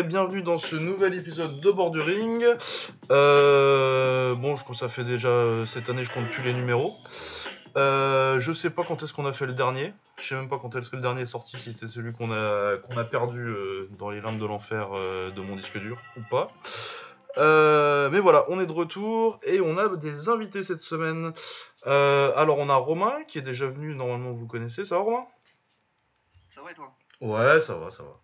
Et bienvenue dans ce nouvel épisode de Borduring. Euh, bon, je ça fait déjà euh, cette année, je compte plus les numéros. Euh, je sais pas quand est-ce qu'on a fait le dernier. Je sais même pas quand est-ce que le dernier est sorti, si c'est celui qu'on a, qu'on a perdu euh, dans les limbes de l'enfer de mon disque dur ou pas. Mais voilà, on est de retour et on a des invités cette semaine. Alors on a Romain qui est déjà venu, normalement vous connaissez, ça va Romain? Ça va et toi? Ouais, ça va, ça va.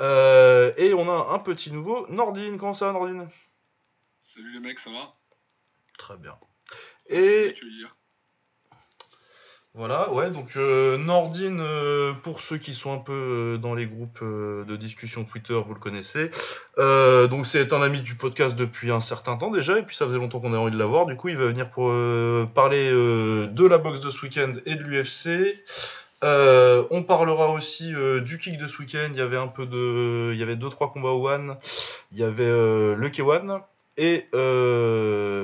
Euh, et on a un petit nouveau, Nordine. Comment ça va, Nordine? Salut les mecs, ça va? Très bien. Et voilà, ouais, donc euh, Nordine, euh, pour ceux qui sont un peu euh, dans les groupes de discussion Twitter, vous le connaissez. Donc c'est un ami du podcast depuis un certain temps déjà, et puis ça faisait longtemps qu'on avait envie de l'avoir. Du coup, il va venir pour parler de la boxe de ce week-end et de l'UFC. Euh, on parlera aussi euh, du kick de ce week-end. Il y avait un peu de, il y avait deux trois combats au one. Il y avait euh, le K1 et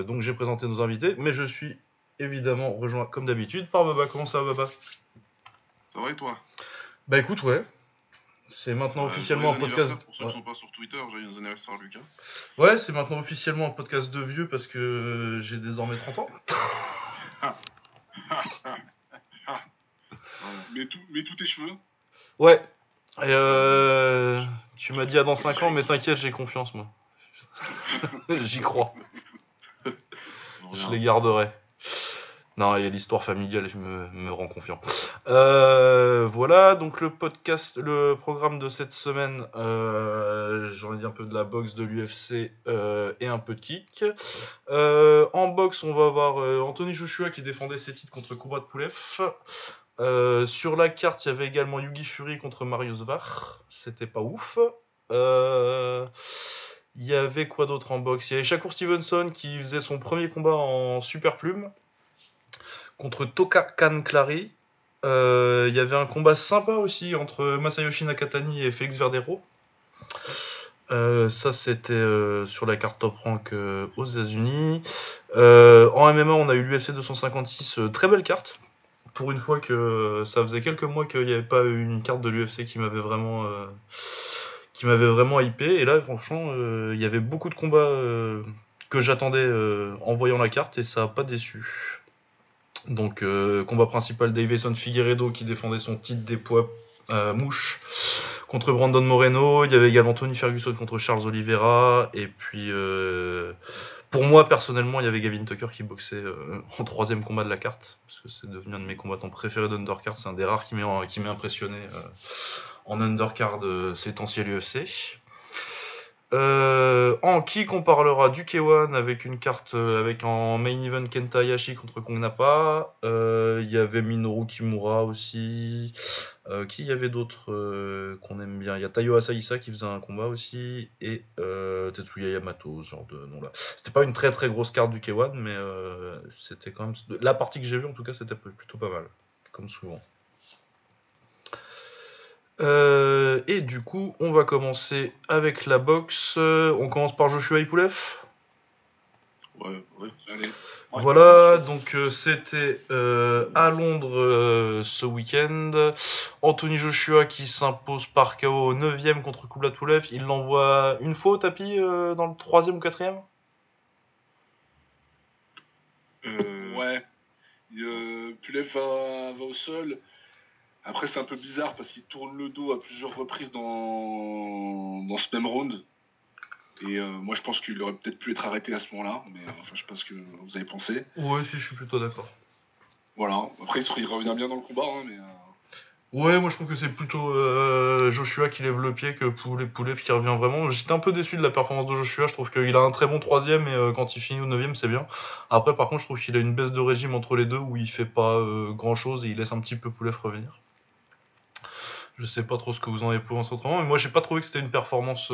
donc j'ai présenté nos invités, mais je suis évidemment rejoint comme d'habitude par Baba. Comment ça va Baba? Ça va et toi? Bah écoute ouais. C'est maintenant officiellement un podcast. Pour ceux Ouais, qui sont pas sur Twitter, joyeux anniversaire Lucas. Ouais, c'est maintenant officiellement un podcast de vieux parce que j'ai désormais 30 ans. Mets, tout, mets tous tes cheveux. Ouais. Et euh, tu m'as dit à dans 5 ans, mais t'inquiète, j'ai confiance moi. J'y crois. Je les garderai. Non, et l'histoire familiale me, me rend confiant. Euh, voilà, donc le podcast, le programme de cette semaine, euh, j'en ai dit un peu de la boxe, de l'UFC euh, et un peu de kick. Euh, en boxe, on va avoir euh, Anthony Joshua qui défendait ses titres contre Kubrat Pulev. Euh, sur la carte, il y avait également Yugi Fury contre Marius Var. C'était pas ouf. Euh, il y avait quoi d'autre en boxe? Il y avait Shakur Stevenson qui faisait son premier combat en super plume contre Tokakan Clary. Euh, il y avait un combat sympa aussi entre Masayoshi Nakatani et Félix Verdero. Ça, c'était sur la carte top rank aux États-Unis. En MMA, on a eu l'UFC 256, euh, très belle carte. Pour une fois que ça faisait quelques mois qu'il n'y avait pas une carte de l'UFC qui m'avait vraiment, euh, qui m'avait vraiment hypé. Et là, franchement, euh, il y avait beaucoup de combats euh, que j'attendais en voyant la carte et ça n'a pas déçu. Donc, combat principal Davison Figueredo qui défendait son titre des poids mouches contre Brandon Moreno. Il y avait également Tony Ferguson contre Charles Oliveira. Et puis, pour moi, personnellement, il y avait Gavin Tucker qui boxait euh, en troisième combat de la carte. Parce que c'est devenu un de mes combattants préférés d'undercard. C'est un des rares qui qui m'a impressionné euh, en undercard euh, ces temps-ci à en kick, on parlera du K1 avec une carte avec en main event Kenta Hayashi contre Kong Napa. Euh, Il y avait Minoru Kimura aussi. Euh, qui y avait d'autres euh, qu'on aime bien? Il y a Tayo Asaisa qui faisait un combat aussi. Et euh, Tetsuya Yamato, ce genre de nom-là. C'était pas une très très grosse carte du K1, mais c'était quand même. La partie que j'ai vue en tout cas, c'était plutôt pas mal. Comme souvent. Et du coup, on va commencer avec la boxe. On commence par Joshua Ipulev. Ouais, ouais. Allez. Voilà, donc euh, c'était euh, à Londres euh, ce week-end. Anthony Joshua qui s'impose par KO au 9ème contre Kublat Pulev. Il l'envoie une fois au tapis euh, dans le 3ème ou 4ème Euh, ouais. Pulev va, va au sol. Après, c'est un peu bizarre parce qu'il tourne le dos à plusieurs reprises dans, dans ce même round. Et euh, moi, je pense qu'il aurait peut-être pu être arrêté à ce moment-là. Mais euh, enfin, je sais pas ce que vous avez pensé. Ouais, si, je suis plutôt d'accord. Voilà. Après, il, revient bien dans le combat. hein, mais, euh, Ouais, moi je trouve que c'est plutôt euh, Joshua qui lève le pied que Poulet Poulev qui revient vraiment. J'étais un peu déçu de la performance de Joshua. Je trouve qu'il a un très bon troisième et euh, quand il finit au neuvième, c'est bien. Après, par contre, je trouve qu'il a une baisse de régime entre les deux où il fait pas grand chose et il laisse un petit peu Poulev revenir. Je sais pas trop ce que vous en avez pensé autrement, mais moi j'ai pas trouvé que c'était une performance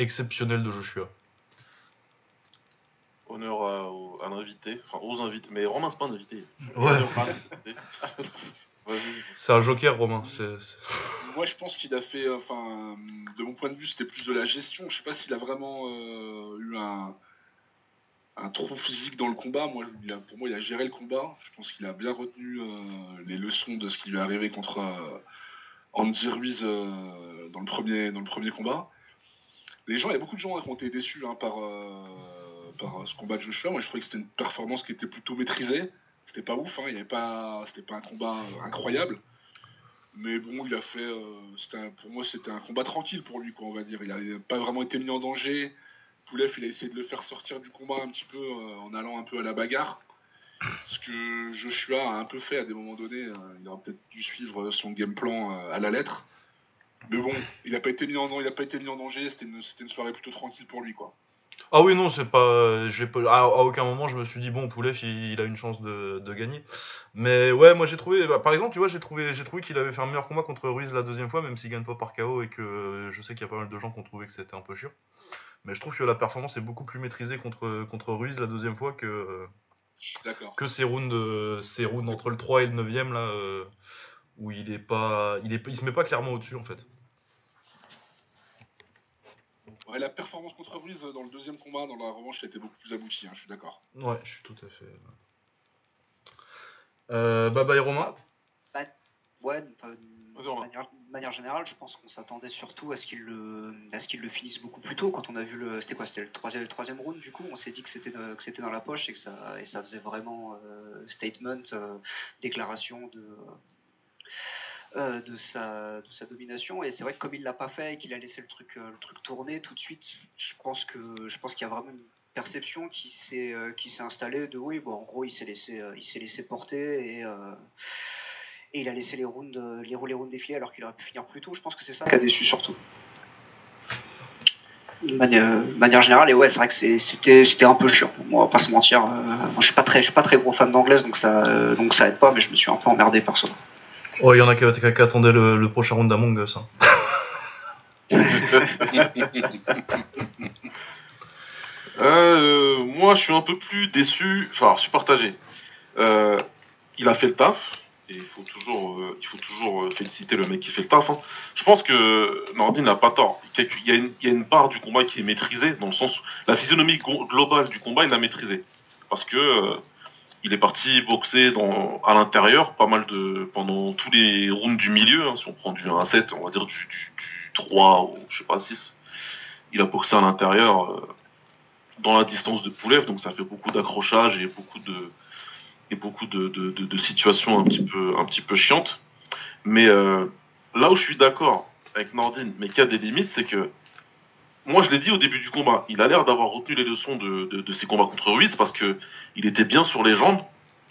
exceptionnelle de Joshua. Honneur à, à l'invité, enfin aux invités, mais Romain c'est pas un invité. Ouais. C'est un joker, Romain. Moi, je pense qu'il a fait, euh, enfin, de mon point de vue, c'était plus de la gestion. Je sais pas s'il a vraiment euh, eu un, un trou physique dans le combat. Moi, il a- pour moi, il a géré le combat. Je pense qu'il a bien retenu euh, les leçons de ce qui lui est arrivé contre, euh, Andy Ruiz dans, le premier, dans le premier combat. Les gens, il y a beaucoup de gens qui ont été déçus hein, par, par ce combat de Joshua. Moi, je trouvais que c'était une performance qui était plutôt maîtrisée. C'était pas ouf, hein, il pas, c'était pas un combat incroyable. Mais bon, il a fait. Euh, pour moi, c'était un combat tranquille pour lui, quoi, on va dire. Il n'a pas vraiment été mis en danger. Poulev, il a essayé de le faire sortir du combat un petit peu euh, en allant un peu à la bagarre. Ce que Joshua a un peu fait à des moments donnés. Euh, il aurait peut-être dû suivre son game plan à la lettre. Mais bon, il n'a pas, été mis en, il a pas été mis en danger. C'était une, une soirée plutôt tranquille pour lui, quoi. Ah oui, non, c'est pas. J'ai pas... À, aucun moment, je me suis dit, bon, Poulev, il, a une chance de, gagner. Mais ouais, moi j'ai trouvé. Bah, par exemple, tu vois, j'ai trouvé, j'ai trouvé qu'il avait fait un meilleur combat contre Ruiz la deuxième fois, même s'il gagne pas par KO et que je sais qu'il y a pas mal de gens qui ont trouvé que c'était un peu chiant. Mais je trouve que la performance est beaucoup plus maîtrisée contre, contre Ruiz la deuxième fois que. Que ces rounds, ces rounds entre le 3 et le 9ème, là, euh, où il est pas. Il, est, il se met pas clairement au-dessus, en fait la performance contre Ruiz dans le deuxième combat, dans la revanche, a été beaucoup plus aboutie, hein, je suis d'accord. Ouais, je suis tout à fait. Euh, bye bye Romain bah, Ouais, de manière, générale, je pense qu'on s'attendait surtout à ce qu'il le, qu'il le finisse beaucoup plus tôt. Quand on a vu le. C'était quoi C'était le troisième, troisième round, du coup On s'est dit que c'était, que c'était dans la poche et que ça, et ça faisait vraiment euh, statement, euh, déclaration de euh, de, sa, de sa domination. Et c'est vrai que comme il l'a pas fait et qu'il a laissé le truc, euh, le truc tourner tout de suite, je pense que je pense qu'il y a vraiment une perception qui s'est euh, qui s'est installée de oui bon en gros il s'est laissé il s'est laissé porter et et il a laissé les rounds, les, les rounds défiler alors qu'il aurait pu finir plus tôt. Je pense que c'est ça qui a déçu surtout. De manière, générale, et ouais, c'est vrai que c'était, c'était un peu chiant. Moi, on va pas se mentir. moi, je suis pas très, je suis pas très gros fan d'anglaise, donc ça, donc ça aide pas, mais je me suis un peu emmerdé perso. Oh, il y en a qui, attendaient le, prochain round d'Among Us. Hein. Euh, moi, je suis un peu plus déçu. Enfin, je suis partagé. Euh, il a fait le taf. Il faut toujours, euh, féliciter le mec qui fait le taf. Hein. Je pense que Nordin n'a pas tort. Il y, a une, il y, a une, part du combat qui est maîtrisée, dans le sens où la physionomie globale du combat, il l'a maîtrisée. Parce que il est parti boxer à l'intérieur, pas mal de pendant tous les rounds du milieu. Hein, si on prend du 1 à 7, on va dire du, 3 ou je sais pas 6. Il a boxé à l'intérieur euh, dans la distance de Poulev, donc ça fait beaucoup d'accrochage et beaucoup de et beaucoup de, situations un petit peu un petit peu chiantes. Mais euh, là où je suis d'accord avec Nordine, mais qui a des limites, c'est que moi, je l'ai dit au début du combat, il a l'air d'avoir retenu les leçons de, ses combats contre Ruiz parce que il était bien sur les jambes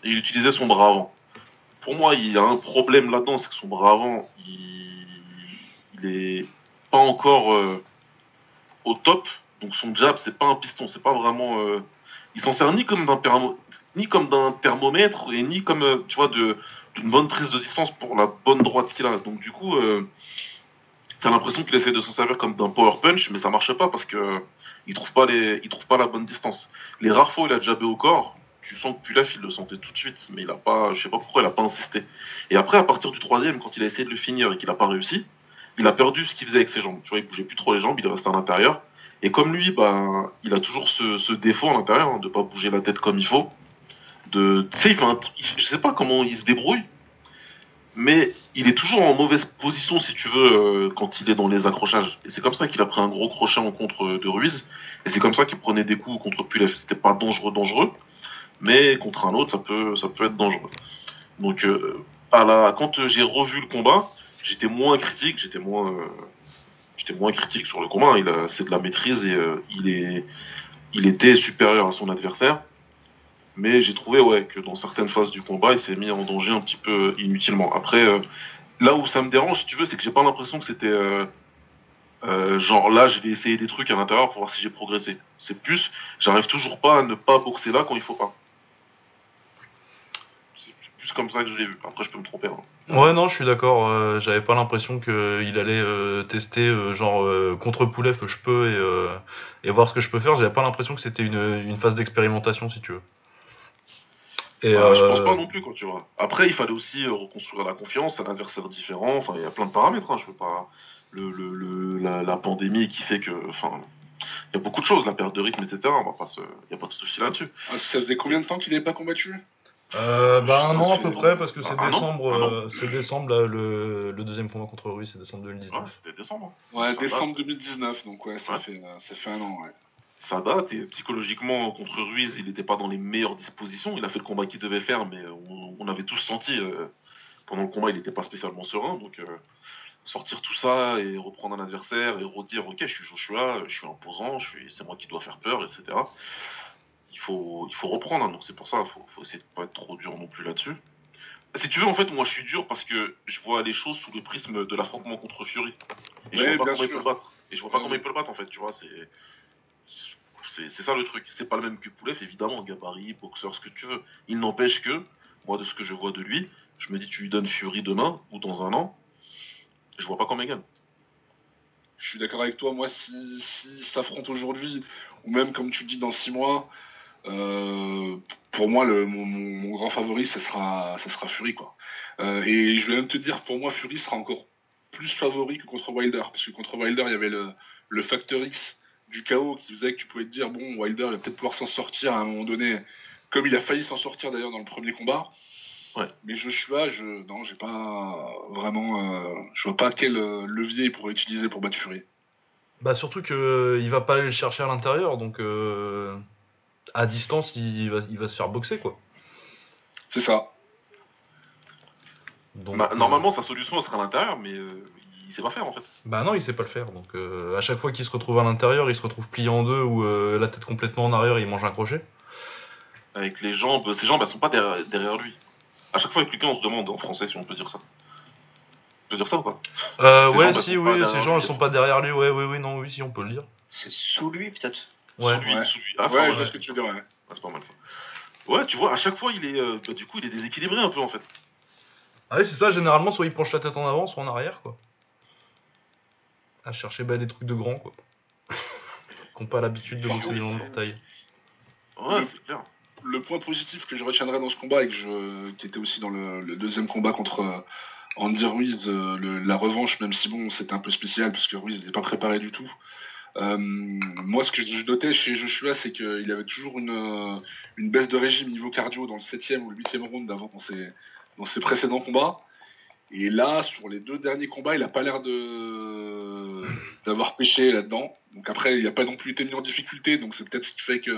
et il utilisait son bras avant. Pour moi, il y a un problème là-dedans, c'est que son bras avant, il, est pas encore euh, au top. Donc son jab, c'est pas un piston, c'est pas vraiment. Euh, il s'en sert ni comme d'un ni comme d'un thermomètre et ni comme, euh, tu vois, d'une bonne prise de distance pour la bonne droite qu'il a. Donc du coup T'as l'impression qu'il essaie de s'en servir comme d'un power punch, mais ça marche pas parce que il trouve pas les, il trouve pas la bonne distance. Les rares fois où il a jabé au corps, tu sens que Pulaf il le sentait tout de suite, mais il a pas, je sais pas pourquoi il a pas insisté. Et après, à partir du troisième, quand il a essayé de le finir et qu'il a pas réussi, il a perdu ce qu'il faisait avec ses jambes. Tu vois, il bougeait plus trop les jambes, il est resté à l'intérieur. Et comme lui, bah, il a toujours ce, défaut à l'intérieur hein, de pas bouger la tête comme il faut. De, tu sais, je sais pas comment il se débrouille, mais il est toujours en mauvaise position, si tu veux, euh, quand il est dans les accrochages. Et c'est comme ça qu'il a pris un gros crochet en contre de Ruiz. Et c'est comme ça qu'il prenait des coups contre Pulev. C'était pas dangereux, dangereux. Mais contre un autre, ça peut, ça peut être dangereux. Donc, euh, à la, quand j'ai revu le combat, j'étais moins critique, j'étais moins, euh, critique sur le combat. C'est de la maîtrise et il est, il était supérieur à son adversaire. Mais j'ai trouvé ouais, que dans certaines phases du combat, il s'est mis en danger un petit peu inutilement. Après, euh, là où ça me dérange, si tu veux, c'est que j'ai pas l'impression que c'était euh, euh, genre là, je vais essayer des trucs à l'intérieur pour voir si j'ai progressé. C'est plus, j'arrive toujours pas à ne pas boxer là quand il faut pas. C'est plus comme ça que je l'ai vu. Après, je peux me tromper. Hein. Ouais, non, je suis d'accord. J'avais pas l'impression qu'il allait tester genre contre Poulev, je peux et, voir ce que je peux faire. J'avais pas l'impression que c'était une, une phase d'expérimentation, si tu veux. Et bah, Je pense pas euh, non plus, quand tu vois. Après, il fallait aussi euh, reconstruire la confiance, un adversaire différent. Enfin, il y a plein de paramètres. Hein. Je veux pas. Le, le, la, pandémie qui fait que. Enfin, il y a beaucoup de choses, la perte de rythme, etc. On va pas se... Il n'y a pas de souci là-dessus. Ah, ça faisait combien de temps qu'il n'avait pas combattu? Euh, Bah un an à peu près parce que c'est décembre, euh, c'est décembre le, deuxième combat contre Ruiz, c'est décembre 2019. Ouais, c'était décembre. Ouais, décembre 2019, donc ouais, ça, Fait, ça fait un an, ouais. Ça date et psychologiquement contre Ruiz, il n'était pas dans les meilleures dispositions. Il a fait le combat qu'il devait faire, mais on, avait tous senti pendant le combat, il n'était pas spécialement serein, donc sortir tout ça et reprendre un adversaire et redire ok je suis Joshua, je suis imposant, je suis, c'est moi qui dois faire peur, etc. Il faut, il faut reprendre, hein. donc c'est pour ça, il faut, essayer de pas être trop dur non plus là-dessus. Si tu veux, en fait, moi je suis dur parce que je vois les choses sous le prisme de l'affrontement contre Fury. Et je vois pas comment il peut le battre. Et je vois pas comment il peut le battre en fait, tu vois, c'est. C'est ça le truc. C'est pas le même que Poulev, évidemment, gabarit, boxeur, ce que tu veux. Il n'empêche que, moi, de ce que je vois de lui, je me dis, tu lui donnes Fury demain ou dans un an, je vois pas comment il. Je suis d'accord avec toi. Moi, si, si s'affronte aujourd'hui, ou même comme tu dis dans six mois, euh, pour moi, le, mon, grand favori, ce sera, sera Fury. Quoi. Euh, et je vais même te dire, pour moi, Fury sera encore plus favori que contre Wilder. Parce que contre Wilder, il y avait le, le facteur X du chaos qui faisait que tu pouvais te dire, bon, Wilder, il va peut-être pouvoir s'en sortir à un moment donné, comme il a failli s'en sortir d'ailleurs dans le premier combat. Ouais. Mais Joshua, je non, j'ai pas vraiment, euh, je vois pas quel euh, levier il pourrait utiliser pour battre Fury. Bah surtout que euh, il va pas aller le chercher à l'intérieur, donc à distance il va, il va se faire boxer quoi. C'est ça. Donc, bah, normalement sa solution sera à l'intérieur, mais il sait pas faire en fait. Bah non, il sait pas le faire. Donc à chaque fois qu'il se retrouve à l'intérieur, il se retrouve plié en deux ou la tête complètement en arrière, il mange un crochet. Avec les jambes, ses jambes elles sont pas derrière lui. À chaque fois avec Lucas, on se demande en français si on peut dire ça. On peut dire ça ou pas? Euh, Ouais, si, oui, ces gens, ils sont pas derrière lui. Ouais, ouais, oui, non, oui, si, on peut le dire. C'est sous lui, peut-être? Ouais, sous lui, ouais. Sous lui. Ah, ouais, je vois ce que tu veux dire, ouais. Ah, c'est pas mal ça. Ouais, tu vois, à chaque fois, il est, euh, bah, du coup, il est déséquilibré un peu en fait. Ah oui, c'est ça, généralement, soit il penche la tête en avant, soit en arrière, quoi. À chercher bah, des trucs de grands, quoi. Qui n'ont pas l'habitude de boxer des gens de leur taille. Ouais, c'est clair le point positif que je retiendrai dans ce combat et que je, qui était aussi dans le, deuxième combat contre euh, Andy Ruiz, euh, la revanche, même si bon, c'était un peu spécial parce que Ruiz n'était pas préparé du tout. Euh, moi, ce que je notais chez Joshua, c'est qu'il avait toujours une, une, baisse de régime niveau cardio dans le 7 ou le 8 round dans ses, dans ses précédents combats. Et là, sur les deux derniers combats, il n'a pas l'air de d'avoir pêché là-dedans. Donc après, il n'a pas non plus été mis en difficulté, donc c'est peut-être ce qui fait que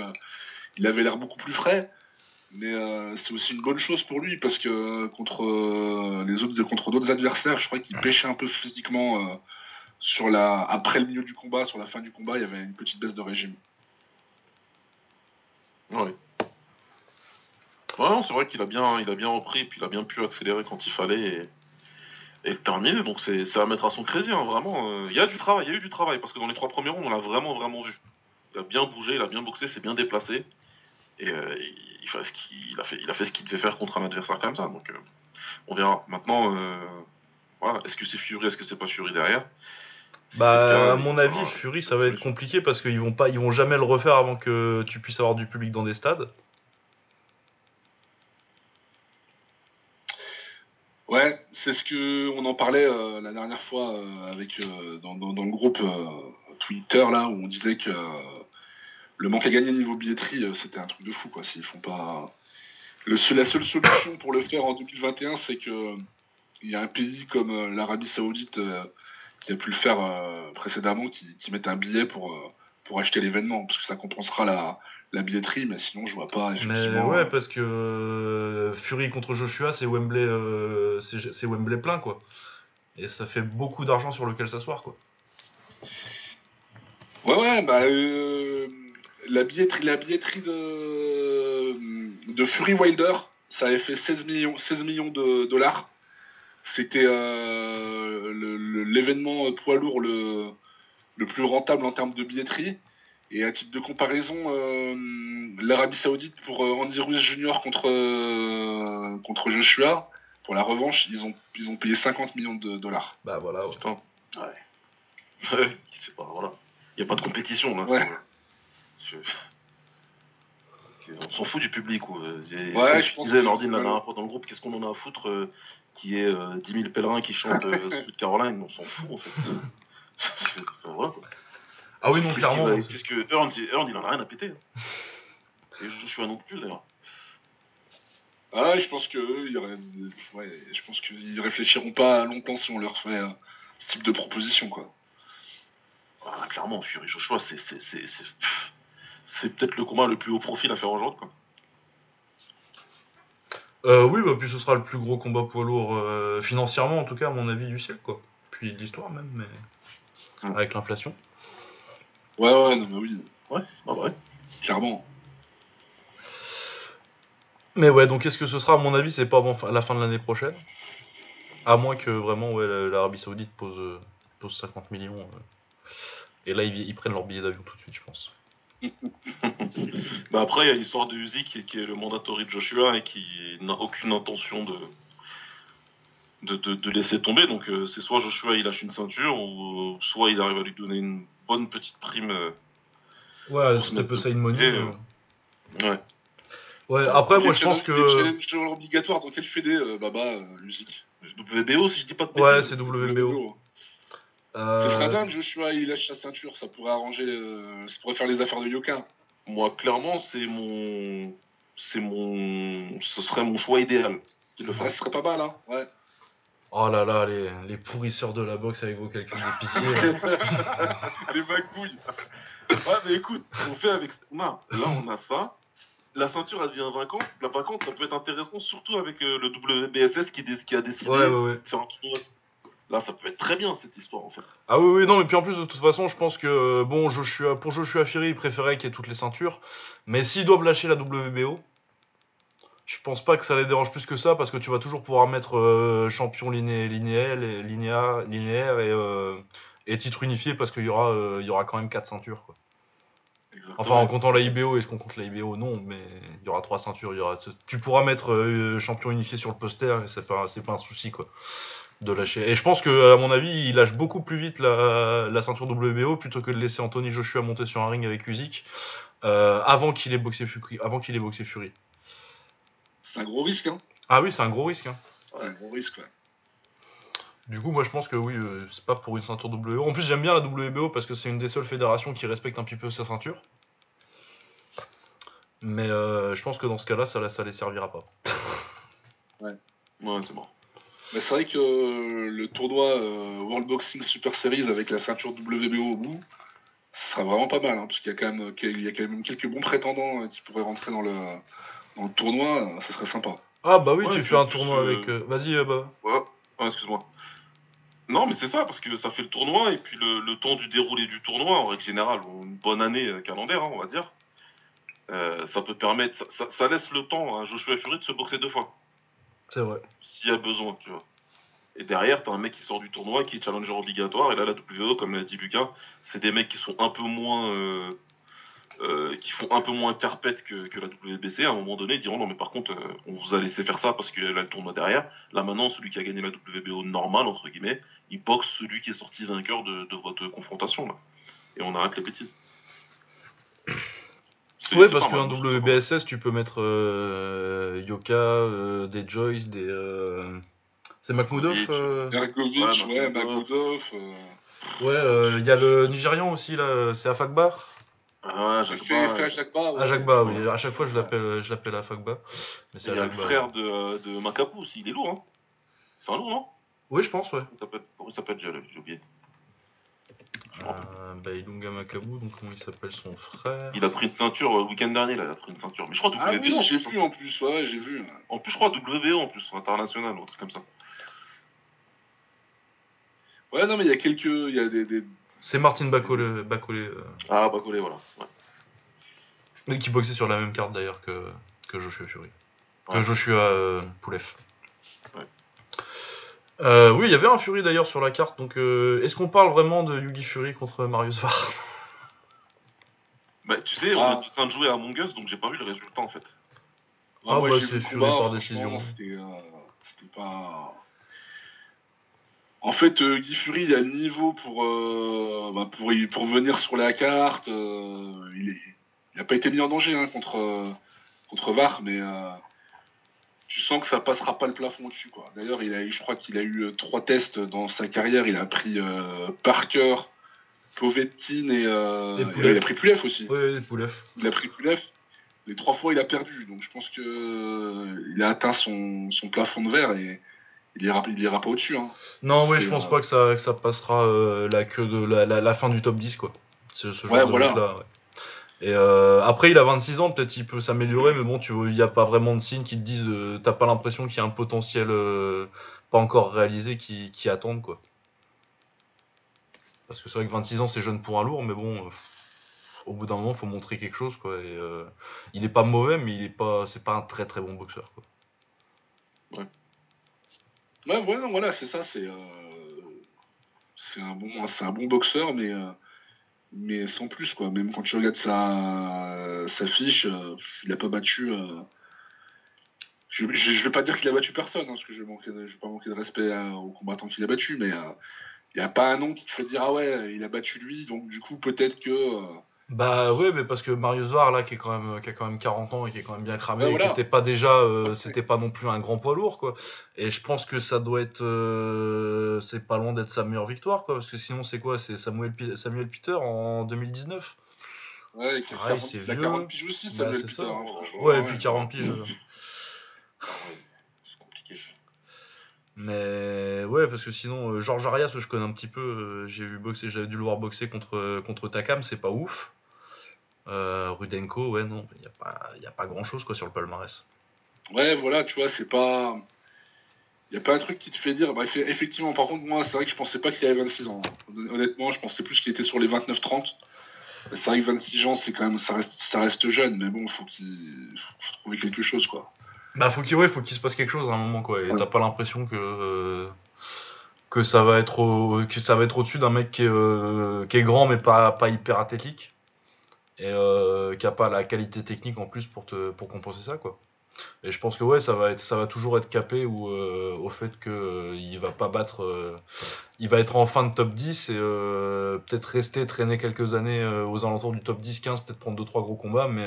il avait l'air beaucoup plus frais. Mais euh, c'est aussi une bonne chose pour lui parce que contre euh, les autres contre d'autres adversaires, je crois qu'il pêchait un peu physiquement euh, sur la après le milieu du combat, sur la fin du combat, il y avait une petite baisse de régime. Oui. Ouais, c'est vrai qu'il a bien, il a bien repris, puis il a bien pu accélérer quand il fallait et, et terminer. Donc c'est à mettre à son crédit, hein, vraiment. Il y a du travail, il y a eu du travail parce que dans les trois premiers ronds, on l'a vraiment, vraiment vu. Il a bien bougé, il a bien boxé, c'est bien déplacé. Et euh, il, fait ce qu'il a fait, il a fait ce qu'il devait faire contre un adversaire comme ça. Donc euh, on verra. Maintenant, euh, voilà, est-ce que c'est Fury, est-ce que c'est pas Fury derrière? Bah, à mon avis, Fury, ça va être compliqué parce qu'ils vont pas, ils vont jamais le refaire avant que tu puisses avoir du public dans des stades. Ouais, c'est ce que on en parlait la dernière fois avec dans, dans, le groupe Twitter là où on disait que le manque à gagner niveau billetterie, euh, c'était un truc de fou, quoi. S'ils font pas. la seule solution pour le faire en 2021, c'est que il y a un pays comme euh, l'Arabie Saoudite euh, qui a pu le faire précédemment, qui, qui un billet pour, pour acheter l'événement, parce que ça compensera la, la billetterie, mais sinon je vois pas effectivement. Mais ouais, parce que Fury contre Joshua, c'est Wembley, c'est Wembley plein, quoi. Et ça fait beaucoup d'argent sur lequel s'asseoir, quoi. Ouais, ouais, bah la billetterie, la billetterie de, de Fury Wilder, ça avait fait 16 millions, 16 millions de dollars. C'était euh, l'événement poids lourd le, le plus rentable en termes de billetterie. Et à titre de comparaison, euh, l'Arabie Saoudite pour euh, Andy Ruiz Jr. contre, contre Joshua, pour la revanche, ils ont, ils ont payé 50 millions de dollars. Bah voilà, Ouais. ouais. voilà. Il n'y a pas de compétition là. Ouais. On s'en fout du public. Ouais, je pense. Disait Nordine la dernière fois dans le groupe, qu'est-ce qu'on en a à foutre euh, qui est euh, 10 000 pèlerins qui chantent euh, Sweet Caroline? On s'en fout en fait. Voilà. Ah oui, non, clairement. Qu'est-ce que Earn, il en a rien à péter. Hein. Et je suis un non plus d'ailleurs. Ah, je pense que ouais, je pense qu'ils réfléchiront pas longtemps si on leur fait euh, ce type de proposition, quoi. Ah, clairement, Fury Joshua, c'est c'est peut-être le combat le plus haut profil à faire aujourd'hui, quoi. Euh, oui, bah, puis ce sera le plus gros combat poids lourd euh, financièrement, en tout cas, à mon avis, du ciel, quoi. Puis de l'histoire même, mais avec l'inflation. Ouais, ouais, non, mais oui. Ouais, bah ouais. Clairement. Mais ouais, donc est-ce que ce sera, à mon avis, c'est pas avant la fin de l'année prochaine? À moins que vraiment ouais, l'Arabie Saoudite pose, euh, pose 50 millions. Euh. et là, ils, prennent leur billet d'avion tout de suite, je pense. bah après, il y a l'histoire de Usyk qui est le mandatory de Joshua et qui n'a aucune intention de, de, laisser tomber. Donc euh, c'est soit Joshua il lâche une ceinture ou soit il arrive à lui donner une bonne petite prime. ouais, c'est un peu ça une monnaie. ouais. Ouais, après, moi, je pense que. Challenge obligatoire dans quel fédé, euh, Baba, euh, musique WBO, si je dis pas de Ouais, c'est WBO. Euh... Ce serait dingue, Joshua, il lâche sa ceinture, ça pourrait arranger. Euh, ça pourrait faire les affaires de Yoka. Moi, clairement, c'est mon. C'est mon. Ce serait mon choix idéal. le ce serait pas mal, hein, ouais. Oh là là, les, les pourrisseurs de la boxe avec vos calculs d'épicier. les magouilles. Ouais, mais écoute, on fait avec. Non, là, on a ça la ceinture elle devient vacante, la vacante ça peut être intéressant surtout avec euh, le WBSS qui, qui, a décidé de faire un tournoi. Là ça peut être très bien cette histoire en fait. Ah oui oui non mais puis en plus de toute façon je pense que euh, bon Joshua, pour Joshua Fury il préférait qu'il y ait toutes les ceintures mais s'ils doivent lâcher la WBO je pense pas que ça les dérange plus que ça parce que tu vas toujours pouvoir mettre euh, champion liné linéaire, linéaire, linéaire et, et titre unifié parce qu'il y aura il y aura quand même quatre ceintures quoi. Enfin, en comptant la IBO, est-ce qu'on compte la IBO Non, mais il y aura trois ceintures. Il y aura... Tu pourras mettre euh, champion unifié sur le poster, et c'est pas, pas un souci, quoi, de lâcher. Et je pense que, à mon avis, il lâche beaucoup plus vite la, ceinture WBO plutôt que de laisser Anthony Joshua monter sur un ring avec Usyk euh, avant qu'il ait boxé Fury. Avant qu'il ait boxé Fury. C'est un gros risque, hein Ah oui, c'est un gros risque. Hein. C'est un gros risque, ouais. Du coup, moi je pense que oui, euh, c'est pas pour une ceinture WBO. En plus, j'aime bien la WBO parce que c'est une des seules fédérations qui respecte un petit peu sa ceinture. Mais euh, je pense que dans ce cas-là, ça, ça les servira pas. ouais, ouais c'est bon. Mais c'est vrai que euh, le tournoi World Boxing Super Series avec la ceinture WBO au bout, ce sera vraiment pas mal, hein, parce qu'il y y a quand même quelques bons prétendants qui pourraient rentrer dans le, dans le tournoi, ça serait sympa. Ah bah oui, tu fais un tournoi avec. Vas-y, bah. Ouais, excuse-moi. Non, mais c'est ça, parce que ça fait le tournoi, et puis le, temps du déroulé du tournoi, en règle générale, une bonne année euh, calendaire, hein, on va dire, euh, ça peut permettre, ça, laisse le temps à Joshua Fury de se boxer deux fois. C'est vrai. S'il y a besoin, tu vois. Et derrière, t'as un mec qui sort du tournoi, qui est challenger obligatoire, et là, la WO, comme l'a dit Lucas, c'est des mecs qui sont un peu moins. Euh, euh, qui font un peu moins carpette que, la WBC, à un moment donné, diront non mais par contre, euh, on vous a laissé faire ça parce qu'il a le tournoi derrière. Là maintenant, celui qui a gagné la WBO normale, entre guillemets, il boxe celui qui est sorti vainqueur de, votre confrontation. Là. Et on arrête les bêtises. Oui, parce qu'un WBSS, tu peux mettre euh, Yoka, des Joyce, des. C'est Makhmoudov Ergovic, ouais, Makhmoudov. Ouais, il y a le Nigérian aussi, là, c'est Afakbar. Ah, Jacques Ba. Jacques Ba, Jacques Ba, oui. À chaque fois, je l'appelle, je l'appelle Afakba. Mais c'est le frère de, de Macapou aussi, il est lourd, hein. C'est un lourd, non? Oui, je pense, ouais. Il s'appelle déjà, j'ai oublié. Euh, bah, Ilunga Macabou, donc comment il s'appelle son frère? Il a pris une ceinture le week-end dernier, là, il a pris une ceinture. Mais je crois WBO. Ah oui, j'ai vu en plus, ouais, j'ai vu. En plus, je crois WBO en plus, international, ou un truc comme ça. Ouais, non, mais il y a quelques. Il y a des, des, c'est Martin Bacolé. Euh. Ah, Bacolé, voilà. Ouais. qui boxait sur la même carte d'ailleurs que, que Joshua Fury. Que Joshua euh, Poulev. Euh, oui, il y avait un Fury d'ailleurs sur la carte. Donc, est-ce qu'on parle vraiment de Yugi Fury contre Marius Var? Bah, tu sais, on ah. est en train de jouer à Among Us, donc j'ai pas vu le résultat en fait. Ah, bah, c'est Fury par décision. C'était pas. En fait, euh, Guy Fury, il a le niveau pour, euh, bah, pour, pour venir sur la carte. Euh, il n'a pas été mis en danger hein, contre, contre VAR, mais tu sens que ça passera pas le plafond dessus. D'ailleurs, je crois qu'il a eu trois tests dans sa carrière. Il a pris Parker, Povetkin et, il a pris Pulev aussi. Oui. Il a pris Pulev. les trois fois il a perdu. Donc je pense que il a atteint son, son plafond de verre et il ira, il ira pas au-dessus. Hein. Non, oui, je pense pas que ça, que ça passera la queue de la, la, fin du top 10 quoi. Ce, ce genre de voilà. là. Et euh, après, il a 26 ans, peut-être il peut s'améliorer, mais bon, tu il n'y a pas vraiment de signes qui te disent, euh, t'as pas l'impression qu'il y a un potentiel euh, pas encore réalisé qui, qui attendent, quoi. Parce que c'est vrai que 26 ans, c'est jeune pour un lourd, mais bon, au bout d'un moment, il faut montrer quelque chose, quoi. Et, il est pas mauvais, mais il est pas, c'est pas un très très bon boxeur, quoi. Ouais. Ouais, voilà, voilà c'est ça, c'est, c'est un bon, un bon boxeur, mais mais sans plus quoi. Même quand tu regardes sa, sa fiche, euh, il a pas battu. Euh, je, je, vais pas dire qu'il a battu personne, hein, parce que je je vais pas manquer de respect aux combattants qu'il a battu, mais euh, il n'y a pas un nom qui te fait dire ah ouais, il a battu lui, donc du coup peut-être que bah ouais, mais parce que Mario Zoar là, qui est quand même, qui a quand même 40 ans et qui est quand même bien cramé, et qui était pas déjà, euh, c'était pas non plus un grand poids lourd quoi. Et je pense que ça doit être, euh, c'est pas loin d'être sa meilleure victoire quoi, parce que sinon c'est quoi, c'est Samuel, Samuel Peter en 2019. Ouais, qui a, c'est vieux. 40 piges aussi, bah, Samuel Peter. Hein, ouais, et puis 40 piges. Mais ouais, parce que sinon, euh, Georges Arias, je connais un petit peu, j'ai vu boxer, j'avais dû le voir boxer contre, contre Takam, c'est pas ouf. Euh, Rudenko, ouais, non, il n'y a pas, a pas grand chose quoi sur le palmarès. Ouais, voilà, tu vois, c'est pas. Il n'y a pas un truc qui te fait dire. Bah, effectivement, par contre, moi, c'est vrai que je pensais pas qu'il avait 26 ans. Honnêtement, je pensais plus qu'il était sur les 29-30. C'est vrai que 26 ans, c'est quand même, ça reste, ça reste jeune, mais bon, faut qu'il faut trouver quelque chose, quoi. Bah, faut qu'il ouais, faut qu'il se passe quelque chose à un moment, quoi. Et t'as pas l'impression que. Euh, que ça va être au, que ça va être au-dessus d'un mec qui est, euh, qui est grand mais pas, pas hyper athlétique et euh, qui a pas la qualité technique en plus pour te pour compenser ça quoi. Et je pense que ouais, ça va être ça va toujours être capé ou euh, au fait que euh, il va pas battre euh, il va être en fin de top 10 et peut-être rester traîner quelques années aux alentours du top 10 15, peut-être prendre 2 3 gros combats mais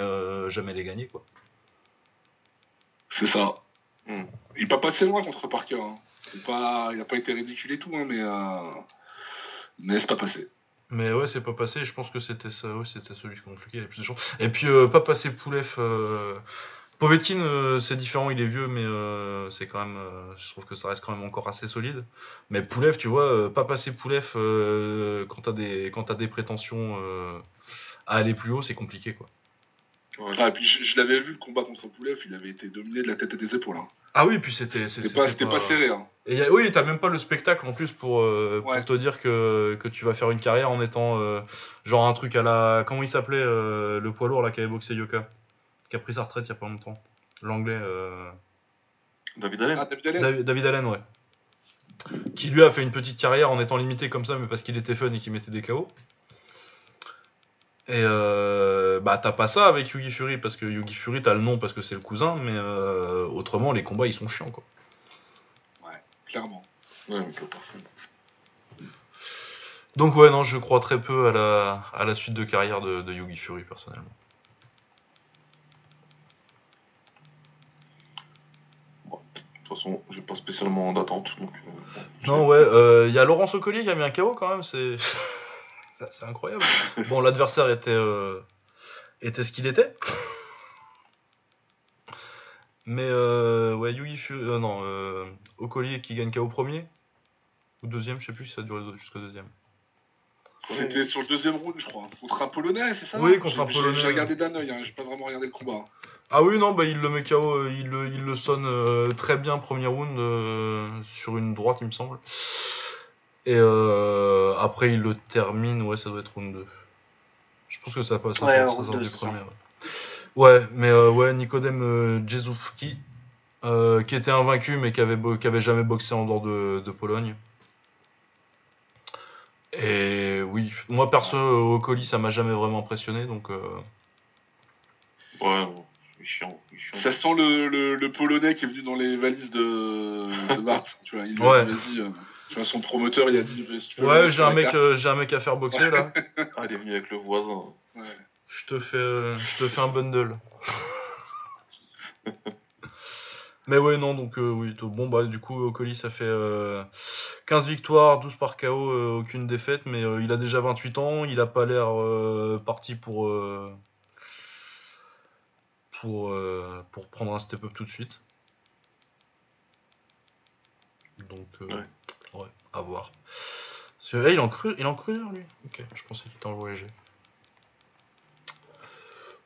jamais les gagner quoi. C'est ça. Hmm. Il pas passé loin contre Parker hein. Pas, il a pas été ridicule et tout hein, mais mais c'est pas passé. Mais ouais, c'est pas passé. Je pense que c'était ça. Ouais, c'était celui qui plus de Et puis euh, pas passé Poulev. Euh... Povetkin, euh, c'est différent. Il est vieux, mais euh, c'est quand même. je trouve que ça reste quand même encore assez solide. Mais Poulev, tu vois, pas passer Poulev quand t'as des quand as des prétentions à aller plus haut, c'est compliqué quoi. Ah, et puis je, l'avais vu le combat contre Poulev, il avait été dominé de la tête et des épaules. Hein. Ah oui, puis c'était. C'était pas, pas, serré. Hein. Et oui, t'as même pas le spectacle en plus pour, euh, pour te dire que, que, tu vas faire une carrière en étant euh, genre un truc à la. Comment il s'appelait euh, le poids lourd là qui avait boxé Yoka Qui a pris sa retraite il y a pas longtemps. L'anglais. David Allen. Ah, David Allen. David, Allen, ouais. Qui lui a fait une petite carrière en étant limité comme ça, mais parce qu'il était fun et qu'il mettait des KO. Et euh, bah t'as pas ça avec Yugi Fury parce que Yugi Fury t'as le nom parce que c'est le cousin, mais euh, autrement les combats ils sont chiants quoi. Ouais, clairement. Ouais. Donc ouais non je crois très peu à la, à la suite de carrière de, de Yugi Fury personnellement. Bon, de toute façon j'ai pas spécialement d'attente donc. Euh, non ouais, il euh, y a Laurent Socoli qui a mis un KO quand même c'est. C'est incroyable. bon, l'adversaire était, euh, était ce qu'il était. Mais euh, ouais, Yugi euh, non, euh, Okoli qui gagne KO premier ou deuxième, je sais plus si ça dure jusqu'au deuxième. C'était sur le deuxième round, je crois. Contre un Polonais, c'est ça? Oui, contre un Polonais. J'ai regardé d'un oeil, hein, j'ai pas vraiment regardé le combat. Ah oui, non, bah il le met KO, il le, il le sonne très bien premier round sur une droite, il me semble. Et euh, après, il le termine, ouais, ça doit être round 2. Je pense que ça passe ouais, ça sort, du premier. Ouais. mais euh, ouais, Nikodem euh, euh, qui était invaincu mais qui avait, qui avait jamais boxé en dehors de, de, Pologne. Et oui, moi perso, au colis, ça m'a jamais vraiment impressionné donc. Ouais, chiant, chiant. Ça sent le, le, le, Polonais qui est venu dans les valises de, de Mars, tu vois. Il ouais. vas-y. Tu vois, son promoteur, il a dit. ouais, j'ai un, mec, euh, j'ai un mec à faire boxer là. ah, il est venu avec le voisin. Ouais. Je te fais, euh, je te fais un bundle. Mais ouais, non, donc euh, oui, bon, bah du coup, Ocoli, ça fait 15 victoires, 12 par KO, aucune défaite, mais il a déjà 28 ans, il a pas l'air parti pour. pour, pour prendre un step-up tout de suite. Donc, ouais. À voir. il en cru, il en cru lui? Ok, je pensais qu'il était en voyager.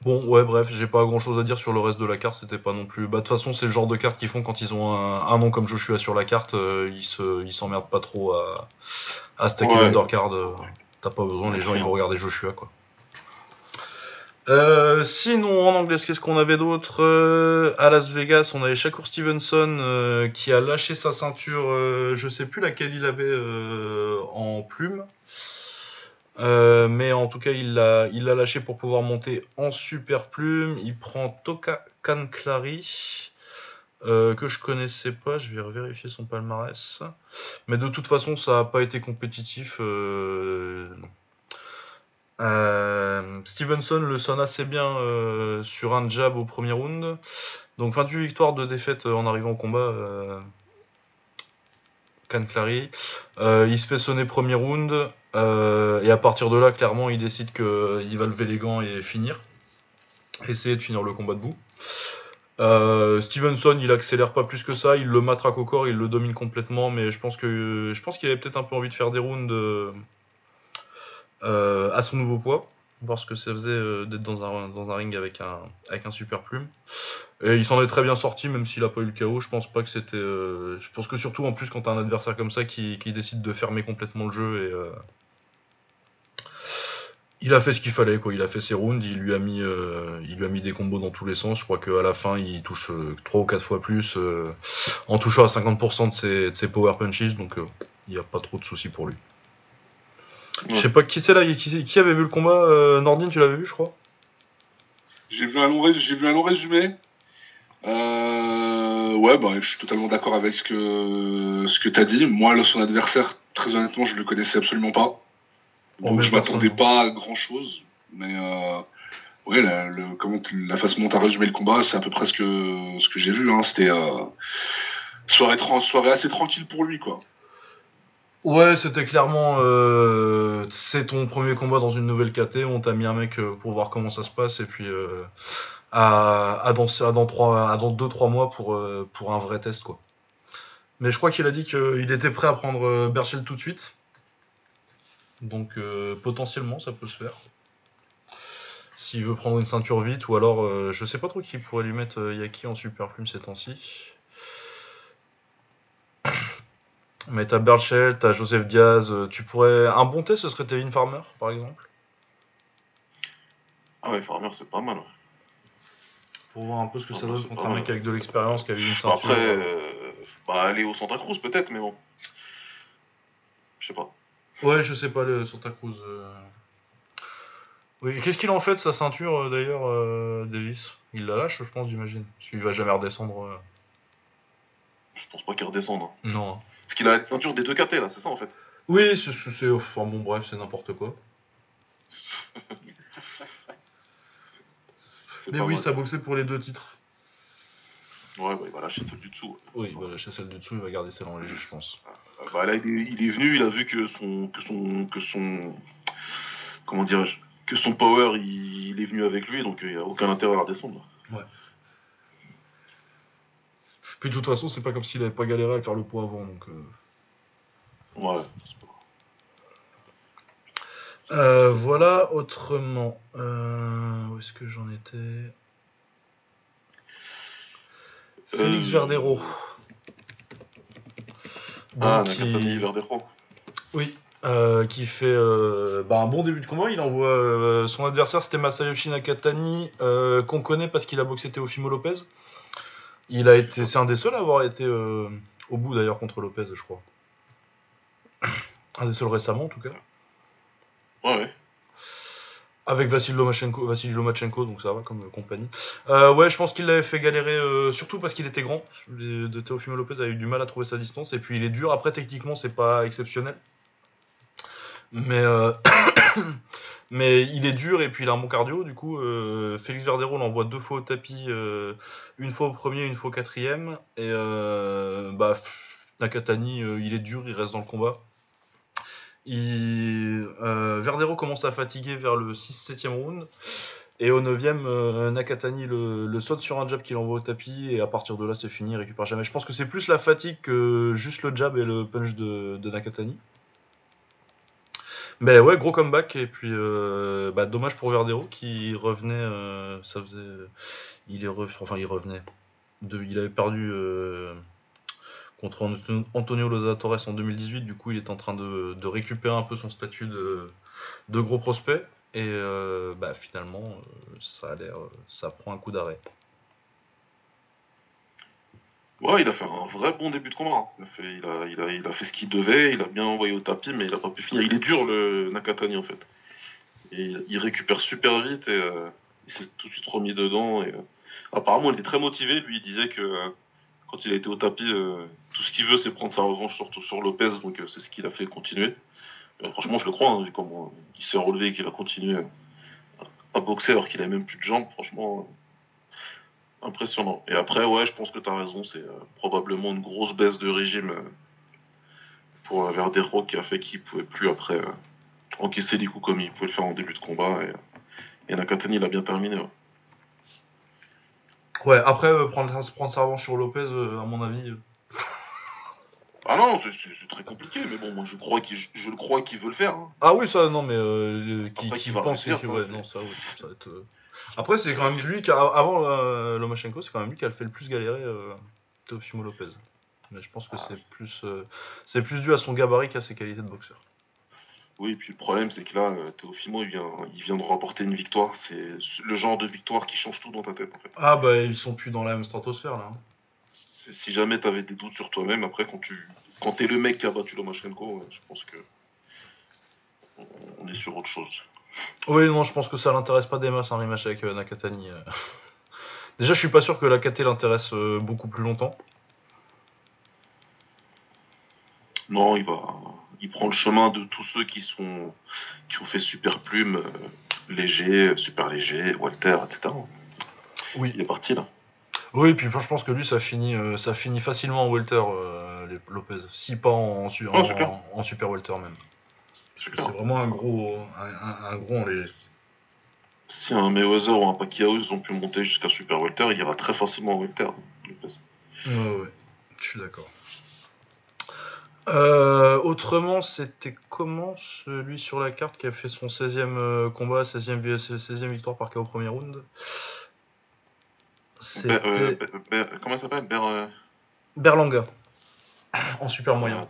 Bon, ouais, bref, j'ai pas grand chose à dire sur le reste de la carte, c'était pas non plus. Bah, de toute façon, c'est le genre de carte qu'ils font quand ils ont un, nom comme Joshua sur la carte, euh, ils se, ils s'emmerdent pas trop à, à stacker ouais. l'undercard. Euh, t'as pas besoin, les gens ils vont regarder Joshua quoi. Euh, sinon, en anglais, qu'est-ce qu'on avait d'autre À Las Vegas, on avait Shakur Stevenson qui a lâché sa ceinture, je sais plus laquelle il avait en plume. Euh, mais en tout cas, il l'a il lâché pour pouvoir monter en super plume. Il prend Toka Kanclari, euh, que je connaissais pas. Je vais vérifier son palmarès. Mais de toute façon, ça n'a pas été compétitif. Euh, Stevenson le sonne assez bien sur un jab au premier round. Donc 28 victoires, de défaites en arrivant au combat. Kanclari. il se fait sonner premier round. Euh, et à partir de là, clairement, il décide qu'il va lever les gants et finir. Essayer de finir le combat debout. Euh, Stevenson, il accélère pas plus que ça, il le matraque au corps, il le domine complètement, mais je pense qu'il avait peut-être un peu envie de faire des rounds euh, à son nouveau poids, voir ce que ça faisait d'être dans un, ring avec un, super plume. Et il s'en est très bien sorti, même s'il a pas eu le chaos. Je pense pas que c'était. je pense que surtout en plus quand t'as un adversaire comme ça qui, décide de fermer complètement le jeu et il a fait ce qu'il fallait, quoi. Il a fait ses rounds, il lui a mis, euh, des combos dans tous les sens. Je crois qu'à la fin, il touche euh, 3 ou 4 fois plus euh, en touchant à 50% de ses, de ses, power punches, donc euh, il n'y a pas trop de soucis pour lui. Je sais pas qui c'est là, qui, qui, avait vu le combat Nordine, tu l'avais vu, je crois? J'ai vu un long, j'ai vu un long résumé. ouais, bah, je suis totalement d'accord avec ce que, ce que tu as dit. Moi, son adversaire, très honnêtement, je le connaissais absolument pas. Donc je m'attendais pas à grand chose, mais euh, ouais, la, le, comment, la façon dont tu as résumé le combat, c'est à peu près ce que, ce que j'ai vu. Hein. C'était euh, soirée, soirée assez tranquille pour lui, quoi. Ouais, c'était clairement. Euh, c'est ton premier combat dans une nouvelle KT. On t'a mis un mec euh, pour voir comment ça se passe et puis euh, à, à, dans, à, dans, trois, à dans 2-3 mois pour, euh, pour un vrai test, quoi. Mais je crois qu'il a dit qu'il était prêt à prendre Berchel tout de suite. Donc euh, potentiellement ça peut se faire. S'il veut prendre une ceinture vite, ou alors euh, je sais pas trop qui pourrait lui mettre euh, Yaki en super plume ces temps-ci. Mais t'as Berchel, t'as Joseph Diaz, tu pourrais. Un bon test ce serait Tevin Farmer par exemple. Ah ouais, Farmer c'est pas mal. Pour voir un peu ce que ça donne contre un mec avec de l'expérience qui a eu une ceinture. Après, bah, aller au Santa Cruz peut-être, mais bon. Je sais pas. Ouais, je sais pas le Santa Cruz. Euh. Oui, qu'est-ce qu'il en fait de sa ceinture euh, d'ailleurs, euh, Davis? Il la lâche, je pense, j'imagine. Parce qu'il va jamais redescendre. Je pense pas qu'il redescende. Hein. Non. Parce qu'il a la ceinture des deux KT là, c'est ça en fait Oui, c'est. Enfin bon, bref, c'est n'importe quoi. Mais oui, ça boxait pour les deux titres. Ouais, bah, il va lâcher celle du dessous. Oui, il va lâcher celle du dessous, il va garder celle en léger, je pense. Bah, là, il est, venu, il a vu que son, que son, que son, comment dirais-je, que son power, il, est venu avec lui, donc il n'y a aucun intérêt à redescendre. Ouais. Puis de toute façon, c'est pas comme s'il avait pas galéré à faire le poids avant, donc. Euh... Ouais. Euh, voilà, autrement, euh, où est-ce que j'en étais? Félix Verdero. ah, qui... Verdero. Oui, euh, qui fait euh, bah, un bon début de combat. Il envoie son adversaire, c'était Masayoshi Nakatani, qu'on connaît parce qu'il a boxé Teofimo Lopez. Il a été, c'est un des seuls à avoir été au bout d'ailleurs contre Lopez, je crois. Un des seuls récemment en tout cas. Ouais. ouais. Avec Vassil Lomachenko, Vassil Lomachenko, donc ça va comme euh, compagnie. Euh, ouais, je pense qu'il l'avait fait galérer, euh, surtout parce qu'il était grand. De Teofimo Lopez a eu du mal à trouver sa distance, et puis il est dur. Après, techniquement, c'est pas exceptionnel. Mais, mais il est dur, et puis il a un bon cardio. Du coup, Félix Verdero l'envoie deux fois au tapis, une fois au premier, une fois au quatrième. Et bah, Nakatani, il est dur, il reste dans le combat. Euh, Verdero commence à fatiguer vers le 6-7e round. Et au 9ème, Nakatani le, saute sur un jab qu'il envoie au tapis, et à partir de là, c'est fini, il récupère jamais. Je pense que c'est plus la fatigue que juste le jab et le punch de, Nakatani. Mais ouais, gros comeback, et puis bah, dommage pour Verdero qui revenait, ça faisait. Il est enfin, il revenait. Il avait perdu contre Antonio Loza Torres en 2018. Du coup, il est en train de, récupérer un peu son statut de, gros prospect. Et euh, bah, finalement, euh, ça a l'air, ça prend un coup d'arrêt. Ouais, il a fait un vrai bon début de combat. Hein. Il, a fait, il, a, il, a, fait ce qu'il devait, il a bien envoyé au tapis, mais il a pas pu finir. Il est dur, le Nakatani, en fait. Il récupère super vite et euh, il s'est tout de suite remis dedans. Et, apparemment, il est très motivé. Lui, il disait que quand il a été au tapis, euh, tout ce qu'il veut, c'est prendre sa revanche surtout sur Lopez, donc euh, c'est ce qu'il a fait continuer. Euh, franchement, je le crois, hein, vu comment il s'est relevé et qu'il a continué à boxer alors qu'il a même plus de jambes, franchement, impressionnant. Et après, ouais, je pense que tu as raison, c'est probablement une grosse baisse de régime pour Verdero qui a fait qu'il pouvait plus après encaisser des coups comme il pouvait le faire en début de combat. Et, et Nakatani l'a bien terminé. Ouais, après, euh, prendre, prendre sa revanche sur Lopez, euh, à mon avis. Euh. Ah non, c'est très compliqué, mais bon, moi je crois qu'il je, le crois qu'il veut le faire. Hein. Ah oui, ça, non, mais qui, qui pense que, ouais, non, ça va être, Après, c'est quand même lui qui, avant Lomachenko, c'est quand même lui qui a fait le plus galérer Teofimo Lopez. Mais je pense que ah, c'est plus, c'est plus dû à son gabarit qu'à ses qualités de boxeur. Oui, puis le problème, c'est que là, euh, Teofimo, il vient, il vient de remporter une victoire. C'est le genre de victoire qui change tout dans ta tête, en fait. Ah, bah, ils sont plus dans la même stratosphère, là. Hein. Si jamais t'avais des doutes sur toi-même, après, quand tu quand t'es le mec qui a battu Lomachenko, je pense que on est sur autre chose. Oui, non, je pense que ça l'intéresse pas des masses un rematch avec euh, Nakatani. Euh. Déjà, je suis pas sûr que la KT l'intéresse beaucoup plus longtemps. Non, il va, il prend le chemin de tous ceux qui sont qui ont fait super plume, euh, léger, super léger, Walter, etc. Oui. Il est parti là. Oui, puis je pense que lui, ça finit, euh, ça finit facilement en Walter, euh, Lopez. Si pas en, en, super Walter même. C'est vraiment un gros, un, gros en. Si un Mayweather ou un Pacquiao ils ont pu monter jusqu'à super Walter, il ira très facilement en Walter, Lopez. Ouais, ouais, je suis d'accord. Euh, autrement, c'était comment celui sur la carte qui a fait son 16e euh, combat, 16e, 16e victoire par KO au premier round? C'était. Euh, comment il s'appelle? Berlanga. En super moyen.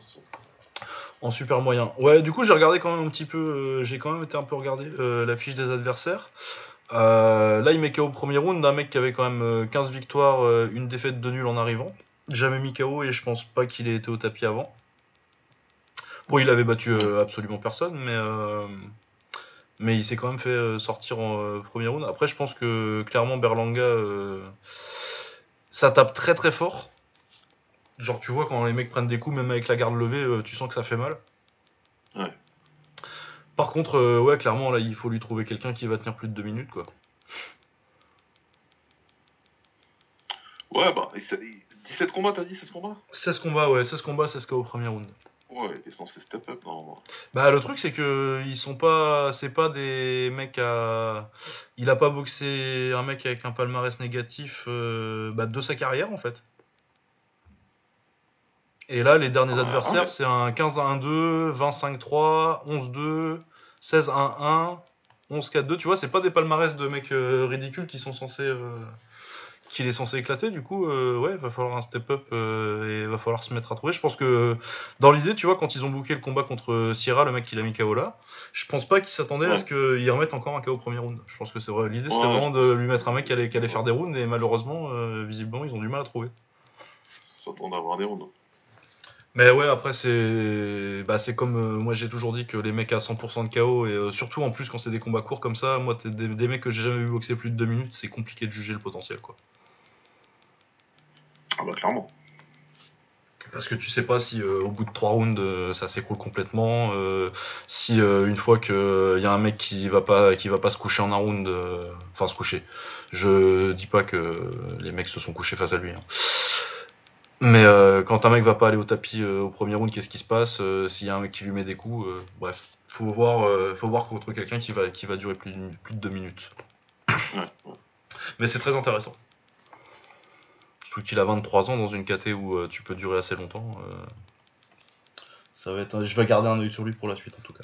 En super moyen. Ouais, du coup, j'ai regardé quand même un petit peu. j'ai quand même été un peu regardé la fiche des adversaires. là, il met KO premier round d'un mec qui avait quand même 15 victoires, une défaite de nul en arrivant. Jamais mis KO et je pense pas qu'il ait été au tapis avant. Bon, il avait battu euh, absolument personne, mais, euh, mais il s'est quand même fait euh, sortir en premier round. Après, je pense que clairement, Berlanga, ça tape très très fort. Genre, tu vois, quand les mecs prennent des coups, même avec la garde levée, tu sens que ça fait mal. Ouais. Par contre, ouais, clairement, là, il faut lui trouver quelqu'un qui va tenir plus de deux minutes, quoi. Ouais, bah, 17 combats, t'as dit 16 combats? 16 combats, ouais, 16 combats, 16 KO au premier round. Ouais, il est censé step up normalement. Bah le truc c'est que ils sont pas, c'est pas des mecs à, il a pas boxé un mec avec un palmarès négatif euh, bah, de sa carrière en fait. Et là les derniers ah, adversaires c'est un 15-1-2, 25-3, 11-2, 16-1-1, 11-4-2. Tu vois c'est pas des palmarès de mecs euh, ridicules qui sont censés euh, qu'il est censé éclater, du coup, euh, ouais, va falloir un step-up euh, et va falloir se mettre à trouver. Je pense que dans l'idée, tu vois, quand ils ont booké le combat contre Sierra, le mec qui l'a mis KO là, je pense pas qu'ils s'attendaient à ce qu'il remette encore un KO au premier round. Je pense que c'est vrai. L'idée, c'était vraiment de lui mettre un mec qui allait, faire des rounds et malheureusement, euh, visiblement, ils ont du mal à trouver. S'attendent à avoir des rounds. Mais ouais, après, c'est bah, comme moi j'ai toujours dit que les mecs à 100% de KO, et surtout en plus quand c'est des combats courts comme ça, moi, des, des mecs que j'ai jamais vu boxer plus de 2 minutes, c'est compliqué de juger le potentiel. quoi. Ah bah clairement. Parce que tu sais pas si euh, au bout de trois rounds euh, ça s'écroule complètement, euh, si une fois qu'il y a un mec qui va pas qui va pas se coucher en un round, enfin se coucher. Je dis pas que les mecs se sont couchés face à lui. Hein. Mais quand un mec va pas aller au tapis au premier round, qu'est-ce qui se passe S'il y a un mec qui lui met des coups, bref, faut voir, faut voir contre quelqu'un qui va qui va durer plus, plus de deux minutes. Mais c'est très intéressant. Surtout qu'il a 23 ans dans une KT où euh, tu peux durer assez longtemps. Euh, ça va être. Je vais garder un œil sur lui pour la suite en tout cas.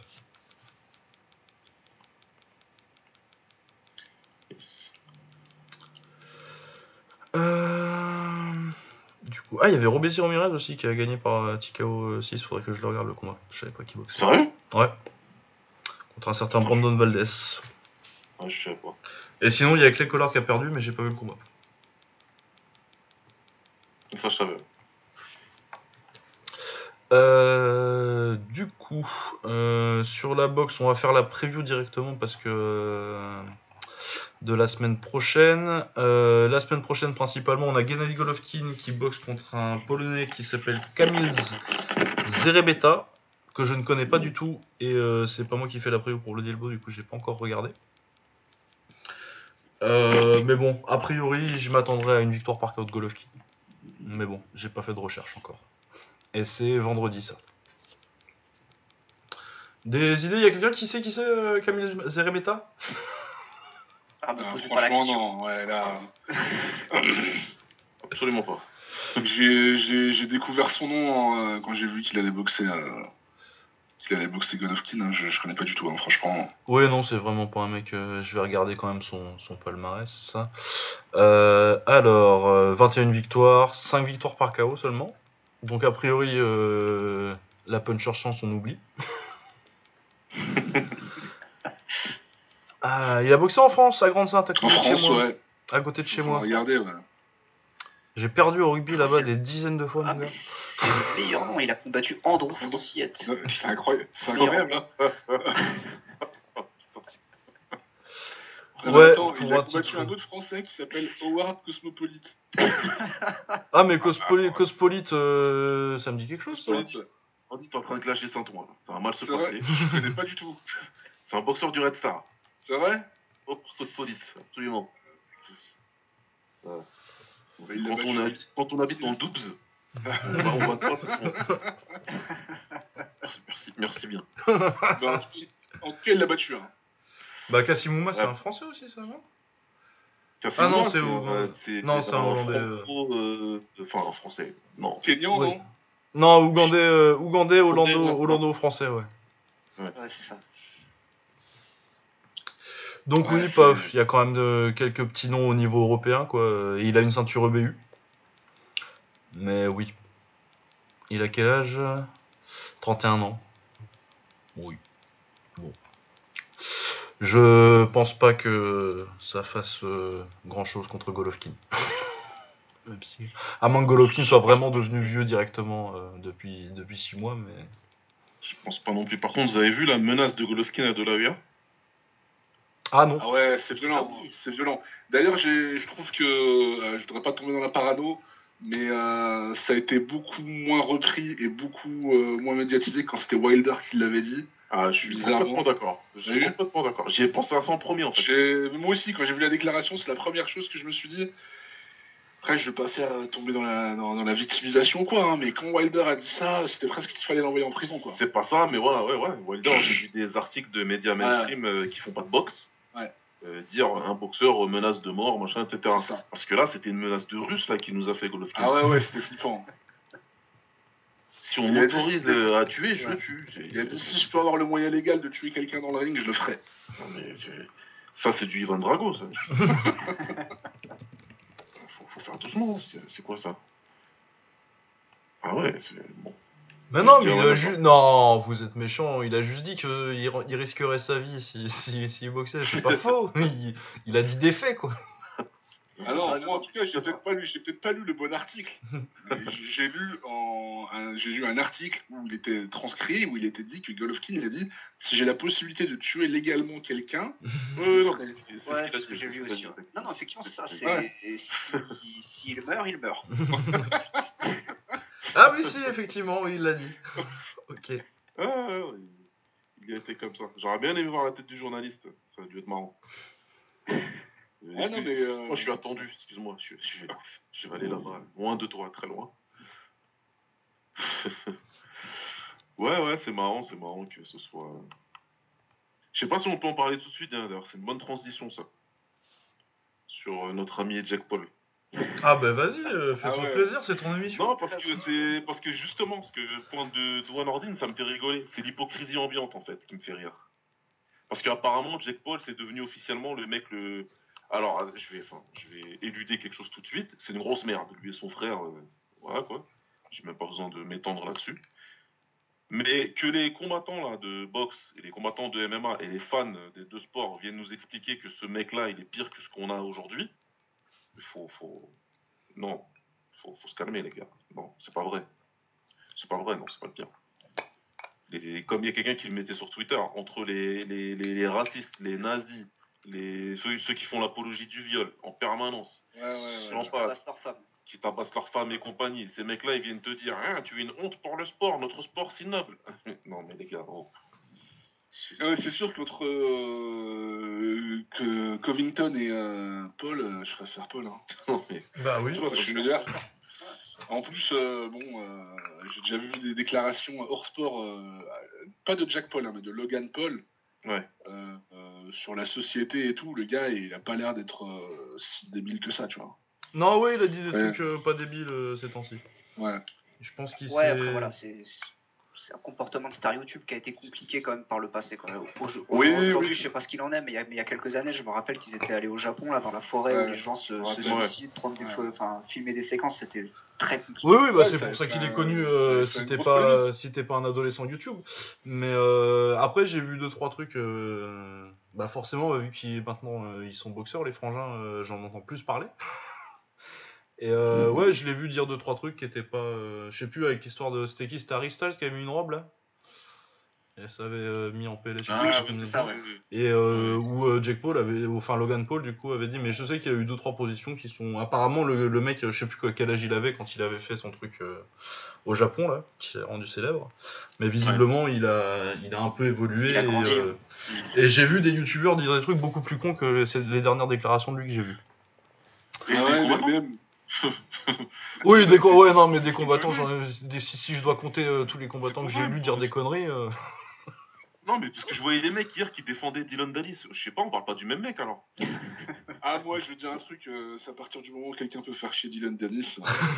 Coup, ah, il y avait Robesi Ramirez aussi qui a gagné par TKO 6. Faudrait que je le regarde le combat. Je savais pas qui boxait. Sérieux? Ouais. Contre un certain Brandon Valdez. Ouais, je sais pas. Et sinon, il y a Clay Collard qui a perdu, mais j'ai pas vu le combat. Ça, je savais. Euh, du coup, euh, sur la box, on va faire la preview directement parce que euh, de la semaine prochaine. la semaine prochaine, principalement, on a Gennady Golovkin qui boxe contre un Polonais qui s'appelle Kamil Zerebeta que je ne connais pas du tout et c'est pas moi qui fais la preview pour le Delbo, du coup, j'ai pas encore regardé. mais bon, a priori, je m'attendrai à une victoire par KO de Golovkin. Mais bon, j'ai pas fait de recherche encore. Et c'est vendredi ça. Des idées Il y a quelqu'un qui sait qui c'est euh, ah, bah, Franchement, non. Ouais, là... Absolument pas. J'ai découvert son nom euh, quand j'ai vu qu'il allait boxer. Euh, qu'il allait boxer Golovkin. Hein. Je, je, connais pas du tout, hein, franchement. Ouais, non, c'est vraiment pas un mec. je vais regarder quand même son, son palmarès. alors, 21 victoires, 5 victoires par KO seulement. Donc a priori, euh, la puncher chance, on oublie. ah, il a boxé en France, à Grande Sainte, à côté de chez moi. Ouais. À côté de chez moi. Regardez, ouais. J'ai perdu au rugby là-bas des dizaines de fois, mon gars. C'est meilleur, il a combattu Andrew Fonciette. C'est incroyable, c'est incroyable. Hein. Ouais, il a combattu un autre français qui s'appelle Howard Cosmopolite. ah, mais Cosmopolite, euh, ça me dit quelque chose, ça On dit t'es en train de clasher Saint-Ouen. Ça va mal se passer. Je connais pas du tout. C'est un boxeur du Red Star. C'est vrai? Oh, Cosmopolite, absolument. Quand, on habite, quand, on habite, dans le Doubs, on va, pas ça. merci, merci bien. Bah, en tout cas, il l'a battu. Hein. Bah Kassimouma, c'est un français aussi, ça, non? Ah non, c'est euh, Non, c'est un hollandais. Euh. Euh, enfin, un français. Non. Kenyan, non? Non, ougandais, ougandais hollando, hollando français, ouais. Ouais, c'est ça. Donc oui, paf, il y a quand même quelques petits noms au niveau européen, quoi. il a une ceinture EBU. Mais oui. Il a quel âge? 31 ans. Oui. Bon. Je pense pas que ça fasse euh, grand chose contre Golovkin. Même si... À moins que Golovkin soit vraiment devenu vieux directement euh, depuis, depuis 6 mois, mais. Je pense pas non plus. Par contre, vous avez vu la menace de Golovkin à Delavia Ah non. Ah ouais, c'est violent. C'est violent. D'ailleurs, je trouve que. Euh, je voudrais pas tomber dans la parano, mais ça a été beaucoup moins repris et beaucoup moins médiatisé quand c'était Wilder qui l'avait dit. Ah, je suis complètement d'accord. J'ai complètement d'accord. J'y ai pensé à ça en premier en fait. Moi aussi, quand j'ai vu la déclaration, c'est la première chose que je me suis dit. Après, je veux pas faire euh, tomber dans la, dans, la victimisation quoi, hein, mais quand Wilder a dit ça, c'était presque qu'il fallait l'envoyer en prison quoi. C'est pas ça, mais voilà, ouais, ouais. Wilder, j'ai vu des articles de médias mainstream euh, qui font pas de boxe. Ouais. Euh, dire un boxeur menace de mort, machin, etc. Parce que là, c'était une menace de russe là qui nous a fait Golovkin. Ah ouais, ouais, c'était flippant. Si on m'autorise à tuer, je tue. Il a dit si je peux avoir le moyen légal de tuer quelqu'un dans le ring, je le ferai. Non, mais ça, c'est du Ivan Drago, ça. faut, faire doucement. C'est quoi ça? Ah ouais, c'est bon. Mais non, mais il a juste. Non, vous êtes méchant. Il a juste dit qu'il il risquerait sa vie s'il si, si, boxait. C'est pas faux. Il, il, a dit des faits, quoi. Non, ah moi en tout cas, j'ai peut-être pas lu, j'ai peut-être pas lu le bon article. j'ai lu en, j'ai lu un article où il était transcrit, où il était dit que Golovkin il a dit si j'ai la possibilité de tuer légalement quelqu'un. euh, c'est ce que j'ai vu aussi. Non, non, effectivement, ça, c'est s'il meurt, il meurt. Ah oui, si, effectivement, oui, il l'a dit. ok. Ah, il a été comme ça. J'aurais bien aimé voir la tête du journaliste. Ça a dû être marrant. Ah non, mais euh, Moi, je suis attendu, excuse-moi. Je, je, vais aller là-bas, loin de toi, très loin. ouais, ouais, c'est marrant, c'est marrant que ce soit. Je sais pas si on peut en parler tout de suite, hein, d'ailleurs, c'est une bonne transition, ça. sur notre ami Jack Paul. Ah bah vas-y, fais-toi ah plaisir, c'est ton émission. Non, parce que c'est parce que justement, ce que le point de Dwayne Ordine, ça me fait rigoler. C'est l'hypocrisie ambiante en fait qui me fait rire. Parce qu'apparemment, Jack Paul, c'est devenu officiellement le mec le. Alors, je vais, enfin, je vais éluder quelque chose tout de suite. C'est une grosse merde, lui et son frère. Euh, voilà quoi. J'ai même pas besoin de m'étendre là-dessus. Mais que les combattants là, de boxe et les combattants de MMA et les fans des deux sports viennent nous expliquer que ce mec-là, il est pire que ce qu'on a aujourd'hui, faut, faut. Non, faut, faut se calmer, les gars. Non, c'est pas vrai. C'est pas vrai, non, c'est pas le pire comme il y a quelqu'un qui le mettait sur Twitter, entre les, les, les, racistes, les nazis, les, ceux, qui font l'apologie du viol en permanence, ouais, ouais, ouais, qui tabassent leurs femmes. Qui tabassent leurs femmes et compagnie. Ces mecs-là, ils viennent te dire hein, Tu es une honte pour le sport, notre sport si noble. non, mais les gars, oh. C'est sûr qu'entre euh, que Covington et euh, Paul, euh, je préfère Paul. Hein. bah oui, je suis le en plus, euh, bon, euh, j'ai déjà vu des déclarations hors sport, euh, pas de Jack Paul, hein, mais de Logan Paul. sur la société et tout, le gars, il a pas l'air d'être si débile que ça, tu vois. Non, ouais, il a dit des trucs pas débiles ces temps-ci. Ouais. Je pense qu'il Ouais, après, voilà, c'est c'est un comportement de star YouTube qui a été compliqué quand même par le passé. Quand même. oui, aujourd'hui, je sais pas ce qu'il en est, mais il, y a, quelques années, je me rappelle qu'ils étaient allés au Japon, là, dans la forêt, où les gens se, se prendre des enfin, filmer des séquences, c'était très compliqué. Oui, oui, bah, c'est pour ça qu'il est connu euh, si t'es pas, si pas un adolescent YouTube. Mais euh, après, j'ai vu deux trois trucs. Euh, bah forcément, vu qu'ils maintenant ils sont boxeurs, les frangins, j'en entends plus parler. Et euh, ouais, je l'ai vu dire deux trois trucs qui étaient pas. Euh, je sais plus avec l'histoire de. C'était qui C'était Harry Styles qui avait mis une robe là Et ça avait euh, mis en PLS. Ah, ça, Et euh, où Jack Paul avait. Enfin Logan Paul du coup avait dit, mais je sais qu'il y a eu deux trois positions qui sont. Apparemment, le, le mec, je sais plus quel âge il avait quand il avait fait son truc au Japon là, qui s'est rendu célèbre. Mais visiblement, il, a, il a un peu évolué. et, et j'ai vu des youtubeurs dire des trucs beaucoup plus cons que les dernières déclarations de lui que j'ai vues. Ah ouais, oui, des, ouais, non, mais des combattants, si, je dois compter euh, tous les combattants que j'ai lu dire des conneries. Euh. Non, mais parce que je voyais les mecs hier qui défendaient Dylan Dallis. Je sais pas, on parle pas du même mec alors. ah, moi je veux dire un truc, euh, c'est à partir du moment où quelqu'un peut faire chier Dylan Dallis,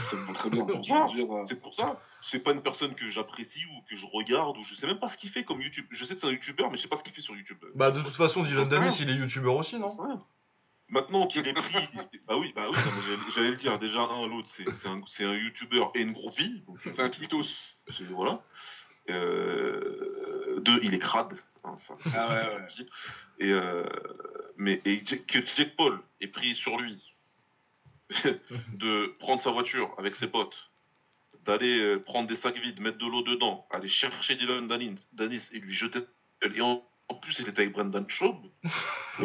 ça me va très bien. C'est pour ça, c'est pas une personne que j'apprécie ou que je regarde ou je sais même pas ce qu'il fait comme YouTube. Je sais que c'est un YouTuber, mais je sais pas ce qu'il fait sur YouTube. Bah, de toute façon, Dylan Dallis il est YouTuber aussi, non? Maintenant qu'il est pris. bah oui, bah oui, j'allais le dire. Déjà, un, l'autre, c'est un, un youtubeur et une groupie. C'est un tweetos. Voilà. Euh, deux, il est crade. Hein, ah ouais, ouais. Et, euh, mais et que Jack Paul est pris sur lui de prendre sa voiture avec ses potes, d'aller euh, prendre des sacs vides, mettre de l'eau dedans, aller chercher Dylan Danis, et lui jeter. Et en, en plus, il était avec Brendan Schaub.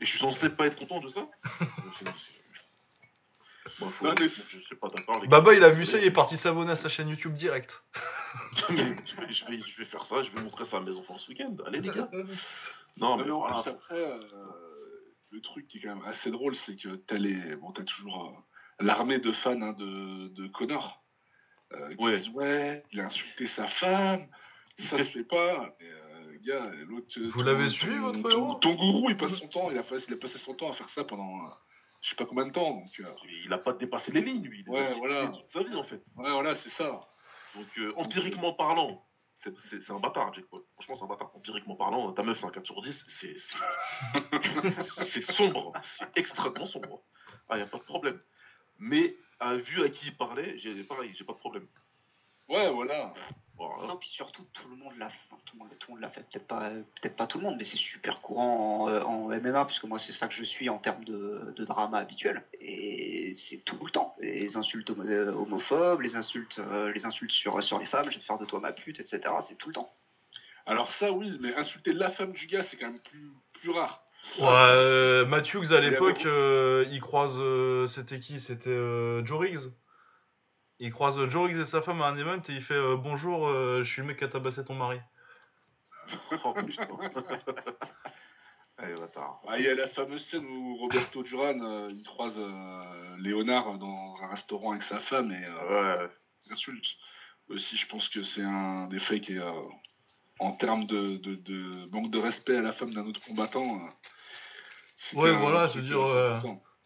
Et je suis censé pas être content de ça Je suis pas. Baba, il a vu ça, il est parti s'abonner à sa chaîne YouTube direct. je, vais, faire ça, je vais montrer ça à mes enfants ce week-end. Allez, les gars. Non, mais, voilà. après, euh, le truc qui est quand même assez drôle, c'est que t'as les... bon, as toujours euh, l'armée de fans hein, de, de Connor. Euh, qui ouais. disent Ouais, il a insulté sa femme, ça se fait pas. Vous l'avez suivi, votre héros ton, gourou, il passe son temps, il a, il a, passé son temps à faire ça pendant euh, je sais pas combien de temps. Donc, euh. Il a pas dépassé les lignes, lui. Il ouais, voilà. toute sa vie, en fait. Ouais, voilà, c'est ça. Donc, euh, empiriquement parlant, c'est un bâtard, Paul. Franchement, c'est un bâtard. Empiriquement parlant, ta meuf, c'est un 4 sur 10, c'est sombre. C'est extrêmement sombre. Ah, y a pas de problème. Mais, à vu à qui il parlait, j'ai pareil, j'ai pas de problème. Ouais, voilà. Non, puis surtout, tout le monde l'a fait. Tout le monde, l'a fait. Peut-être pas, peut-être pas tout le monde, mais c'est super courant en, MMA, puisque moi, c'est ça que je suis en termes de, drama habituel. Et c'est tout le temps. Les insultes euh, homophobes, les insultes, euh, les insultes sur, sur les femmes, je vais te faire de toi ma pute, etc. C'est tout le temps. Alors, ça, oui, mais insulter la femme du gars, c'est quand même plus, plus rare. Ouais, euh, Matthews à l'époque, il croise. c'était qui? C'était Joe Riggs il croise Joe Riggs et sa femme à un event et il fait euh, Bonjour, euh, je suis le mec qui a tabassé ton mari. oh putain. Allez, ah, il y a la fameuse scène où Roberto Duran euh, il croise Léonard dans un restaurant avec sa femme et ouais. insulte. Aussi, je pense que c'est un des faits qui est en termes de, de, manque de respect à la femme d'un autre combattant Ouais, voilà, je veux dire,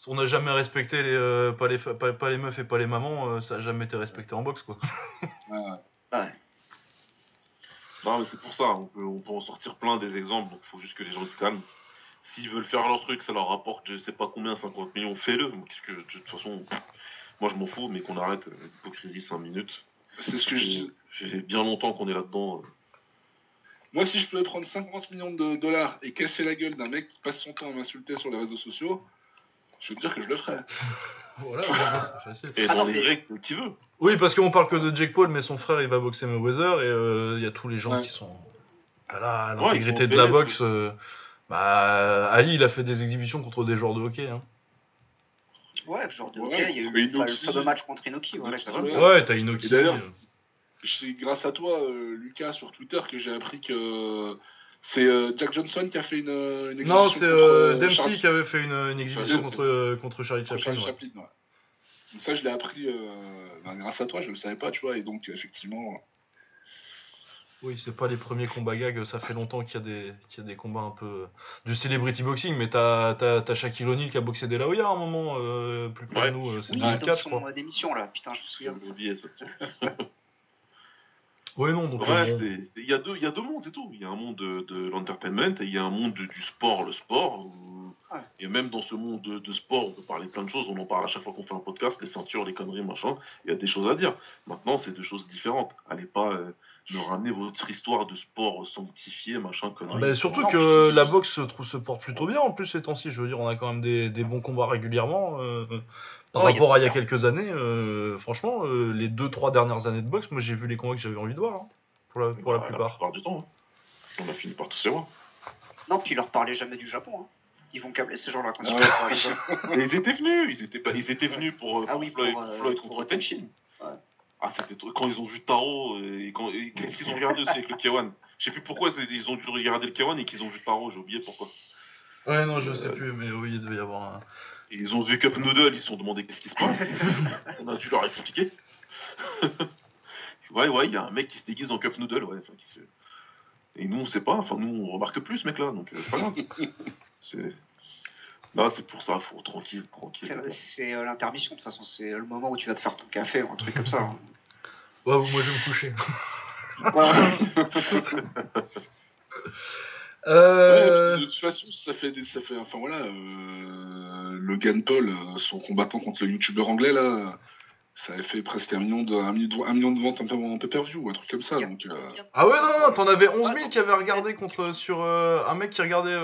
on n'a jamais respecté les, pas, les, pas, les meufs et pas les mamans, ça n'a jamais été respecté en boxe, quoi. ouais. Non, mais c'est pour ça, on peut, on peut en sortir plein des exemples, donc il faut juste que les gens se calment. S'ils veulent faire leur truc, ça leur rapporte je sais pas combien, 50 millions, fais-le. que de toute façon, moi je m'en fous, mais qu'on arrête l'hypocrisie 5 minutes. C'est ce que je dis. J'ai bien longtemps qu'on est là-dedans. Euh. Moi, si je pouvais prendre 50 millions de dollars et casser la gueule d'un mec qui passe son temps à m'insulter sur les réseaux sociaux, je veux te dire que je le ferais. voilà, c'est facile. Et dans les règles qu'il veut. Oui, parce qu'on parle que de Jake Paul, mais son frère il va boxer Mayweather et euh, il y a tous les gens qui sont. Voilà, l'intégrité de la boxe. Euh, bah, Ali, il a fait des exhibitions contre des joueurs de hockey. Hein. Ouais, genre de hockey, il y a eu le fameux match contre Inoki. Ouais, ouais t'as Inoki. D'ailleurs, c'est grâce à toi, euh, Lucas, sur Twitter, que j'ai appris que c'est euh, Jack Johnson qui a fait une, euh, une exhibition. Non, c'est Dempsey qui avait fait une, exhibition contre, contre Charlie Chaplin. Chaplin Donc ça, je l'ai appris ben, grâce à toi, je ne le savais pas, tu vois, et donc effectivement. Oui, c'est pas les premiers combats gags, ça fait longtemps qu'il y, a des, qu'il y a des combats un peu du celebrity boxing, mais t'as, t'as, t'as Shaquille O'Neal qui a boxé des Laoya à un moment, plus près de nous, c'est oui, 2004 je crois. d'émission là, putain, je me souviens. J'ai oublié ça. Ouais, non, donc. il y, a deux, y a deux mondes et tout. Il y a un monde de, l'entertainment et il y a un monde du sport, le sport. Et même dans ce monde de, sport, on peut parler plein de choses. On en parle à chaque fois qu'on fait un podcast, les ceintures, les conneries, machin. Il y a des choses à dire. Maintenant, c'est deux choses différentes. Allez pas euh, me ramener votre histoire de sport sanctifié, machin, conneries. Bah, surtout que la boxe se, trouve, se porte plutôt bien en plus ces temps-ci. Je veux dire, on a quand même des, bons combats régulièrement. Euh, par rapport à il y a quelques années, euh, franchement, euh, les 2-3 dernières années de boxe, moi j'ai vu les combats que j'avais envie de voir, hein, pour la, pour la bah, plupart. La plupart du temps, hein. on a fini par tous les voir. Non, puis ils leur parlaient jamais du Japon. Hein. Ils vont câbler ces gens-là. Ah ils étaient venus, ils étaient, pas, ils étaient venus pour, euh, ah oui, Floyd, Floyd, contre Tenchin. Ah, c'était quand ils ont vu Taro et, qu'est-ce qu'ils ont regardé aussi avec le K1 Je sais plus pourquoi ils ont dû regarder le K1 et qu'ils ont vu Taro, j'ai oublié pourquoi. Ouais, non, je sais plus, mais oui, il devait y avoir un. Ils ont vu Cup Noodle, ils se sont demandé qu'est-ce qui se passe. On a dû leur expliquer. ouais, ouais, il y a un mec qui se déguise en Cup Noodle, ouais. Et nous, on sait pas, enfin, nous, on remarque plus ce mec-là, donc euh, c'est pas grave. c'est. Là, c'est pour ça, faut tranquille, tranquille. C'est euh, l'intermission, de toute façon, c'est le moment où tu vas te faire ton café ou un truc comme ça. Hein. Ouais, moi je vais me coucher. Euh, de toute façon, ça fait, ça fait, enfin voilà, euh, le Paul, euh, son combattant contre le youtubeur anglais là, ça avait fait presque un million de, un million de, ventes un peu en pay-per-view ou un truc comme ça. Donc, Ah ouais, non, non, t'en avais 11 000 qui avaient regardé contre, sur un mec qui regardait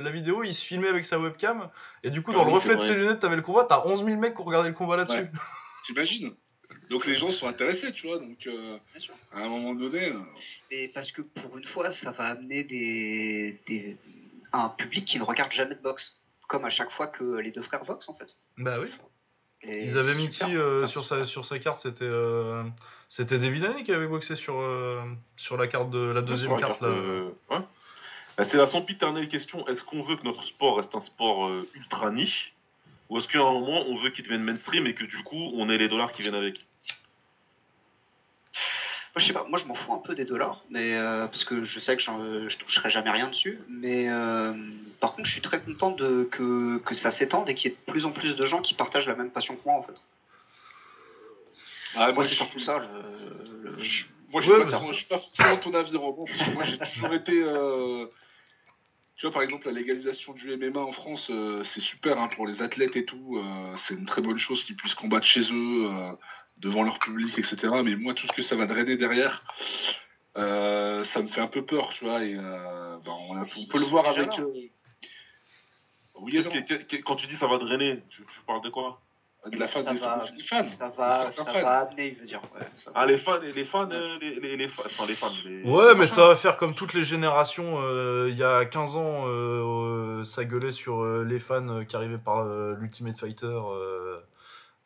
la vidéo, il se filmait avec sa webcam, et du coup, dans ah le reflet de ses lunettes, t'avais le combat, t'as 11 000 mecs qui ont regardé le combat là-dessus. T'imagines? Donc les gens sont intéressés, tu vois. Donc euh, à un moment donné. Euh, Et parce que pour une fois, ça va amener des, un public qui ne regarde jamais de boxe, comme à chaque fois que les deux frères boxent en fait. Bah oui. Ils avaient mis qui euh, sur sa sur sa carte C'était c'était David qui avait boxé sur sur la carte de la deuxième carte, là. Ouais. Bah, c'est la sempiternelle question. Est-ce qu'on veut que notre sport reste un sport ultra niche ou est-ce qu'à un moment, on veut qu'il devienne mainstream et que du coup, on ait les dollars qui viennent avec? Moi, je sais pas, moi je m'en fous un peu des dollars, mais euh, parce que je sais que je toucherai jamais rien dessus. Mais euh, par contre, je suis très content de, que, que ça s'étende et qu'il y ait de plus en plus de gens qui partagent la même passion que moi en fait. Ah, moi, c'est surtout ça. Le, Moi, je ne suis, pas forcément ton avis, Robin, parce que moi j'ai toujours été. Euh, tu vois, par exemple, la légalisation du MMA en France, c'est super hein, pour les athlètes et tout. c'est une très bonne chose qu'ils puissent combattre chez eux devant leur public, etc. Mais moi, tout ce que ça va drainer derrière, euh, ça me fait un peu peur, tu vois. Et euh, ben, on, peut le voir avec. Euh, oui, quand tu dis ça va drainer, tu, parles de quoi? De la face des, va, fans. Ça va, ça va amener, il veut dire. ah, les fans, les fans, les, les, les, enfin, les fans. Ouais, mais ça va faire comme toutes les générations. Il y a 15 ans, ça gueulait sur les fans qui arrivaient par l'Ultimate Fighter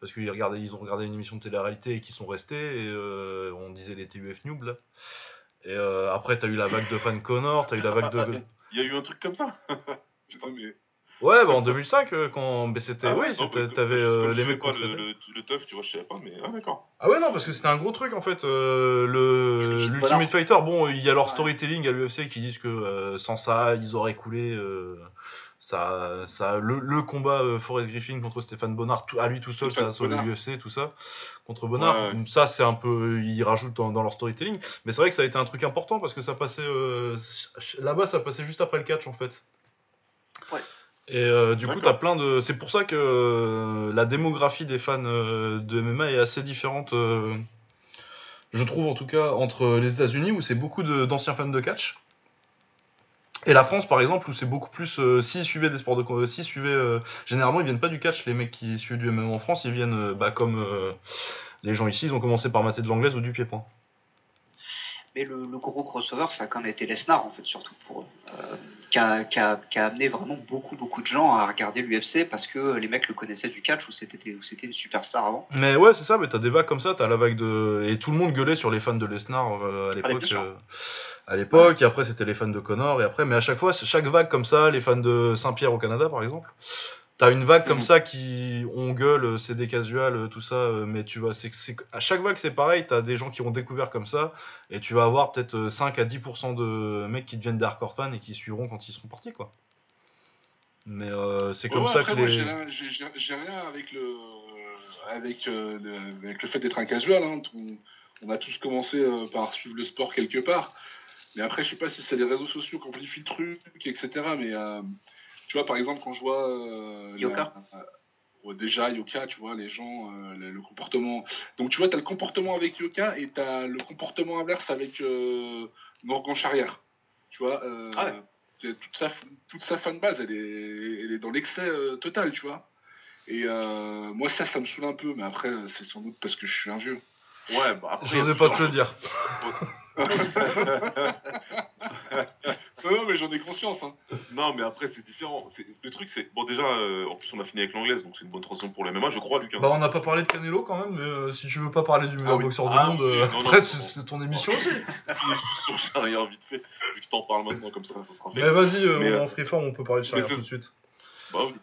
parce qu'ils regardaient, ils ont regardé une émission de télé-réalité et qu'ils sont restés, et euh, on disait les TUF Noob là. Et euh, après, t'as eu la vague de fan Connor, t'as eu la vague de. Il y a eu un truc comme ça mais... Ouais, bah en 2005, euh, quand mais c'était. Ah oui, t'avais les mecs contre. Le, le, le teuf, tu vois, je savais pas, mais. Ah, d'accord. Ah ouais, non, parce que c'était un gros truc en fait. le L'Ultimate Fighter, bon, il y a leur storytelling à l'UFC qui disent que sans ça, ils auraient coulé ça, ça, le, combat euh, Forrest Griffin contre Stéphane Bonnard, tout, à lui tout seul, ça a sauvé l'UFC, tout ça, contre Bonnard. Ça, c'est un peu, ils rajoutent dans, leur storytelling. Mais c'est vrai que ça a été un truc important parce que ça passait, euh, là-bas, ça passait juste après le catch en fait. Ouais. Et euh, du coup, t'as plein de. C'est pour ça que la démographie des fans de MMA est assez différente, je trouve en tout cas, entre les États-Unis où c'est beaucoup d'anciens fans de catch et la France, par exemple, où c'est beaucoup plus. Euh, s'ils suivaient des sports de. Euh, s'ils suivaient. Euh, généralement, ils viennent pas du catch, les mecs qui suivent du MMA en France, ils viennent, bah, comme les gens ici, ils ont commencé par mater de l'anglaise ou du pied-point. Mais le, gros crossover, ça a quand même été Lesnar, en fait, surtout pour qui, a, qui, a, amené vraiment beaucoup, beaucoup de gens à regarder l'UFC parce que les mecs le connaissaient du catch ou c'était, c'était une superstar avant. Mais ouais, c'est ça, mais t'as des vagues comme ça, t'as la vague de. Et tout le monde gueulait sur les fans de Lesnar à l'époque à l'époque, et après c'était les fans de Connor, et après, mais à chaque fois, chaque vague comme ça, les fans de Saint-Pierre au Canada par exemple, t'as une vague comme mhm. ça qui on gueule, c'est des casuals, tout ça, mais tu vois, c'est, à chaque vague c'est pareil, t'as des gens qui ont découvert comme ça, et tu vas avoir peut-être 5 à 10% de mecs qui deviennent des hardcore fans et qui suivront quand ils seront partis, quoi. Mais euh, c'est comme ça que les. J'ai, rien avec le, avec, euh, le, avec le fait d'être un casual. Hein. On, a tous commencé euh, par suivre le sport quelque part. Mais après, je sais pas si c'est les réseaux sociaux qui amplifient le truc, etc. Mais euh, tu vois, par exemple, quand je vois. Euh, Yoka Déjà, Yoka, tu vois, les gens, euh, le, comportement. Donc, tu vois, tu as le comportement avec Yoka et tu as le comportement inverse avec Morgan Charrière. Tu vois, ah toute, sa, toute sa fanbase, elle est, elle est dans l'excès total, tu vois. Et moi, ça, ça me saoule un peu, mais après, c'est sans doute parce que je suis un vieux. Ouais, bah après. J'osais pas te le dire. non, mais j'en ai conscience. Hein. Non, mais après, c'est différent. Le truc, c'est. Bon, déjà, euh, en plus, on a fini avec l'anglaise, donc c'est une bonne transition pour les MMA, je crois, Lucas. Bah, on n'a pas parlé de Canelo quand même, mais euh, si tu veux pas parler du meilleur ah boxeur du ah monde, euh, après, c'est ton émission aussi. J'ai rien vite fait, vu que t'en parles maintenant, comme ça, ça sera fait. Mais vas-y, en freeform, on peut parler de Charrière tout de suite. Bah, oui.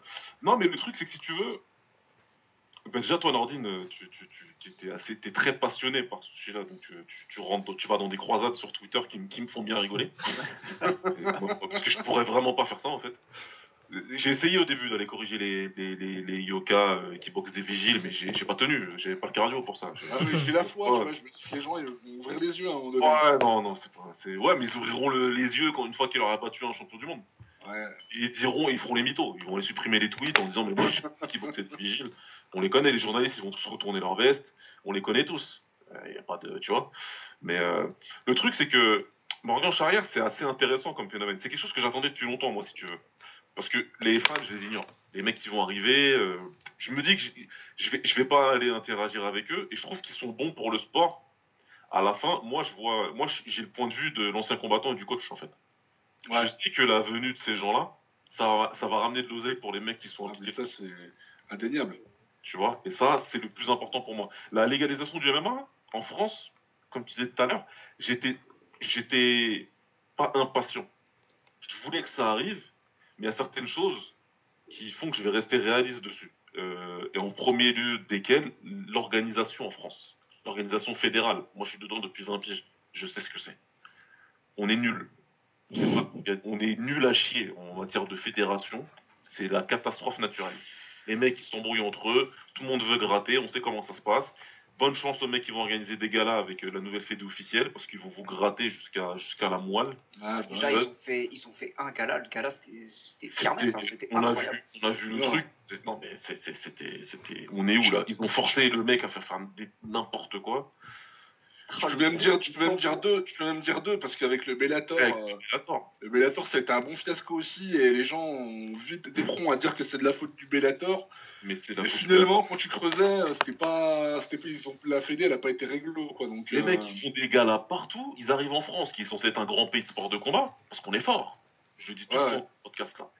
Non, mais le truc, c'est que si tu veux, bah, déjà, toi, Nordine, euh, tu, tu, tu es, assez, très passionné par ce sujet-là, donc tu, tu, rentres, tu vas dans des croisades sur Twitter qui, qui me font bien rigoler. parce que je pourrais vraiment pas faire ça, en fait. J'ai essayé au début d'aller corriger les, les, les, les yokas euh, qui boxent des vigiles, mais j'ai pas tenu, j'avais pas le cardio pour ça. Ah, j'ai la foi, tu vois, je me dis que les gens ils vont ouvrir les yeux à un moment donné. Ouais, non, non, c'est pas. Ouais, mais ils ouvriront les yeux quand, une fois qu'il aura pas tué un champion du monde. Ouais. Ils diront, ils feront les mythos, ils vont les supprimer les tweets en disant, mais moi je sais pas qui boxe cette vigile on les connaît, les journalistes, ils vont tous retourner leur veste, on les connaît tous. Il n'y a pas de, tu vois. Mais euh, le truc, c'est que Morgan Charrière, c'est assez intéressant comme phénomène. C'est quelque chose que j'attendais depuis longtemps, moi, si tu veux. Parce que les fans, je les ignore. Les mecs qui vont arriver, euh, je me dis que je vais, je vais pas aller interagir avec eux, et je trouve qu'ils sont bons pour le sport. À la fin, moi, je vois, moi, j'ai le point de vue de l'ancien combattant et du coach, en fait. Je sais que la venue de ces gens-là, ça, va, ça va ramener de l'oseille pour les mecs qui sont ah, ça, c'est indéniable. Tu vois Et ça, c'est le plus important pour moi. La légalisation du MMA, en France, comme tu disais tout à l'heure, j'étais, j'étais pas impatient. Je voulais que ça arrive, mais il y a certaines choses qui font que je vais rester réaliste dessus. Euh, et en premier lieu desquelles, l'organisation en France. L'organisation fédérale. Moi, je suis dedans depuis 20 piges. Je sais ce que c'est. On est nul. on est nul à chier en matière de fédération. C'est la catastrophe naturelle les mecs ils s'embrouillent entre eux, tout le monde veut gratter, on sait comment ça se passe. Bonne chance aux mecs qui vont organiser des galas avec euh, la nouvelle fédé officielle, parce qu'ils vont vous gratter jusqu'à jusqu'à la moelle. Ah, déjà, ils ont, fait, ils ont fait un gala, le gala c'était fermé, c'était on, a vu, on a vu le truc. Non, mais c'était. On est où là? Ils ont forcé le mec à faire faire n'importe quoi. Tu peux même dire, tu peux même dire deux, tu peux même dire deux parce qu'avec le Bellator, euh, le Bellator, ça a été un bon fiasco aussi et les gens ont vite pronts à dire que c'est de la faute du Bellator. Mais c'est finalement quand tu creusais, euh, c'était pas, c'était ils ont, la Fédé, elle a pas été réglo quoi. Donc les mecs ils font des galas partout, ils arrivent en France qui est censé être un grand pays de sport de combat parce qu'on est fort. Je dis tout le temps podcast là.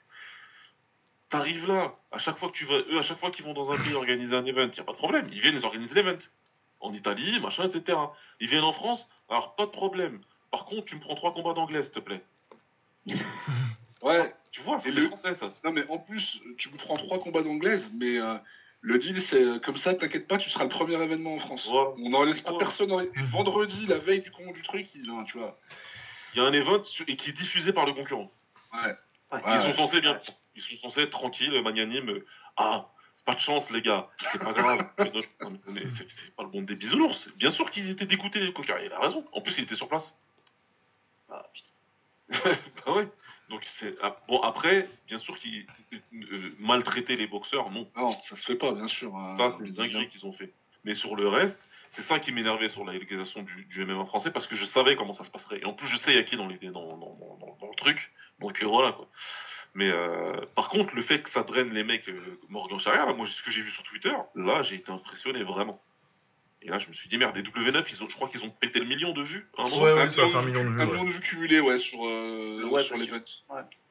T'arrives là, à chaque fois que tu vas, eux, à chaque fois qu'ils vont dans un pays organiser un event, y a pas de problème, ils viennent, ils organisent l'event en Italie, machin, etc. Ils viennent en France, alors pas de problème. Par contre, tu me prends trois combats d'anglais, s'il te plaît. Ouais. Tu vois, c'est le français, ça. Non, mais en plus, tu me prends trois combats d'anglaise, mais euh, le deal, c'est euh, comme ça, t'inquiète pas, tu seras le premier événement en France. On n'en laisse pas personne. Vendredi, la veille du, con, du truc, il, hein, tu vois. Il y a un event et qui est diffusé par le concurrent. Ouais. Ils sont censés bien. Ils sont censés être tranquilles, magnanimes. Ah, pas de chance, les gars. C'est pas grave. c'est pas le bon des bisounours. Bien sûr qu'ils étaient dégoûtés, les coquins. Il a raison. En plus, il était sur place. Ah, putain. bah ouais. Donc, c'est. Ah, bon, après, bien sûr qu'ils euh, maltraitaient les boxeurs, non. Non, ça se fait pas, bien sûr. Hein. Ça, c'est une dinguerie qu'ils ont fait. Mais sur le reste, c'est ça qui m'énervait sur la légalisation du, du, MMA français parce que je savais comment ça se passerait. Et en plus, je sais y a qui dans, les, dans, dans, dans, le truc. Donc euh, voilà quoi. Mais euh, par contre, le fait que ça draine les mecs, euh, Morgan Charrière, moi, ce que j'ai vu sur Twitter, là, j'ai été impressionné vraiment. Et là, je me suis dit, merde, les W9, ils ont, je crois qu'ils ont pété le million de vues. Ouais, ouais, ça fait un million de vues. Un million de vues cumulées, ouais, sur, euh, sur l'event.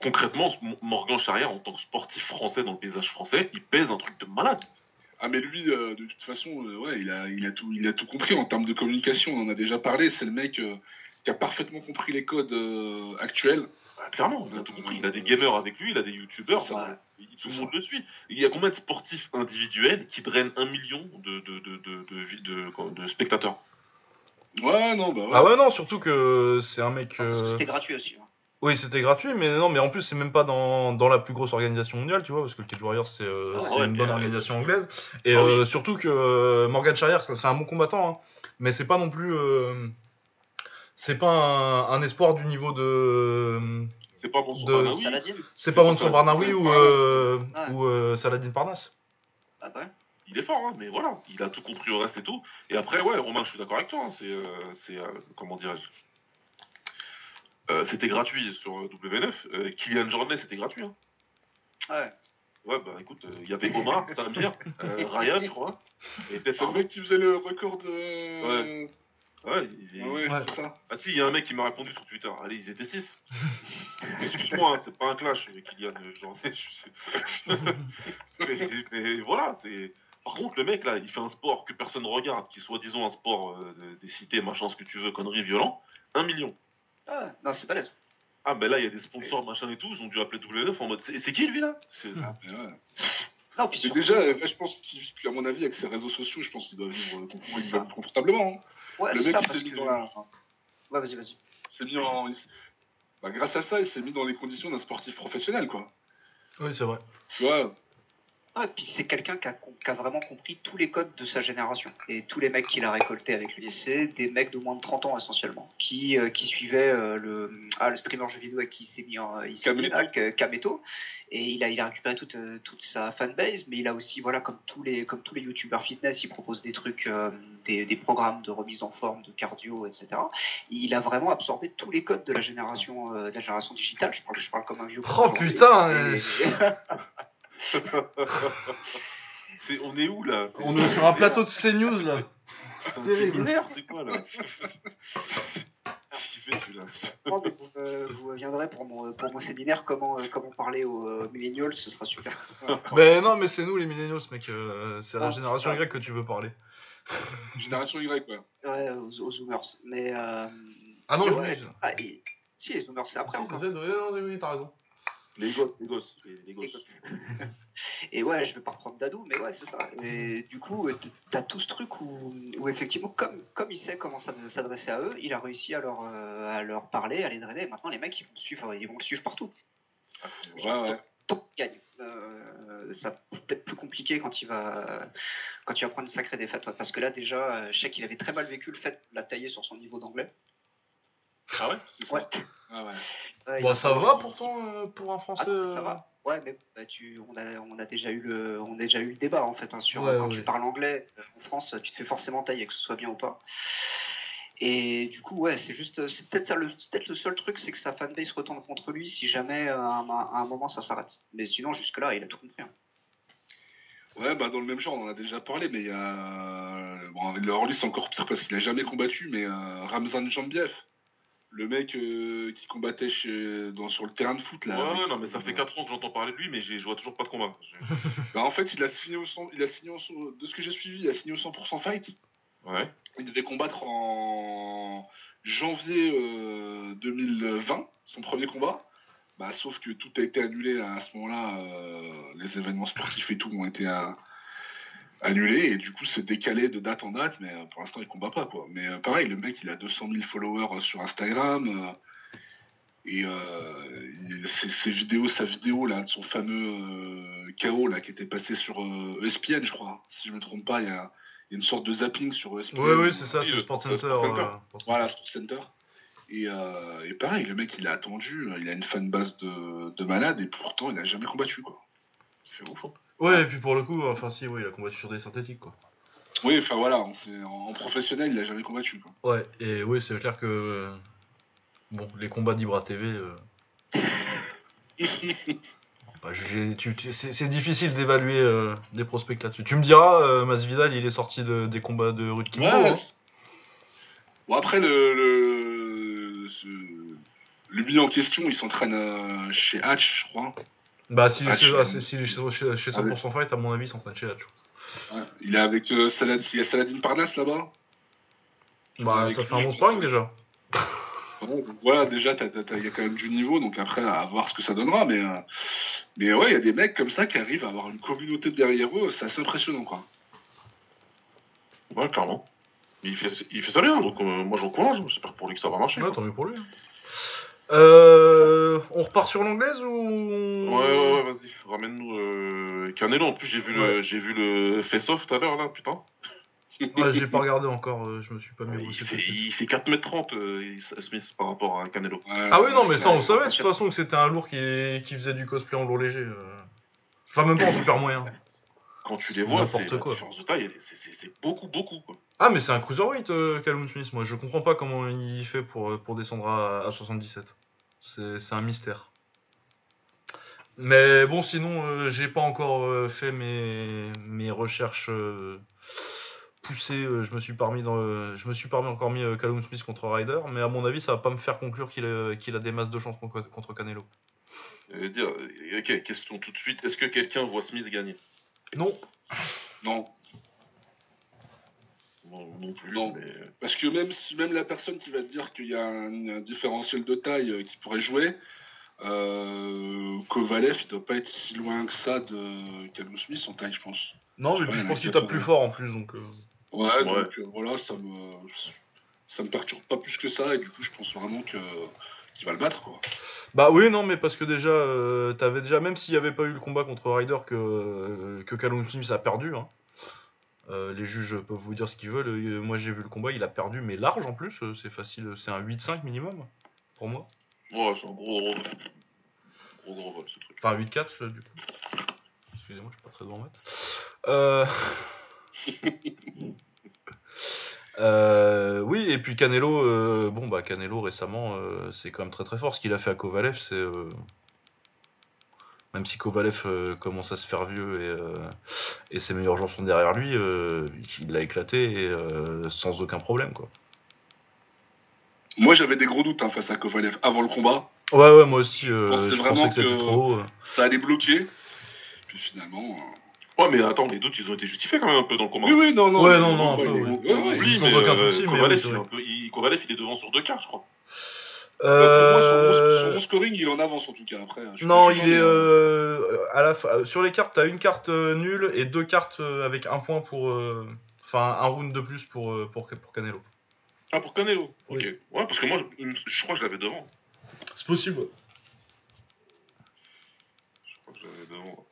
Concrètement, Morgan Charrière, en tant que sportif français dans le paysage français, il pèse un truc de malade. Ah mais lui, euh, de toute façon, euh, ouais, il a, il, a tout, il a tout compris en termes de communication, on en a déjà parlé, c'est le mec euh, qui a parfaitement compris les codes actuels. Bah, clairement, il a tout compris. Il a des gamers avec lui, il a des youtubeurs, tout le monde le suit. Il y a combien de sportifs individuels qui drainent un million de, de, de, de, spectateurs? Ouais, non, bah ouais. Ah ouais, non, surtout que c'est un mec... C'était gratuit aussi. Hein. Oui, c'était gratuit, mais non, mais en plus, c'est même pas dans, dans, la plus grosse organisation mondiale, tu vois, parce que le Cage Warriors, c'est euh, ah une bonne organisation anglaise. Et ah euh, surtout que euh, Morgan Charrier, c'est un bon combattant, hein, mais c'est pas non plus. C'est pas un, espoir du niveau de. C'est pas Mansour Barnaoui. C'est pas Mansour Barnaoui ou, ou Saladin Parnasse. Ah ouais il est fort, hein, mais voilà, il a tout compris au reste et tout. Et après, ouais, Romain, je suis d'accord avec toi, hein, c'est, comment dirais-je, euh, c'était gratuit sur W9. Euh, Kylian Jornet, c'était gratuit. Hein. Ouais. Ouais, bah écoute, il y avait Omar, Samir, euh, Ryan, je crois. Et C'est le mec qui faisait le record de. Ouais. Ouais, il... ah ouais, c'est ça. Ah si, il y a un mec qui m'a répondu sur Twitter. Allez, ils étaient 6. Excuse-moi, hein, c'est pas un clash, Kylian Jornet. mais, mais, voilà, c'est. Par contre, le mec là, il fait un sport que personne ne regarde, qui soit disons un sport des cités, machin, ce que tu veux, conneries, violent. Un million. Ah, non, c'est pas l'aise. Ah, ben là, il y a des sponsors, machin et tout, ils ont dû appeler W9 en mode c'est qui lui là? Ah, ouais. Non, puis déjà, je pense qu'à mon avis, avec ses réseaux sociaux, je pense qu'il doit vivre euh, confortablement. Hein. Ouais, le mec, il s'est mis dans la. Ouais, vas-y, vas-y. C'est mis en. Bah, grâce à ça, il s'est mis dans les conditions d'un sportif professionnel, quoi. Oui, c'est vrai. Tu vois, ah, et puis c'est quelqu'un qui a, vraiment compris tous les codes de sa génération. Et tous les mecs qu'il a récoltés avec lui, c'est des mecs de moins de 30 ans essentiellement, qui, euh, qui suivaient euh, le, ah, le streamer jeu vidéo avec qui il s'est mis en il Kameto. Et il a, il a récupéré toute, euh, toute sa fanbase, mais il a aussi, voilà, comme tous les, comme tous les youtubeurs fitness, il propose des trucs, des, des, programmes de remise en forme, de cardio, etc. Il a vraiment absorbé tous les codes de la génération, de la génération digitale. Je parle, je parle comme un vieux. Oh putain! on est où là? On est sur un plateau de CNews là. C'est terrible. C'est quoi là? Euh, vous, viendrez pour mon, pour mon séminaire comment, euh, comment parler aux euh, millennials, ce sera super. mais non, mais c'est nous les millennials, mec. c'est à la génération Y que tu veux parler. Génération Y, quoi. Ouais, aux, zoomers. Mais. ah non, je ah, Si, les zoomers, c'est après. Si, oui, t'as raison. Les gosses, les gosses, les gosses. et ouais, je vais pas reprendre Dadou, mais ouais, c'est ça. Et du coup, t'as tout ce truc où, où effectivement, comme, comme il sait comment s'adresser à eux, il a réussi à leur, euh, à leur parler, à les drainer. Et maintenant, les mecs, ils vont le suivre, ils vont le suivre partout. Ah, ouais, ouais. Tant gagne. Euh, ça peut-être plus compliqué quand il va quand il va prendre une sacrée défaite parce que là déjà je sais qu'il avait très mal vécu le fait de la tailler sur son niveau d'anglais ah ouais Ouais. Ah ouais. Bah, ça va pourtant euh, pour un Français. Ah, ça va. Euh. Ouais, mais bah, tu, on, a, on, a déjà eu le, on a déjà eu le débat en fait hein, sur quand tu parles anglais euh, en France, tu te fais forcément tailler que ce soit bien ou pas. Et du coup, ouais, c'est juste, c'est peut-être ça, le, peut-être le seul truc, c'est que sa fanbase retourne contre lui si jamais à un, moment ça s'arrête. Mais sinon, jusque là, il a tout compris. Hein. Ouais, bah dans le même genre, on en a déjà parlé, mais il y a. Bon, le c'est encore pire parce qu'il a jamais combattu, mais Ramzan Jambiev le mec euh, qui combattait chez, dans, sur le terrain de foot là. Ouais, non, mais ça fait 4 ans que j'entends parler de lui, mais je vois toujours pas de combat. bah, en fait, il a signé au il a signé de ce que j'ai suivi, il a signé au 100% fight. Ouais. Il devait combattre en janvier 2020, euh, son premier combat. Bah, sauf que tout a été annulé à ce moment-là. Euh, les événements sportifs et tout ont été annulé et du coup c'est décalé de date en date mais euh, pour l'instant il combat pas quoi mais euh, pareil le mec il a 200 000 followers euh, sur Instagram Et ses, vidéos, sa vidéo là, de son fameux KO là, qui était passé sur ESPN, je crois. Si je me trompe pas, il y a, une sorte de zapping sur ESPN. Oui, oui, c'est ça, c'est le Sport Center. Voilà, Sport Center. Et, et, pareil, le mec, il a attendu, il a une fanbase de, de malade, et pourtant, il n'a jamais combattu, quoi. C'est ouf. Hein. Ouais, et puis pour le coup, enfin si, oui, il a combattu sur des synthétiques, quoi. Oui, enfin voilà, en, professionnel, il a jamais combattu, quoi. Ouais, et oui, c'est clair que... Bon, les combats d'Ibra TV... Euh... bah, c'est difficile d'évaluer euh, des prospects là-dessus. Tu me diras, euh, Masvidal, il est sorti de, des combats de Ruth Kimbo. Ouais, hein. Bon, après, le, le, lui en question, il s'entraîne euh, chez Hatch, je crois. Bah, si, ah, chez, chez, chez 100% Fight, à mon avis, ils s'entraînent chez Hatch. Ouais, il est avec euh, Saladin, il y a Saladin Parnas là-bas. Bah, ça fait un bon sparring déjà. voilà, déjà, il y a quand même du niveau, donc après, à voir ce que ça donnera. Mais, euh, mais ouais, il y a des mecs comme ça qui arrivent à avoir une communauté derrière eux, c'est assez impressionnant, quoi. Ouais, clairement. il fait, il fait ça bien, donc euh, moi j'encourage, j'espère pour lui que ça va marcher. Ouais, tant mieux pour lui. Euh, on repart sur l'anglaise ou Ouais, ouais, ouais, vas-y, ramène-nous euh, Canelo. En plus, j'ai vu, le, j'ai vu le face-off tout à l'heure, là, putain. Ouais, j'ai pas regardé encore, euh, je me suis pas mis il, fait, il fait 4m30 euh, Smith par rapport à Canelo. ah oui, non, mais ça on le savait de toute façon que c'était un lourd qui, qui faisait du cosplay en lourd léger. Euh. Enfin, même pas en super moyen. Quand tu les vois, c'est la différence de taille, c'est beaucoup, beaucoup. Quoi. Ah, mais c'est un cruiserweight, euh, Calhoun Smith. Moi, je comprends pas comment il fait pour, pour descendre à, 77. C'est un mystère. Mais bon, sinon, j'ai pas encore fait mes, mes recherches euh, je me suis parmi dans, je me suis parmi encore mis euh, Callum Smith contre Ryder, mais à mon avis, ça va pas me faire conclure qu'il a, qu'il a des masses de chance contre Canelo. dire, euh, ok, question tout de suite, est-ce que quelqu'un voit Smith gagner? Non. Non. non plus. Non. Parce que même si même la personne qui va te dire qu'il y a un, différentiel de taille qui pourrait jouer, Kovalev, il doit pas être si loin que ça de Callum Smith en taille, je pense. Non, mais je pense qu'il tape plus fort en plus, donc. Ouais, donc euh, voilà, ça me, ça me perturbe pas plus que ça, et du coup, je pense vraiment que qu'il va le battre, quoi. Bah oui, non, mais parce que déjà, euh, t'avais déjà, même s'il n'y avait pas eu le combat contre Ryder que, euh, que Callum Smith a perdu, hein. les juges peuvent vous dire ce qu'ils veulent. moi, j'ai vu le combat, il a perdu, mais large en plus. C'est facile, c'est un 8-5 minimum pour moi. Ouais, c'est un gros gros gros gros vol ce truc. Enfin, 8-4 du coup. Excusez-moi, je suis pas très devant mettre. Euh... Euh, oui, et puis Canelo, euh, bon bah Canelo récemment, euh, c'est quand même très très fort. Ce qu'il a fait à Kovalev, c'est même si Kovalev commence à se faire vieux et, ses meilleurs joueurs sont derrière lui, il l'a éclaté sans aucun problème quoi. Moi j'avais des gros doutes hein, face à Kovalev avant le combat. Ouais ouais moi aussi. je pensais, que c'était trop. Ça allait bloquer. Puis finalement. Ouais, mais attends, les doutes, ils ont été justifiés quand même un peu dans le combat. Oui, oui, non, non. Ouais, non, non, oui, sans aucun souci, mais. Kovalev, il, est un peu... il... Kovalev, il est devant sur deux cartes, je crois. Euh... Pour moi, son, scoring, il en avance en tout cas. Après, non, il est euh, à la fin. Sur les cartes, t'as une carte euh, nulle et deux cartes euh, avec un point pour. Enfin, un round de plus pour, pour, pour Canelo. Ah, pour Canelo Ok. Ouais, parce que moi, je crois que je l'avais devant. C'est possible. Je crois que je l'avais devant.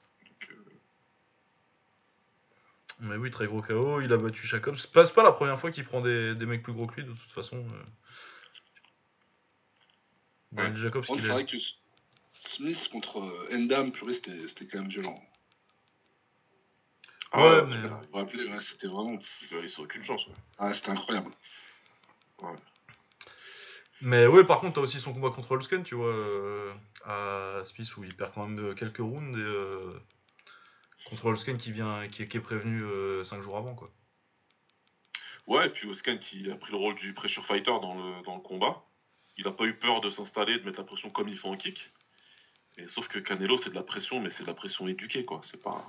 Mais oui, très gros KO, il a battu Jacobs. C'est pas, pas la première fois qu'il prend des, des, mecs plus gros que lui, de toute façon. Euh. Ouais. Jacobs, c'est vrai que Smith contre euh, Endam, purée, c'était quand même violent. Ah, ouais, mais. Vous vous rappelez, ouais, c'était vraiment. Il laissé aucune chance. Ouais. Ah, c'était incroyable. Ouais. Mais ouais, par contre, t'as aussi son combat contre Holsken, tu vois, euh, à Smith, où il perd quand même quelques rounds et contre Holsken qui vient, qui, est prévenu 5 euh, jours avant, quoi. Ouais, et puis Holsken qui a pris le rôle du pressure fighter dans le, combat. Il n'a pas eu peur de s'installer, de mettre la pression comme il fait en kick. Sauf que Canelo, c'est de la pression, mais c'est de la pression éduquée, quoi. C'est pas.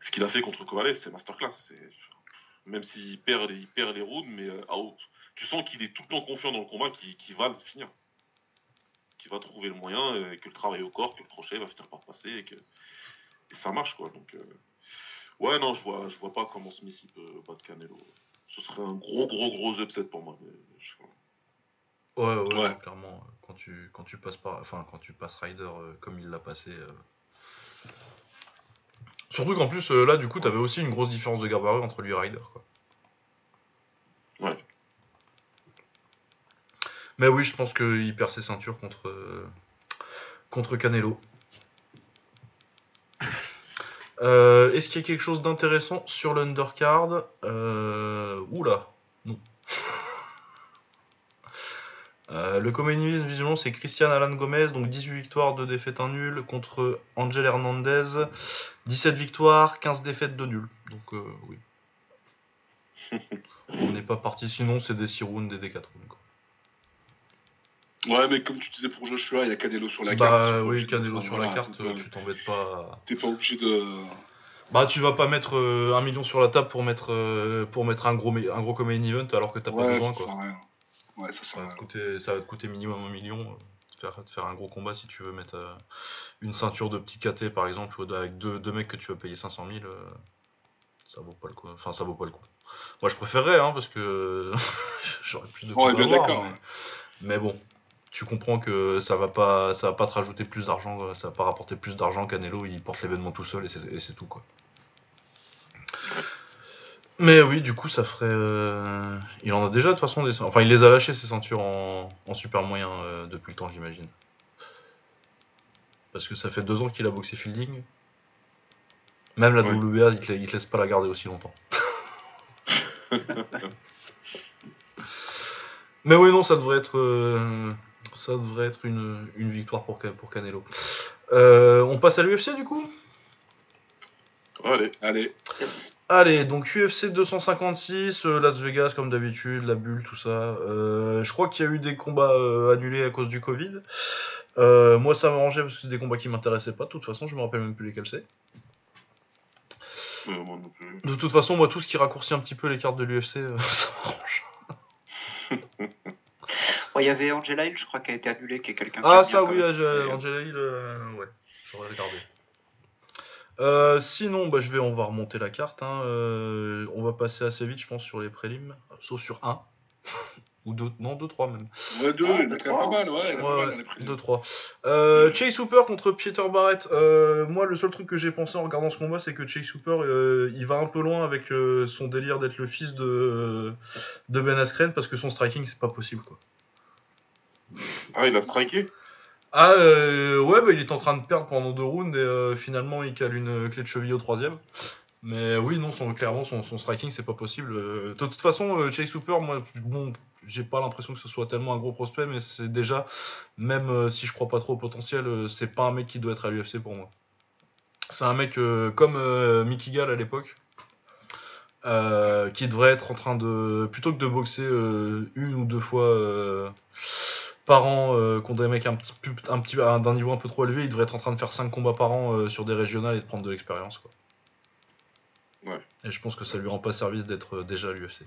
Ce qu'il a fait contre Kovalev, c'est masterclass. Même s'il perd, il perd les rounds, mais euh, tu sens qu'il est tout le temps confiant dans le combat, qu'il va le finir. Qu'il va trouver le moyen, et que le travail au corps, que le crochet va finir par passer, ça marche quoi. Donc euh, ouais non, je vois, je vois pas comment Smith il peut battre Canelo. Ce serait un gros gros gros upset pour moi. Ouais, ouais, clairement. quand tu, quand tu passes par, enfin quand tu passes Rider comme il l'a passé. Surtout qu'en plus là du coup tu avais aussi une grosse différence de gabarit entre lui et Rider quoi. Ouais. Mais oui, je pense qu'il perd ses ceintures contre, contre Canelo. Euh, est-ce qu'il y a quelque chose d'intéressant sur l'undercard euh, Oula, non. Euh, le comédie visiblement c'est Christian Alan Gomez, donc 18 victoires, 2 défaites, 1 nul, contre Angel Hernandez, 17 victoires, 15 défaites, 2 nuls. Donc oui. On n'est pas parti, sinon c'est des 6 rounds et des 4 rounds. Ouais, mais comme tu disais pour Joshua, il y a Canelo sur la bah, carte. Bah oui, Canelo sur la carte, tu t'embêtes pas. T'es pas obligé de. Bah tu vas pas mettre euh, un million sur la table pour mettre euh, pour mettre un gros un gros event alors que t'as pas besoin quoi. Rien. Ouais, ça, ça, va te coûter, ça va te coûter minimum un million de faire, de faire un gros combat si tu veux mettre euh, une ceinture de petit KT par exemple avec deux, deux, mecs que tu vas payer 500 000 ça vaut pas le coup enfin ça vaut pas le coup moi je préférerais hein, parce que j'aurais plus de ouais, bien d'accord mais... mais bon tu comprends que ça va pas ça va pas te rajouter plus d'argent, euh, ça va pas rapporter plus d'argent. Canelo il porte l'événement tout seul et c'est tout quoi. Mais oui, du coup, ça ferait. Euh, il en a déjà de toute façon des. Enfin, il les a lâchés ses ceintures en, super moyen euh, depuis le temps, j'imagine. Parce que ça fait deux ans qu'il a boxé Fielding. Même la WBA, il te, il te laisse pas la garder aussi longtemps. Mais oui, non, ça devrait être ça devrait être une, victoire pour, pour Canelo. Euh, on passe à l'UFC du coup? Allez, allez. Allez, donc UFC 256, euh, Las Vegas comme d'habitude, la bulle, tout ça. Euh, je crois qu'il y a eu des combats annulés à cause du Covid. moi ça m'arrangeait parce que c'est des combats qui m'intéressaient pas. De toute façon, je me rappelle même plus lesquels c'est. De toute façon, moi tout ce qui raccourcit un petit peu les cartes de l'UFC, ça m'arrange. Il y avait Angela Hill, je crois, qui a été annulé, qui est quelqu'un Ah, ça, oui, Angela Hill, euh, ouais, j'aurais regardé. Euh, sinon, bah, je vais, on va remonter la carte. Hein. Euh, on va passer assez vite, je pense, sur les prélims, sauf sur un. Ou deux, non, deux, trois même. Ouais, deux, il y a pas mal, ouais. ouais, deux, trois. Euh, Chase Hooper contre Peter Barrett. Euh, moi, le seul truc que j'ai pensé en regardant ce combat, c'est que Chase Hooper, euh, il va un peu loin avec son délire d'être le fils de, de Ben Askren parce que son striking, c'est pas possible, quoi. Ah, il a striké? Ah, euh, ouais, bah, il est en train de perdre pendant deux rounds et euh, finalement il cale une clé de cheville au troisième. Mais oui, non, son, clairement, son, striking, c'est pas possible. Euh, de toute façon, Chase Hooper, moi, bon, j'ai pas l'impression que ce soit tellement un gros prospect, mais c'est déjà, même si je crois pas trop au potentiel, c'est pas un mec qui doit être à l'UFC pour moi. C'est un mec comme Mickey Gall à l'époque, qui devrait être en train de, plutôt que de boxer une ou deux fois par an euh, contre des mecs un petit peu un petit d'un niveau un peu trop élevé, il devrait être en train de faire 5 combats par an euh, sur des régionales et de prendre de l'expérience quoi. Ouais. Et je pense que ça lui rend pas service d'être euh, déjà à l'UFC.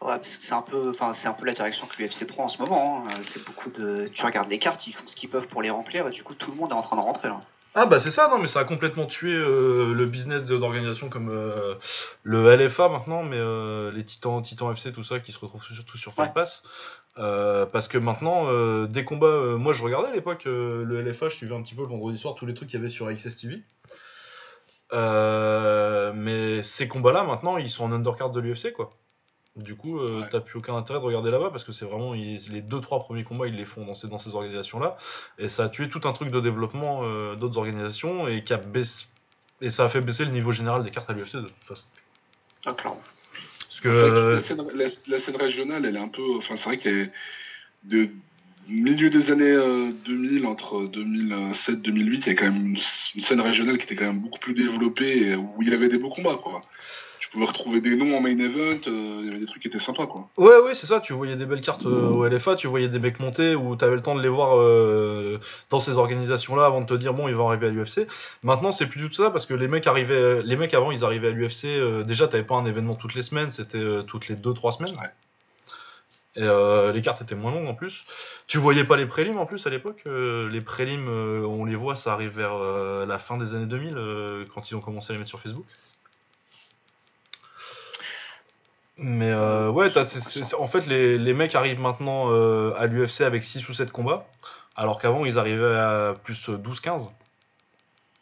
Ouais, parce que c'est un peu, enfin, c'est un peu la direction que l'UFC prend en ce moment. Hein. C'est beaucoup de, tu regardes les cartes, ils font ce qu'ils peuvent pour les remplir, et du coup tout le monde est en train de rentrer là. Ah bah c'est ça, non mais ça a complètement tué le business d'organisation comme le LFA maintenant, mais les Titans, Titans FC, tout ça qui se retrouvent surtout sur Fight Pass. Euh, parce que maintenant, euh, des combats. Euh, moi, je regardais à l'époque le LFA, je suivais un petit peu le vendredi soir tous les trucs qu'il y avait sur AXS TV. mais ces combats-là, maintenant, ils sont en undercard de l'UFC, quoi. Du coup, t'as plus aucun intérêt de regarder là-bas parce que c'est vraiment les 2-3 premiers combats, ils les font dans ces, dans ces organisations-là. Et ça a tué tout un truc de développement d'autres organisations et, qui a baissé, et ça a fait baisser le niveau général des cartes à l'UFC de toute façon. Ah, clairement la, scène, régionale, elle est un peu. Enfin, c'est vrai qu'il y a de milieu des années 2000, euh, entre 2007 2008, il y a quand même une, scène régionale qui était quand même beaucoup plus développée où il y avait des beaux combats, quoi pouvais retrouver des noms en main event, euh, il y avait des trucs qui étaient sympas quoi. Ouais, ouais, c'est ça, tu voyais des belles cartes euh, au LFA, tu voyais des mecs monter où tu avais le temps de les voir euh, dans ces organisations-là avant de te dire bon, ils vont arriver à l'UFC. Maintenant, c'est plus du tout ça parce que les mecs arrivaient, les mecs avant, ils arrivaient à l'UFC, déjà, t'avais pas un événement toutes les semaines, c'était toutes les 2-3 semaines. Et les cartes étaient moins longues en plus. Tu voyais pas les prélims en plus à l'époque. les prélims, on les voit, ça arrive vers la fin des années 2000 quand ils ont commencé à les mettre sur Facebook. Mais euh, euh, ouais, en fait, les, les, mecs arrivent maintenant euh, à l'UFC avec 6 ou 7 combats, alors qu'avant, ils arrivaient à plus 12-15.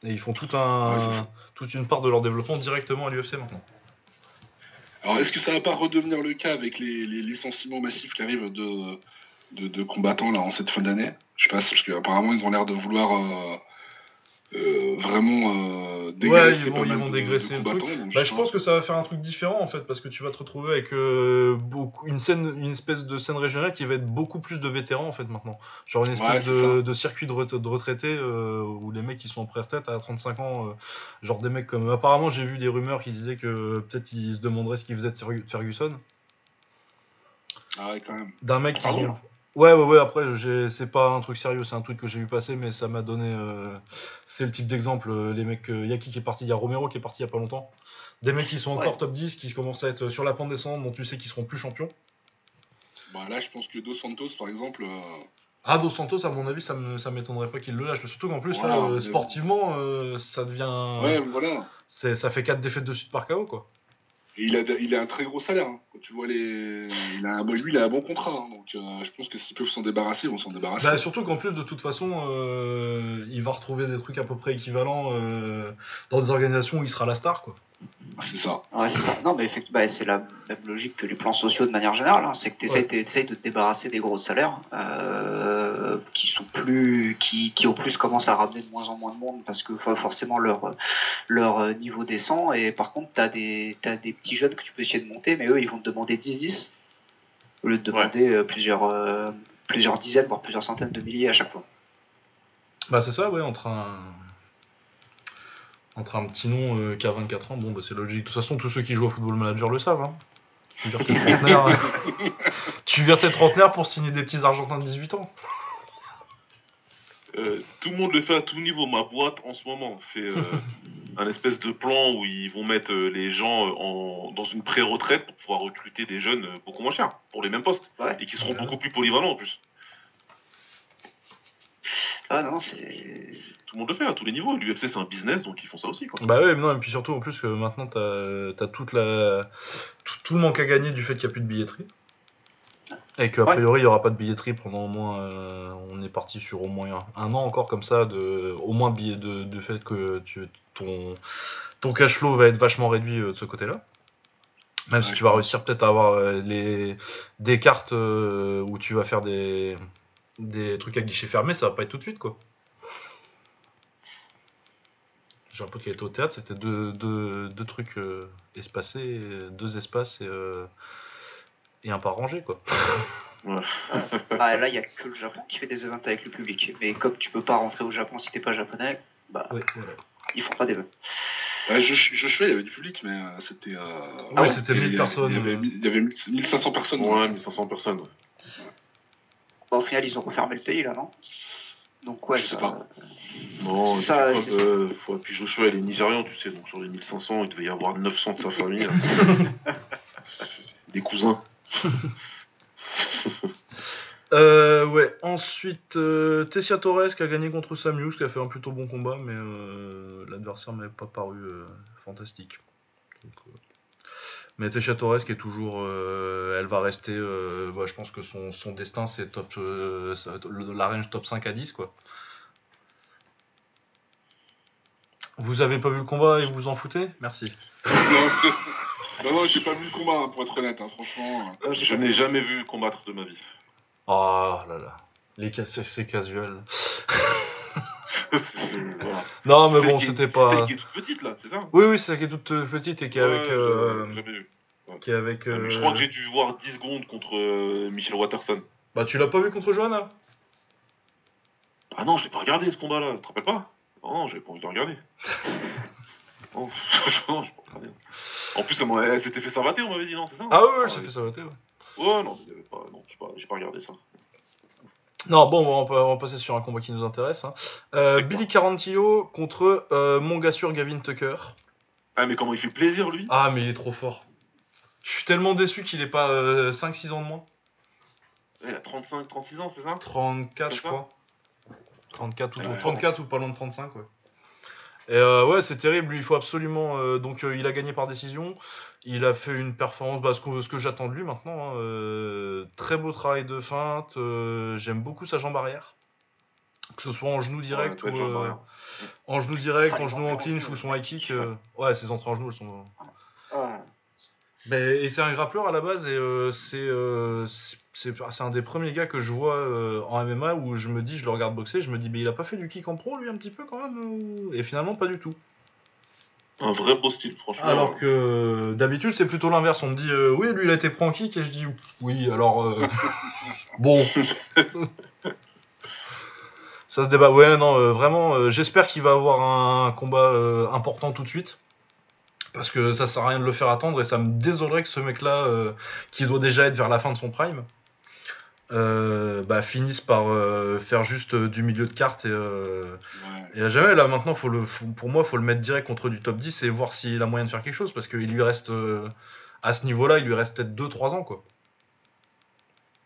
Et ils font tout un, toute une part de leur développement directement à l'UFC maintenant. Alors, est-ce que ça va pas redevenir le cas avec les, les licenciements massifs qui arrivent de, de, de, combattants là, en cette fin d'année? Je sais pas, parce qu'apparemment, ils ont l'air de vouloir euh, euh, vraiment euh, dégraisser ouais, ils vont, dégraisser le truc. Bah, je pense que ça va faire un truc différent en fait parce que tu vas te retrouver avec euh, beaucoup une scène une espèce de scène régionale qui va être beaucoup plus de vétérans en fait maintenant. Genre une espèce de, circuit de, retraités où les mecs qui sont en pré-retraite à 35 ans genre des mecs comme apparemment j'ai vu des rumeurs qui disaient que peut-être ils se demanderaient ce qu'ils faisaient de Ferguson. Ah ouais quand même. D'un mec qui Ouais, ouais, ouais, après, c'est pas un truc sérieux, c'est un truc que j'ai vu passer, mais ça m'a donné. Euh, c'est le type d'exemple, euh, les mecs. Euh, Yaki qui est parti, il y a Romero qui est parti il y a pas longtemps. Des mecs qui sont encore top 10, qui commencent à être sur la pente descendante, dont tu sais qu'ils seront plus champions. Bah là, je pense que Dos Santos, par exemple. Ah, Dos Santos, à mon avis, ça, m'étonnerait pas qu'il le lâche. Surtout qu'en plus, sportivement, ça devient. Ouais, voilà. ça fait 4 défaites de suite par KO, quoi. Et il a, il a un très gros salaire. Hein. Quand tu vois les, il a un, lui, il a un bon contrat. Hein. Donc, euh, je pense que s'ils peuvent s'en débarrasser, ils vont s'en débarrasser. Bah, surtout qu'en plus, de toute façon, euh, il va retrouver des trucs à peu près équivalents euh, dans des organisations où il sera la star, quoi. C'est ça. Ouais, c'est ça. Non, mais effectivement, bah, c'est la même logique que les plans sociaux de manière générale. Hein. C'est que tu essayes, de te débarrasser des gros salaires euh, qui sont plus, qui, qui au plus commencent à ramener de moins en moins de monde parce que forcément leur, leur niveau descend. Et par contre, tu as des, as des petits jeunes que tu peux essayer de monter, mais eux, ils vont te demander 10-10 au lieu de demander euh, plusieurs, euh, plusieurs dizaines, voire plusieurs centaines de milliers à chaque fois. Bah, c'est ça, ouais, entre un entre un petit nom euh, qui a 24 ans, bon, bah, c'est logique. De toute façon, tous ceux qui jouent au football manager le savent. Hein. Tu vires tes trentenaires, tu tes trentenaires pour signer des petits argentins de 18 ans. Euh, tout le monde le fait à tout niveau. Ma boîte en ce moment fait euh, un espèce de plan où ils vont mettre les gens en, dans une pré-retraite pour pouvoir recruter des jeunes beaucoup moins chers pour les mêmes postes et qui seront beaucoup plus polyvalents en plus. Ah non, c'est tout le monde le fait à tous les niveaux. L'UFC c'est un business donc ils font ça aussi. Quoi. Bah ouais, mais non, et puis surtout en plus que maintenant t'as as toute la tout, le manque à gagner du fait qu'il n'y a plus de billetterie. Et qu'a priori il n'y aura pas de billetterie pendant au moins. Euh, on est parti sur au moins un, an encore comme ça, de, au moins billet de, de fait que tu, ton, ton cash flow va être vachement réduit euh, de ce côté-là. Même si tu vas réussir peut-être à avoir euh, les, des cartes où tu vas faire des, des trucs à guichet fermé, ça va pas être tout de suite quoi. J'ai un pote qui était au théâtre, c'était deux, deux, trucs euh, espacés, deux espaces et, euh, et un par rangé, quoi. ah, là, il n'y a que le Japon qui fait des events avec le public. Mais comme tu peux pas rentrer au Japon si t'es pas japonais, bah, ils font pas des je, je, je il y avait du public, mais euh, c'était. oui, c'était 1000 personnes. Il y avait, il y avait 1500 personnes. Ouais, 1500 personnes. Bah, au final, ils ont refermé le pays, là, non? Donc, ouais, je sais pas. Non, ça, faut... puis Joshua, il est nigérian, tu sais, donc sur les 1500, il devait y avoir 900 de sa famille. Des cousins. euh, ouais, ensuite, euh, Tessia Torres qui a gagné contre Samius, qui a fait un plutôt bon combat, mais euh, l'adversaire m'avait pas paru euh, fantastique. Mais Tessia Torres qui est toujours. elle va rester. Bah, je pense que son, son destin, c'est top. la range top 5 à 10, quoi. Vous avez pas vu le combat et vous vous en foutez? Merci. non, non, j'ai pas vu le combat, hein, pour être honnête, hein, franchement. Je n'ai jamais vu combattre de ma vie. Oh là là. Les c'est casual. Non, mais bon, c'était pas. C'est qui est toute petite là, c'est ça Oui, oui, c'est qui est toute petite et qui est avec. Euh... vu. Qui est avec. Je crois que euh, j'ai dû voir 10 secondes contre euh, Michel Watterson. Bah, tu l'as pas vu contre Johanna? Ah non, je l'ai pas regardé ce combat là, tu te rappelles pas? Non, j'avais pas envie de regarder. non, pas. En plus, elle, s'était fait savater, on m'avait dit, non, c'est ça? Ah ouais, elle s'est fait savater, ouais. Ouais, non, j'avais pas, non, j'ai pas, pas regardé ça. Non, bon, on va, on va, passer sur un combat qui nous intéresse. Hein. Euh, Billy Carantillo contre euh, mon gars sûr Gavin Tucker. Ah, mais comment il fait plaisir, lui? Ah, mais il est trop fort. Je suis tellement déçu qu'il ait pas 5-6 euh, ans de moins. Il a 35, 36 ans, c'est ça? 34, je crois. 34 ou, 34 ou pas loin de 35, ouais. Et ouais, c'est terrible. il faut absolument. Donc, il a gagné par décision. Il a fait une performance, bah, ce que, j'attends de lui maintenant. Hein, très beau travail de feinte. J'aime beaucoup sa jambe arrière. Que ce soit en genou direct ou. en genou direct, en genou en clinch ou son high kick. ouais, ses entrées en genou, elles sont. Et c'est un grappleur à la base, et euh, euh, c'est un des premiers gars que je vois euh, en MMA où je me dis, je le regarde boxer, je me dis, mais il a pas fait du kick en pro lui un petit peu quand même Et finalement, pas du tout. Un vrai beau style, franchement. Alors que d'habitude, c'est plutôt l'inverse. On me dit, oui, lui il a été kick, et je dis, oui, alors. bon. Ça se débat. Ouais, non, vraiment, j'espère qu'il va avoir un combat important tout de suite parce que ça sert à rien de le faire attendre et ça me désolerait que ce mec-là, euh, qui doit déjà être vers la fin de son prime, euh, bah, finisse par euh, faire juste du milieu de carte et, à jamais. Là maintenant faut le pour moi faut le mettre direct contre du top 10 et voir s'il a moyen de faire quelque chose parce qu'il lui reste à ce niveau là il lui reste peut-être 2-3 ans quoi.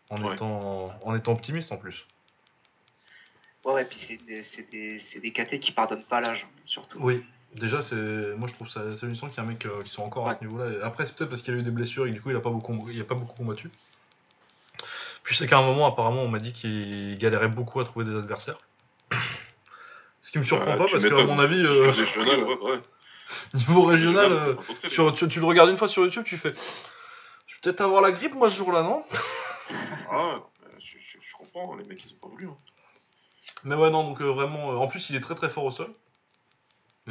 En, étant, en étant optimiste en plus. Ouais et puis c'est des, des, des KT qui pardonnent pas l'âge surtout. Oui. Déjà, c'est moi je trouve ça hallucinant qu'il y a un mec euh, qui sont encore à ce niveau-là. Après, c'est peut-être parce qu'il a eu des blessures et du coup il a pas beaucoup, il a pas beaucoup combattu. Puis je sais qu'à un moment, apparemment, on m'a dit qu'il galérait beaucoup à trouver des adversaires. Ce qui me surprend pas parce qu'à mon avis, euh, niveau régional, euh, tu, le regardes une fois sur YouTube, tu fais. Je vais peut-être avoir la grippe moi ce jour-là, non? Ah, je, comprends, les mecs ils ont pas voulu. Hein. Mais ouais, non, donc vraiment, en plus il est très très fort au sol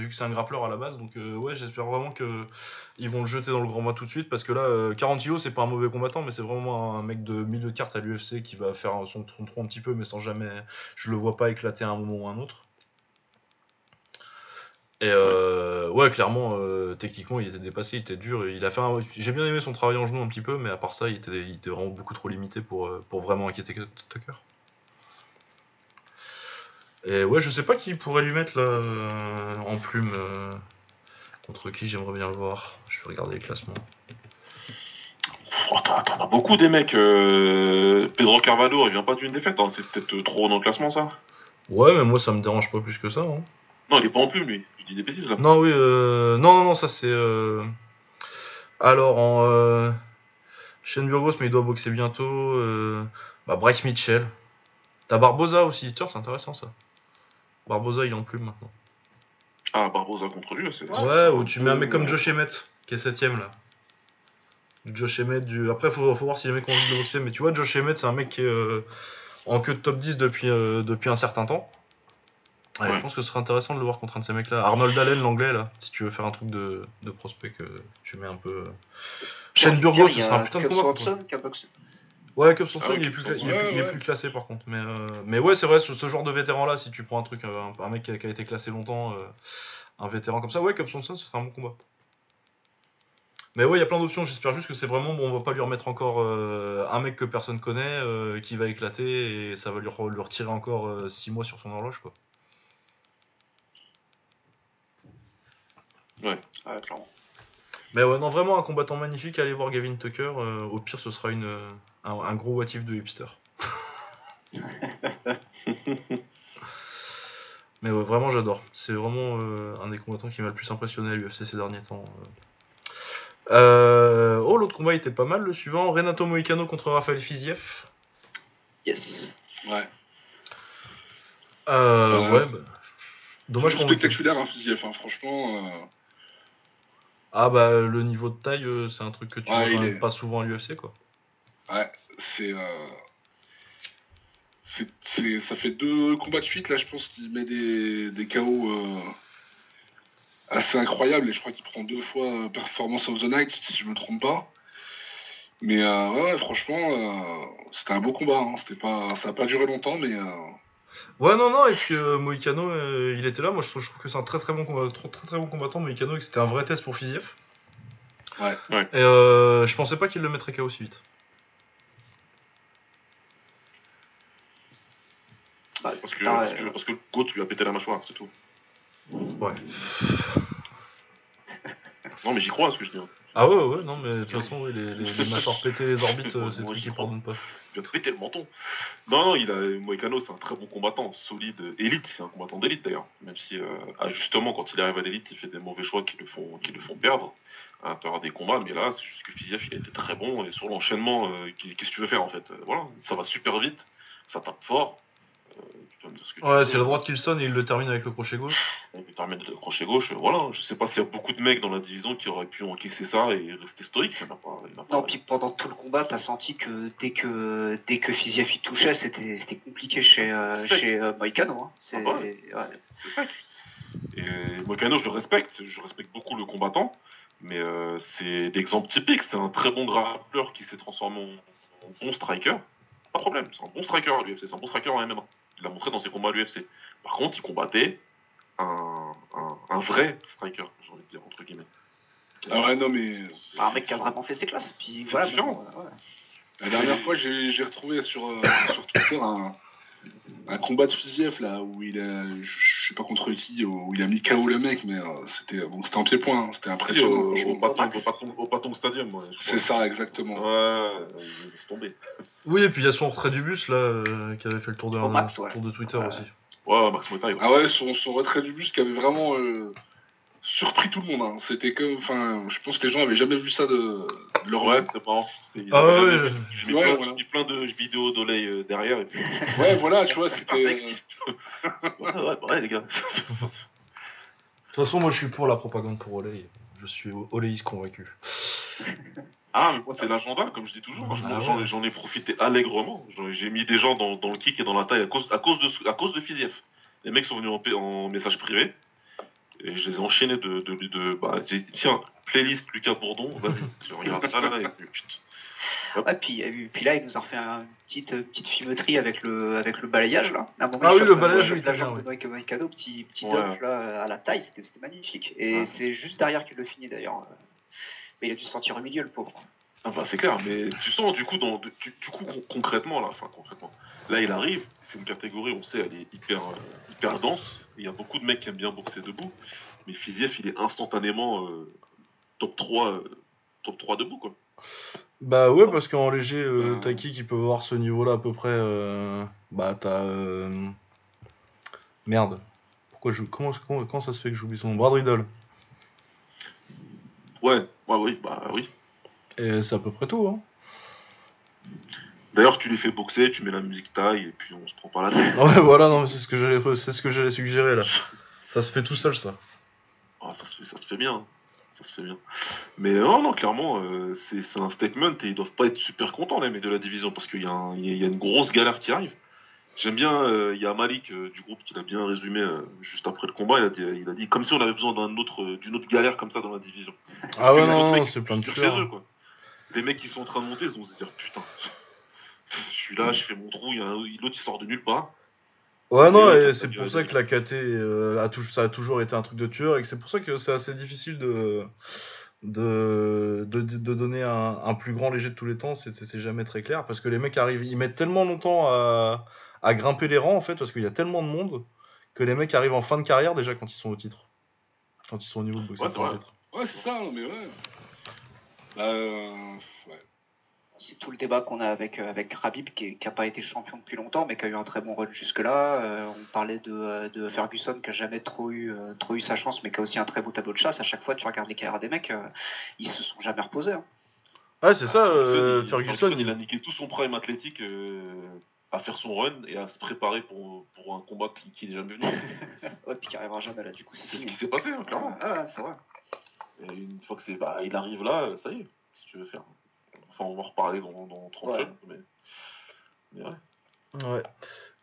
vu que c'est un grappleur à la base. Donc euh, ouais, j'espère vraiment que ils vont le jeter dans le grand mois tout de suite parce que là, euh, 40 c'est pas un mauvais combattant, mais c'est vraiment un mec de milieu de carte à l'UFC qui va faire son tronc un petit peu, mais sans jamais, je le vois pas éclater à un moment ou à un autre. Et euh, ouais, clairement, techniquement, il était dépassé, il était dur. il a fait J'ai bien aimé son travail en genou un petit peu, mais à part ça, il était, il était vraiment beaucoup trop limité pour, pour vraiment inquiéter Tucker. Et ouais, je sais pas qui pourrait lui mettre là euh, en plume. Euh, contre qui j'aimerais bien le voir. Je vais regarder les classements. Oh, T'en as beaucoup des mecs. Euh, Pedro Carvalho, il vient pas d'une défaite. Hein. C'est peut-être trop dans le classement ça. Ouais, mais moi ça me dérange pas plus que ça. Hein. Non, il est pas en plume lui. Je dis des bêtises là. Non, oui. Non, non, non, ça c'est. Alors en. Shane Burgos, mais il doit boxer bientôt. Bah, Bryce Mitchell. T'as Barbosa aussi. Tiens, c'est intéressant ça. Barbosa, il est en plume maintenant. Ah, Barbosa contre lui, c'est. Ouais, ou tu mets un mec comme Josh Emmett, qui est septième là. Josh Emmett, du... après, faut, faut voir si les mecs ont envie de boxer, mais tu vois, Josh Emmett, c'est un mec qui est euh, en queue de top 10 depuis, euh, depuis un certain temps. Je pense que ce serait intéressant de le voir contre un de ces mecs-là. Arnold Allen, l'anglais, là, si tu veux faire un truc de, de prospect que tu mets un peu. Euh, Shane Burgos, ce sera un putain de combat. Ouais, Cup ah il, est plus, plus classé par contre. Mais, euh, mais ouais, c'est vrai, ce, genre de vétéran là, si tu prends un truc, euh, un, mec qui a, été classé longtemps, euh, un vétéran comme ça, ouais, Cup Thompson, ce sera un bon combat. Mais ouais, il y a plein d'options, j'espère juste que c'est vraiment bon, on va pas lui remettre encore un mec que personne connaît, qui va éclater, et ça va lui, lui retirer encore 6 mois sur son horloge, quoi. Ouais, ouais clairement. Mais ouais, non, vraiment un combattant magnifique, allez voir Gavin Tucker, au pire ce sera une un, gros watif de hipster. Mais ouais, vraiment j'adore. C'est vraiment euh, un des combattants qui m'a le plus impressionné à l'UFC ces derniers temps. Euh, oh, l'autre combat était pas mal, le suivant. Renato Moicano contre Rafael Fiziev. Yes. Ouais. Euh, ouais, bah, Dommage qu'on. spectaculaire, hein, Fiziev, hein, franchement. Euh. Ah bah, le niveau de taille, c'est un truc que tu vois pas souvent à l'UFC, quoi. Ouais, c'est. Euh... ça fait deux combats de suite, là, je pense qu'il met des, des KO euh, assez incroyables. Et je crois qu'il prend deux fois euh, Performance of the Night, si je me trompe pas. Mais euh, ouais, franchement, c'était un beau combat. Hein. C'était pas, ça n'a pas duré longtemps, mais. Ouais, non, non, et puis Moïcano, il était là. Moi, je trouve, que c'est un très très bon, combattant, très, très bon combattant, Moïcano, et que c'était un vrai test pour Fiziev. Ouais. ouais. Et je pensais pas qu'il le mettrait KO aussi vite. Parce, que, parce, que, parce que Goat lui a pété la mâchoire, c'est tout. Ouais. non, mais j'y crois à ce que je dis. Hein. Ah ouais, ouais, non, mais de toute façon, les, les, les mâchoires pétées, les orbites, c'est trucs qui pardonnent pas. Il a pété le menton. Non, non, il a, Moïcano, c'est un très bon combattant, solide, élite, c'est un combattant d'élite d'ailleurs. Même si, euh, ah, justement, quand il arrive à l'élite, il fait des mauvais choix qui le font, qui le font perdre à l'intérieur des combats. Mais là, c'est juste que Fiziev, il a été très bon. Et sur l'enchaînement, euh, qu'est-ce que tu veux faire en fait? Voilà, ça va super vite, ça tape fort. Ouais, c'est la droite qui le sonne et il le termine avec le crochet gauche. Il le termine avec le crochet gauche, voilà. Je sais pas s'il y a beaucoup de mecs dans la division qui auraient pu encaisser ça et rester stoïque. Il pas, non, puis pendant tout le combat, t'as senti que dès que dès que Fiziev touchait, c'était compliqué chez, euh, chez euh, Moïcano. Hein. C'est ah sec. Et Moïcano, je le respecte. Je respecte beaucoup le combattant. Mais euh, c'est l'exemple typique. C'est un très bon grappleur qui s'est transformé en, bon striker. Pas de problème. C'est un bon striker à l'UFC. C'est un bon striker en MMA. Il l'a montré dans ses combats à l'UFC. Par contre, il combattait un, un, vrai striker, j'ai envie de dire, entre guillemets. Ah ouais, non, mais. Un mec qui a vraiment fait ses classes. Puis voilà, différent. La dernière fois, j'ai retrouvé sur, euh, sur Twitter un, un combat de Fiziev là où il a je sais pas contre qui où il a mis KO le mec mais euh, c'était bon c'était en pied-point hein, c'était impressionnant au, au, Patong, Stadium c'est ça exactement. Ouais c'est tombé oui et puis il y a son retrait du bus là euh, qui avait fait le tour de, tour de Twitter aussi. Ouais Max Muay ah ouais son, son, retrait du bus qui avait vraiment euh, surpris tout le monde. Hein. C'était comme, enfin, je pense que les gens avaient jamais vu ça de, leur Ouais, c'était marrant. Ah ouais. J'ai mis, ouais, plein, de vidéos d'Olay euh, derrière. Et puis... ouais, voilà, tu vois, c'était. ouais, ouais, ouais, les gars. De toute façon, moi, je suis pour la propagande pour Olay. Je suis Oléiste convaincu. Ah, mais moi, c'est l'agenda, comme je dis toujours. Ah j'en ai profité allègrement. J'ai mis des gens dans, dans, le kick et dans la taille à cause, à cause de, à cause de Fiziev. Les mecs sont venus en, en message privé. Et je les ai enchaînés de. de, de bah, tiens, playlist Lucas Bourdon, vas-y, je regarde ça là, et puis putain. puis, puis là, il nous a refait une petite, petite filmeterie avec le, avec le balayage là. ah oui, le balayage, oui, la jambe de cadeau, petit, petit ouais. là, à la taille, c'était magnifique. Et c'est juste derrière qu'il le finit d'ailleurs. Mais il a dû se sentir au milieu, le pauvre. Ah bah, c'est clair, mais tu sens du coup, dans, du, coup concrètement là, enfin concrètement, là il arrive, c'est une catégorie, on sait, elle est hyper, euh, hyper dense, il y a beaucoup de mecs qui aiment bien boxer debout, mais Fiziev il est instantanément euh, top 3 euh, top 3 debout quoi. Bah ouais, parce qu'en léger, t'as qui qui peut voir ce niveau-là à peu près Bah t'as... Merde. Pourquoi je... comment, comment, ça se fait que j'oublie son nom? Brad Riddle. Ouais, ouais, oui, bah oui. Et c'est à peu près tout. Hein. D'ailleurs, tu les fais boxer, tu mets la musique taille et puis on se prend pas la tête. ouais, voilà, non, c'est ce que j'allais, c'est ce que j'allais suggérer là. Ça se fait tout seul, ça. Ah, ça, se fait, ça se fait bien. Ça se fait bien. Mais non, non, clairement, euh, c'est, un statement et ils doivent pas être super contents, les mecs de la division, parce qu'il y, y, a une grosse galère qui arrive. J'aime bien, euh, il y a Malik euh, du groupe qui l'a bien résumé juste après le combat. Il a, dit, il a dit comme si on avait besoin d'un autre, d'une autre galère comme ça dans la division. ah ouais, non, c'est plein de choses les mecs qui sont en train de monter, ils vont se dire putain, je suis là, je fais mon trou, l'autre il sort de nulle part. Ouais, non, et, c'est pour ça que la KT euh, a, ça a toujours été un truc de tueur et que c'est pour ça que c'est assez difficile de, de, de, donner un, plus grand léger de tous les temps, c'est jamais très clair parce que les mecs arrivent, ils mettent tellement longtemps à, grimper les rangs en fait parce qu'il y a tellement de monde que les mecs arrivent en fin de carrière déjà quand ils sont au titre. Quand ils sont au niveau de boxing ouais, Ouais, c'est ça, mais ouais. Euh, c'est tout le débat qu'on a avec, euh, avec Rabib, qui n'a pas été champion depuis longtemps, mais qui a eu un très bon run jusque-là. Euh, on parlait de, Ferguson, qui a jamais trop eu, trop eu sa chance, mais qui a aussi un très beau tableau de chasse. À chaque fois, tu regardes les carrières des mecs, ils se sont jamais reposés. Hein. Ouais, c'est ça, Ferguson. il... a niqué tout son prime athlétique à faire son run et à se préparer pour, pour un combat qui, n'est jamais venu. ouais, puis qui arrivera jamais là, du coup. C'est ce qui s'est passé, hein, clairement. Ah, c'est vrai. Et une fois que c'est, bah, il arrive là, ça y est, si tu veux faire. Enfin, on va en reparler dans, dans 30 ouais. mais... mais ouais. Ouais.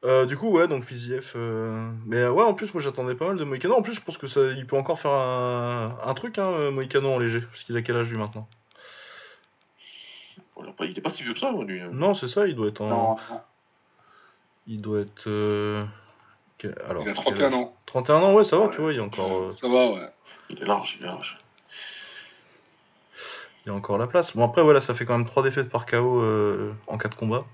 Euh, du coup, ouais, donc Fiziev. Euh... Mais ouais, en plus, moi j'attendais pas mal de Moïcano. En plus, je pense que ça, il peut encore faire un, un truc, hein, Moïcano en léger, parce qu'il a quel âge lui maintenant? Il est pas si vieux que ça, lui. Hein. Non, c'est ça, il doit être en. Non. Il doit être. Euh... Alors, il a 31 ans. 31 ans, ouais, ça va, tu vois, il est encore. Euh, ça va, ouais. Il est large, il est large il y a encore la place. Bon, après, voilà, ça fait quand même 3 défaites par KO euh, en 4 combats.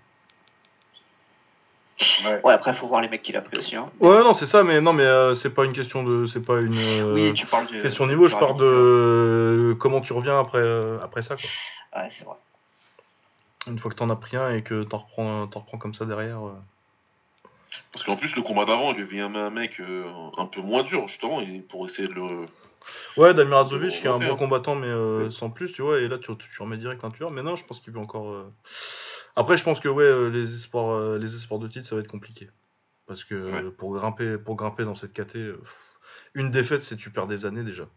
Ouais. ouais, après, faut voir les mecs qu'il a pris aussi. Hein. Ouais, non, c'est ça, mais non, mais euh, c'est pas une question de. C'est pas une. Euh, oui, tu parles de. Question niveau, je parle de. comment tu reviens après, après ça, quoi. Ouais, c'est vrai. Une fois que t'en as pris un et que t'en reprends, reprends comme ça derrière. Parce qu'en plus, le combat d'avant, il avait un mec un peu moins dur, justement, pour essayer de le. Ouais, Damir Adzovic qui est un bon combattant, mais sans plus, tu vois, et là tu, tu remets direct un tueur. Mais non, je pense qu'il peut encore. Après, je pense que ouais, euh, les espoirs, euh, les espoirs de titre, ça va être compliqué. Parce que pour, grimper, pour grimper dans cette KT, euh, une défaite, c'est tu perds des années déjà.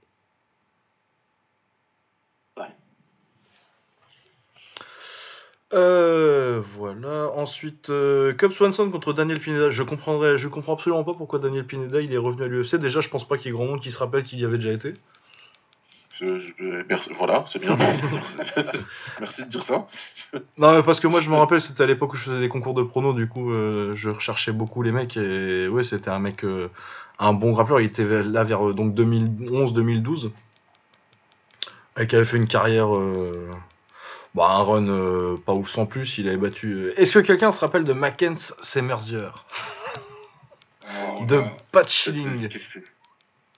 Voilà. Ensuite, euh, Swanson contre Daniel Pineda. Je comprendrais, je comprends absolument pas pourquoi Daniel Pineda il est revenu à l'UFC. Déjà, je pense pas qu'il y ait grand monde qui se rappelle qu'il y avait déjà été voilà, c'est bien. merci de dire ça. non, mais parce que moi, je me rappelle, c'était à l'époque où je faisais des concours de pronos, du coup, euh, je recherchais beaucoup les mecs. Et ouais, c'était un mec, euh, un bon rappeur. Il était là vers euh, donc 2011-2012. Et qui avait fait une carrière. Bah, un run pas ouf sans plus. Il avait battu. Est-ce que quelqu'un se rappelle de Mackenzie Semerzier De Pat Schilling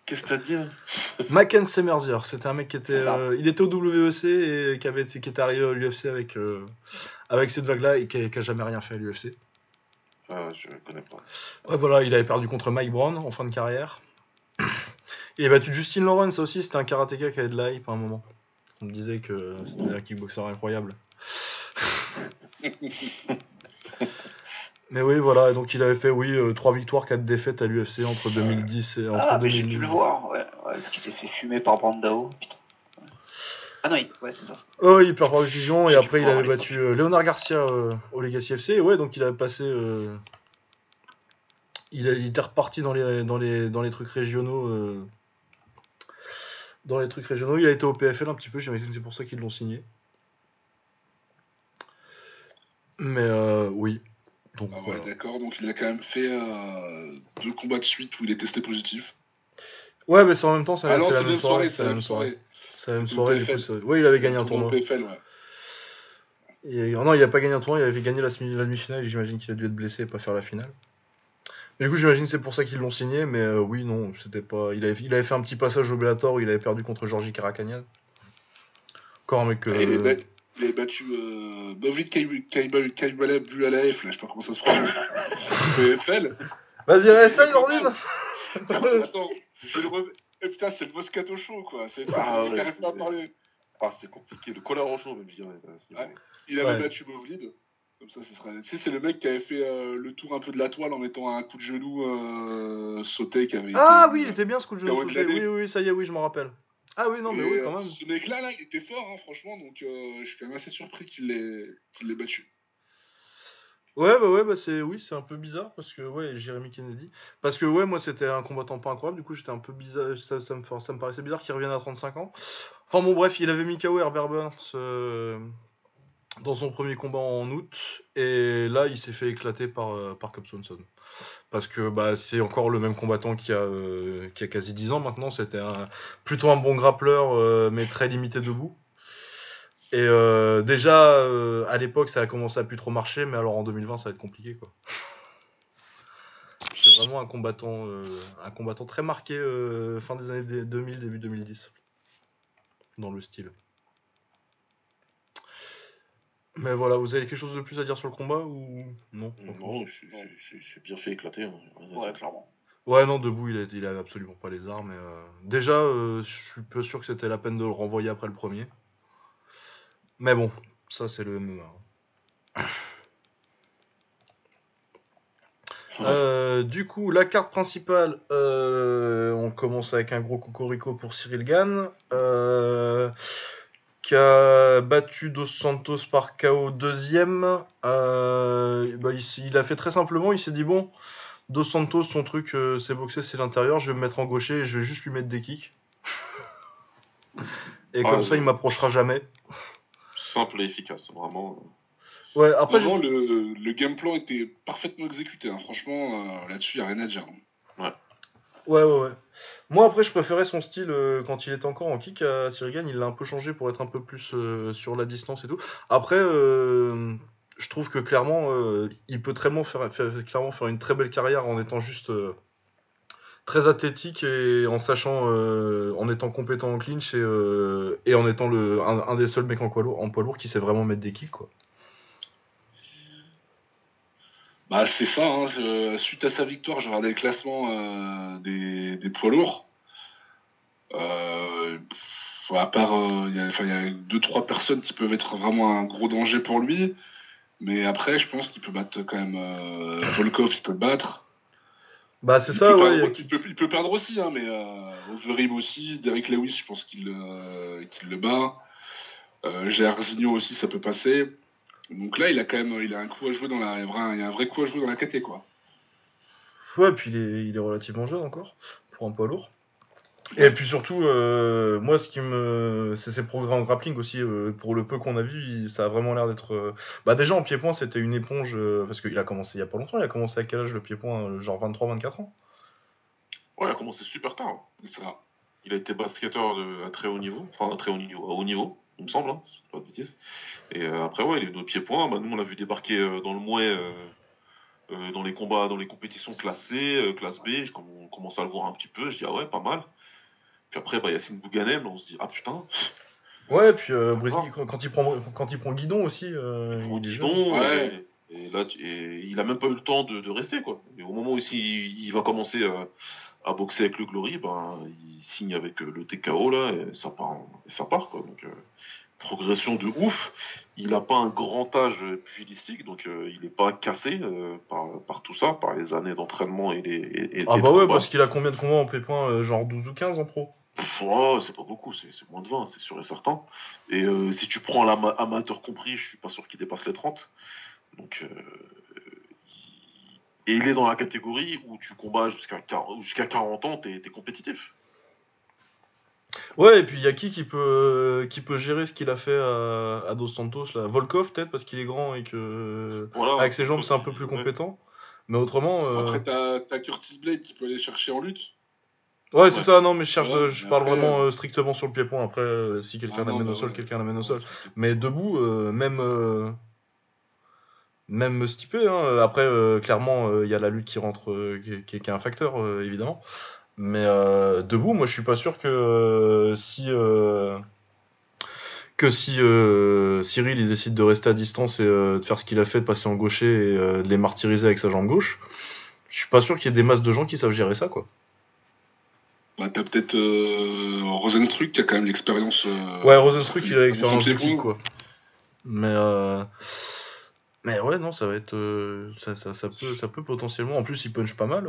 Qu'est-ce que t'as dit Mackenzie Merzier, c'était un mec qui était. Euh, il était au WEC et qui, avait, qui était arrivé à l'UFC avec, euh, avec cette vague-là et qui a, jamais rien fait à l'UFC. Ah, je connais pas. Ouais, voilà, il avait perdu contre Mike Brown en fin de carrière. Il a battu Justin Lawrence aussi, c'était un karatéka qui avait de l'hype à un moment. On me disait que c'était un kickboxer incroyable. Mais oui, voilà, donc il avait fait, oui, 3 euh, victoires, 4 défaites à l'UFC entre 2010 et entre ah, J'ai dû le voir, ouais, ouais qui s'est fait fumer par Brandao. Ah non, il... ouais, c'est ça. Oh, il perd par décision, et après il avait battu euh, Léonard Garcia euh, au Legacy FC, et ouais, donc il avait passé. Il, il, était reparti dans les, dans les, dans les trucs régionaux. Dans les trucs régionaux, il a été au PFL un petit peu, j'imagine que c'est pour ça qu'ils l'ont signé. Mais oui, donc, ah ouais, d'accord, donc il a quand même fait euh, deux combats de suite où il est testé positif. Ouais, mais c'est en même temps, c'est ah la, même soirée. C'est la même soirée. C'est la même soirée, du coup. Oui, il avait gagné un tournoi. PFL, ouais. Et, oh non, il a pas gagné un tournoi, il avait gagné la, demi-finale, j'imagine qu'il a dû être blessé et pas faire la finale. Du coup, j'imagine c'est pour ça qu'ils l'ont signé, mais euh, oui, non, c'était pas. Il avait, il avait fait un petit passage au Bellator où il avait perdu contre Georgi Karakanian. Encore un mec. Euh, il avait battu euh, Kaibale Bualaef, là, je sais pas comment ça se prononce. Vas-y, réessaye, Nordine Attends, le. Eh, putain, c'est le Moscato Show, quoi. C'est ah, ouais, pas à parler. Ah, c'est compliqué. Le colère en chaud, même, je dirais. Il avait battu Bovlid. Comme ça, ce serait. Tu sais, c'est le mec qui avait fait euh, le tour un peu de la toile en mettant un coup de genou euh, sauté. Qui avait ah oui, il était bien ce coup de genou sauté. Oui, oui, ça y est, oui, je m'en rappelle. Ah oui, non, mais oui, quand même. Ce mec-là, là, il était fort, hein, franchement, donc euh, je suis quand même assez surpris qu'il l'ait battu. Ouais, bah ouais, bah c'est oui, c'est un peu bizarre parce que ouais, Jérémy Kennedy. Parce que ouais, moi c'était un combattant pas incroyable, du coup j'étais un peu bizarre, ça, ça, me, ça me paraissait bizarre qu'il revienne à 35 ans. Enfin bon, bref, il avait mis KO Herbert Burns euh, dans son premier combat en août, et là il s'est fait éclater par, euh, par parce que bah, c'est encore le même combattant qui a, euh, qui a quasi 10 ans maintenant. C'était plutôt un bon grappleur, euh, mais très limité debout. Et déjà, à l'époque, ça a commencé à plus trop marcher, mais alors en 2020, ça va être compliqué. quoi. C'est vraiment un combattant, un combattant très marqué fin des années 2000, début 2010, dans le style. Mais voilà, vous avez quelque chose de plus à dire sur le combat ou non Non, c'est bien fait éclater. Hein. Ouais, clairement. Ouais, non, debout, il, il avait absolument pas les armes. Euh, déjà, euh, je suis peu sûr que c'était la peine de le renvoyer après le premier. Mais bon, ça, c'est le MMA. Hein. Euh, du coup, la carte principale, on commence avec un gros cocorico pour Cyril Gann. Euh, qui a battu Dos Santos par KO deuxième. Euh, bah, il, a fait très simplement, il s'est dit bon, Dos Santos, son truc, euh, c'est boxer, c'est l'intérieur, je vais me mettre en gaucher et je vais juste lui mettre des kicks. et comme ça, il m'approchera jamais. Simple et efficace, vraiment. Ouais, après, le, le, game plan était parfaitement exécuté. Hein. Franchement, euh, là-dessus, il n'y a rien à dire. Ouais. Ouais, ouais, ouais. Moi, après, je préférais son style euh, quand il était encore en kick à Sirigan. Il l'a un peu changé pour être un peu plus euh, sur la distance et tout. Après, euh, je trouve que clairement, il peut très faire, clairement faire une très belle carrière en étant juste très athlétique et en sachant, en étant compétent en clinch et, en étant le, un, des seuls mecs en poids lourd, en poids lourd qui sait vraiment mettre des kicks. Quoi. Bah, c'est ça. Hein, suite à sa victoire, j'ai regardé le classement euh, des, poids lourds. Euh, à part, euh, il y, a deux trois personnes qui peuvent être vraiment un gros danger pour lui. Mais après, je pense qu'il peut battre quand même Volkov, il peut le battre. Bah, c'est ça, ouais. il, peut, perdre aussi, hein, mais Overeem aussi, Derek Lewis, je pense qu'il le bat. Gerzinho aussi, ça peut passer. Donc là, il a quand même il a un coup à jouer dans la, il a un vrai coup à jouer dans la KT, quoi. Ouais, puis il est, il est relativement jeune encore, pour un poids lourd. Et puis surtout, euh, moi, ce qui me. C'est ses progrès en grappling aussi. Euh, pour le peu qu'on a vu, ça a vraiment l'air d'être. Euh, bah, déjà en pied-point, c'était une éponge. parce qu'il a commencé il y a pas longtemps. Il a commencé à quel âge le pied-point Genre 23-24 ans? Ouais, il a commencé super tard. Ça. Il a été basketteur de, à très haut niveau. Enfin, à très haut niveau. À haut niveau, il me semble. Hein, pas de bêtises. Et euh, après, ouais, il est de pied-point. Bah, nous, on l'a vu débarquer euh, dans le Mouet, euh, dans les combats, dans les compétitions classées, classe B. On commence à le voir un petit peu. Je dis, ah ouais, pas mal. Puis après, bah, Yacine Bouganem, on se dit, ah putain. Ouais, puis euh, quand, il prend, quand il prend Guidon aussi. il Guidon, ouais. Et, là, il a même pas eu le temps de, rester, quoi. Et au moment où il, va commencer à boxer avec le Glory, ben, il signe avec le TKO, là, et ça part, et ça part quoi. Donc, progression de ouf. Il n'a pas un grand âge pugilistique, donc euh, il n'est pas cassé euh, par, tout ça, par les années d'entraînement et les. ah bah ouais, parce qu'il a combien de combats en pépin euh, Genre 12 ou 15 en pro? Oh, C'est pas beaucoup, c'est moins de 20, c'est sûr et certain. Et si tu prends l'amateur compris, je suis pas sûr qu'il dépasse les 30. Donc. Et il est dans la catégorie où tu combats jusqu'à 40 ans, t'es es compétitif. Ouais, et puis il y a qui qui peut, qui peut gérer ce qu'il a fait à, Dos Santos là? Volkov peut-être parce qu'il est grand et que avec ses jambes c'est un peu plus compétent. Mais autrement. Euh, Après t'as Curtis Blade qui peut aller chercher en lutte. Ouais, c'est ça, non, mais je, cherche, je parle vraiment euh, strictement sur le pied-point. Après, euh, si quelqu'un ah l'amène au sol, quelqu'un l'amène au sol. Mais debout, même. Même stipé, hein. après, clairement, il y a la lutte qui rentre, qui, qui, est un facteur, évidemment. Mais euh, debout, moi je suis pas sûr que euh, si euh, que si Cyril il décide de rester à distance et de faire ce qu'il a fait, de passer en gaucher et de les martyriser avec sa jambe gauche, je suis pas sûr qu'il y ait des masses de gens qui savent gérer ça quoi. Bah, t'as peut-être Rosenstruck qui a quand même l'expérience. ouais, Rosenstruck il a l'expérience de quoi. Mais mais ouais non ça va être ça, ça, peut ça peut potentiellement en plus il punch pas mal.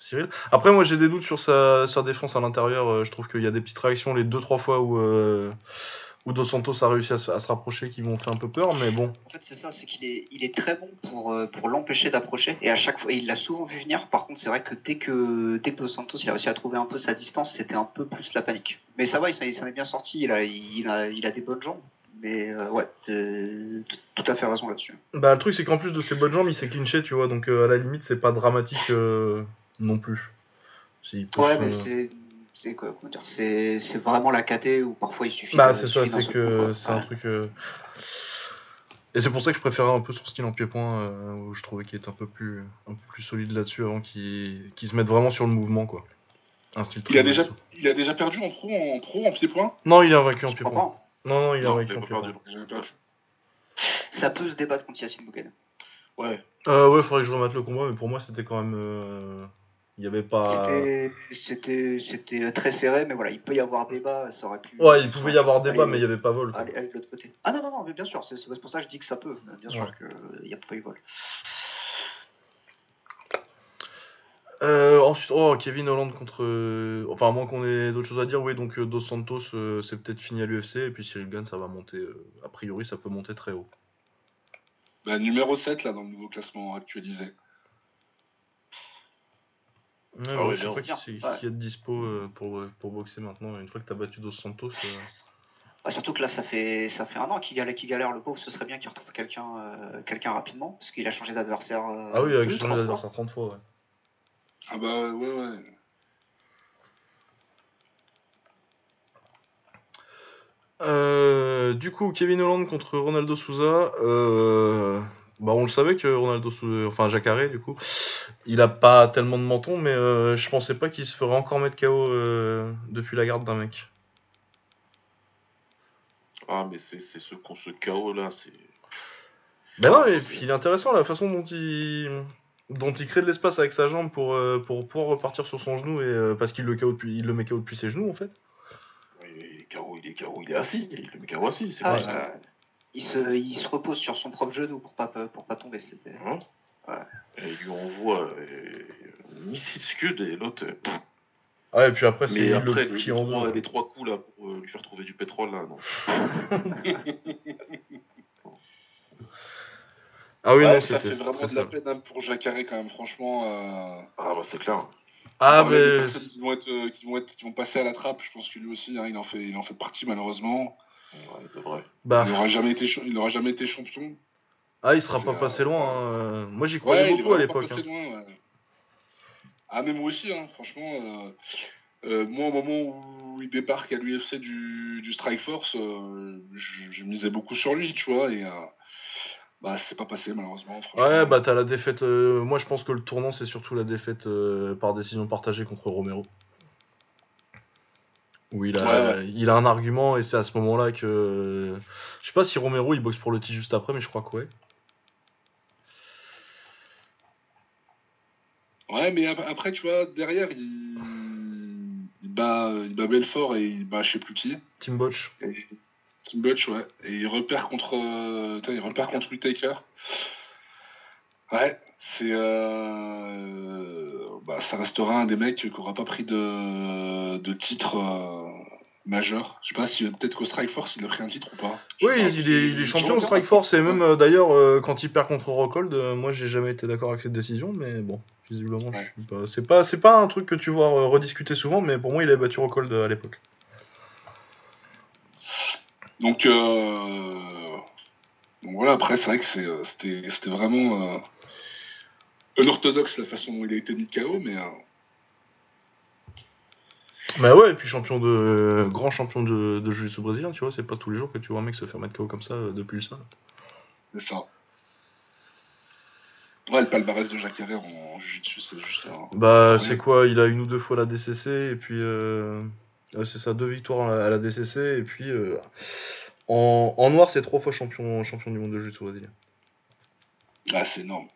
Cyril. Après, moi, j'ai des doutes sur sa, défense à l'intérieur. Euh, je trouve qu'il y a des petites réactions les deux trois fois où, euh, où Dos Santos a réussi à se, rapprocher qui m'ont fait un peu peur, mais bon. En fait, c'est ça, c'est qu'il est, il est très bon pour, euh, l'empêcher d'approcher. Et à chaque fois, il l'a souvent vu venir. Par contre, c'est vrai que dès que, dès que Dos Santos a réussi à trouver un peu sa distance, c'était un peu plus la panique. Mais ça va, il s'en est bien sorti. Il a des bonnes jambes. Mais ouais, c'est tout à fait raison là-dessus. Bah, le truc, c'est qu'en plus de ses bonnes jambes, il s'est clinché, tu vois. Donc, à la limite, c'est pas dramatique non plus. Ouais, mais c'est. C'est quoi, comment dire C'est vraiment la KT où parfois il suffit. Bah, c'est ça, c'est que c'est un truc. Euh, et c'est pour ça que je préférais un peu son style en pied-point, euh, où je trouvais qu'il était un peu plus, un peu plus solide là-dessus avant qu'il se mette vraiment sur le mouvement, quoi. Un style il, a déjà, il a déjà perdu en pro en, pro, en pied-point? Non, il a vaincu en pied-point. Non, non, il a pied-point. Ça peut se débattre contre Yacine Bouken. Ouais. Euh, ouais, faudrait que je remette le combat, mais pour moi, c'était quand même. Euh, il y avait pas. C'était très serré, mais voilà, il peut y avoir débat, ça aurait pu. Ouais, il pouvait y avoir débat, mais il n'y avait pas vol. Allez, de l'autre côté. Ah non, non, non, mais bien sûr, c'est pour ça que je dis que ça peut, bien sûr qu'il n'y a pas eu vol. Euh, ensuite, oh, Kevin Holland contre. Enfin, à moins qu'on ait d'autres choses à dire, oui, donc euh, Dos Santos, euh, c'est peut-être fini à l'UFC, et puis Cyril Gann, ça va monter. a priori, ça peut monter très haut. Bah, numéro 7, là, dans le nouveau classement actualisé. Ouais, ah je sais pas qui, qui est dispo euh, pour, pour boxer maintenant. Une fois que tu as battu Dos Santos. Euh. surtout que là, ça fait, ça fait un an qu'il galère, galère le pauvre. Ce serait bien qu'il retrouve quelqu'un euh, quelqu'un rapidement. Parce qu'il a changé d'adversaire. ah oui, il a changé d'adversaire 30 fois, ouais. Ah bah ouais, ouais. Euh, du coup, Kevin Holland contre Ronaldo Souza. Euh, on le savait que Ronaldo, enfin Jacare du coup, il a pas tellement de menton, mais je pensais pas qu'il se ferait encore mettre KO depuis la garde d'un mec. Ah, mais c'est ce, ce KO là, c'est. Ben non, et puis il est intéressant la façon dont il dont il crée de l'espace avec sa jambe pour, pour pouvoir repartir sur son genou et parce qu'il le KO depuis, il le met KO depuis ses genoux en fait. Il est KO, il est KO, il est assis, il le met KO assis, c'est ah, pas il se, il se repose sur son propre genou pour pas, pour pas tomber. C'était... Hein ouais. Et il lui envoie euh, missile scud et l'autre. Euh, ah, et puis après, c'est après, le, qui envoie les trois coups là pour euh, lui faire trouver du pétrole là, non. ah oui, non, ça fait vraiment de la peine hein, pour Jacare quand même, franchement. Euh... Ah bah c'est clair. Ah, mais. Qui vont, être, qui, vont être, qui vont passer à la trappe, je pense que lui aussi, hein, il, en fait, il en fait partie malheureusement. Bah, il n'aura jamais, été jamais été champion. Ah, il sera pas passé loin. Hein. Moi, j'y croyais beaucoup à l'époque. Hein. Ah, mais moi aussi, hein, franchement. Euh, euh, moi, au moment où il débarque à l'UFC du, du, Strike Force, euh, je, misais beaucoup sur lui, tu vois, et bah, c'est pas passé malheureusement. Ouais, bah, t'as la défaite. moi, je pense que le tournant, c'est surtout la défaite par décision partagée contre Romero où il a, il a un argument et c'est à ce moment-là que. Je sais pas si Romero il boxe pour le titre juste après, mais je crois que ouais. Ouais, mais après, tu vois, derrière, il, il, bat, il bat Belfort et il bat je sais plus qui. Tim Butch. Butch, ouais. Et il repère contre, il repère contre Whitaker. Ouais, c'est. Euh, bah, ça restera un des mecs qui n'aura pas pris de, de titre euh, majeur. Je sais pas si peut-être qu'au Strike Force il a pris un titre ou pas. oui, il, est, il est, champion au Strike Force et même euh, d'ailleurs quand il perd contre Rockhold, moi j'ai jamais été d'accord avec cette décision, mais bon, visiblement C'est pas, c'est pas un truc que tu vois rediscuter souvent, mais pour moi il a battu Rockhold à l'époque. Donc, Donc voilà, après c'est vrai que c'était vraiment orthodoxe la façon dont il a été mis KO, mais. Euh, bah ouais, et puis champion de grand champion de, de jiu brésilien, tu vois, c'est pas tous les jours que tu vois un mec se faire mettre KO comme ça euh, depuis le sol. C'est ça. Ouais, le palmarès de Jacques Herrera en, jiu-jitsu, c'est juste Bah, c'est quoi? Il a une ou deux fois la DCC, et puis. Euh, c'est ça, deux victoires à la DCC, et puis. En, noir, c'est trois fois champion, champion du monde de jiu-jitsu brésilien. Ah, c'est énorme.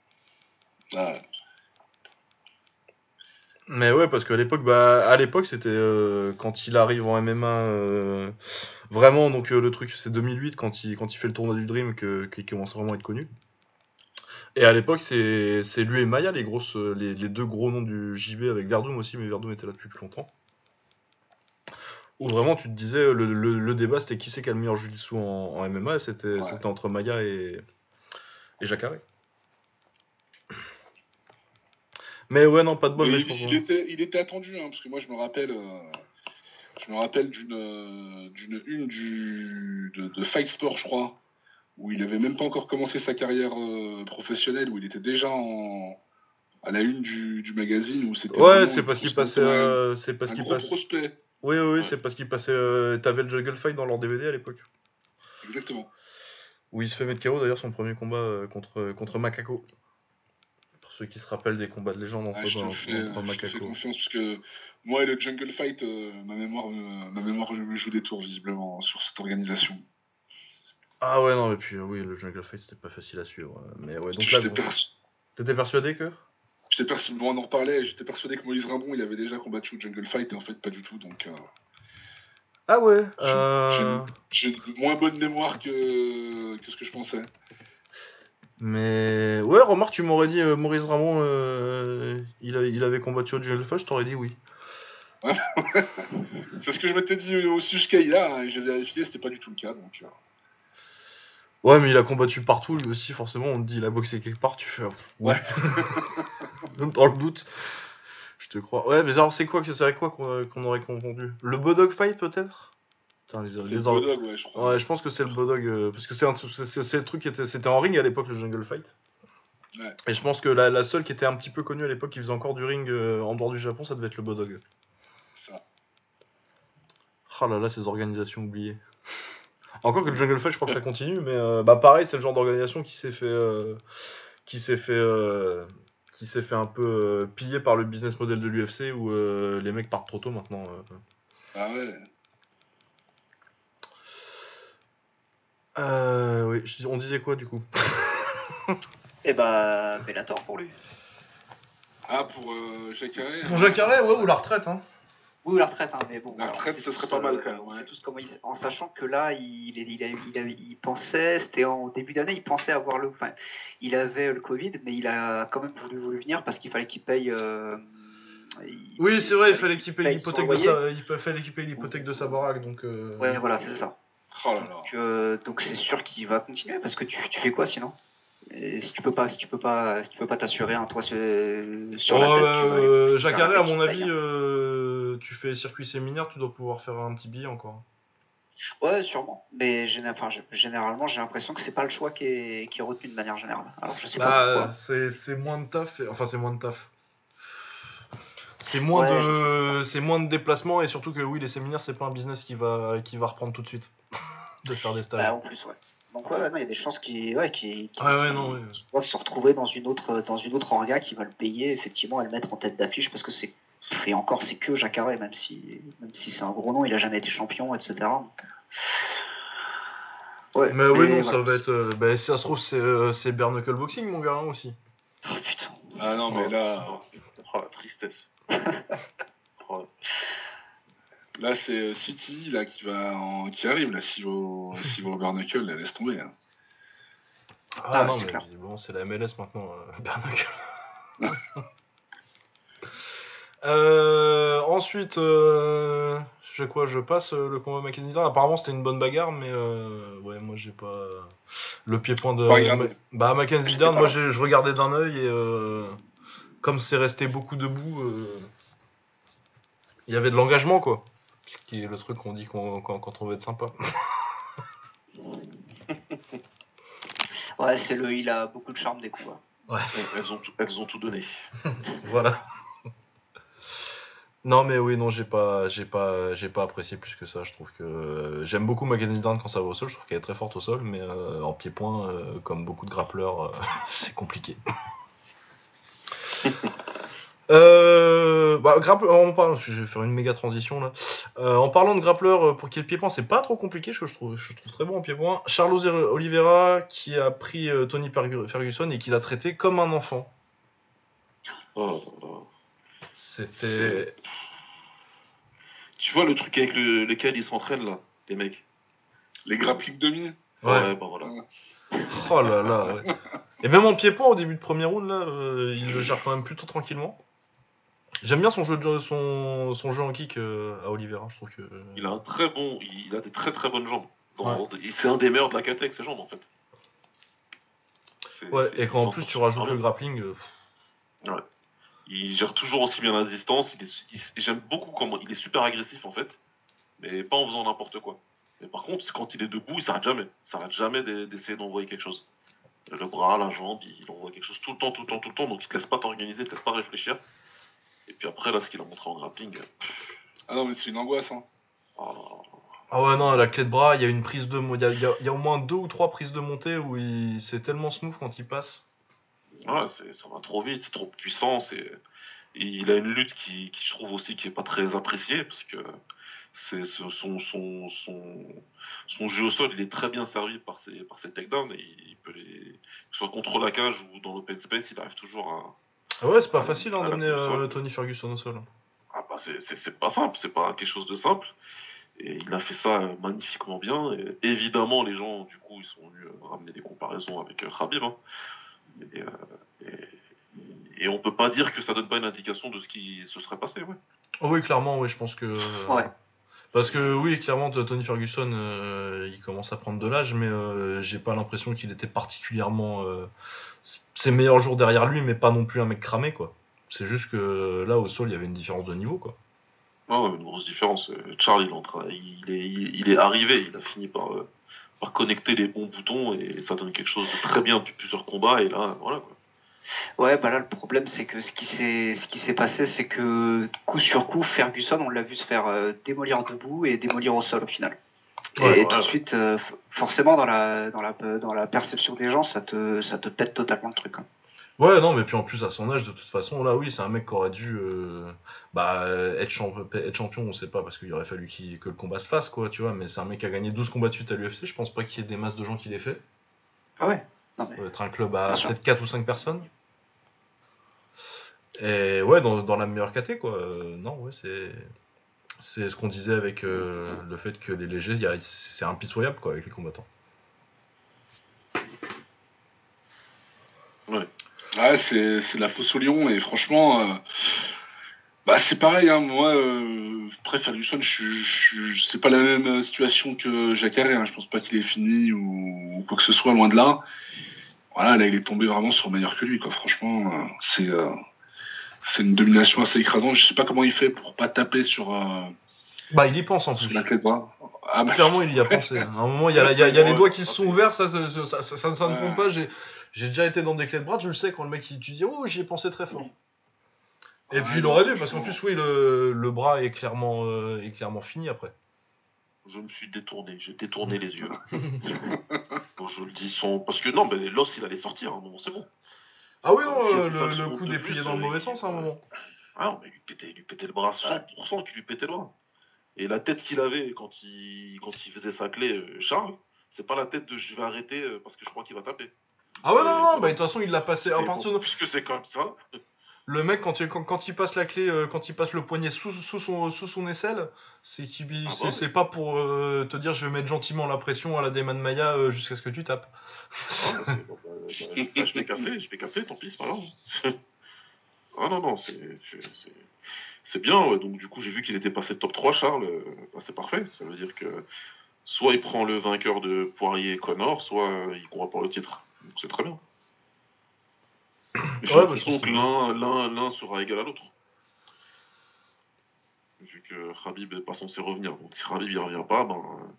Mais ouais, parce qu'à l'époque, bah, à l'époque, c'était euh, quand il arrive en MMA, euh, vraiment, donc euh, le truc, c'est 2008, quand il, quand il fait le tournoi du Dream, que, qu'il commence vraiment à être connu. Et à l'époque, c'est, lui et Maya, les, grosses, les, deux gros noms du JB, avec Verdum aussi, mais Verdum était là depuis plus longtemps. Où vraiment, tu te disais, le, débat, c'était qui c'est qui a le meilleur jiu en, en MMA, c'était, c'était entre Maya et, et Jacare. Mais ouais, non, pas de bol. Mais, il, était, il était attendu, hein, parce que moi, je me rappelle, euh, je me rappelle d'une, d'une une du, de, Fight Sport, je crois, où il avait même pas encore commencé sa carrière euh, professionnelle, où il était déjà en, à la une du, du magazine, où c'était. Ouais, c'est parce qu'il passait, euh, c'est parce qu'il passait. prospect. Oui, oui, c'est parce qu'il passait. T'avais le Juggle Fight dans leur DVD à l'époque. Exactement. Où il se fait mettre KO d'ailleurs son premier combat contre, contre Macaco ceux qui se rappellent des combats de légende entre, ah, je te fais, confiance parce que moi et le Jungle Fight, euh, ma mémoire, euh, ma mémoire joue des tours visiblement sur cette organisation. Ah ouais non mais puis oui le Jungle Fight c'était pas facile à suivre mais ouais donc là t'étais persuadé que J'étais persuadé, on en reparlait, j'étais persuadé que Moïse Rimbon il avait déjà combattu au Jungle Fight et en fait pas du tout donc. Euh, ah ouais. J'ai moins bonne mémoire que, que ce que je pensais. Mais ouais, remarque, tu m'aurais dit euh, Maurice Ramon, euh, il, avait combattu au duel je t'aurais dit oui. c'est ce que je m'étais dit aussi jusqu'à là, hein, et j'ai vérifié, c'était pas du tout le cas. Donc, euh. Ouais, mais il a combattu partout, lui aussi, forcément. On te dit, il a boxé quelque part, tu fais. Ouais. Dans le doute. Je te crois. Ouais, mais alors, c'est quoi, c'est quoi qu'on aurait confondu Le Bodog Fight, peut-être? Ouais, je crois. Ouais, je pense que c'est le Bodog. Euh, parce que c'est, le truc qui était. C'était en ring à l'époque, le Jungle Fight. Ouais. Et je pense que la, seule qui était un petit peu connue à l'époque, qui faisait encore du ring euh, en dehors du Japon, ça devait être le Bodog. Ça. Oh là là, ces organisations oubliées. Encore que le Jungle Fight, je crois que ça continue, mais euh, bah pareil, c'est le genre d'organisation qui s'est fait, euh, qui s'est fait, euh, qui s'est fait un peu piller par le business model de l'UFC où les mecs partent trop tôt maintenant. Ah ouais. oui, on disait quoi du coup? Eh bah, Bellator pour lui. Ah, pour euh, Jacare Pour Jacare, ouais, ou la retraite, hein. Oui, la retraite, hein, mais bon. La retraite, ce serait pas mal quand même. comment en sachant que là, il, il, il, pensait, c'était en début d'année, il pensait avoir le. Enfin, il avait le Covid, mais il a quand même voulu, voulu venir parce qu'il fallait qu'il paye. Euh, oui, c'est vrai, il fallait qu'il paye l'hypothèque de sa, il fallait qu'il paye l'hypothèque de sa baraque, donc. Euh... Ouais, voilà, c'est ça. Oh là là. Donc, euh, donc c'est sûr qu'il va continuer parce que tu, tu fais quoi sinon? Si tu peux pas, si tu peux pas, si tu peux pas t'assurer un toit sur, la tête, euh, Jacques à mon avis, euh, tu fais circuit séminaire, tu dois pouvoir faire un petit billet encore. Ouais, sûrement. Mais généralement, j'ai l'impression que c'est pas le choix qui est, qui est, retenu de manière générale. Alors, je sais pas bah, C'est moins de taf. Enfin, c'est moins de taf. C'est moins de, c'est moins de déplacements et surtout que oui, les séminaires, c'est pas un business qui va, qui va reprendre tout de suite de faire des stages. Bah, en plus, ouais. Donc ouais, il y a des chances qui, ouais, qui, peuvent se retrouver dans une autre, dans une autre orga qui va le payer effectivement et le mettre en tête d'affiche parce que c'est et encore c'est que Jacare même si même si c'est un gros nom, il a jamais été champion, etc. ouais, mais, oui, non, ça va être. Euh, bah, si ça se trouve, c'est euh, Bare Knuckle Boxing, mon gars, aussi. Oh putain. Ah non, mais là. Oh, la tristesse. oh. Là, c'est euh, City là, qui, va qui arrive. Là, si vos, si vos Barnacle, laisse tomber. Hein. Ah, ah, non, mais bon, c'est la MLS maintenant, euh, euh, ensuite, euh, je quoi, je passe euh, le combat Mackenzie Apparemment, c'était une bonne bagarre, mais ouais, moi j'ai pas le pied-point de. bah, Mackenzie moi je regardais d'un œil et comme c'est resté beaucoup debout, il y avait de l'engagement quoi. Ce qui est le truc qu'on dit quand on veut être sympa. ouais, c'est le. Il a beaucoup de charme des coups. Ouais. Elles ont elles ont tout donné. voilà. Non mais oui non j'ai pas j'ai pas j'ai pas apprécié plus que ça je trouve que j'aime beaucoup Mackenzie Dern quand ça va au sol je trouve qu'elle est très forte au sol mais euh, en pied-point euh, comme beaucoup de grappleurs euh, c'est compliqué Euh, bah, on parle, je vais faire une méga transition là. Euh, en parlant de grappleur, euh, pour qui le pied-point, c'est pas trop compliqué, je, trouve, je trouve très bon en pied-point. Charles Oliveira qui a pris euh, Tony Ferguson et qui l'a traité comme un enfant. Oh, oh. C'était. Tu vois le truc avec lequel ils s'entraînent là, les mecs? Les grappling demi Ouais, bah voilà. Oh là là, ouais. Et même en pied-point au début de premier round là, il le gère quand même plutôt tranquillement. J'aime bien son jeu, de, son, son jeu en kick euh, à Oliveira, je trouve que. Il a un très bon, il a des très très bonnes jambes. C'est un des meilleurs de la KT avec ses jambes en fait. Ouais, et quand en plus tu rajoutes le grappling. Euh, ouais. Il gère toujours aussi bien la distance. J'aime beaucoup comment il est super agressif en fait, mais pas en faisant n'importe quoi. Mais par contre, quand il est debout, il s'arrête jamais. Il s'arrête jamais d'essayer d'envoyer quelque chose. Le bras, la jambe, il envoie quelque chose tout le temps, tout le temps, tout le temps. Donc il te laisse pas t'organiser, il te laisse pas réfléchir. Et puis après, là, ce qu'il a montré en grappling. Ah non, mais c'est une angoisse, hein. Oh. Ah ouais, non, la clé de bras, il y a une prise de. Il y a, y a, au moins deux ou trois prises de montée où il... c'est tellement smooth quand il passe. Ouais, ça va trop vite, c'est trop puissant. Et il a une lutte qui, qui, je trouve aussi qui est pas très appréciée parce que c'est son, son, son, son, jeu au sol, il est très bien servi par ses, par ses takedowns et il peut les. Que ce soit contre la cage ou dans l'open space, il arrive toujours à ah ouais, c'est pas facile hein, d'amener euh, Tony Ferguson au sol. Ah bah c'est pas simple, c'est pas quelque chose de simple. Et il a fait ça euh, magnifiquement bien. Et évidemment, les gens, du coup, ils sont venus euh, ramener des comparaisons avec Khabib. Hein. Et, et, on peut pas dire que ça donne pas une indication de ce qui se serait passé, ouais. Oh oui, clairement, oui, je pense que. Ouais. Parce que oui, clairement, Tony Ferguson, il commence à prendre de l'âge, mais j'ai pas l'impression qu'il était particulièrement ses meilleurs jours derrière lui, mais pas non plus un mec cramé, quoi. C'est juste que là, au sol, il y avait une différence de niveau, quoi. Oh, une grosse différence. Charles, il, il, est, il, est arrivé, il a fini par, par connecter les bons boutons et ça donne quelque chose de très bien depuis plusieurs combats, et là, voilà, quoi. Ouais, bah là le problème c'est que ce qui s'est ce qui s'est passé c'est que coup sur coup Ferguson on l'a vu se faire euh, démolir debout et démolir au sol au final. Et, tout de suite, euh, forcément, dans la, dans, la, dans la perception des gens, ça te, ça te pète totalement le truc. Hein. Ouais, non, mais puis en plus, à son âge, de toute façon, là, oui, c'est un mec qui aurait dû euh, bah, être, être, champion, on sait pas, parce qu'il aurait fallu que le combat se fasse, quoi, tu vois, mais c'est un mec qui a gagné 12 combats de suite à l'UFC, je pense pas qu'il y ait des masses de gens qui l'aient fait. Ah ouais non, mais... Être un club à peut-être 4 ou 5 personnes. Et ouais, dans, dans la meilleure caté, quoi. Euh, non, ouais, c'est. C'est ce qu'on disait avec euh, le fait que les légers, c'est impitoyable quoi avec les combattants. Ouais. Ouais, c'est, c'est la fosse au lion et franchement, euh, bah c'est pareil. Hein, moi, euh, après Ferguson, je, je, c'est pas la même situation que Jacques Hein, je pense pas qu'il est fini ou, quoi que ce soit, loin de là. Voilà, là il est tombé vraiment sur meilleur que lui. Quoi. Franchement, euh, c'est c'est une domination assez écrasante. Je sais pas comment il fait pour pas taper sur. Euh, bah, il y pense en plus. La clé de bras. Ah, bah. Clairement, il y a pensé. À un moment, il y a, y a, y a les doigts qui se sont ouverts, ça, ça, ça, ça, ne trompe pas. J'ai déjà été dans des clés de bras, je le sais, quand le mec il, tu dis, oh, j'y ai pensé très fort. Et puis il aurait dû, parce qu'en plus, oui, le, le bras est clairement, euh, est clairement fini après. Je me suis détourné, j'ai détourné les yeux. bon, je le dis sans. Parce que non, mais l'os il allait sortir, hein, c'est bon. Ah oui, non, euh, le, le coup déplié dans le mauvais sens à un moment. Ah non, mais il lui pétait, lui pétait le bras 100% qu'il lui pétait le bras. Et la tête qu'il avait quand il, quand il faisait sa clé, euh, Charles, c'est pas la tête de je vais arrêter euh, parce que je crois qu'il va taper. Ah ouais, non, non, bah de toute façon, il l'a passé. À partir de... Puisque c'est comme ça. Le mec, quand il, quand, il passe la clé, quand il passe le poignet sous, sous, son, sous son aisselle, c'est ah c'est pas pour te dire je vais mettre gentiment la pression à la Demon Maya jusqu'à ce que tu tapes. Bah, bah, bah, je vais casser, je vais casser, tant pis, c'est pas grave. ah non, non, c'est bien. Donc du coup, j'ai vu qu'il était passé top 3, Charles. c'est parfait. Ça veut dire que soit il prend le vainqueur de Poirier et Connor, soit il courra pour le titre. Donc c'est très bien. Ouais, l'impression que l'un sera égal à l'autre. Vu que Khabib n'est pas censé revenir. Donc si Khabib ne revient pas, ben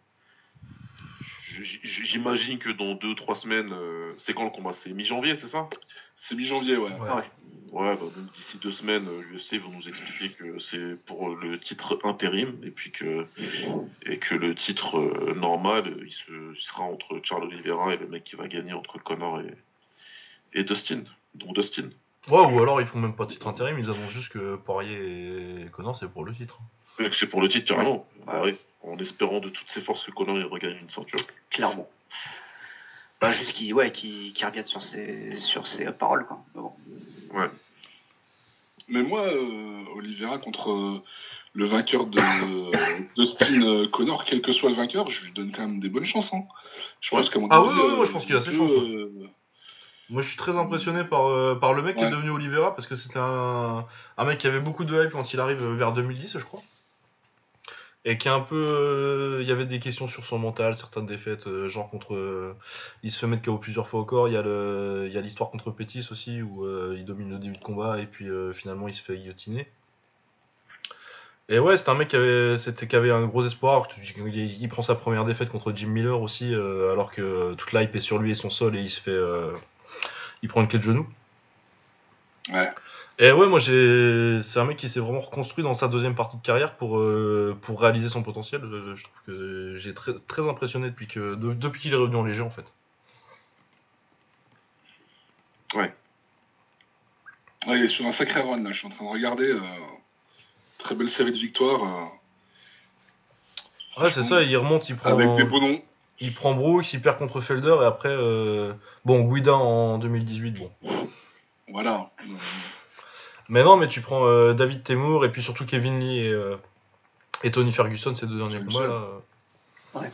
J'imagine que dans 2-3 semaines, euh, c'est quand le combat? C'est mi-janvier, c'est ça? C'est mi-janvier, ouais. Ouais, bah, d'ici deux semaines, l'UFC euh, vont nous expliquer que c'est pour le titre intérim et puis que, et que le titre euh, normal, il, se, sera entre Charles Oliveira et le mec qui va gagner entre Connor et, et Dustin. Donc Dustin. Ouais, ou alors ils font même pas titre intérim, ils annoncent juste que Poirier et Connor c'est pour le titre. C'est pour le titre, carrément. Bah, oui en espérant de toutes ses forces que Conor il regagne une ceinture. Clairement. Bah, juste qu'il ouais, qui revienne sur ses, sur ses paroles. Quoi. Ouais. Mais moi, euh, Oliveira contre euh, le vainqueur de Dustin euh, Connor, quel que soit le vainqueur, je lui donne quand même des bonnes chances. Hein. Je pense ah oui, moi je pense qu'il a ses chances. Moi je suis très impressionné par, par le mec qui est devenu Oliveira parce que c'était un, un mec qui avait beaucoup de hype quand il arrive vers 2010, je crois et qui est un peu euh, il y avait des questions sur son mental certaines défaites euh, genre contre euh, il se fait mettre KO plusieurs fois au corps il y a l'histoire contre Pétis aussi où il domine le début de combat et puis finalement il se fait guillotiner. Et ouais c'est un mec qui avait un gros espoir il, il, prend sa première défaite contre Jim Miller aussi alors que toute l'hype est sur lui et son sol et il se fait il prend une clé de genou. Ouais et ouais, moi j'ai, c'est un mec qui s'est vraiment reconstruit dans sa deuxième partie de carrière pour euh, pour réaliser son potentiel. Euh, je trouve que j'ai très très impressionné depuis que depuis qu'il est revenu en léger en fait. Ouais. Ouais, il est sur un sacré run là. Je suis en train de regarder. Euh, très belle série de victoires. Ouais, c'est ça. Il remonte, il prend. Avec des beaux noms. Il prend Brooks, il perd contre Felder et après, bon, Guida en 2018, bon. Voilà. Mais non, mais tu prends euh, David Temur et puis surtout Kevin Lee et, euh, et Tony Ferguson, ces deux derniers combats là. Euh. Ouais.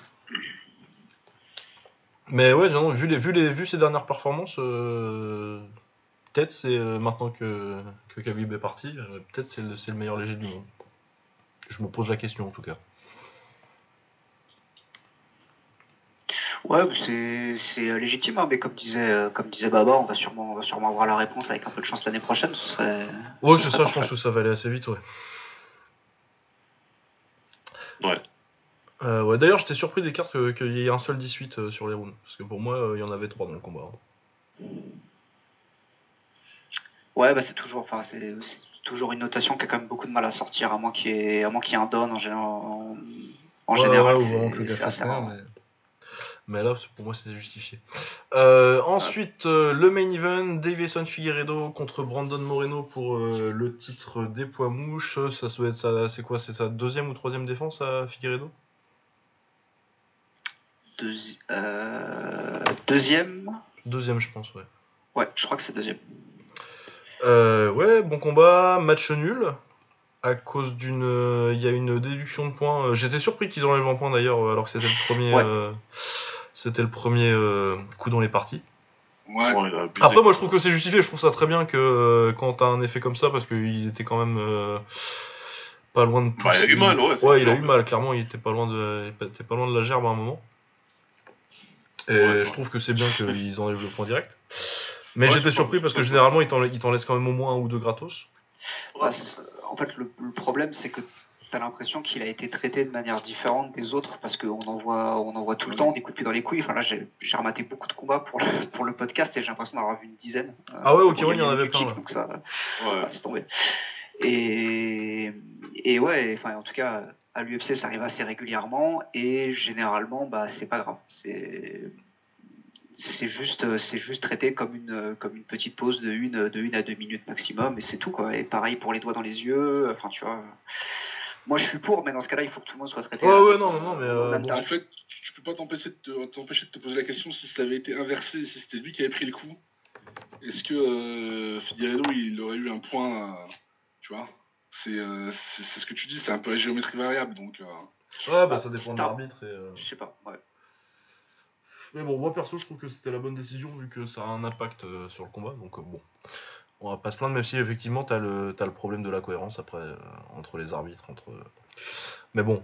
Mais ouais, non, vu, les, vu, les, vu ces dernières performances, peut-être c'est maintenant que, que Khabib est parti, peut-être c'est le, le meilleur léger du monde. Je me pose la question en tout cas. Ouais, c'est euh, légitime, hein, mais comme disait, euh, comme disait Baba, on va, sûrement, on va sûrement avoir la réponse avec un peu de chance l'année prochaine. Ce serait. Ouais, c'est ça, je pense que ça va aller assez vite, ouais. Ouais. Euh, ouais D'ailleurs, j'étais surpris des cartes qu'il y ait un seul 18 sur les rounds. Parce que pour moi, il y en avait trois dans le combat. Hein. Ouais, bah c'est toujours, enfin, c'est toujours une notation qui a quand même beaucoup de mal à sortir, à moins qu'il y ait, un don en général En général, c'est assez rare. Mais... mais... là, pour moi, c'était justifié. Euh, ensuite, euh, le main event, Davison Figueredo contre Brandon Moreno pour euh, le titre des poids mouches. Ça doit être ça, c'est quoi? C'est sa deuxième ou troisième défense à Figueredo? Deuxième? Deuxième, je pense, ouais. Ouais, je crois que c'est deuxième. ouais, bon combat, match nul à cause d'une. Euh, il y a une déduction de points. J'étais surpris qu'ils enlèvent un point d'ailleurs, alors que c'était le premier. C'était le premier coup dans les parties. Ouais. Après, moi je trouve que c'est justifié. Je trouve ça très bien que quand t'as un effet comme ça, parce qu'il était quand même pas loin de tout. Bah, il a eu mal, ouais. Ouais, il a eu mal. Clairement, il était pas loin de, il était pas loin de la gerbe à un moment. Et je trouve que c'est bien qu'ils enlèvent le point direct. Mais j'étais surpris parce que généralement, ils t'en laissent quand même au moins un ou deux gratos. Ouais, en fait, le, problème, c'est que tu as l'impression qu'il a été traité de manière différente des autres parce qu'on en voit, on en voit tout le temps des coups de pied dans les couilles. Enfin là, j'ai rematé beaucoup de combats pour le, pour le podcast et j'ai l'impression d'avoir vu une dizaine. Ah ouais, ok, il y en avait plein. Donc ça, ouais. c'est tombé. Et, et ouais, enfin en tout cas, à l'UFC, ça arrive assez régulièrement et généralement, bah c'est pas grave. C'est c'est juste, euh, c'est juste traité comme une, euh, comme une petite pause de une, de une à deux minutes maximum, et c'est tout, quoi. Et pareil pour les doigts dans les yeux, enfin, tu vois. Moi, je suis pour, mais dans ce cas-là, il faut que tout le monde soit traité. Ouais, ouais, non, non, mais. Euh, en fait, je peux pas t'empêcher de, te, t'empêcher de te poser la question si ça avait été inversé, si c'était lui qui avait pris le coup. Est-ce que euh, Figueredo, il aurait eu un point, tu vois? C'est, c'est, ce que tu dis, c'est un peu la géométrie variable, donc. ouais, bah ça dépend de l'arbitre. Et, Je sais pas, ouais. Mais bon, moi perso, je trouve que c'était la bonne décision vu que ça a un impact euh, sur le combat. Donc euh, bon, on va pas se plaindre, même si effectivement t'as le, as le problème de la cohérence après euh, entre les arbitres. entre. Mais bon,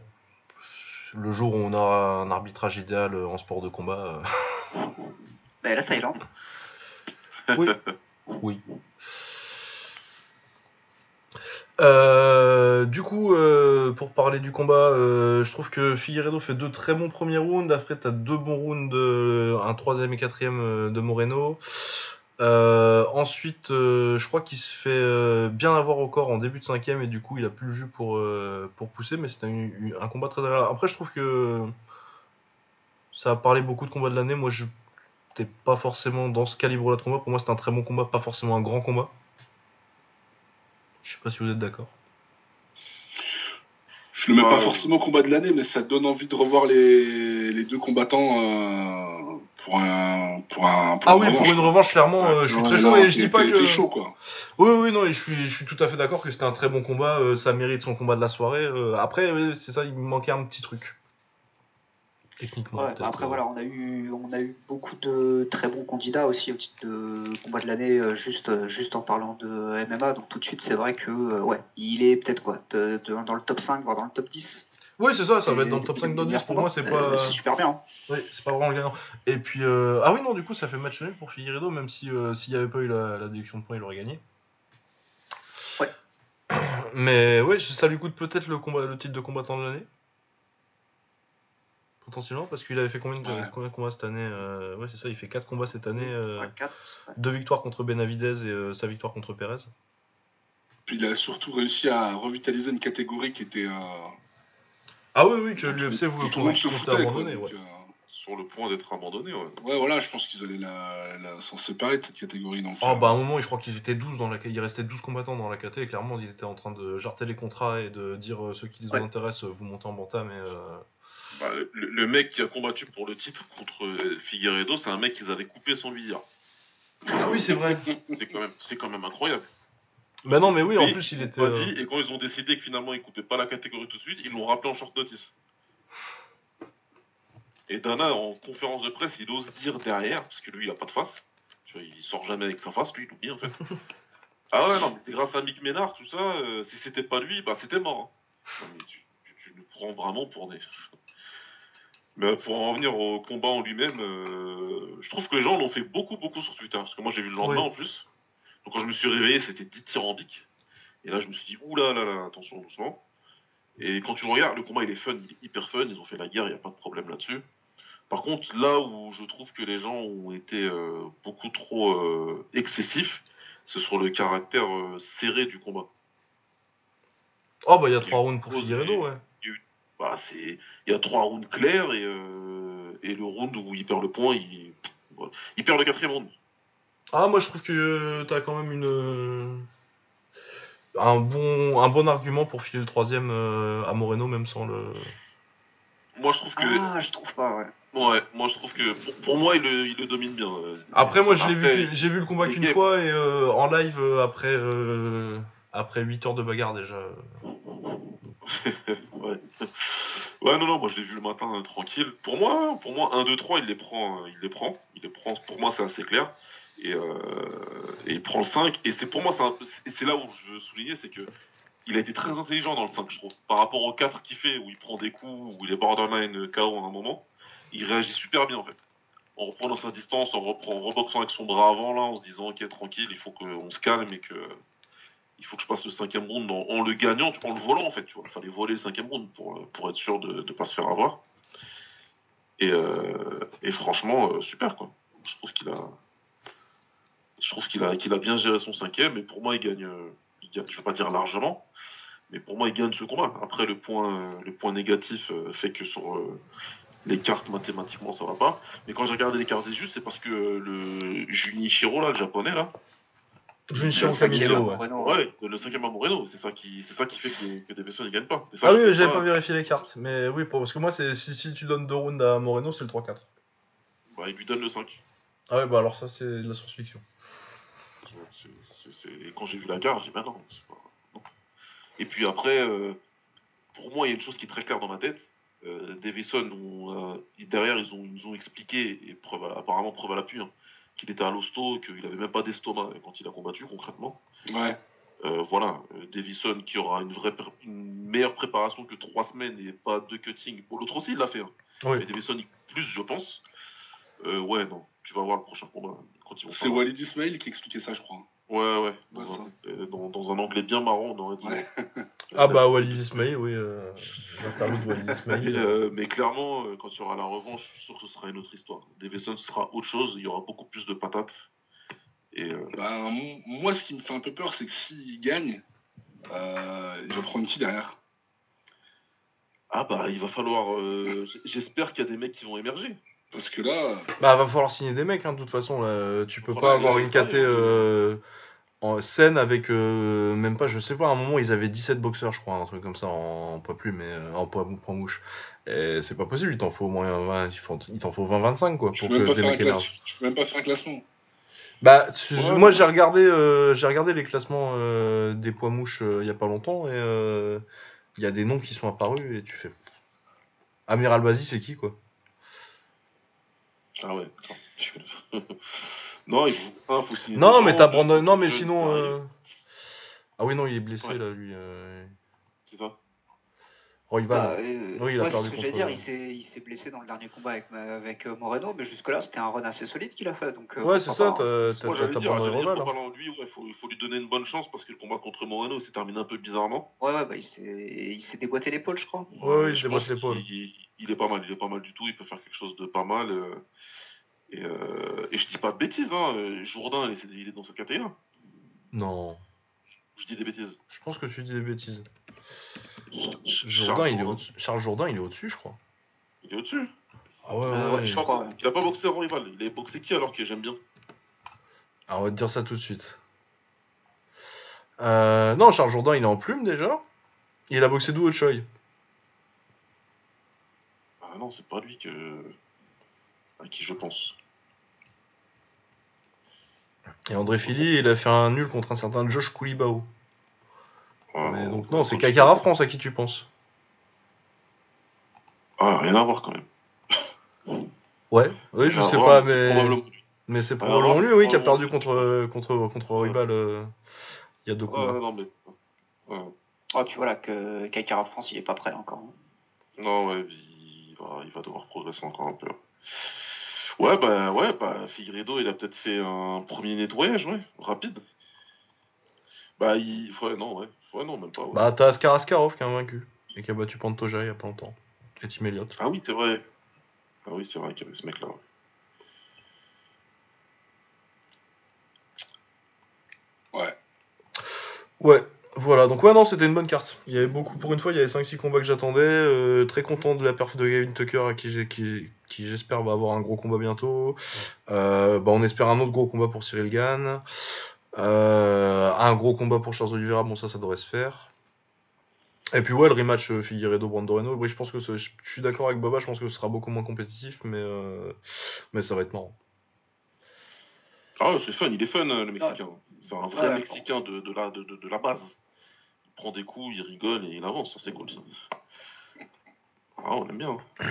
le jour où on aura un arbitrage idéal en sport de combat. Bah, la Thaïlande. Oui. oui. Euh, du coup, euh, pour parler du combat, euh, je trouve que Figueredo fait deux très bons premiers rounds. Après, tu as deux bons rounds, un troisième et quatrième de Moreno. Ensuite, je crois qu'il se fait bien avoir au corps en début de cinquième et du coup, il a plus le jus pour, pour pousser. Mais c'était un, combat très agréable. Après, je trouve que ça a parlé beaucoup de combats de l'année. Moi, je n'étais pas forcément dans ce calibre-là de combat. Pour moi, c'était un très bon combat, pas forcément un grand combat. Je sais pas si vous êtes d'accord. Je le mets pas forcément au combat de l'année, mais ça donne envie de revoir les, deux combattants euh, pour un pour un. ah oui, pour une revanche, clairement, euh, je suis très chaud et je dis pas que. Chaud, quoi. Oui, oui, non, je suis, je suis tout à fait d'accord que c'était un très bon combat. Euh, ça mérite son combat de la soirée. après, c'est ça, il me manquait un petit truc techniquement. après, euh. voilà, on a, eu, on a eu beaucoup de très bons candidats aussi au titre de combat de l'année, euh, juste, euh, juste en parlant de MMA. Donc tout de suite, c'est vrai que ouais, il est peut-être quoi, dans le top 5, voire dans le top 10. Oui, c'est ça, ça va être dans le top 5 dans 10. Pour moi, c'est pas. C'est super bien. Hein. Oui, c'est pas vraiment le gagnant. Et puis, ah oui, non, du coup, ça fait match nul pour Figueredo, même si s'il n'y avait pas eu la, déduction de points, il aurait gagné. Ouais. Mais ouais, ça lui coûte peut-être le, combat, le titre de combattant de l'année potentiellement parce qu'il avait fait combien de, combats cette année euh, Ouais, c'est ça, il fait 4 combats cette année. Euh, deux victoires contre Benavidez et euh, sa victoire contre Perez. Puis il a surtout réussi à revitaliser une catégorie qui était. Ah oui, oui, que l'UFC voulait abandonner. Ouais. sur le point d'être abandonné, ouais. Ouais, voilà, je pense qu'ils allaient s'en séparer de cette catégorie. Donc, oh, bah à un moment, je crois qu'ils étaient 12 dans la il restait 12 combattants dans la catégorie et clairement, ils étaient en train de jarter les contrats et de dire ceux qui les intéressent, vous montez en bantam mais bah, le, mec qui a combattu pour le titre contre euh, Figueredo, c'est un mec qui avaient coupé son visière. Ah oui, c'est vrai. c'est quand même, c'est quand même incroyable. Bah non, mais oui, en plus il était. Euh, et quand ils ont décidé que finalement ils coupaient pas la catégorie tout de suite, ils l'ont rappelé en short notice. Et Dana, en conférence de presse, il ose dire derrière, parce que lui il a pas de face. Tu vois, il sort jamais avec sa face, lui, il oublie en fait. ah ouais, non, mais c'est grâce à Mick Ménard, tout ça. Euh, si c'était pas lui, bah c'était mort. Hein. tu, tu, nous prends vraiment pour des. Mais pour en revenir au combat en lui-même, euh, je trouve que les gens l'ont fait beaucoup, beaucoup sur Twitter. Parce que moi, j'ai vu le lendemain en plus. Donc quand je me suis réveillé, c'était dithyrambique. Et là, je me suis dit, oula, là, là, attention, doucement. Et quand tu le regardes, le combat, il est fun, il est hyper fun. Ils ont fait la guerre, il n'y a pas de problème là-dessus. Par contre, là où je trouve que les gens ont été euh, beaucoup trop euh, excessifs, c'est sur le caractère serré du combat. Oh, bah, il y a trois rounds pour Figueredo, ouais bah, c'est il y a trois rounds clairs et, euh, et le round où il perd le point, il, il perd le quatrième round. Ah, moi je trouve que t'as quand même une un bon un bon argument pour filer le troisième euh, à Moreno même sans le. Moi je trouve que. Ah, je trouve pas, ouais. Ouais, moi je trouve que pour, moi il le, il le, domine bien. Euh. Après moi je l'ai vu j'ai vu le combat qu'une fois et en live après après 8 heures de bagarre déjà. ouais. Ouais, non, non, moi je l'ai vu le matin euh, tranquille. Pour moi, pour moi, 1, 2, 3, il les prend. Euh, il les prend. Il les prend. Pour moi, c'est assez clair. Et, euh, il prend le 5. Et c'est pour moi, c'est là où je souligner, c'est que il a été très intelligent dans le 5, je trouve. Par rapport au 4 qu'il fait, où il prend des coups, où il est borderline KO à un moment, il réagit super bien en fait. En reprenant sa distance, en, reprend, en reboxant avec son bras avant, là, en se disant, ok, tranquille, il faut qu'on se calme et que il faut que je passe le cinquième round en, le gagnant, en le volant en fait. Il fallait voler le cinquième round pour, pour être sûr de ne pas se faire avoir. Et, euh, franchement, euh, super quoi. Je trouve qu'il a. Je trouve qu'il a, qu'il a bien géré son cinquième, et pour moi, il gagne, il gagne, je vais pas dire largement, mais pour moi, il gagne ce combat. Après, le point, le point négatif euh, fait que sur les cartes, mathématiquement, ça va pas. Mais quand j'ai regardé les cartes des justes, c'est parce que le Junichiro, là, le japonais, là, Junichiro Camillo, ouais. ouais. le cinquième à Moreno, c'est ça qui, c'est ça qui fait que, que Davison ne gagne pas. ah oui, j'avais pas... vérifié les cartes, mais oui, parce que moi, c'est si, si tu donnes deux rounds à Moreno, c'est le 3-4. Bah, il lui donne le 5. Ah ouais, bah alors ça, c'est de la science-fiction. Quand j'ai vu la carte, j'ai dit, bah non, pas... Et puis après, euh, pour moi, il y a une chose qui est très claire dans ma tête. Euh, Davison, euh, derrière, ils ont, ils nous ont expliqué, et preuve, apparemment preuve à l'appui, hein, qu'il était à l'hosto, qu'il avait même pas d'estomac quand il a combattu concrètement. Ouais. Euh, voilà, euh, Davison qui aura une, vraie une meilleure préparation que trois semaines et pas de cutting. Pour l'autre aussi, il l'a fait. Hein. Mais Davison plus, je pense. Euh, ouais, non, tu vas voir le prochain combat. C'est Walid Ismail qui expliquait ça, je crois. Ouais, ouais. Dans, dans, un anglais bien marrant, on aurait dit. ah bah Walid Ismail, oui. Euh, de Walid Ismail. Euh, mais clairement, euh, quand il y aura la revanche, je suis sûr que ce sera une autre histoire. Davison sera autre chose, il y aura beaucoup plus de patates. Et, euh, bah, moi, ce qui me fait un peu peur, c'est que s'il gagne, il va prendre qui derrière? Ah bah il va falloir... J'espère qu'il y a des mecs qui vont émerger. Parce que là. Bah, va falloir signer des mecs, hein, de toute façon. Là. Tu peux pas avoir une KT euh, en scène avec. Euh, même pas, je sais pas, à un moment, ils avaient 17 boxeurs, je crois, un truc comme ça, en, poids plus, mais euh, en poids, mouche. Et c'est pas possible, il t'en faut au moins 20, il t'en faut 20-25, quoi. Pour que des mecs Je peux même pas faire un classement. Bah, moi, j'ai regardé, j'ai regardé les classements des poids mouches il y a pas longtemps, et il y a des noms qui sont apparus, et tu fais. Amiral Bazi, c'est qui, quoi? Ah ouais, non, il faut, faut signer. Non, mais t'as Brandon. Non, mais sinon. Euh, ah oui, non, il est blessé là, lui. Euh. C'est ça Royval. Bah, euh, oui, il a perdu ce que j'allais dire, il s'est blessé dans le dernier combat avec, avec Moreno, mais jusque-là, c'était un run assez solide qu'il a fait. Donc, ouais, c'est ça, t'as abandonné Royval. Hein. Lui, il faut, faut, lui donner une bonne chance parce que le combat contre Moreno s'est terminé un peu bizarrement. Ouais, ouais, bah, il s'est déboîté l'épaule, je crois. Ouais, ouais, il s'est déboîté l'épaule. Il, est pas mal, il est pas mal du tout, il peut faire quelque chose de pas mal. Et, euh, et, je dis pas de bêtises, hein. Euh, Jourdain, il est dans cette catégorie. Non. Je, dis des bêtises. Je pense que tu dis des bêtises. Jourdain, il est au Charles Jourdain, il est au-dessus, je crois. Il est au-dessus Ah ouais, ouais, ouais, je crois. Il a pas boxé en rival. Il a boxé qui alors que j'aime bien? Alors, on va te dire ça tout de suite. Euh, non, Charles Jourdain, il est en plume déjà. Il a boxé d'où au Choi Ah non, c'est pas lui que à qui je pense. Et André Philly, il a fait un nul contre un certain Josh Koulibaou. Mais donc non, c'est Kakara France à qui tu penses Ah, rien à voir quand même. Ouais, oui, je sais pas, mais. Mais c'est probablement lui, oui, qui a perdu contre, contre, contre Rival euh, il y a deux combats. non, mais... Oh, puis voilà, que Kakara France, il est pas prêt encore. Hein. Non, ouais, il va, il va devoir progresser encore un peu. Ouais, bah, ouais, bah, Figueredo, il a peut-être fait un premier nettoyage, ouais, rapide. Bah, il. Ouais, non, ouais. Ouais, non, même pas. Ouais. Bah, t'as Askar Askarov qui a vaincu. Et qui a battu Pantoja il y a pas longtemps. Et Tim Elliott. Ah oui, c'est vrai. Ah oui, c'est vrai qu'il y avait ce mec-là. Ouais. Ouais. Voilà, donc ouais, non, c'était une bonne carte. Il y avait beaucoup, pour une fois, il y avait 5-6 combats que j'attendais. Euh, très content de la perf de Gavin Tucker, à qui, qui, qui j'espère va avoir un gros combat bientôt. Euh, bah, on espère un autre gros combat pour Cyril Gann. Euh, un gros combat pour Charles Oliveira, bon, ça, ça devrait se faire. Et puis ouais, le rematch Figueredo Brandoreno. Oui, je pense que je suis d'accord avec Boba, je pense que ce sera beaucoup moins compétitif, mais mais ça va être marrant. Ah, c'est fun, il est fun le Mexicain. C'est un vrai Mexicain de, de, la, de, de, la base prend des coups, il rigole et il avance. Ça, c'est cool, ça. Ah, on aime bien. Hein.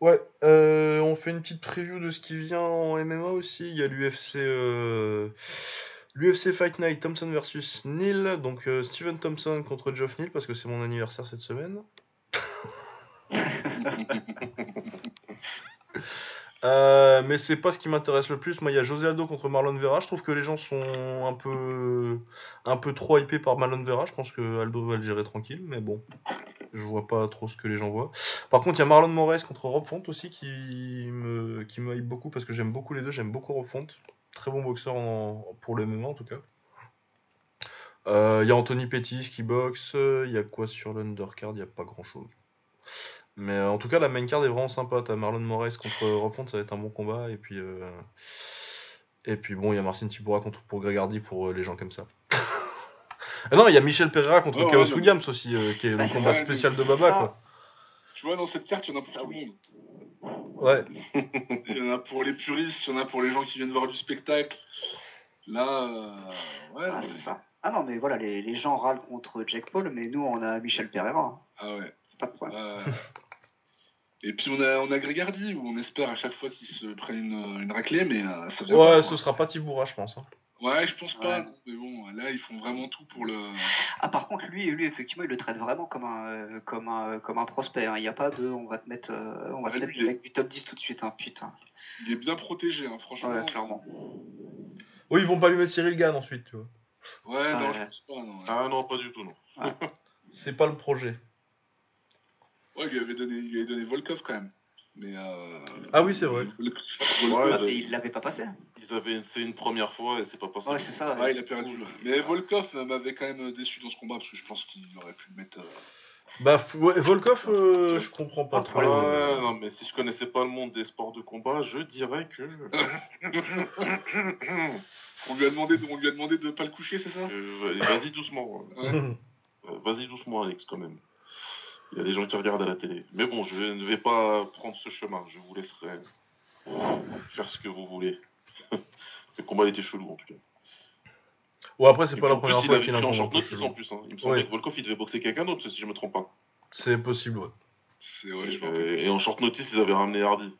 Ouais, euh, on fait une petite preview de ce qui vient en MMA aussi. Il y a l'UFC euh, Fight Night Thompson versus Neil. Donc euh, Steven Thompson contre Geoff Neal parce que c'est mon anniversaire cette semaine. Euh, mais c'est pas ce qui m'intéresse le plus. Moi, il y a José Aldo contre Marlon Vera. Je trouve que les gens sont un peu, un peu trop hypés par Marlon Vera. Je pense que Aldo va le gérer tranquille, mais bon, je vois pas trop ce que les gens voient. Par contre, il y a Marlon Moraes contre Rob Font aussi qui me, hype beaucoup parce que j'aime beaucoup les deux. J'aime beaucoup Rob Font. Très bon boxeur pour le moment en tout cas. Euh, il y a Anthony Pettis qui boxe. Il y a quoi sur l'undercard? Il n'y a pas grand chose. Mais euh, en tout cas, la main card est vraiment sympa. T'as Marlon Moraes contre Rob Font, ça va être un bon combat. Et puis, euh, et puis bon, il y a Marcin Tibura contre pour Gregardi pour euh, les gens comme ça. ah non, il y a Michel Pereira contre Chaos Williams aussi, qui est le combat spécial de Baba. Quoi. Tu vois, dans cette carte, il y en a pour tout le monde. Ouais. il y en a pour les puristes, il y en a pour les gens qui viennent voir du spectacle. Là, ouais. Ah, c'est ça. Ah non, mais voilà, les, les, gens râlent contre Jack Paul, mais nous, on a Michel Pereira. Ah ouais. Pas de problème. Et puis on a, on a Grégardi, où on espère à chaque fois qu'il se prenne une, une raclée, mais euh, ça vient Ouais, ce sera pas Tiboura, je pense. Hein. Ouais, je pense pas. Mais bon, là, ils font vraiment tout pour le. Ah, par contre, lui, lui effectivement, il le traite vraiment comme un, euh, comme un, comme un prospect. Hein. Il n'y a pas de. On va te mettre, euh, on va te mettre le mec du top 10 tout de suite, hein, putain. Il est bien protégé, hein, franchement. Ouais, clairement. Oui, ils vont pas lui mettre Cyril Gann ensuite, tu vois. Ouais, non, je pense pas, non. Ah non, pas du tout, non. C'est pas le projet. Ouais, il lui avait donné, il lui avait donné Volkov quand même. Mais euh, ah oui, c'est vrai. il l'avait pas passé. Ils avaient, c'est une première fois et c'est pas passé. Ouais, c'est ça. Ouais. il a perdu. Mais Volkov m'avait quand même déçu dans ce combat parce que je pense qu'il aurait pu le mettre. Euh, bah, Volkov, euh, je comprends pas trop. Ouais, non, mais si je connaissais pas le monde des sports de combat, je dirais que. on lui a demandé, de, on lui a demandé de pas le coucher, c'est ça? Vas-y doucement. Vas-y doucement, Alex, quand même. Il y a des gens qui regardent à la télé. Mais bon, je ne vais pas prendre ce chemin. Je vous laisserai faire ce que vous voulez. le combat était chelou en tout cas. Ouais, après, c'est pas la première fois qu'il a un combat. en plus. Hein. Il me semblait que Volkov il devait boxer quelqu'un d'autre, si je me trompe pas. C'est possible, ouais. C'est ouais, je et, et en short notice, ils avaient ramené Hardy.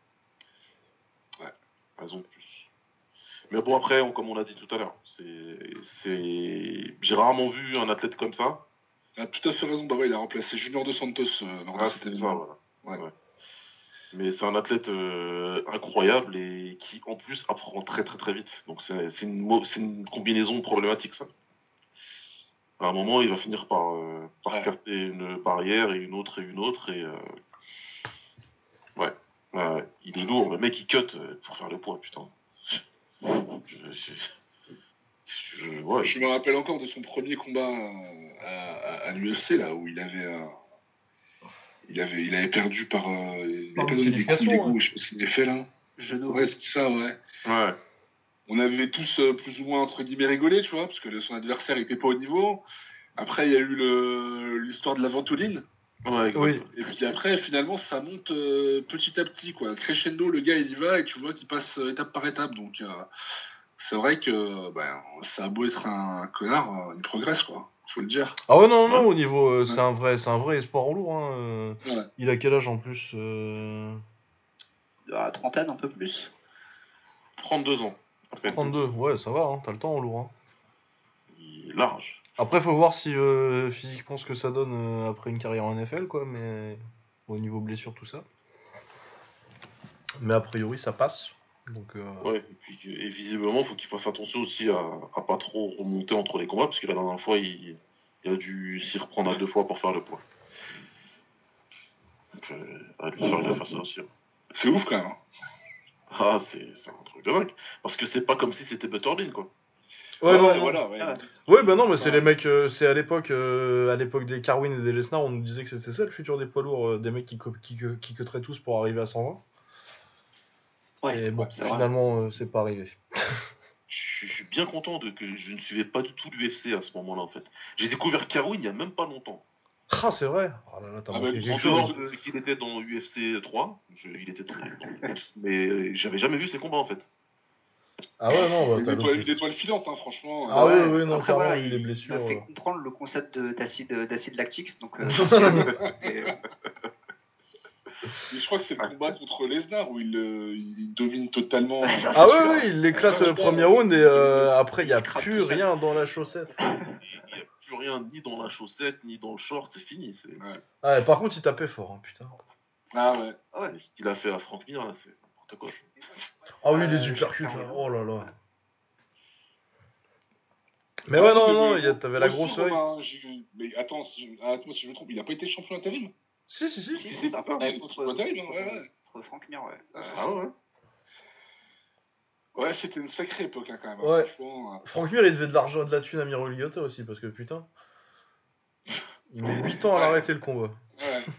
Ouais. Raison de plus. Mais bon, après, comme on l'a dit tout à l'heure, c'est. J'ai rarement vu un athlète comme ça a tout à fait raison. Bah ouais, il a remplacé Junior de Santos euh, ah, voilà. Mais c'est un athlète euh, incroyable et qui en plus apprend très très très vite. Donc c'est une, une, combinaison problématique ça. À un moment, il va finir par, euh, par casser une barrière et une autre et une autre et ouais. il est lourd. Le mec il cut pour faire le poids, putain. Je, me rappelle encore de son premier combat à, l'UFC, là, où il avait, il avait, il avait perdu par. Euh, il pas donné des coups, des coups, je sais pas ce qu'il avait fait là. Genou. Ouais, c'est ça, ouais. Ouais. On avait tous euh, plus ou moins entre guillemets rigolé, tu vois, parce que son adversaire était pas au niveau. Après, il y a eu l'histoire de la ventoline. Ouais, oui. Et puis après, finalement, ça monte euh, petit à petit, quoi. Crescendo, le gars, il y va et tu vois qu'il passe étape par étape. Donc, c'est vrai que ben, ça a beau être un connard, euh, il progresse, quoi. Faut le dire. Ah ouais, non, non, au niveau. Euh, c'est un vrai c'est un vrai espoir lourd. Hein. Euh. Il a quel âge en plus euh... Trentaine, un peu plus. 32 ans. 32, ouais, ça va, hein. t'as le temps en lourd. Hein. Il est large. Après, faut voir si physiquement ce que ça donne après une carrière en NFL, quoi, mais au niveau blessure, tout ça. Mais a priori, ça passe. Donc, euh, Ouais, et, puis, et visiblement, il faut qu'il fasse attention aussi à, à, pas trop remonter entre les combats, parce que la dernière fois, il, il a dû s'y reprendre à deux fois pour faire le poids. Donc, euh, à lui faire gaffe à ça aussi. Hein. C'est ouf quand même. Hein. Ah, c'est un truc de dingue. Parce que c'est pas comme si c'était Butterbean, quoi. Ouais, non, voilà, ouais. Ouais, bah non, mais c'est les mecs, euh, c'est à l'époque, euh, à l'époque des Carwin et des Lesnar, on nous disait que c'était ça le futur des poids lourds, euh, des mecs qui, qui, qui, tous pour arriver à 120. Ouais, et bon, finalement, c'est pas arrivé. je, suis bien content de que je ne suivais pas du tout l'UFC à ce moment-là, en fait. J'ai découvert Carwin il y a même pas longtemps. Ah, c'est vrai. Oh là là, t'as ah, quelque chose. qu'il était dans UFC 3, il était très... mais j'avais jamais vu ses combats en fait. Ah ouais, non, bah, une, étoile, filante, hein, franchement. Ah ouais, ouais, non, carrément, il, est blessure. Il a fait comprendre le concept d'acide d'acide lactique. Donc, euh, Mais je crois que c'est le combat contre Lesnar où il, euh, il domine totalement. ah ouais, ouais, il l'éclate le premier round et euh, après il n'y a plus rien dans la chaussette. Il n'y a plus rien ni dans la chaussette ni dans le short, c'est fini. Ouais. Ah, ouais, par contre, il tapait fort, hein, putain. Ah ouais. Ah ouais. Ce qu'il a fait à Frank Mir, c'est n'importe quoi. Ah oui, les uppercuts, là. oh là là. Mais ouais, non, non, t'avais la grosse oeil. Hein, mais attends, si je... moi si je me trompe, il a pas été champion intérim Si, si, si. Si, si, c'est ça. Champion intérim, hein, ouais. Frank Mir, ouais. Ah ouais. Ouais, c'était une sacrée époque hein, quand même. Ouais. Franchement, Frank Mir, il devait de l'argent, de la thune à Miro Liotta aussi, parce que putain. Il met 8 ans à l'arrêter le combat. Ouais.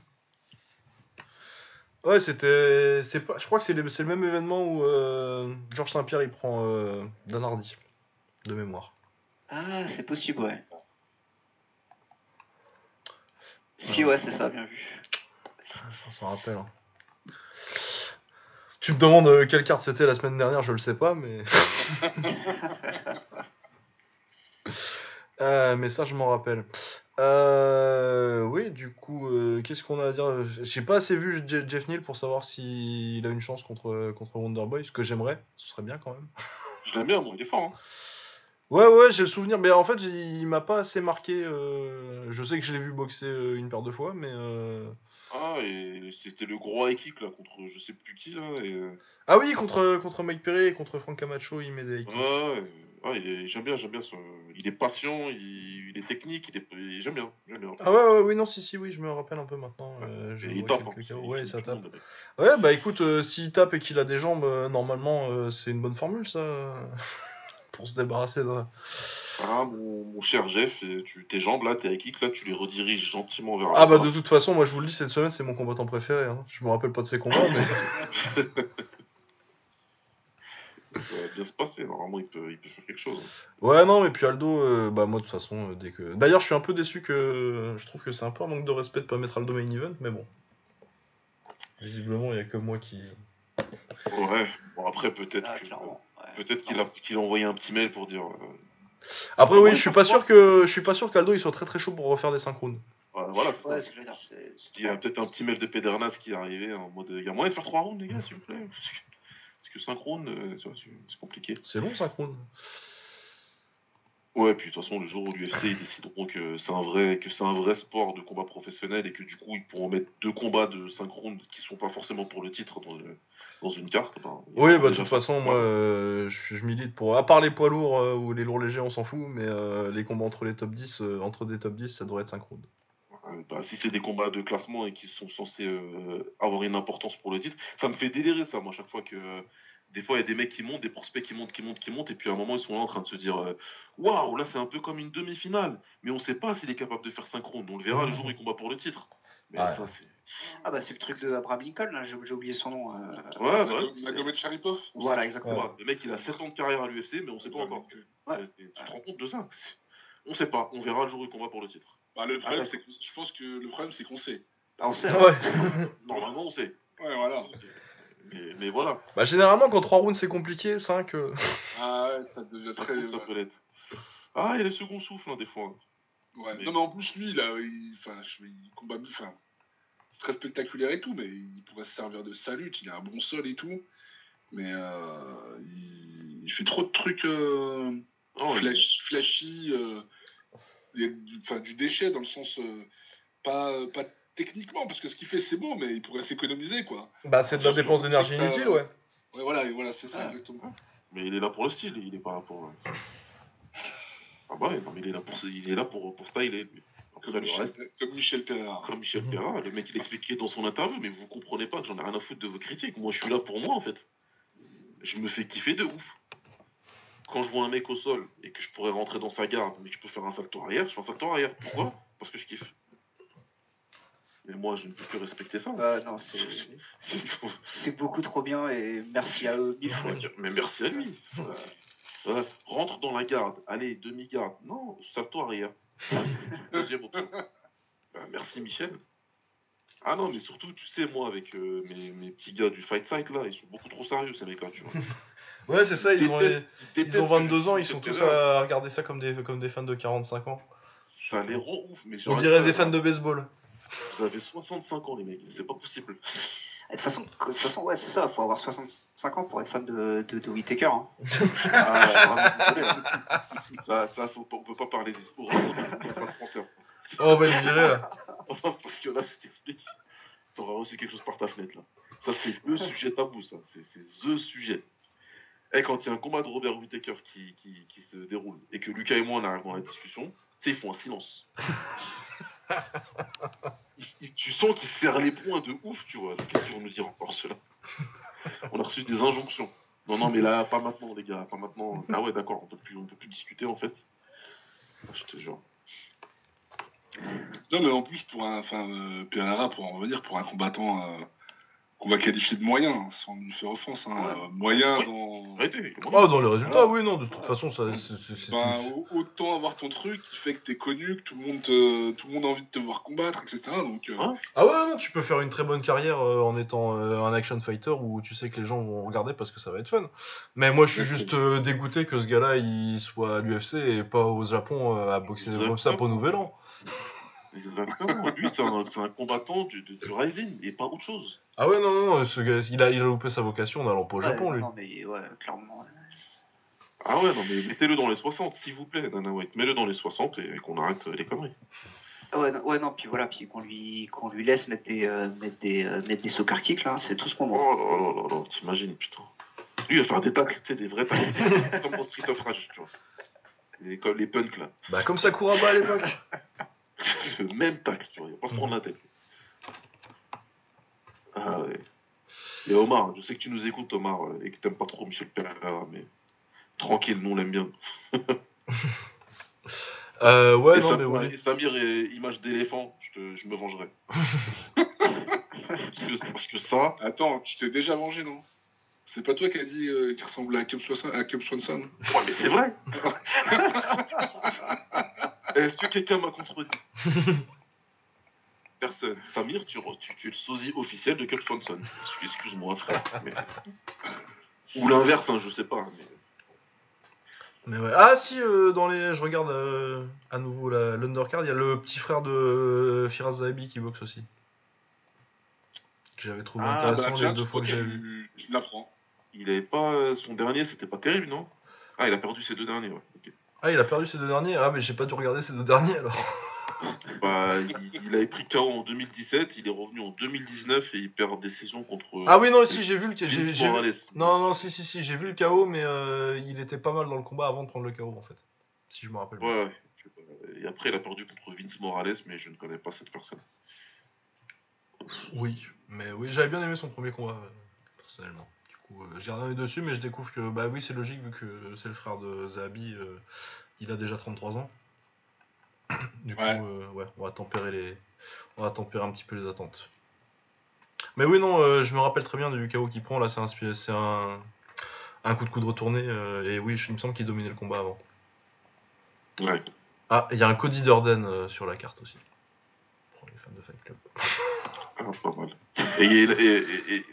Ouais, c'était. C'est pas... Je crois que c'est le... le même événement où euh, Georges Saint-Pierre il prend euh, Dan Hardy, de mémoire. Ah, c'est possible, ouais. Si, ouais, c'est ça, bien vu. Je s'en rappelle. Hein. Tu me demandes euh, quelle carte c'était la semaine dernière, je le sais pas, mais. euh, mais ça, je m'en rappelle. Euh, oui, du coup, euh, qu'est-ce qu'on a à dire? J'ai pas assez vu Jeff Neal pour savoir s'il a une chance contre, contre Wonderboy, ce que j'aimerais, ce serait bien quand même. Je l'aime bien, bon, il est fort. Hein. Ouais, ouais, j'ai le souvenir, mais en fait, il m'a pas assez marqué. Euh, je sais que je l'ai vu boxer une paire de fois, mais. Ah, et c'était le gros high kick là contre je sais plus qui là. Et... Ah oui, contre, contre Mike Perry et contre Frank Camacho, il met des high kicks. Ouais, ouais, j'aime bien, j'aime bien. Il est patient, il, est technique, il est... j'aime bien, bien. Ah ouais, ouais, oui, non, si, si, oui, je me rappelle un peu maintenant. Euh, il tape. Hein, ouais, ça tape. Ouais, bah écoute, euh, s'il tape et qu'il a des jambes, euh, normalement, c'est une bonne formule ça. Pour se débarrasser de. Ah, mon, cher Jeff, tu, tes jambes là, tes kick là, tu les rediriges gentiment vers Ah, bah de toute façon, moi je vous le dis, cette semaine c'est mon combattant préféré. Hein. Je me rappelle pas de ses combats, mais. ça va bien se passer, normalement il peut, il peut faire quelque chose. Ouais, non, mais puis Aldo, euh, bah moi de toute façon, euh, dès que. D'ailleurs, je suis un peu déçu que. Je trouve que c'est un peu un manque de respect de pas mettre Aldo main event, mais bon. Visiblement, il y a que moi qui. Ouais, bon après peut-être ah, peut-être qu'il a, qu'il a envoyé un petit mail pour dire. Euh, après, oui, je suis pas sûr que je suis pas sûr qu'Aldo il soit très très chaud pour refaire des synchrones. Voilà, Il y a peut-être un petit mail de Pedernas qui est arrivé en mode il y a moyen de faire trois rounds, les gars, s'il vous plaît. Parce que synchrone, euh, c'est compliqué. C'est long, synchrone. Ouais, puis de toute façon, le jour où l'UFC décideront que c'est un vrai, que c'est un vrai sport de combat professionnel et que du coup ils pourront mettre deux combats de synchrone qui sont pas forcément pour le titre dans, dans une carte. Oui, bah de toute façon, moi, euh, je, milite pour. À part les poids lourds euh, ou les lourds légers, on s'en fout, mais euh, les combats entre les top 10, entre des top 10, ça devrait être synchrone. Bah, si c'est des combats de classement et qui sont censés avoir une importance pour le titre, ça me fait délirer ça, moi, chaque fois que. des fois, il y a des mecs qui montent, des prospects qui montent, qui montent, qui montent, et puis à un moment, ils sont là en train de se dire Waouh, là, c'est un peu comme une demi-finale, mais on sait pas s'il est capable de faire synchrone, on le verra le jour où il combat pour le titre. Mais ça, c'est. Ah bah c'est le truc de Abraham Lincoln, j'ai oublié son nom. Euh... Ouais, bah, Magomed Sharipov. Voilà, exactement. Le mec il a 7 ans de carrière à l'UFC, mais on sait pas encore. Tu te rends compte de ça? On sait pas, on verra le jour où il combat pour le titre. Bah, le problème, c'est que je pense que le problème c'est qu'on sait. Ah, on sait. Ouais. Normalement on sait. Ouais, voilà. Mais, mais, voilà. Bah généralement quand 3 rounds c'est compliqué, 5... Euh... Ah ouais, ça devient ça très... Ça peut l'être. Ah, il y a le second souffle hein, des fois. Ouais. Non mais en plus lui, là, il, enfin, il combat... Enfin, très spectaculaire et tout, mais il pourrait se servir de salut, il a un bon sol et tout. Mais euh, il, fait trop de trucs euh, oh, flashy, euh, du, du déchet dans le sens pas, pas techniquement, parce que ce qu'il fait c'est bon, mais il pourrait s'économiser quoi. Bah c'est de la dépense d'énergie inutile, ouais. Ouais, voilà, voilà c'est ça, exactement. Mais il est là pour le style, il est pas là pour. Ah bah ouais, non, mais il est là pour, il est là pour, pour styler. Comme, Michel, Perrin. Comme Michel Perrin, le mec il expliquait dans son interview, mais vous comprenez pas que j'en ai rien à foutre de vos critiques. Moi je suis là pour moi en fait. Je me fais kiffer de ouf. quand je vois un mec au sol et que je pourrais rentrer dans sa garde, mais que je peux faire un salto arrière, je fais un salto arrière. Pourquoi? Parce que je kiffe. Mais moi, je ne peux plus respecter ça. Euh, non, c'est beaucoup trop bien et merci à eux mille fois. Mais merci à lui. Euh, rentre dans la garde, allez, demi-garde. Non, salto arrière. Deuxième option. Bah, merci Michel. Ah non, mais surtout, tu sais, moi, avec euh, mes, mes, petits gars du Fight Site, là, ils sont beaucoup trop sérieux, ces mecs-là, tu vois. ouais, c'est ça, ils, ont, ils ont 22 ans, ils sont tous à regarder ça comme des, comme des fans de 45 ans. Ça les rend ouf, mais On dirait des fans de baseball. Vous avez 65 ans, les mecs, c'est pas possible. De toute façon, de toute façon ouais, c'est ça, faut avoir 65 ans pour être fan de, de, de Whitaker. Hein. ah, ça, ça faut, on peut pas parler des sports, pas français. Oh, on va le virer là. Parce que là, je t'explique, t'auras reçu quelque chose par ta fenêtre là. Ça, c'est le sujet tabou, ça. C'est THE sujet. Et quand il y a un combat de Robert Whittaker qui, qui, qui, se déroule et que Lucas et moi on arrive dans la discussion, tu sais, ils font un silence. tu sens qu'ils serrent les poings de ouf, tu vois. Qu'est-ce qu'ils vont nous dire encore cela On a reçu des injonctions. Non, non, mais là, pas maintenant, les gars, pas maintenant. Ah ouais, d'accord, on peut plus, on peut plus discuter en fait. Je te jure. Non, mais en plus, pour un. Enfin, euh, pour en revenir, pour un combattant euh, qu'on va qualifier de moyen, hein, sans lui faire offense. Hein, moyen dans. Ah, dans les résultats, oui, non, de toute façon, ça, c'est. Ben, autant avoir ton truc qui fait que t'es connu, que tout le, monde tout le monde a envie de te voir combattre, etc. Donc, euh, Ah ouais, non, tu peux faire une très bonne carrière en étant un action fighter où tu sais que les gens vont regarder parce que ça va être fun. Mais moi, je suis juste dégoûté que ce gars-là, il soit à l'UFC et pas au Japon à boxer comme ça pour Nouvel An. Exactement. Lui, c'est un, combattant du, Rising et pas autre chose. Ah ouais, non, non, ce gars, il, a, il a loupé sa vocation en allant pas au Japon, lui. Non, mais ouais, clairement. Ah ouais, non, mais mettez-le dans les 60, s'il vous plaît, Dana White. Mets-le dans les 60 et qu'on arrête les conneries. Ah ouais, non, ouais, non, puis voilà, puis qu'on lui, qu'on lui laisse mettre des, euh, mettre des, euh, mettre des soccer kicks, là, c'est tout ce qu'on voit. Oh là là là là, t'imagines, putain. Lui, il va faire des tacles, tu sais, des vrais tacles. comme dans Street of Rage, tu vois. Les, les punks, là. Bah, comme Sakuraba à l'époque. le même tac, tu vois, il va pas se prendre la tête. Ah ouais. Et Omar, je sais que tu nous écoutes, Omar, euh, et que t'aimes pas trop Michel Pereira, mais tranquille, nous on l'aime bien. euh, ouais, non, mais ouais. Samir et Image d'éléphant, je, je me vengerai. parce, que, parce que ça. Attends, tu t'es déjà vengé, non? C'est pas toi qui as dit euh, qu'il ressemblait à Cub Swanson? Ouais, mais c'est vrai Est-ce que quelqu'un m'a contredit Personne. Samir, tu, tu, es le sosie officiel de Cub Swanson. Excuse-moi, frère. Ou l'inverse, hein, je sais pas. Mais... ouais. Ah si, euh, dans les, je regarde euh, à nouveau l'undercard, il y a le petit frère de Firas Zahabi qui boxe aussi. J'avais trouvé ah, intéressant bah, les deux fois que j'ai vu. Je l'apprends. Il avait pas. Euh, son dernier, c'était pas terrible, non? Ah, il a perdu ses deux derniers, ouais. Ah, il a perdu ses deux derniers Ah, mais j'ai pas dû regarder ses deux derniers alors. Bah, il, avait pris KO en 2017, il est revenu en 2019 et il perd des saisons contre. Ah oui, non, si, j'ai vu le j'ai, Non, non, si, si, si, j'ai vu le KO, mais euh, il était pas mal dans le combat avant de prendre le KO en fait. Si je me rappelle bien. Ouais, Et après, il a perdu contre Vince Morales, mais je ne connais pas cette personne. Oui, mais oui, j'avais bien aimé son premier combat, euh, personnellement. Euh, j'ai regardé dessus, mais je découvre que, bah oui, c'est logique, vu que c'est le frère de Zahabi, euh, il a déjà 33 ans. du coup, euh, ouais, on va tempérer les. On va tempérer un petit peu les attentes. Mais oui, non, je me rappelle très bien du chaos qu'il prend. Là, c'est un, c'est un, un, coup de coude retourné. et oui, il me semble qu'il dominait le combat avant. Ouais. Ah, il y a un Cody Durden sur la carte aussi. Pour les fans de Fight Club. Ah, pas mal. et, et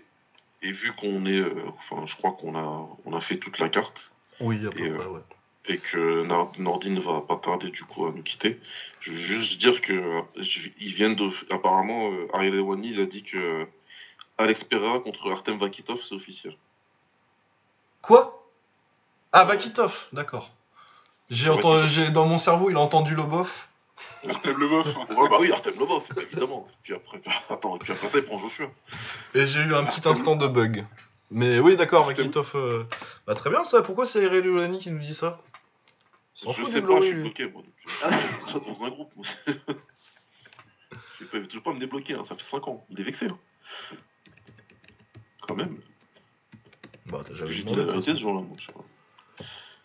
vu qu'on est, euh, enfin, je crois qu'on a, on a fait toute la carte. Oui, à peu et, près, euh, ouais. Et que Nordine va pas tarder du coup à nous quitter. Je veux juste dire que euh, ils viennent de, apparemment, Ariel Ewani, il a dit que Alex Pereira contre Artem Vakitov, c'est officiel. Quoi? Ah, Vakitov, d'accord. J'ai entendu, dans mon cerveau, il a entendu Lobov. Artem Lobov. ouais, bah oui, Artem Lobov, évidemment. Puis après, attends, puis après ça, il prend Joshua. Et j'ai eu un petit instant de bug. Mais oui, d'accord, Makitov. Euh... Bah, très bien ça. Pourquoi c'est Irelulani qui nous dit ça? Je sais pas, je suis bloqué, moi. Ah, ça dans un groupe, moi. je peux toujours pas me débloquer, hein. ça fait 5 ans. Il est vexé. Hein. Quand même. Bah, t'as jamais dit la vérité ce jour-là, moi, je sais pas.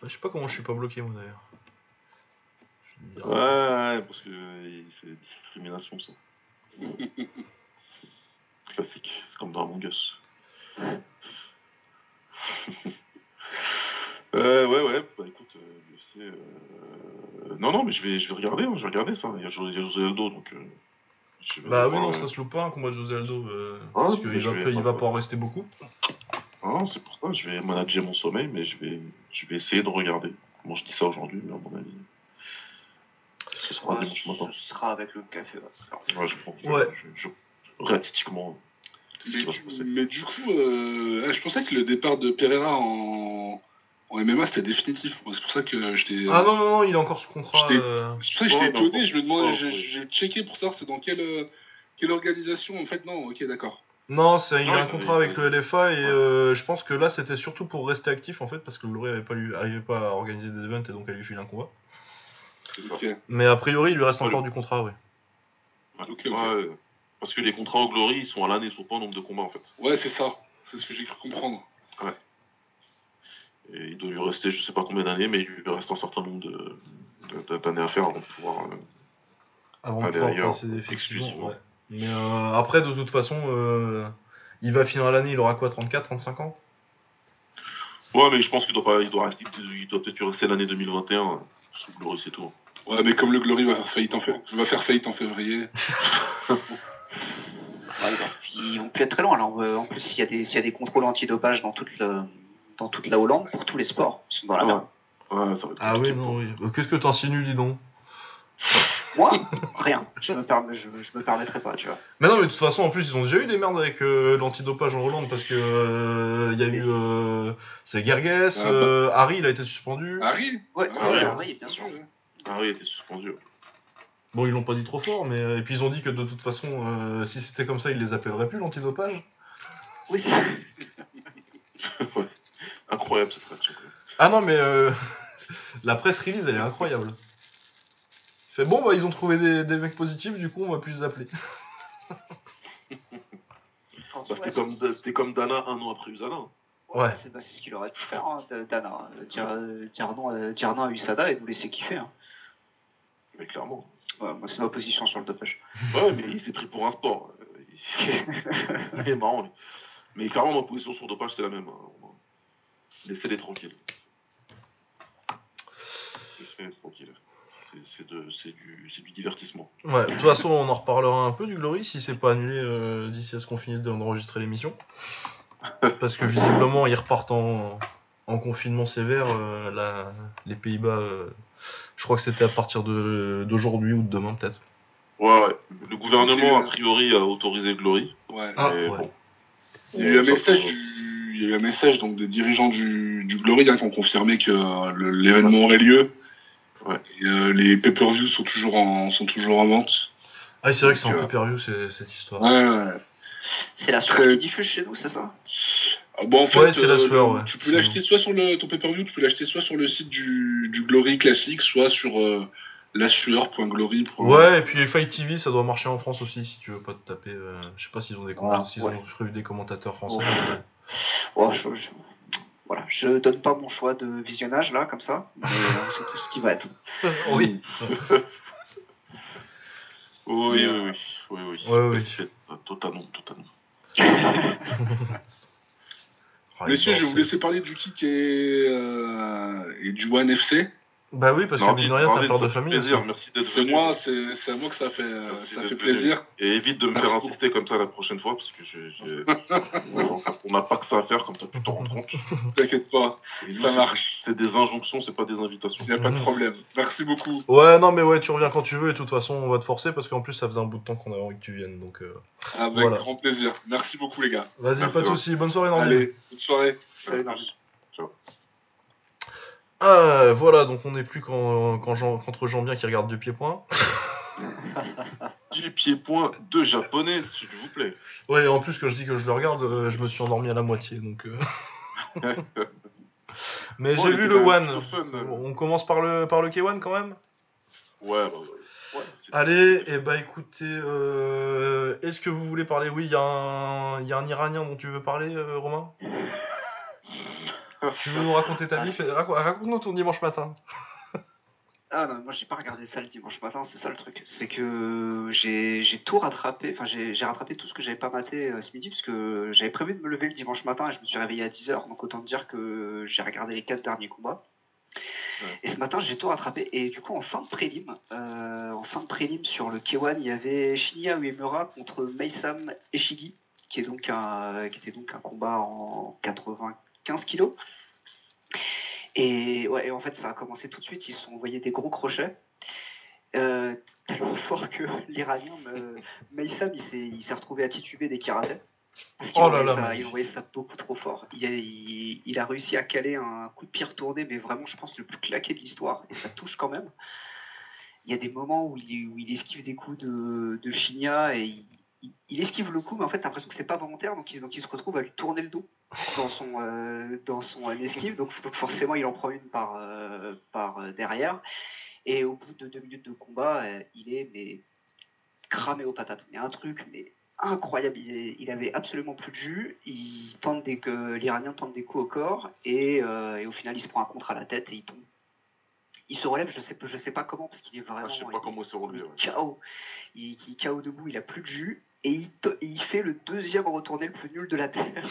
Je sais pas comment je suis pas bloqué, moi d'ailleurs. Ouais, parce que c'est discrimination, ça. Classique, c'est comme dans Among Us. euh, ouais, ouais, bah écoute, euh, euh, Non, non, mais je vais, je vais regarder, hein, je vais regarder ça. Il y a, José Aldo, donc. Euh, bah oui, non, ça se loupe pas un combat de José Aldo, parce qu'il va, il va pas en rester beaucoup. Ah, c'est pour ça, je vais manager mon sommeil, mais je vais, je vais essayer de regarder. Bon, je dis ça aujourd'hui, mais à mon avis. Ce sera dimanche matin. Ce sera avec le café. Ouais, je ouais. Je, réalistiquement. Mais, du coup, euh, je pensais que le départ de Pereira en, en MMA c'était définitif. C'est pour ça que j'étais. Ah non, non, non, il est encore sous contrat. Euh... C'est pour ça que j'étais étonné. Je me demandais, j'ai checké pour savoir c'est dans quelle, quelle organisation. En fait, non, ok, d'accord. Non, c'est, il a un contrat avec le LFA et euh, je pense que là c'était surtout pour rester actif en fait parce que le Glory avait pas, lui, pas à organiser des events et donc à lui filer un combat. Mais a priori il lui reste encore du contrat, oui. parce que les contrats au Glory ils sont à l'année, ils sont pas au nombre de combats en fait. Ouais, c'est ça. C'est ce que j'ai cru comprendre. Ouais. Et il doit lui rester je sais pas combien d'années, mais il lui reste un certain nombre de, d'années à faire avant de pouvoir. Euh, avant de pouvoir passer effectivement. Ouais. Mais euh, après, de toute façon, euh, il va finir l'année, il aura quoi 34, 35 ans? Ouais, mais je pense qu'il doit pas, il doit rester, il doit peut-être rester l'année 2021 sous Glory, c'est tout. Ouais, mais comme le Glory va faire faillite en, va faire faillite en février. ils vont plus être très loin. Alors, euh, en plus, s'il y, a des, y a des contrôles antidopage dans toute, dans toute la Hollande, pour tous les sports, ils sont dans la merde. Ouais, ça va être ah oui, non, oui. Qu'est-ce que t'insinues, dis donc? Moi, rien. Je me, je, me permettrai pas, tu vois. Mais non, mais de toute façon, en plus, ils ont déjà eu des merdes avec euh, l'antidopage en Hollande parce que il euh, y a eu. Euh, c'est Gerges, ah, bah. Harry, il a été suspendu. Harry? Ouais, Harry, bien sûr. Harry a été suspendu. Bon, ils l'ont pas dit trop fort, mais. Et puis ils ont dit que de toute façon, si c'était comme ça, ils les appelleraient plus l'antidopage. Oui, Incroyable cette réaction. Ah non, mais. La presse release, elle est incroyable. Fait bon, bah ils ont trouvé des, mecs positifs, du coup on va plus les appeler. bah, c'était comme, comme, Dana un an après Usada. Ouais. C'est bah, ce qu'il aurait pu faire, hein, Dana. Dire, euh, dire, non, euh, dire, non, à Usada et vous laisser kiffer. Hein. Mais clairement. Ouais, moi c'est ma position sur le dopage. Ouais, mais il s'est pris pour un sport. il est marrant. Mais clairement, ma position sur le dopage c'est la même. Hein. Laissez-les tranquilles. Laissez-les tranquilles c'est du, du, divertissement. Ouais, de toute façon, on en reparlera un peu du Glory si c'est pas annulé euh, d'ici à ce qu'on finisse d'enregistrer l'émission. Parce que visiblement, ils repartent en, confinement sévère. Euh, les Pays-Bas, euh, je crois que c'était à partir d'aujourd'hui ou de demain, peut-être. Ouais, ouais. Le gouvernement, a priori, a autorisé Glory. Ouais. Ah, il y a eu un message il y a eu un message donc des dirigeants du, Glory hein, qui ont confirmé que l'événement aurait lieu Ouais. Euh, les pay-per-view sont toujours en sont toujours en vente. Ah, c'est vrai que c'est en euh, pay-per-view cette histoire. Ouais, ouais. C'est la sueur qui diffuse chez nous, c'est ça? Ah, Bon, en fait, ouais, la sueur, euh, tu peux l'acheter soit sur le ton pay-per-view, tu peux l'acheter soit sur le site du, du Glory classique, soit sur euh, lasueur.glory. Ouais, et puis Fight TV, ça doit marcher en France aussi si tu veux pas te taper. je sais pas s'ils ont des ah, s'ils ont prévu des commentateurs français. Ouais, je, voilà, je donne pas mon choix de visionnage là, comme ça, mais euh, c'est tout ce qui va être. oui. oui, oui, oui, oui, oui, oui. Totalement, totalement. Messieurs, je vais vous laisser parler du kick et, euh, et du One FC. Bah oui, parce que mine rien, t'as peur de famille. Plaisir, merci d'être C'est moi, c'est à moi que ça fait, ça fait plaisir. Et évite de me faire insulter comme ça la prochaine fois, parce que on n'a pas que ça à faire, comme tu pu t'en rendre compte. T'inquiète pas, ça marche. C'est des injonctions, c'est pas des invitations. Y a pas de problème. Merci beaucoup. Ouais, non, mais ouais, tu reviens quand tu veux, et de toute façon, on va te forcer, parce qu'en plus, ça faisait un bout de temps qu'on avait envie que tu viennes, donc. Euh, Avec grand plaisir. Merci beaucoup, les gars. Vas-y, pas de soucis. Bonne soirée. Allez, bonne soirée. Salut, Nordi. Ah, voilà, donc on n'est plus quand, quand Jean, contre Jean Bien qui regarde du pied-point. du pied-point de japonais, s'il vous plaît. Ouais, en plus, que je dis que je le regarde, euh, je me suis endormi à la moitié, donc. Euh. Mais j'ai vu le One. on commence par le, par le K1 quand même? Ouais, bah, ouais. Allez, et eh bah écoutez, euh, est-ce que vous voulez parler? Oui, il y, y, a un Iranien dont tu veux parler, Romain? tu veux nous raconter ta vie Raconte-nous ton dimanche matin. Ah non, moi j'ai pas regardé ça le dimanche matin, c'est ça le truc. C'est que j'ai tout rattrapé, enfin j'ai rattrapé tout ce que j'avais pas maté euh, ce midi, parce que j'avais prévu de me lever le dimanche matin et je me suis réveillé à 10h, donc autant dire que j'ai regardé les 4 derniers combats. Et ce matin j'ai tout rattrapé, et du coup en fin de prélim, euh, en fin de prélim sur le K1, il y avait Shinya Uemura contre Meisam Eshigi, qui, est donc un, qui était donc un combat en 95 kilos. Et, ouais, en fait, ça a commencé tout de suite. Ils se sont envoyés des gros crochets. Euh, tellement fort que l'Iranien, euh, Meissam, il s'est retrouvé à tituber des karatés. Parce qu'il oh envoyait, ça beaucoup trop fort. Il, il, a réussi à caler un coup de pied retourné, mais vraiment, je pense, le plus claqué de l'histoire. Et ça touche quand même. Il y a des moments où il, où il esquive des coups de, de Shinya et il, il, esquive le coup, mais en fait, t'as l'impression que c'est pas volontaire, donc il, donc il se retrouve à lui tourner le dos dans son, euh, dans son esquive, donc, forcément il en prend une par, euh, par euh, derrière. Et au bout de deux minutes de combat, il est mais, cramé aux patates. Mais un truc mais incroyable, il, avait absolument plus de jus. Il tente des, l'Iranien tente des coups au corps et, et, au final il se prend un contre à la tête et il tombe il se relève, je sais, je sais pas comment, parce qu'il est vraiment. Ah, je sais pas comment se relever. KO. Il, il KO debout, il a plus de jus, et il, fait le deuxième retourné le plus nul de la Terre.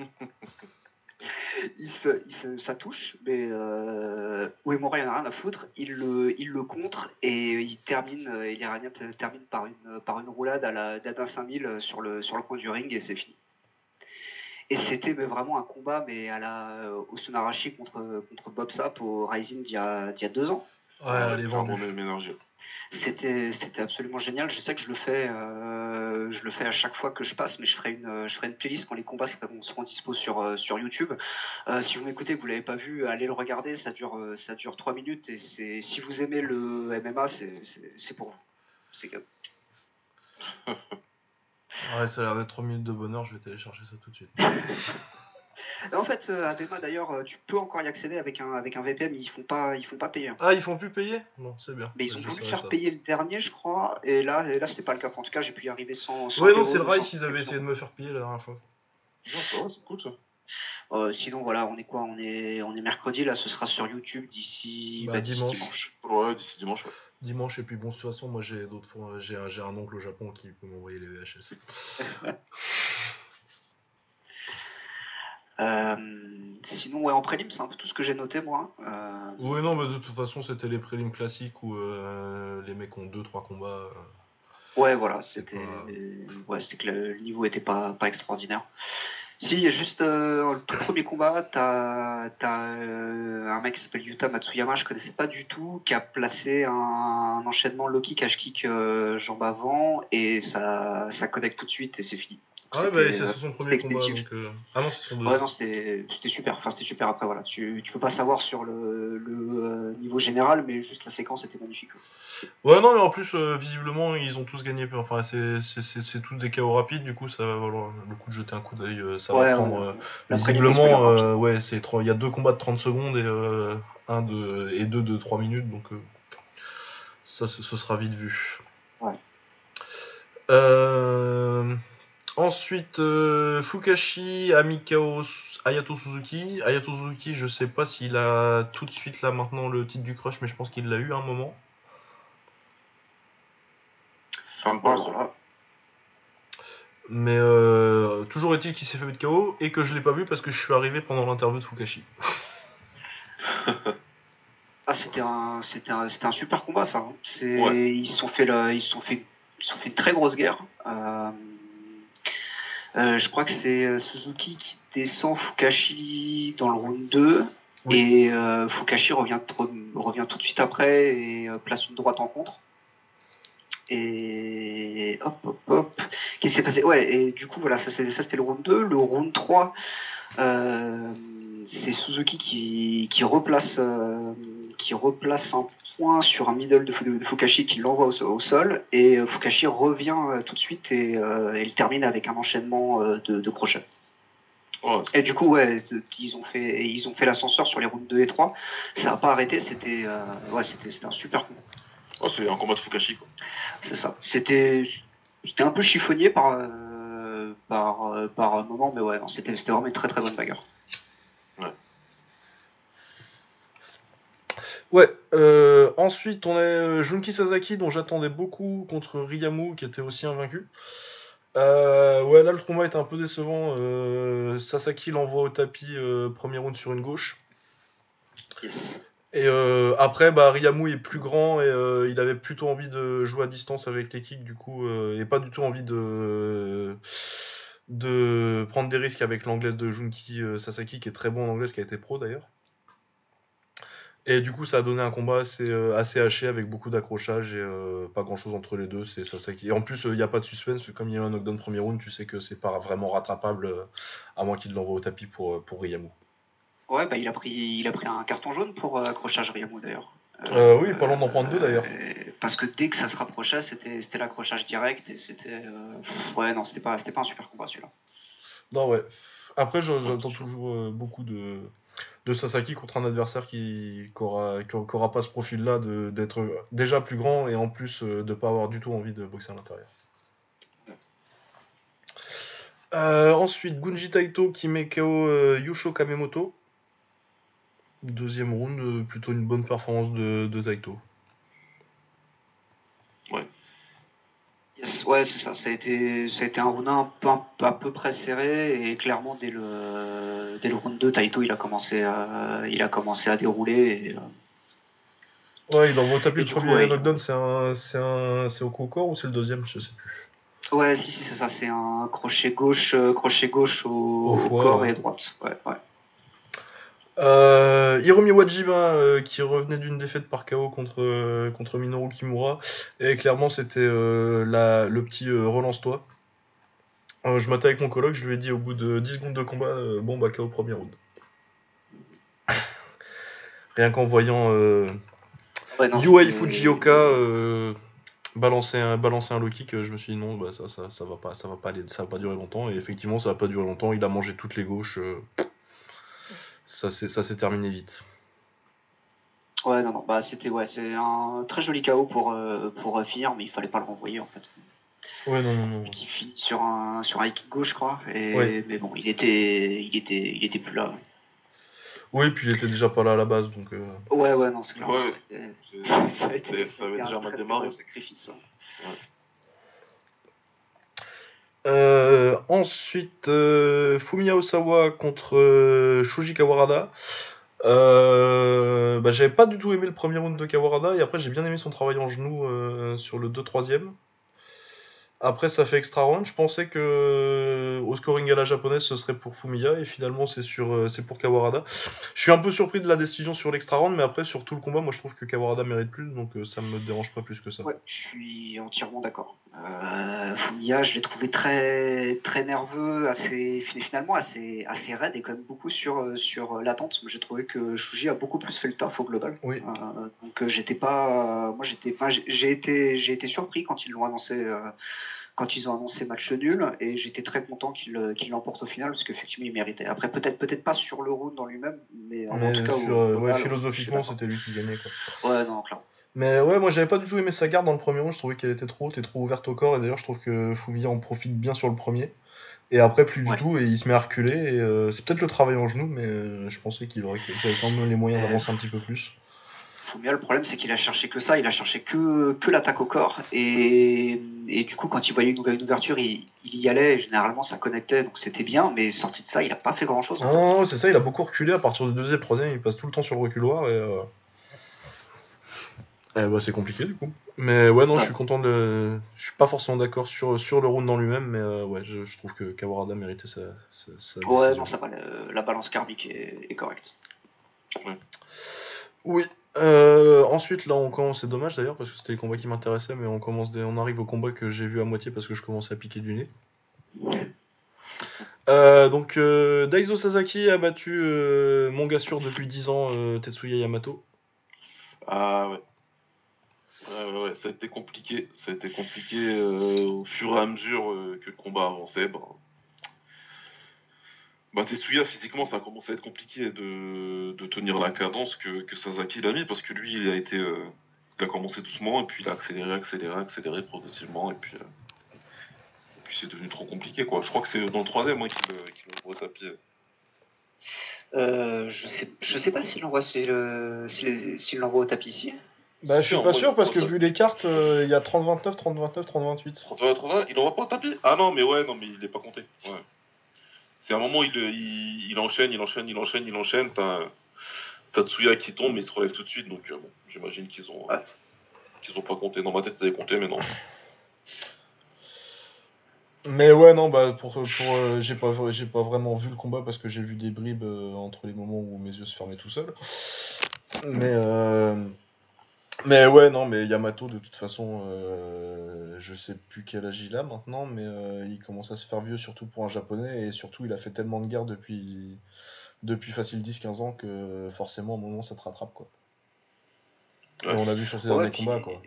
il se, ça touche, mais euh, Uemura, il en a rien à foutre. Il le, il le contre et il termine, et l'Iranien termine par une, par une roulade à la d'Adin 5000 sur le, sur le coin du ring et c'est fini. Et c'était vraiment un combat mais à la Osunarashi contre, contre Bob Sapp au Rising d'il y, a, y a deux ans. Ouais, les vents C'était c'était absolument génial. Je sais que je le fais euh, je le fais à chaque fois que je passe, mais je ferai une je ferai une playlist quand les combats seront, dispo sur euh, sur YouTube. Euh, si vous m'écoutez, vous l'avez pas vu, allez le regarder. Ça dure ça dure trois minutes et c'est si vous aimez le MMA, c'est pour vous. C'est que. Ouais, ça a l'air d'être 3 minutes de bonheur, je vais télécharger ça tout de suite. en fait, euh, Abema d'ailleurs, euh, tu peux encore y accéder avec un, avec un VPN, ils font pas, ils font pas payer. Ah, ils font plus payer? Bon, c'est bien. Mais ils ont voulu faire payer le dernier, je crois, et là, et là c'était pas le cas. En tout cas, j'ai pu y arriver sans. ouais, non, c'est le Rice, ils avaient essayé de me faire payer la dernière fois. Non, c'est cool ça. Euh, sinon, voilà, on est quoi? On est, on est mercredi, là, ce sera sur YouTube d'ici bah, bah dimanche. Ouais, d'ici dimanche, ouais dimanche. Et puis bon, de toute façon, moi j'ai d'autres fois, j'ai un, un, oncle au Japon qui peut m'envoyer les VHS. Euh, sinon, ouais, en prélim, c'est un peu tout ce que j'ai noté moi. Euh... Oui, non, mais de toute façon, c'était les prélims classiques où euh, les mecs ont 2-3 combats. Ouais, voilà, c'était ouais, que le niveau était pas, pas extraordinaire. Si, juste euh, le tout premier combat, t'as as, euh, un mec qui s'appelle Yuta Matsuyama, je connaissais pas du tout, qui a placé un, enchaînement low kick, cash kick, euh, jambe avant, et ça, ça connecte tout de suite et c'est fini. Ah ouais, bah, c'est son premier combat. Donc, euh, Ah non, c'est son deuxième. Ouais, non, c'était super. Enfin, c'était super après. Voilà. Tu, tu peux pas savoir sur le, le euh, niveau général, mais juste la séquence était magnifique. Ouais, non, mais en plus, euh, visiblement, ils ont tous gagné. Enfin, c'est tous des KO rapides. Du coup, ça va valoir le coup de jeter un coup d'œil. ça va prendre. visiblement, ouais, c'est il y a deux combats de 30 secondes et, un de, et deux de 3 minutes. Donc, ça, ce, sera vite vu. Ouais. Euh. Ensuite, euh, Fukashi, Amikao, Ayato Suzuki. Ayato Suzuki, je sais pas s'il a tout de suite là maintenant le titre du crush, mais je pense qu'il l'a eu à un moment. Ça me passe. Mais euh, toujours est-il qu'il s'est fait mettre KO et que je l'ai pas vu parce que je suis arrivé pendant l'interview de Fukashi. ah, c'était un, c'était un, un, super combat ça. Hein. C'est, ils sont fait, ils sont fait, ils sont fait une très grosse guerre. Euh, euh, je crois que c'est euh, Suzuki qui descend Fukashi dans le round 2. Et euh, Fukashi revient, revient tout de suite après et place une droite en contre. Et hop, hop, hop. Qu'est-ce qui s'est passé? Ouais, et du coup, voilà, ça, c'était le round 2. Le round 3, c'est Suzuki qui, qui replace, qui replace un sur un middle de, Fukashi qui l'envoie au, sol et euh, Fukashi revient euh, tout de suite et euh, il termine avec un enchaînement de, crochets. Et du coup, ouais, ils ont fait, ils ont fait l'ascenseur sur les routes 2 et 3. Ça n'a pas arrêté, c'était ouais, c'était un super combat. Oh, c'est un combat de Fukashi, quoi. C'est ça. C'était un peu chiffonnier par, par, par moment, mais ouais, c'était vraiment une très très bonne bagarre. Ouais, euh, ensuite on a euh, Junki Sasaki dont j'attendais beaucoup contre Ryamu qui était aussi invaincu. Euh, ouais, là le combat était un peu décevant. Sasaki l'envoie au tapis, premier round sur une gauche. Et après, bah, Ryamu est plus grand et il avait plutôt envie de jouer à distance avec les kicks du coup, et pas du tout envie de de prendre des risques avec l'anglaise de Junki Sasaki qui est très bon en anglaise, qui a été pro d'ailleurs. Et du coup, ça a donné un combat assez, euh, assez haché avec beaucoup d'accrochages et euh, pas grand chose entre les deux. C'est ça, Et en plus, il n'y a pas de suspense. Comme il y a un knockdown premier round, tu sais que c'est pas vraiment rattrapable euh, à moins qu'il l'envoie au tapis pour, pour Riyamu. Ouais, bah, il, a pris, il a pris un carton jaune pour accrochage Riyamu d'ailleurs. oui, pas loin d'en prendre deux d'ailleurs. parce que dès que ça se rapprochait, c'était l'accrochage direct et c'était. ouais, non, c'était pas, pas un super combat celui-là. Non, ouais. Après, j'entends toujours beaucoup de de Sasaki contre un adversaire qui n'aura pas ce profil-là d'être déjà plus grand et en plus euh, de ne pas avoir du tout envie de boxer à l'intérieur. Euh, ensuite, Gunji Taito qui met KO euh, Yusho Kamemoto. Deuxième round, plutôt une bonne performance de Taito. Ouais, c'est ça. Ça a, été, ça a été un round un peu, à peu près serré et clairement dès le, dès le round 2, Taito il a commencé à, il a commencé à dérouler. Euh, ouais, il envoie au tapis le premier knockdown, c'est un, c'est un, c'est au corps ou c'est le deuxième, je sais plus. Ouais, si, si, c'est ça. C'est un crochet gauche, euh, crochet gauche au, corps et droite. Ouais, ouais. Euh, Hiromi Wajima euh, qui revenait d'une défaite par KO contre, euh, contre Minoru Kimura. Et clairement, c'était le petit relance-toi. je m'attends avec mon coloc, je lui ai dit au bout de 10 secondes de combat, bon bah KO premier round. Rien qu'en voyant ouais, Fujioka balancer un, balancer un low kick, je me suis dit non, bah, ça, ça, ça, va pas, ça va pas aller, ça va pas durer longtemps. Et effectivement, ça va pas durer longtemps. Il a mangé toutes les gauches ça s'est terminé vite. Ouais, non, non, bah c'était ouais, c'est un très joli chaos pour, euh, pour finir, mais il fallait pas le renvoyer en fait. Ouais, non, non, non. Qui finit sur un, sur un kick gauche, je crois. Et, Mais bon, il était, il, était, il était plus là. Oui, puis il était déjà pas là à la base, donc. Euh... Ouais, ouais, non, c'est clair. Ouais, ça, ça, avait déjà mal démarré. Sacrifice, ouais. Euh, ensuite, euh, Fumiya Osawa contre euh, Shuji Kawarada. Bah, j'avais pas du tout aimé le premier round de Kawarada et après j'ai bien aimé son travail en genou sur le 2-3ème. Après, ça fait extra round. Je pensais que euh, au scoring à la japonaise, ce serait pour Fumiya et finalement, c'est sur, euh, c'est pour Kawarada. Je suis un peu surpris de la décision sur l'extra round, mais après, sur tout le combat, moi, je trouve que Kawarada mérite plus, donc euh, ça me dérange pas plus que ça. Ouais, je suis entièrement d'accord. Fumiya, je l'ai trouvé très, très nerveux, assez, finalement assez, assez raide et quand même beaucoup sur, sur l'attente. J'ai trouvé que Shuji a beaucoup plus fait le taf au global. Oui. donc, j'étais pas, moi, j'étais pas, j'ai été, j'ai été surpris quand ils l'ont annoncé quand ils ont annoncé match nul et j'étais très content qu'il euh, l'emporte au final parce qu'effectivement il méritait. Après peut-être peut-être pas sur le round en lui-même, mais en, tout cas euh, philosophiquement c'était lui qui gagnait quoi. Ouais non clairement. Mais ouais, moi j'avais pas du tout aimé sa garde dans le premier round, je trouvais qu'elle était trop haute et trop ouverte au corps, et d'ailleurs je trouve que Fumia en profite bien sur le premier. Et après plus du tout, et il se met à reculer, et euh, c'est peut-être le travail en genou, mais je pensais qu'il aurait, avait quand même les moyens d'avancer un petit peu plus. Fumia, le problème, c'est qu'il a cherché que ça, il a cherché que, que l'attaque au corps. Et, et, du coup, quand il voyait une, une ouverture, il, y allait, et généralement ça connectait, donc c'était bien, mais sorti de ça, il n'a pas fait grand chose. Non, c'est ça, il a beaucoup reculé à partir du deuxième, troisième, il passe tout le temps sur le reculoir, et. Euh... Eh bah, c'est compliqué du coup. Mais ouais, non, je suis content de. Je suis pas forcément d'accord sur, sur le round dans lui-même, mais euh, ouais, je, trouve que Kawarada méritait sa. sa, ouais, non, ça va, la, balance karmique est, est correcte. Oui, euh, ensuite, là, on commence. C'est dommage d'ailleurs parce que c'était les combats qui m'intéressaient, mais on commence. On arrive au combat que j'ai vu à moitié parce que je commençais à piquer du nez. Euh, donc, euh, Daiso Sasaki a battu mon gars sûr depuis 10 ans, Tetsuya Yamato. Ah ouais. Ouais, ça a été compliqué. Ça a été compliqué au fur et à mesure que le combat avançait. Bah, Tetsuya, physiquement, ça a commencé à être compliqué de, tenir la cadence que, que Sasaki l'a mis, parce que lui, il a été. Euh, il a commencé doucement, et puis il a accéléré, accéléré, accéléré progressivement, et puis. Euh, puis c'est devenu trop compliqué, quoi. Je crois que c'est dans le troisième hein, qu'il qu le tapis. euh, je sais, je sais pas s'il l'envoie s'il l'envoie au tapis ici. Bah, je suis pas sûr parce que vu les cartes, euh, il y a 30-29, 30-29, 30-28. 30-29, il envoie pas au tapis? Ah non, mais ouais, non, mais il est pas compté. Ouais. C'est un moment, il, il, il, enchaîne, il enchaîne, il enchaîne, il enchaîne. T'as Tatsuya qui tombe, mais il se relève tout de suite. Donc, euh, bon, j'imagine qu'ils ont, qu'ils ont pas compté. Dans ma tête, ils avaient compté, mais non. Mais ouais, non, bah, pour, pour euh, j'ai pas, j'ai pas vraiment vu le combat parce que j'ai vu des bribes euh, entre les moments où mes yeux se fermaient tout seuls. Mais, mais ouais, non, mais Yamato, de toute façon, je sais plus quel âge il a maintenant, mais il commence à se faire vieux, surtout pour un japonais, et surtout, il a fait tellement de guerres depuis, depuis facile 10-15 ans que forcément, au moment, ça te rattrape, quoi. on l'a vu sur ses derniers combats, quoi.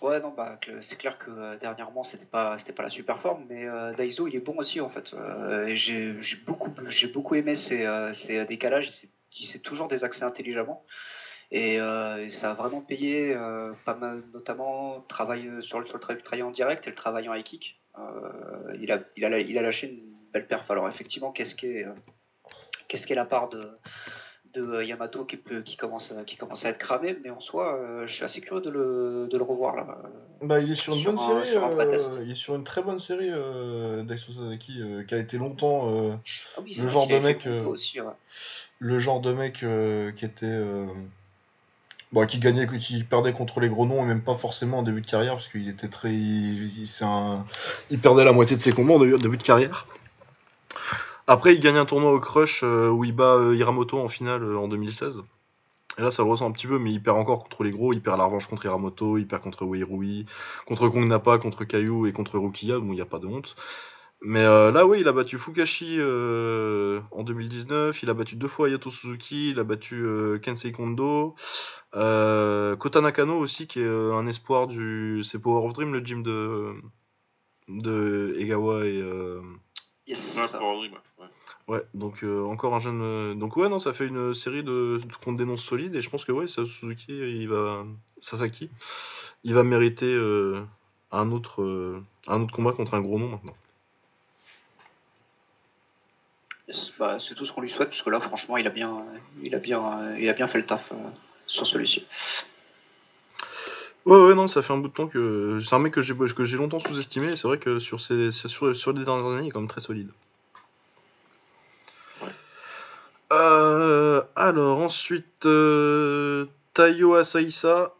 Ouais, non, bah, c'est clair que euh, dernièrement, c'était pas, c'était pas la super forme, mais euh, Daiso, il est bon aussi, en fait. Euh, j'ai, beaucoup, j'ai beaucoup aimé ses, ses décalages, il sait, toujours des accès intelligemment. Et ça a vraiment payé, pas mal, notamment travail sur le, sur le travail en direct et le travail en high kick. il, a, il, a, il a lâché une belle perf. Alors, effectivement, qu'est-ce qu'est, la part de de euh, Yamato qui, peut, qui, commence, qui commence à être cramé, mais en soi, euh, je suis assez curieux de le, de le revoir là. Bah, il est sur une bonne série, euh, il est sur une très bonne série euh, Sasaki, qui a été longtemps ah le, genre de mec, le genre de mec qui était. Bon, qui gagnait, qui perdait contre les gros noms et même pas forcément en début de carrière parce qu'il était très, il, perdait la moitié de ses combats en début de carrière. Après, il gagne un tournoi au Crush euh, où il bat euh, Hiramoto en finale euh, en 2016. Et là, ça le ressent un petit peu, mais il perd encore contre les gros. Il perd la revanche contre Hiramoto, il perd contre Weirui, contre Kong Napa, contre Kayu et contre Rukia. Bon, il n'y a pas de honte. Mais là, oui, il a battu Fukashi en 2019. Il a battu deux fois Yato Suzuki. Il a battu Kensei Kondo. Kota Nakano aussi, qui est un espoir du. C'est Power of Dream, le gym de, de Egawa et. Yes, Ouais, donc euh, encore un jeune. Euh, donc ouais, non, ça fait une série de, qu'on dénonce solide et je pense que ouais, Suzuki, il va, Sasaki, il va mériter euh, un autre, un autre combat contre un gros nom maintenant. Bah, c'est tout ce qu'on lui souhaite parce que là, franchement, il a bien, il a bien, il a bien fait le taf sur celui-ci. Ouais, ouais, non, ça fait un bout de temps que c'est un mec que j'ai que j'ai longtemps sous-estimé. et C'est vrai que sur ces, sur, sur les dernières années, il est quand même très solide. Euh, alors ensuite, euh, Tayo Asaisa,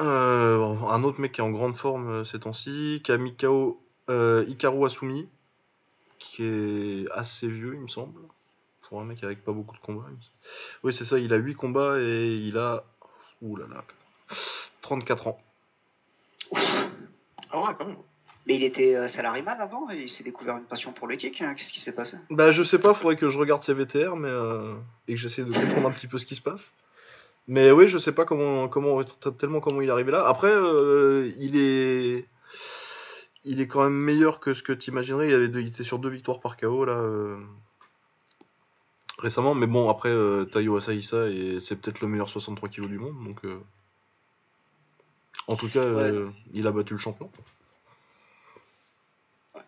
euh, un autre mec qui est en grande forme ces temps-ci, Kamikao Hikaru Asumi, qui est assez vieux, il me semble, pour un mec avec pas beaucoup de combats. Oui, c'est ça, il a 8 combats et il a. Ouh là là, 34 ans. Ah ouais, quand même. Mais il était euh, salariman avant et il s'est découvert une passion pour le kick. Hein. Qu'est-ce qui s'est passé? Bah je sais pas, faudrait que je regarde ses VTR mais, euh, et que j'essaie de comprendre un petit peu ce qui se passe. Mais oui, je sais pas comment, comment tellement comment il est arrivé là. Après, euh, il est il est quand même meilleur que ce que tu imaginerais. Il, avait il était sur deux victoires par KO là récemment. Mais bon, après, Tayo Asaisa, et c'est peut-être le meilleur 63 kg du monde. Donc, En tout cas, il a battu le champion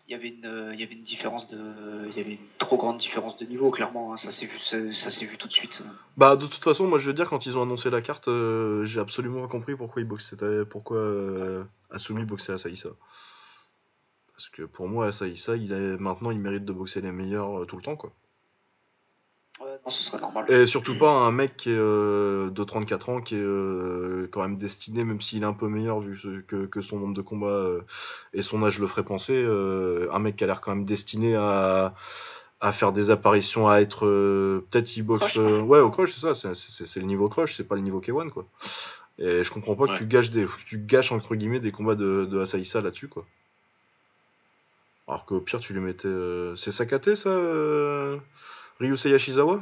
il y avait une, euh, il y avait une différence de, il y avait une trop grande différence de niveau, clairement. Hein. ça s'est vu, ça, s'est vu tout de suite. Bah, de toute façon, moi, je veux dire, quand ils ont annoncé la carte, euh, j'ai absolument pas compris pourquoi ils boxaient, pourquoi euh, Asumi boxait Asaïsa. Parce que pour moi, Asaïsa, il est, maintenant, il mérite de boxer les meilleurs tout le temps, quoi. Ouais, non, ce serait normal. Et surtout pas un mec qui est euh, de 34 ans, qui est euh, quand même destiné, même s'il est un peu meilleur vu que, son nombre de combats euh, et son âge le ferait penser, un mec qui a l'air quand même destiné à, faire des apparitions, à être. Peut-être il boxe. ouais, au crush, c'est ça, c'est le niveau crush, c'est pas le niveau K1, quoi. Et je comprends pas que tu gâches, des, tu gâches entre guillemets des combats de, de Asaïsa là-dessus, quoi. Alors qu'au pire, tu lui mettais. c'est Sakate, ça Ryusei Yashizawa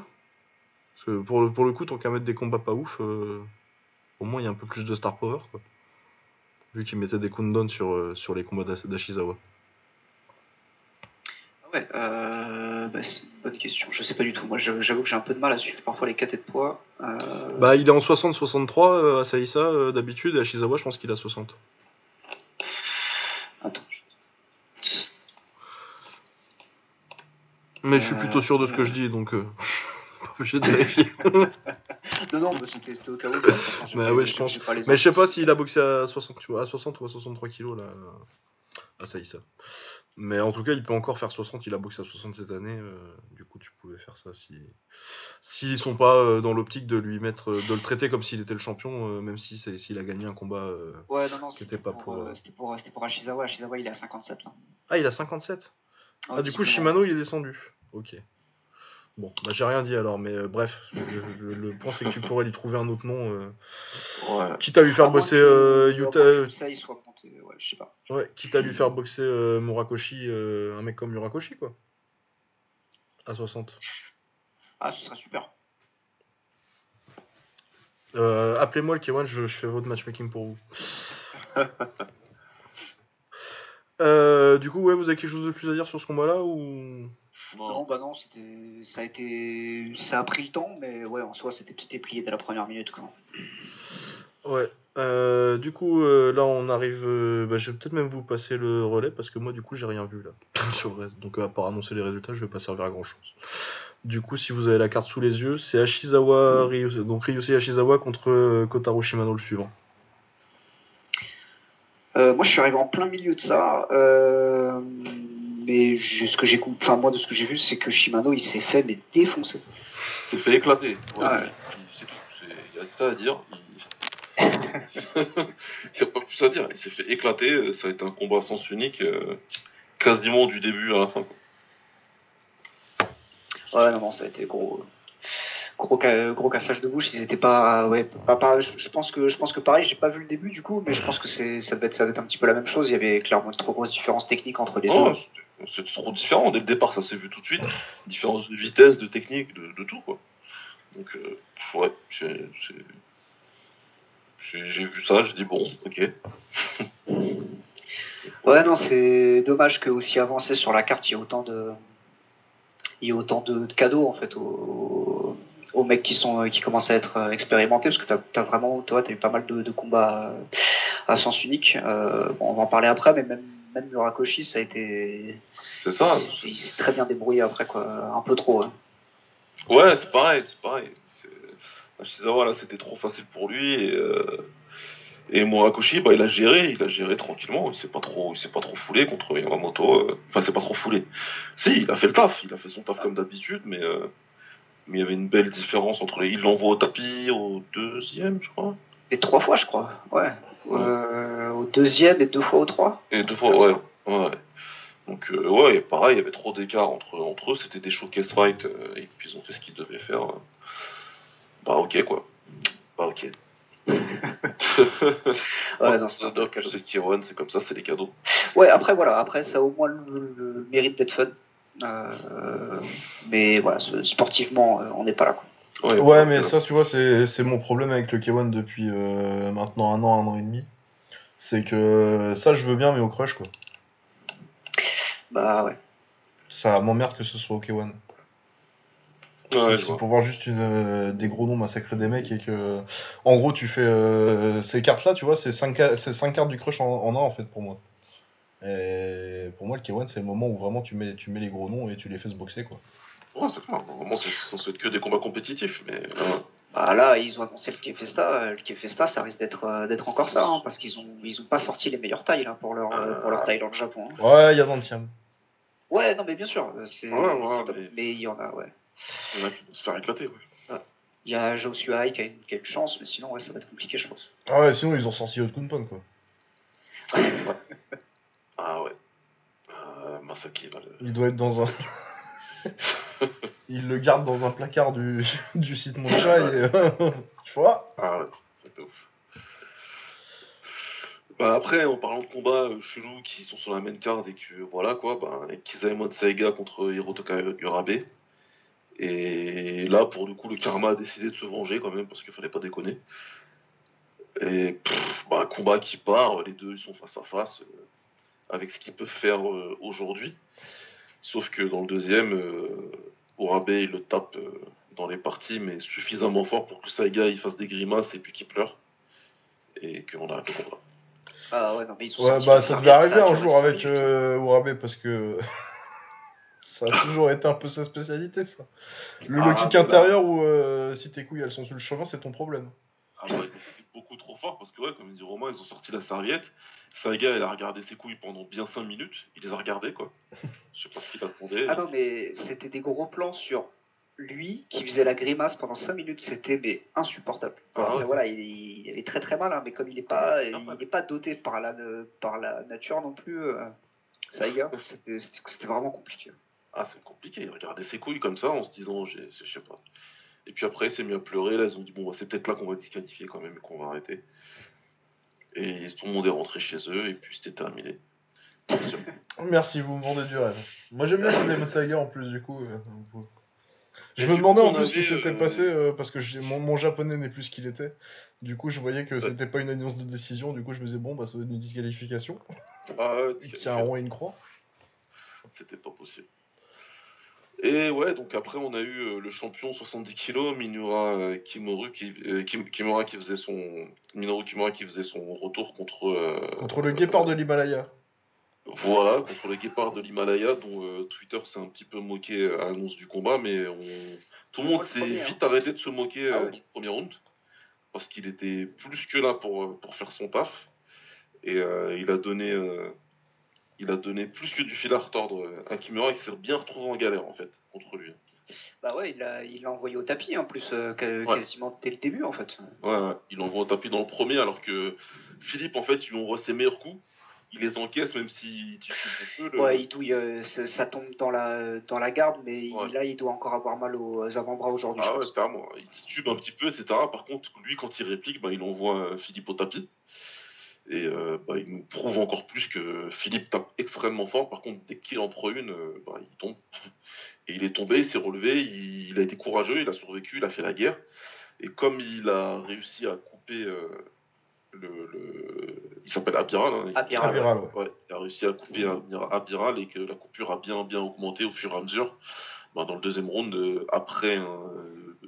Parce que pour le, pour le coup, tant qu'à mettre des combats pas ouf, euh, au moins il y a un peu plus de star power, quoi. Vu qu'il mettait des countdowns sur, euh, sur les combats d'Ashizawa. Ouais, euh, bah, c'est une bonne question. Je sais pas du tout. Moi, j'avoue que j'ai un peu de mal à suivre parfois les KT de poids. Euh. Bah, il est en 60-63 à Saïsa d'habitude, et Ashizawa, je pense qu'il a 60. Attends, Mais je suis plutôt sûr de ce que je dis, donc euh, pas obligé de vérifier. non, non, c'était au cas où. Mais ouais, je pense. Mais je sais pas s'il a boxé à 60, à 60 ou à 63 kilos là. Ah, ça y est, ça. Mais en tout cas, il peut encore faire 60. Il a boxé à 60 cette année. Euh, du coup, tu pouvais faire ça si s'ils sont pas euh, dans l'optique de lui mettre, euh, de le traiter comme s'il était le champion, même si s'il a gagné un combat. ouais, non, non, c'était pas pour. C'était pour, pour Ashizawa. Ashizawa, il est à 57 là. Ah, il a 57. Ah, du coup, Shimano, il est descendu. Ok. Bon, bah j'ai rien dit alors, mais euh, bref, le, point c'est que tu pourrais lui trouver un autre nom. Euh, ouais. Quitte à lui faire bosser euh, Yuta. Ça, il soit compté, ouais, je sais pas. Ouais, quitte à lui faire boxer Murakoshi, un mec comme Murakoshi, quoi. À 60. Ah, ce serait super. Appelez-moi le K1, je, je, fais votre matchmaking pour vous. du coup, ouais, vous avez quelque chose de plus à dire sur ce combat-là ou? Non. bah non, c'était, ça a été, ça a pris le temps, mais ouais, en soi, c'était tout plié dès la première minute, quoi. Ouais. Euh, du coup, euh, là, on arrive. Euh, bah, je vais peut-être même vous passer le relais parce que moi, du coup, j'ai rien vu là sur le reste. Donc, à part annoncer les résultats, je vais pas servir à grand chose. Du coup, si vous avez la carte sous les yeux, c'est Ashizawa, donc Ryusei Ashizawa contre Kotaro Shimano le suivant. Moi, je suis arrivé en plein milieu de ça. Euh, mais ce que j'ai enfin moi de ce que j'ai vu, c'est que Shimano il s'est fait mais défoncer. Il s'est fait éclater. Ouais, C'est tout. Il y a que ça à dire. Il n'y a pas plus à dire. Il s'est fait éclater. Ça a été un combat sens unique, euh, quasiment du début à la fin. Ouais, non, ça a été gros gros, gros cassage de bouche. Ils étaient pas, ouais, pas, je, pense que, je pense que pareil, j'ai pas vu le début du coup, mais je pense que c'est, ça devait être, ça être un petit peu la même chose. Il y avait clairement une trop grosse différence technique entre les deux. C'était trop différent. Dès le départ, ça s'est vu tout de suite. Différence de vitesse, de technique, de, tout quoi. Donc, euh, ouais, j'ai, j'ai vu ça, j'ai dit bon, ok. ouais, non, c'est dommage que aussi avancé sur la carte, il y ait autant de, il y ait autant de, cadeaux en fait aux, aux mecs qui sont qui commencent à être expérimentés parce que tu as, vraiment toi as eu pas mal de, combats à sens unique euh, on va en parler après mais même même Murakoshi ça a été c'est ça il s'est très bien débrouillé après quoi un peu trop hein. ouais c'est pareil c'est pareil Shizawa là c'était trop facile pour lui et euh, et Murakoshi, bah, il a géré, il a géré tranquillement, il s'est pas trop, il s'est pas trop foulé contre Yamamoto. Euh, enfin, c'est pas trop foulé. Si, il a fait le taf, il a fait son taf comme d'habitude, mais euh, mais il y avait une belle différence entre les. Il l'envoie au tapis au deuxième, je crois. Et trois fois, je crois. Ouais. Euh, au deuxième et deux fois au trois. Et deux fois, ouais. ouais. Donc ouais, pareil, il y avait trop d'écart entre entre eux. C'était des showcase fights et puis ils ont fait ce qu'ils devaient faire. Bah ok quoi. Bah ok. ouais, non, c'est comme ça, c'est des cadeaux. Ouais, après voilà, après ça a au moins le, mérite d'être fun. Euh, mais voilà, sportivement, euh, on n'est pas là. Quoi. Ouais, mais ça, tu vois, c'est mon problème avec le K1 depuis euh, maintenant un an, un an et demi. C'est que ça, je veux bien, mais au crush, quoi. Bah ouais. Ça m'emmerde que ce soit au K1 c'est pour voir juste une, euh, des gros noms massacrer des mecs et que. En gros, tu fais. Euh, ces cartes-là, tu vois, c'est 5, cartes du crush en, un en fait pour moi. Et pour moi, le K1, c'est le moment où vraiment tu mets, tu mets les gros noms et tu les fais se boxer, quoi. Ouais, c'est clair. Vraiment, c'est censé être que des combats compétitifs, mais. Bah là, ils ont annoncé le Kefesta. Le Kefesta, ça risque d'être euh, d'être encore ça, hein, parce qu'ils ont ils ont pas sorti les meilleures tailles hein, pour leur pour leur taille dans le Japon. Hein. Ouais, il y a d'anciens. Ouais, non mais bien sûr, c'est mais il y en a, ouais. Il y en a qui vont se faire éclater, ouais. Il y a Joshua qui a une, qui chance, mais sinon, ouais, ça va être compliqué, je pense. Ah ouais, sinon, ils ont sorti autre Kunpon, quoi. Ah ouais. Euh, Masaki, là, Il doit être dans un. il le garde dans un placard du, du site Moncha et. tu vois Ah ouais, c'est ouf. Bah après, en parlant de combats euh, chelous qui sont sur la main card et que voilà quoi, bah, Kizaemon Saiga contre Hirotoka Urabe. Et là, pour le coup, le karma a décidé de se venger quand même, parce qu'il fallait pas déconner. Et bah, un combat qui part, les deux ils sont face à face euh, avec ce qu'ils peuvent faire euh, aujourd'hui. Sauf que dans le deuxième, euh, Urabe il le tape euh, dans les parties, mais suffisamment fort pour que Saiga il fasse des grimaces et puis qu'il pleure. Et qu'on arrête le combat. Ah ouais, non, mais ils ouais, bah ça devait arriver un jour avec Urabe parce que Ça a toujours été un peu sa spécialité, ça. Le ah, kick intérieur où euh, si tes couilles elles sont sur le chemin, c'est ton problème. Ah ouais, c'est beaucoup trop fort parce que, ouais, comme dit Romain, ils ont sorti la serviette. Saga, elle a regardé ses couilles pendant bien 5 minutes. Il les a regardées, quoi. Je sais pas ce qu'il attendait. Ah non, mais c'était des gros plans sur lui qui faisait la grimace pendant 5 minutes. C'était mais insupportable. Ah voilà, il, il, avait très très mal, hein, mais comme il n'est pas, il n'est pas doté par la, par la nature non plus. Euh, Saga, c'était vraiment compliqué. Ah, c'est compliqué. Il regardait ses couilles comme ça en se disant, je sais pas. Et puis après, il s'est mis à pleurer. Là, ils ont dit, bon, bah, c'est peut-être là qu'on va disqualifier quand même et qu'on va arrêter. Et tout le monde est rentré chez eux et puis c'était terminé. Merci, vous me vendez du rêve. Moi j'aime bien les Saga en plus du coup. Euh, je me demandais en plus ce qui s'était euh, passé euh, parce que mon, mon, japonais n'est plus ce qu'il était. Du coup, je voyais que c'était pas une annonce de décision. Du coup, je me disais, bon, bah ça va être une disqualification. Ah, Qui a un rond et une croix. C'était pas possible. Et ouais, donc après on a eu euh, le champion 70 kg, Minura euh, Kimura qui, euh, Kimura qui faisait son Minoru Kimura qui faisait son retour contre contre le guépard de l'Himalaya. Voilà, contre le guépard de l'Himalaya dont Twitter s'est un petit peu moqué à l'annonce du combat, mais tout le monde s'est hein. vite arrêté de se moquer ah, oui. premier round parce qu'il était plus que là pour pour faire son taf et il a donné il a donné plus que du fil à retordre à Kimura qui s'est bien retrouvé en galère en fait contre lui. Bah ouais, il l'a il envoyé au tapis en plus euh, quasiment dès le début en fait. Ouais, ouais, il l'envoie au tapis dans le premier alors que Philippe en fait il envoie ses meilleurs coups. Il les encaisse même si tu un peu. Ouais, il douille, euh, ça, tombe dans la, dans la garde, mais là il doit encore avoir mal aux avant-bras aujourd'hui. Ah ouais, clairement. Il titube un petit peu, etc. Par contre, lui quand il réplique, bah, il envoie euh, Philippe au tapis. Et euh, bah, il nous prouve encore plus que Philippe tape extrêmement fort. Par contre, dès qu'il en prend une, euh, bah, il tombe. Et il est tombé, il s'est relevé, il, a été courageux, il a survécu, il a fait la guerre. Et comme il a réussi à couper euh, le, Il s'appelle Abiral. Hein, Abiral, ouais. Il a réussi à couper Abiral et que la coupure a bien, bien augmenté au fur et à mesure. Bah, dans le deuxième round, après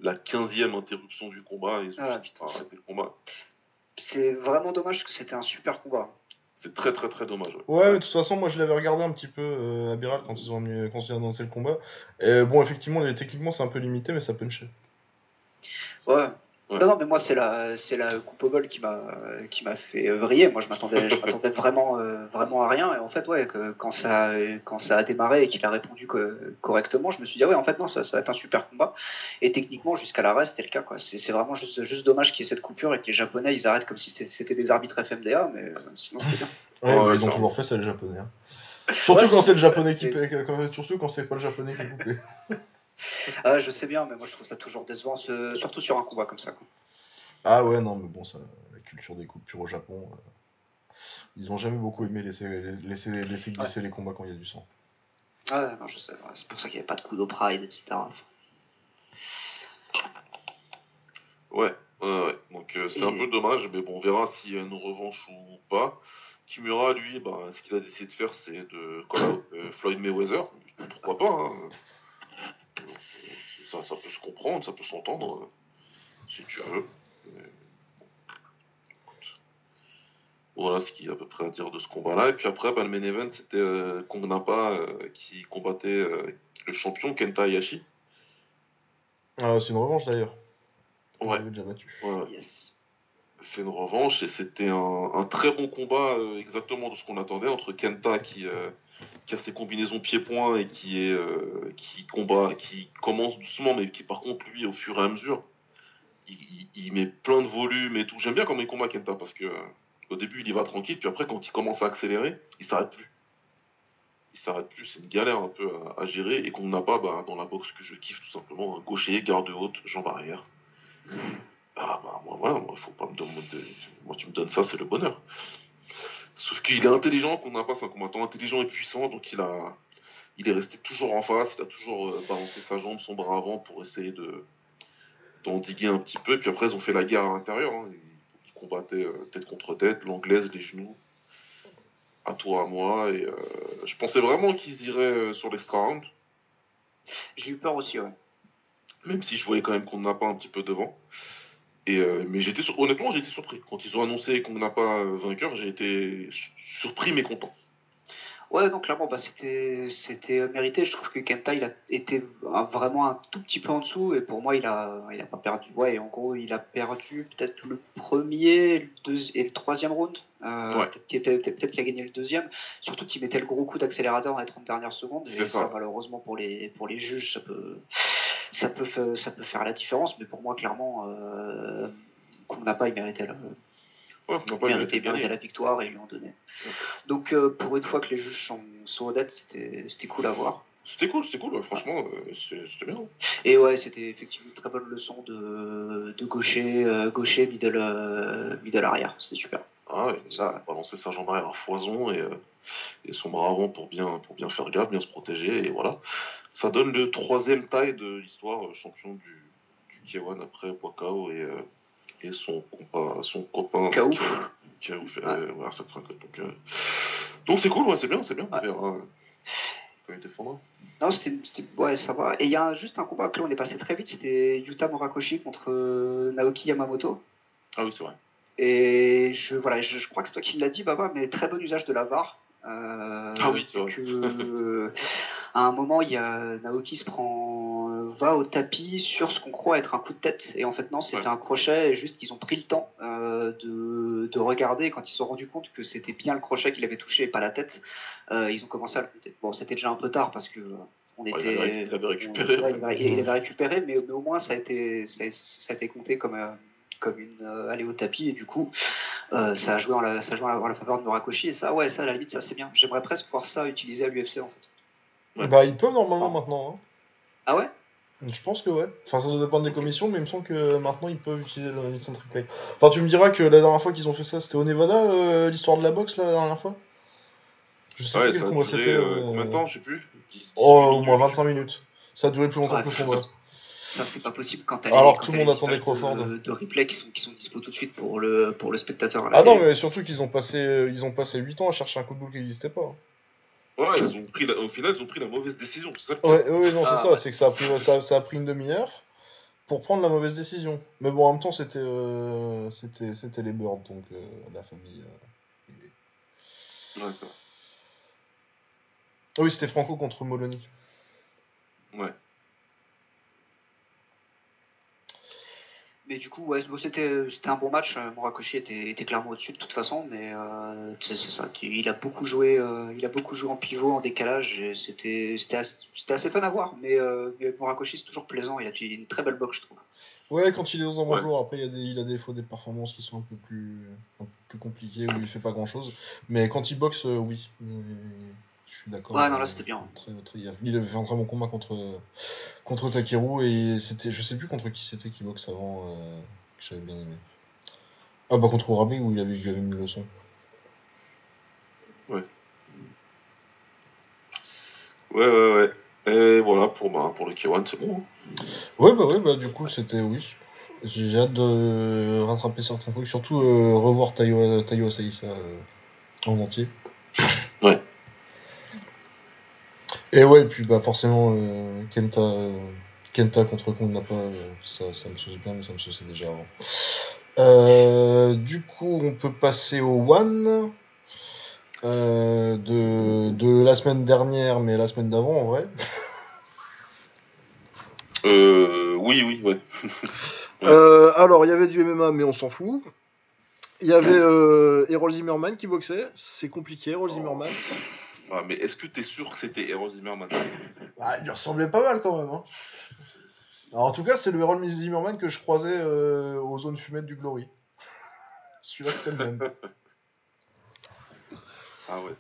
la 15e interruption du combat, ils ont ah, arrêté le combat c'est vraiment dommage parce que c'était un super combat. C'est très très très dommage. Ouais, mais de toute façon, moi je l'avais regardé un petit peu euh, à Biral quand ils ont mis, quand ils ont annoncé le combat. Et bon, effectivement, techniquement c'est un peu limité, mais ça punchait. Ouais, non, non, mais moi, c'est la, c'est la coupe qui m'a, qui m'a fait vriller. Moi, je m'attendais, je m'attendais vraiment, euh, vraiment à rien. Et en fait, ouais, que, quand ça, quand ça a démarré et qu'il a répondu correctement, je me suis dit, ah ouais, en fait, non, ça, ça va être un super combat. Et techniquement, jusqu'à l'arrêt, c'était le cas, quoi. C'est, c'est vraiment juste, juste dommage qu'il y ait cette coupure et que les Japonais, ils arrêtent comme si c'était, des arbitres FMDA, mais euh, sinon, c'était bien. Ouais, ils ont toujours fait ça, les Japonais. Hein. Surtout quand c'est le Japonais qui, surtout quand c'est pas le Japonais qui coupé. ah, je sais bien, mais moi je trouve ça toujours décevant, surtout sur un combat comme ça. Quoi. Ah ouais, non, mais bon, ça, la culture des coupures au Japon, euh, ils ont jamais beaucoup aimé laisser, laisser, laisser glisser les combats quand il y a du sang. Ah ouais, non, je sais, c'est pour ça qu'il n'y avait pas de coup d'eau pride, etc. Ouais, ouais, ouais. donc euh, c'est un peu dommage, mais bon, on verra s'il y a une revanche ou pas. Kimura, lui, bah, ce qu'il a décidé de faire, c'est de call euh, Floyd Mayweather. Pourquoi pas hein ça, ça, peut se comprendre, ça peut s'entendre, si tu veux. Voilà ce qu'il y a à peu près à dire de ce combat-là. Et puis après, bah, le main event, c'était euh, Kongnapa euh, qui combattait euh, le champion Kenta Hayashi. Ah, c'est une revanche d'ailleurs. Ouais. Déjà battu. C'est une revanche et c'était un, très bon combat, exactement de ce qu'on attendait, entre Kenta qui, qui a ses combinaisons pied-point et qui est qui combat, qui commence doucement, mais qui par contre lui au fur et à mesure, il, met plein de volume et tout. J'aime bien comment il combat Kenta parce que au début il y va tranquille, puis après quand il commence à accélérer, il s'arrête plus. Il s'arrête plus, c'est une galère un peu à, gérer et qu'on n'a pas bah, dans la boxe que je kiffe tout simplement, un gaucher, garde haute, jambe arrière. Ah bah moi voilà, moi faut pas me donner. Moi tu me donnes ça, c'est le bonheur. Sauf qu'il est intelligent, qu'on n'a pas, c'est un combattant intelligent et puissant, donc il a, il est resté toujours en face, il a toujours euh, balancé sa jambe, son bras avant pour essayer de d'endiguer un petit peu. Puis après, ils ont fait la guerre à l'intérieur. Hein. Ils, combattaient euh, tête contre tête, l'anglaise, les genoux, à toi, à moi. Et euh, je pensais vraiment qu'ils iraient sur l'extra round. J'ai eu peur aussi, ouais. Même si je voyais quand même qu'on n'a pas un petit peu devant. Et mais j'étais honnêtement, j'ai été surpris. Quand ils ont annoncé qu'on n'a pas vainqueur, j'ai été surpris mais content. Ouais, donc clairement, bah, c'était, c'était mérité. Je trouve que Kenta, il a été vraiment un tout petit peu en dessous. Et pour moi, il a, il a pas perdu. Ouais, en gros, il a perdu peut-être le premier le et le troisième round. Euh, peut-être, qu'il a gagné le deuxième. Surtout qu'il mettait le gros coup d'accélérateur dans les 30 dernières secondes. Et ça. malheureusement, pour les, pour les juges, ça peut, ça peut, ça peut faire la différence. Mais pour moi, clairement, euh, qu'on n'a pas, il méritait le, Ouais, bien, été bien à la victoire et lui en donner. Donc euh, pour une fois que les juges sont, sont honnêtes, c'était cool à voir. C'était cool, c'était cool, franchement, euh, c'était bien. Et ouais, c'était effectivement une très bonne leçon de, de gaucher, euh, gaucher, middle, middle arrière, c'était super. Ah ouais, ça, balancer sa jambe arrière à foison et, et son bras avant pour bien, pour bien faire gaffe, bien se protéger, et voilà. Ça donne le troisième taille de l'histoire, champion du, du K1 après Poikao et et son, son copain Kaouf. qui, a ouais. Donc, euh, donc c'est cool, ouais, c'est bien, c'est bien. Ouais. Verra, défendre. Non, c'était, ouais, ça va. Et il y a juste un combat que on est passé très vite, c'était Yuta Murakoshi contre euh, Naoki Yamamoto. Ah oui, c'est vrai. Et je, voilà, je, je crois que c'est toi qui l'as dit, Baba, mais très bon usage de la VAR. Euh, ah oui, c'est vrai. Que, à un moment, il y a Naoki se prend, euh, va au tapis sur ce qu'on croit être un coup de tête, et en fait non, c'était un crochet, et juste qu'ils ont pris le temps euh, de, de, regarder. Quand ils se sont rendus compte que c'était bien le crochet qu'il avait touché et pas la tête, euh, ils ont commencé à le compter. Bon, c'était déjà un peu tard parce que on était, il, avait, récupéré. il, avait, récupéré, mais, au moins ça a été, ça, a, été compté comme comme une aller au tapis et du coup ça a joué en la, ça a joué en la, faveur de Murakoshi et ça ouais ça à la limite ça c'est bien j'aimerais presque voir ça utilisé à l'UFC en fait bah, il peut normalement maintenant. Hein. Ah ouais? Je pense que ouais. Enfin, ça doit dépendre des commissions, mais il me semble que maintenant ils peuvent utiliser le licence replay. Enfin, tu me diras que la dernière fois qu'ils ont fait ça, c'était au Nevada, euh, l'histoire de la boxe, la dernière fois? Je sais ouais, plus quel combat c'était. Euh, combien de temps Je sais plus? Oh, au moins 25 minutes. Ça a duré plus longtemps que le combat. Ça, c'est pas possible quand t'as Alors que tout le monde attendait Crawford. De, de replay qui sont, qui sont dispo tout de suite pour le, pour le spectateur. Ah non, mais surtout qu'ils ont passé, ils ont passé 8 ans à chercher un coup de boule qui n'existait pas. Ouais, ils ont pris au final, ils ont pris la mauvaise décision. Ça ouais, ouais, non, c'est ah, ça. C'est que ça a pris, ça, ça a pris une demi-heure pour prendre la mauvaise décision. Mais bon, en même temps, c'était euh, c'était, c'était les Birds, donc euh, la famille. Euh, D'accord. Ah oui, c'était Franco contre Molony. Ouais. Mais du coup, ouais, c'était, c'était un bon match. Euh, Morakoshi était, était clairement au-dessus de toute façon, mais euh, c'est, ça. Il a beaucoup joué, euh, il a beaucoup joué en pivot, en décalage. Et c'était, c'était, assez, c'était assez fun à voir. Mais, euh, avec Morakoshi, c'est toujours plaisant. Il a une très belle boxe, je trouve. Ouais, quand il est dans un bon jour, après il, y a des, il a des fois des performances qui sont un peu plus, un peu plus compliquées où il fait pas grand chose. Mais quand il boxe, oui. Je suis d'accord. Ouais, non, là c'était bien. Très, très, il avait fait un très bon combat contre, contre Takeru et c'était, je sais plus contre qui c'était qui boxe avant, euh, que j'avais bien aimé. Ah bah contre Rabi où il avait, eu une leçon. Ouais. Ouais, ouais, ouais. Et voilà, pour, bah, pour le K1, c'est bon. Hein. Ouais, bah ouais, bah du coup, c'était oui. J'ai hâte de rattraper certains trucs, surtout euh, revoir Tayo, Tayo Saïsa euh, en entier. Et ouais, et puis bah forcément, euh, Kenta, euh, Kenta contre pas, euh, ça, ça me sauce bien, mais ça me sauçait déjà avant. du coup, on peut passer au One de, de la semaine dernière, mais la semaine d'avant en vrai. Euh, oui, oui, ouais. alors, il y avait du MMA, mais on s'en fout. Il y avait euh, Errol Zimmerman qui boxait. C'est compliqué, Errol Zimmerman. Mais est-ce que tu es sûr que c'était Errol Zimmerman bah, Il lui ressemblait pas mal quand même. Hein. Alors, en tout cas, c'est le Errol Zimmerman que je croisais euh, aux zones fumettes du Glory. Celui-là, c'était le même. ah ouais,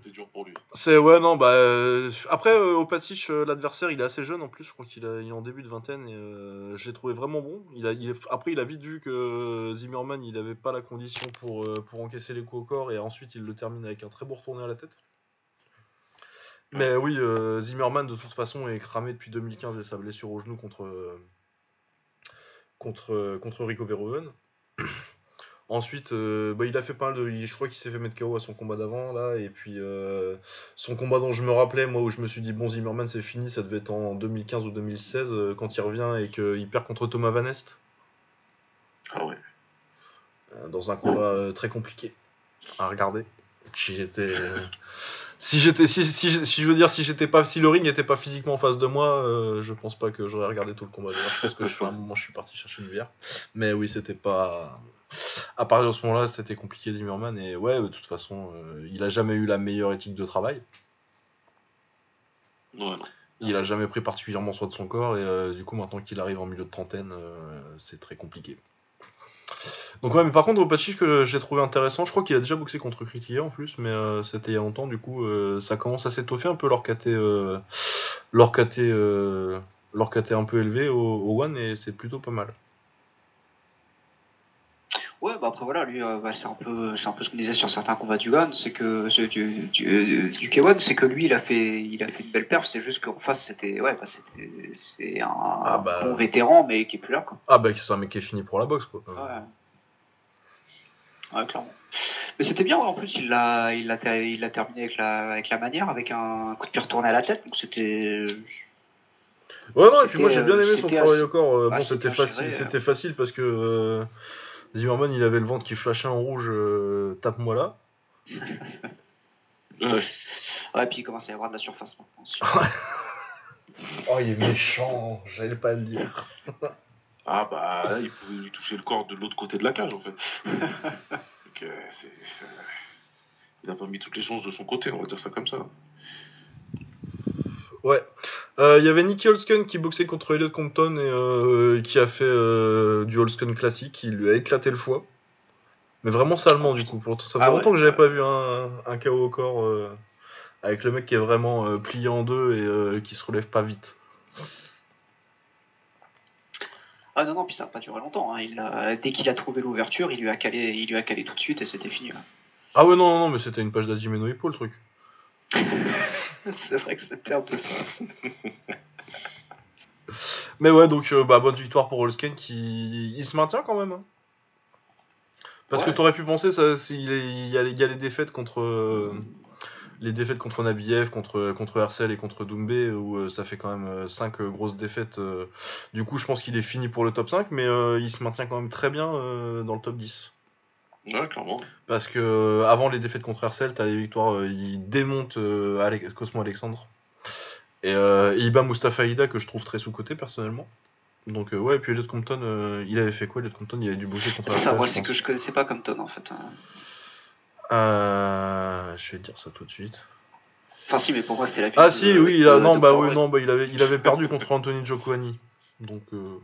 c'était dur pour lui. C'est ouais non bah euh, après euh, au euh, l'adversaire il est assez jeune en plus je crois qu'il est en début de vingtaine et euh, je l'ai trouvé vraiment bon. Il a après il a vite vu que Zimmerman il avait pas la condition pour pour encaisser les coups au corps et ensuite il le termine avec un très beau retourné à la tête. Mais oui Zimmerman de toute façon est cramé depuis 2015 et sa blessure au genou contre contre contre Rico Verhoeven. Ensuite, euh, bah, il a fait pas mal de. Je crois qu'il s'est fait mettre KO à son combat d'avant, là. Et puis, euh, son combat dont je me rappelais, moi, où je me suis dit, bon, Zimmerman, c'est fini, ça devait être en 2015 ou 2016, euh, quand il revient et qu'il perd contre Thomas Van Est. Ah ouais. dans un combat très compliqué à regarder. Si j'étais. Si j'étais, si, si, si, je veux dire, si j'étais pas, si le ring n'était pas physiquement en face de moi, euh, je pense pas que j'aurais regardé tout le combat. je pense que je, à un moment, je suis parti chercher une bière. Mais oui, c'était pas. À partir de ce moment-là, c'était compliqué Zimmerman. Et ouais, de toute façon, euh, il a jamais eu la meilleure éthique de travail. Il a jamais pris particulièrement soin de son corps. Et euh, du coup, maintenant qu'il arrive en milieu de trentaine, c'est très compliqué. Donc ouais, mais par contre, Pachiche que j'ai trouvé intéressant, je crois qu'il a déjà boxé contre Criquet en plus, mais euh, c'était il y a longtemps, du coup, euh, ça commence à s'étoffer un peu leur KT, euh, leur KT, leur KT un peu élevé au, One, et c'est plutôt pas mal. Ouais, bah après voilà, lui, bah, c'est un peu, c'est un peu ce qu'on disait sur certains combats du One, c'est que du, du, du K1, c'est que lui, il a fait, il a fait une belle perf. C'est juste qu'en face, c'était, ouais, bah, c'était, c'est un, ah, bah. bon vétéran, mais qui est plus là, quoi. Ah bah, c'est un mec qui est fini pour la boxe, quoi. Ouais. Ouais, clairement. Mais c'était bien, en plus, il l'a il l'a il a terminé avec la, avec la manière, avec un coup de pied retourné à la tête, donc c'était. Ouais, non, et puis moi j'ai bien aimé son travail au corps. Euh, bon, c'était facile, hein. c'était facile parce que euh, Zimmerman il avait le ventre qui flashait en rouge, euh, tape-moi là. ouais. ouais, puis il commence à y avoir de la surface maintenant. oh, il est méchant, j'allais pas le dire. Ah bah il pouvait lui toucher le corps de l'autre côté de la cage en fait. Donc, euh, il n'a pas mis toutes les chances de son côté, on va dire ça comme ça. Ouais. Euh, il y avait Nicky Holsken qui boxait contre Elliot Compton et euh, qui a fait du Holsken classique. Il lui a éclaté le foie. Mais vraiment salement du coup. Ça fait ah longtemps que j'avais pas vu un, un KO au corps avec le mec qui est vraiment plié en deux et qui se relève pas vite. Ah non, non, puis ça n'a pas duré longtemps. Hein. Il a, dès qu'il a trouvé l'ouverture, il lui a calé, il lui a calé tout de suite et c'était fini. Ah ouais, non, non, mais c'était une page d'Adjimeno Hippo le truc. c'est vrai que c'était un peu ça. mais ouais, donc euh, bah, bonne victoire pour Holsken qui il se maintient quand même. Hein. Parce que t'aurais pu penser, ça, il, y a, les défaites contre. Euh, les défaites contre Nabiev, contre, contre Hercel et contre Doumbé, où euh, ça fait quand même 5 euh, euh, grosses défaites. du coup, je pense qu'il est fini pour le top 5, mais il se maintient quand même très bien dans le top 10. Ouais, clairement. Parce que avant les défaites contre Hercel, t'as les victoires, il démonte Cosmo Alexandre. Et, Iba Mustafa Ida, que je trouve très sous-côté personnellement. Donc ouais, et puis Elliot Compton, il avait fait quoi Elliot Compton Il avait du bouger contre Hercel. Ça, c'est que je connaissais pas Compton en fait. Hein. Euh, je vais te dire ça tout de suite. Enfin si, mais pour moi c'était la Ah si, oui, il a, non, bah oui, non, bah il avait, il avait perdu contre Anthony Jokwani. Donc. Euh...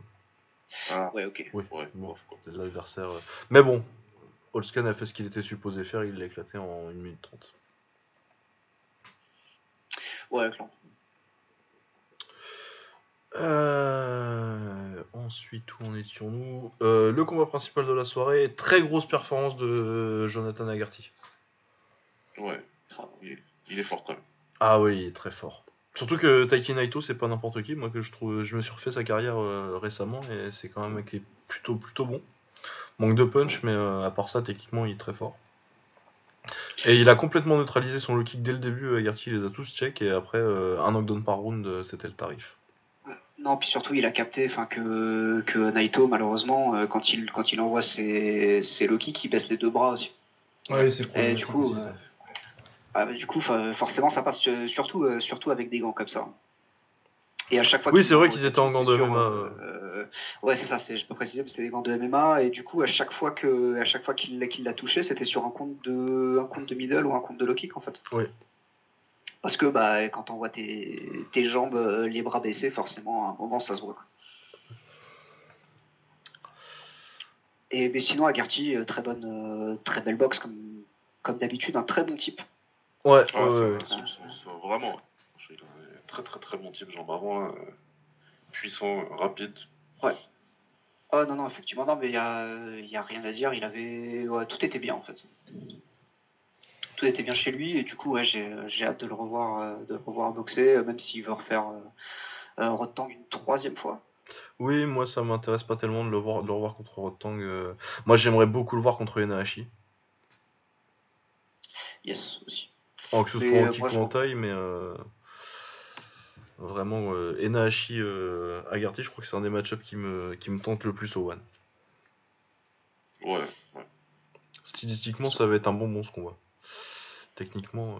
Ah. Ouais, ok. Oui, ouais, bon, l'adversaire. Euh. Mais bon, Holskan a fait ce qu'il était supposé faire, il l'a éclaté en 1 minute 30. Ouais, clairement. Euh, ensuite, où en étions-nous euh, Le combat principal de la soirée, très grosse performance de Jonathan Agarty. Ouais, il est, fort quand même. Ah oui, il est très fort. Surtout que Taiki Naito, c'est pas n'importe qui. Moi, que je trouve, je me suis refait sa carrière euh, récemment et c'est quand même un mec qui est plutôt, plutôt bon. Manque de punch, mais à part ça, techniquement, il est très fort. Et il a complètement neutralisé son low kick dès le début. Agarty les a tous check et après, un knockdown par round, c'était le tarif. Non, puis surtout, il a capté enfin, que, que Naito, malheureusement, euh, quand il, quand il envoie ses, ses Loki, qui baisse les deux bras aussi. Ouais, c'est Et du coup, euh, ah, du coup forcément, ça passe euh, surtout, surtout avec des gants comme ça. Et à chaque fois oui, c'est vrai qu'ils étaient en gants de MMA. Ouais, c'est ça, je peux préciser, c'était des gants de MMA. Et du coup, à chaque fois que, à chaque fois qu'il l'a touché, c'était sur un compte de, un compte de middle ou un compte de low kick en fait. Oui. Parce que bah, quand on voit tes, tes jambes, euh, les bras baissés, forcément, à un moment, ça se voit. Et mais sinon, Agarty, euh, très bonne, euh, très belle boxe comme, comme d'habitude, un très bon type. Ouais, vraiment. Très très très bon type, jambes avant, puissant, rapide. Ouais. Oh non, non, effectivement, non, mais il n'y a, y a rien à dire. Il avait. tout était bien en fait tout était bien chez lui et du coup ouais, j'ai, hâte de le revoir euh, de le revoir boxer euh, même s'il veut refaire euh, Rotang une troisième fois. Oui, moi ça m'intéresse pas tellement de le voir, de le revoir contre Rotang. Moi j'aimerais beaucoup le voir contre Enahashi. Yes, aussi. En que ce soit en kick ou vraiment Enahashi Agarty, je crois que c'est un des match qui me, qui me tente le plus au One. Ouais, ouais. Stylistiquement, ça va être un bon bon ce combat. techniquement.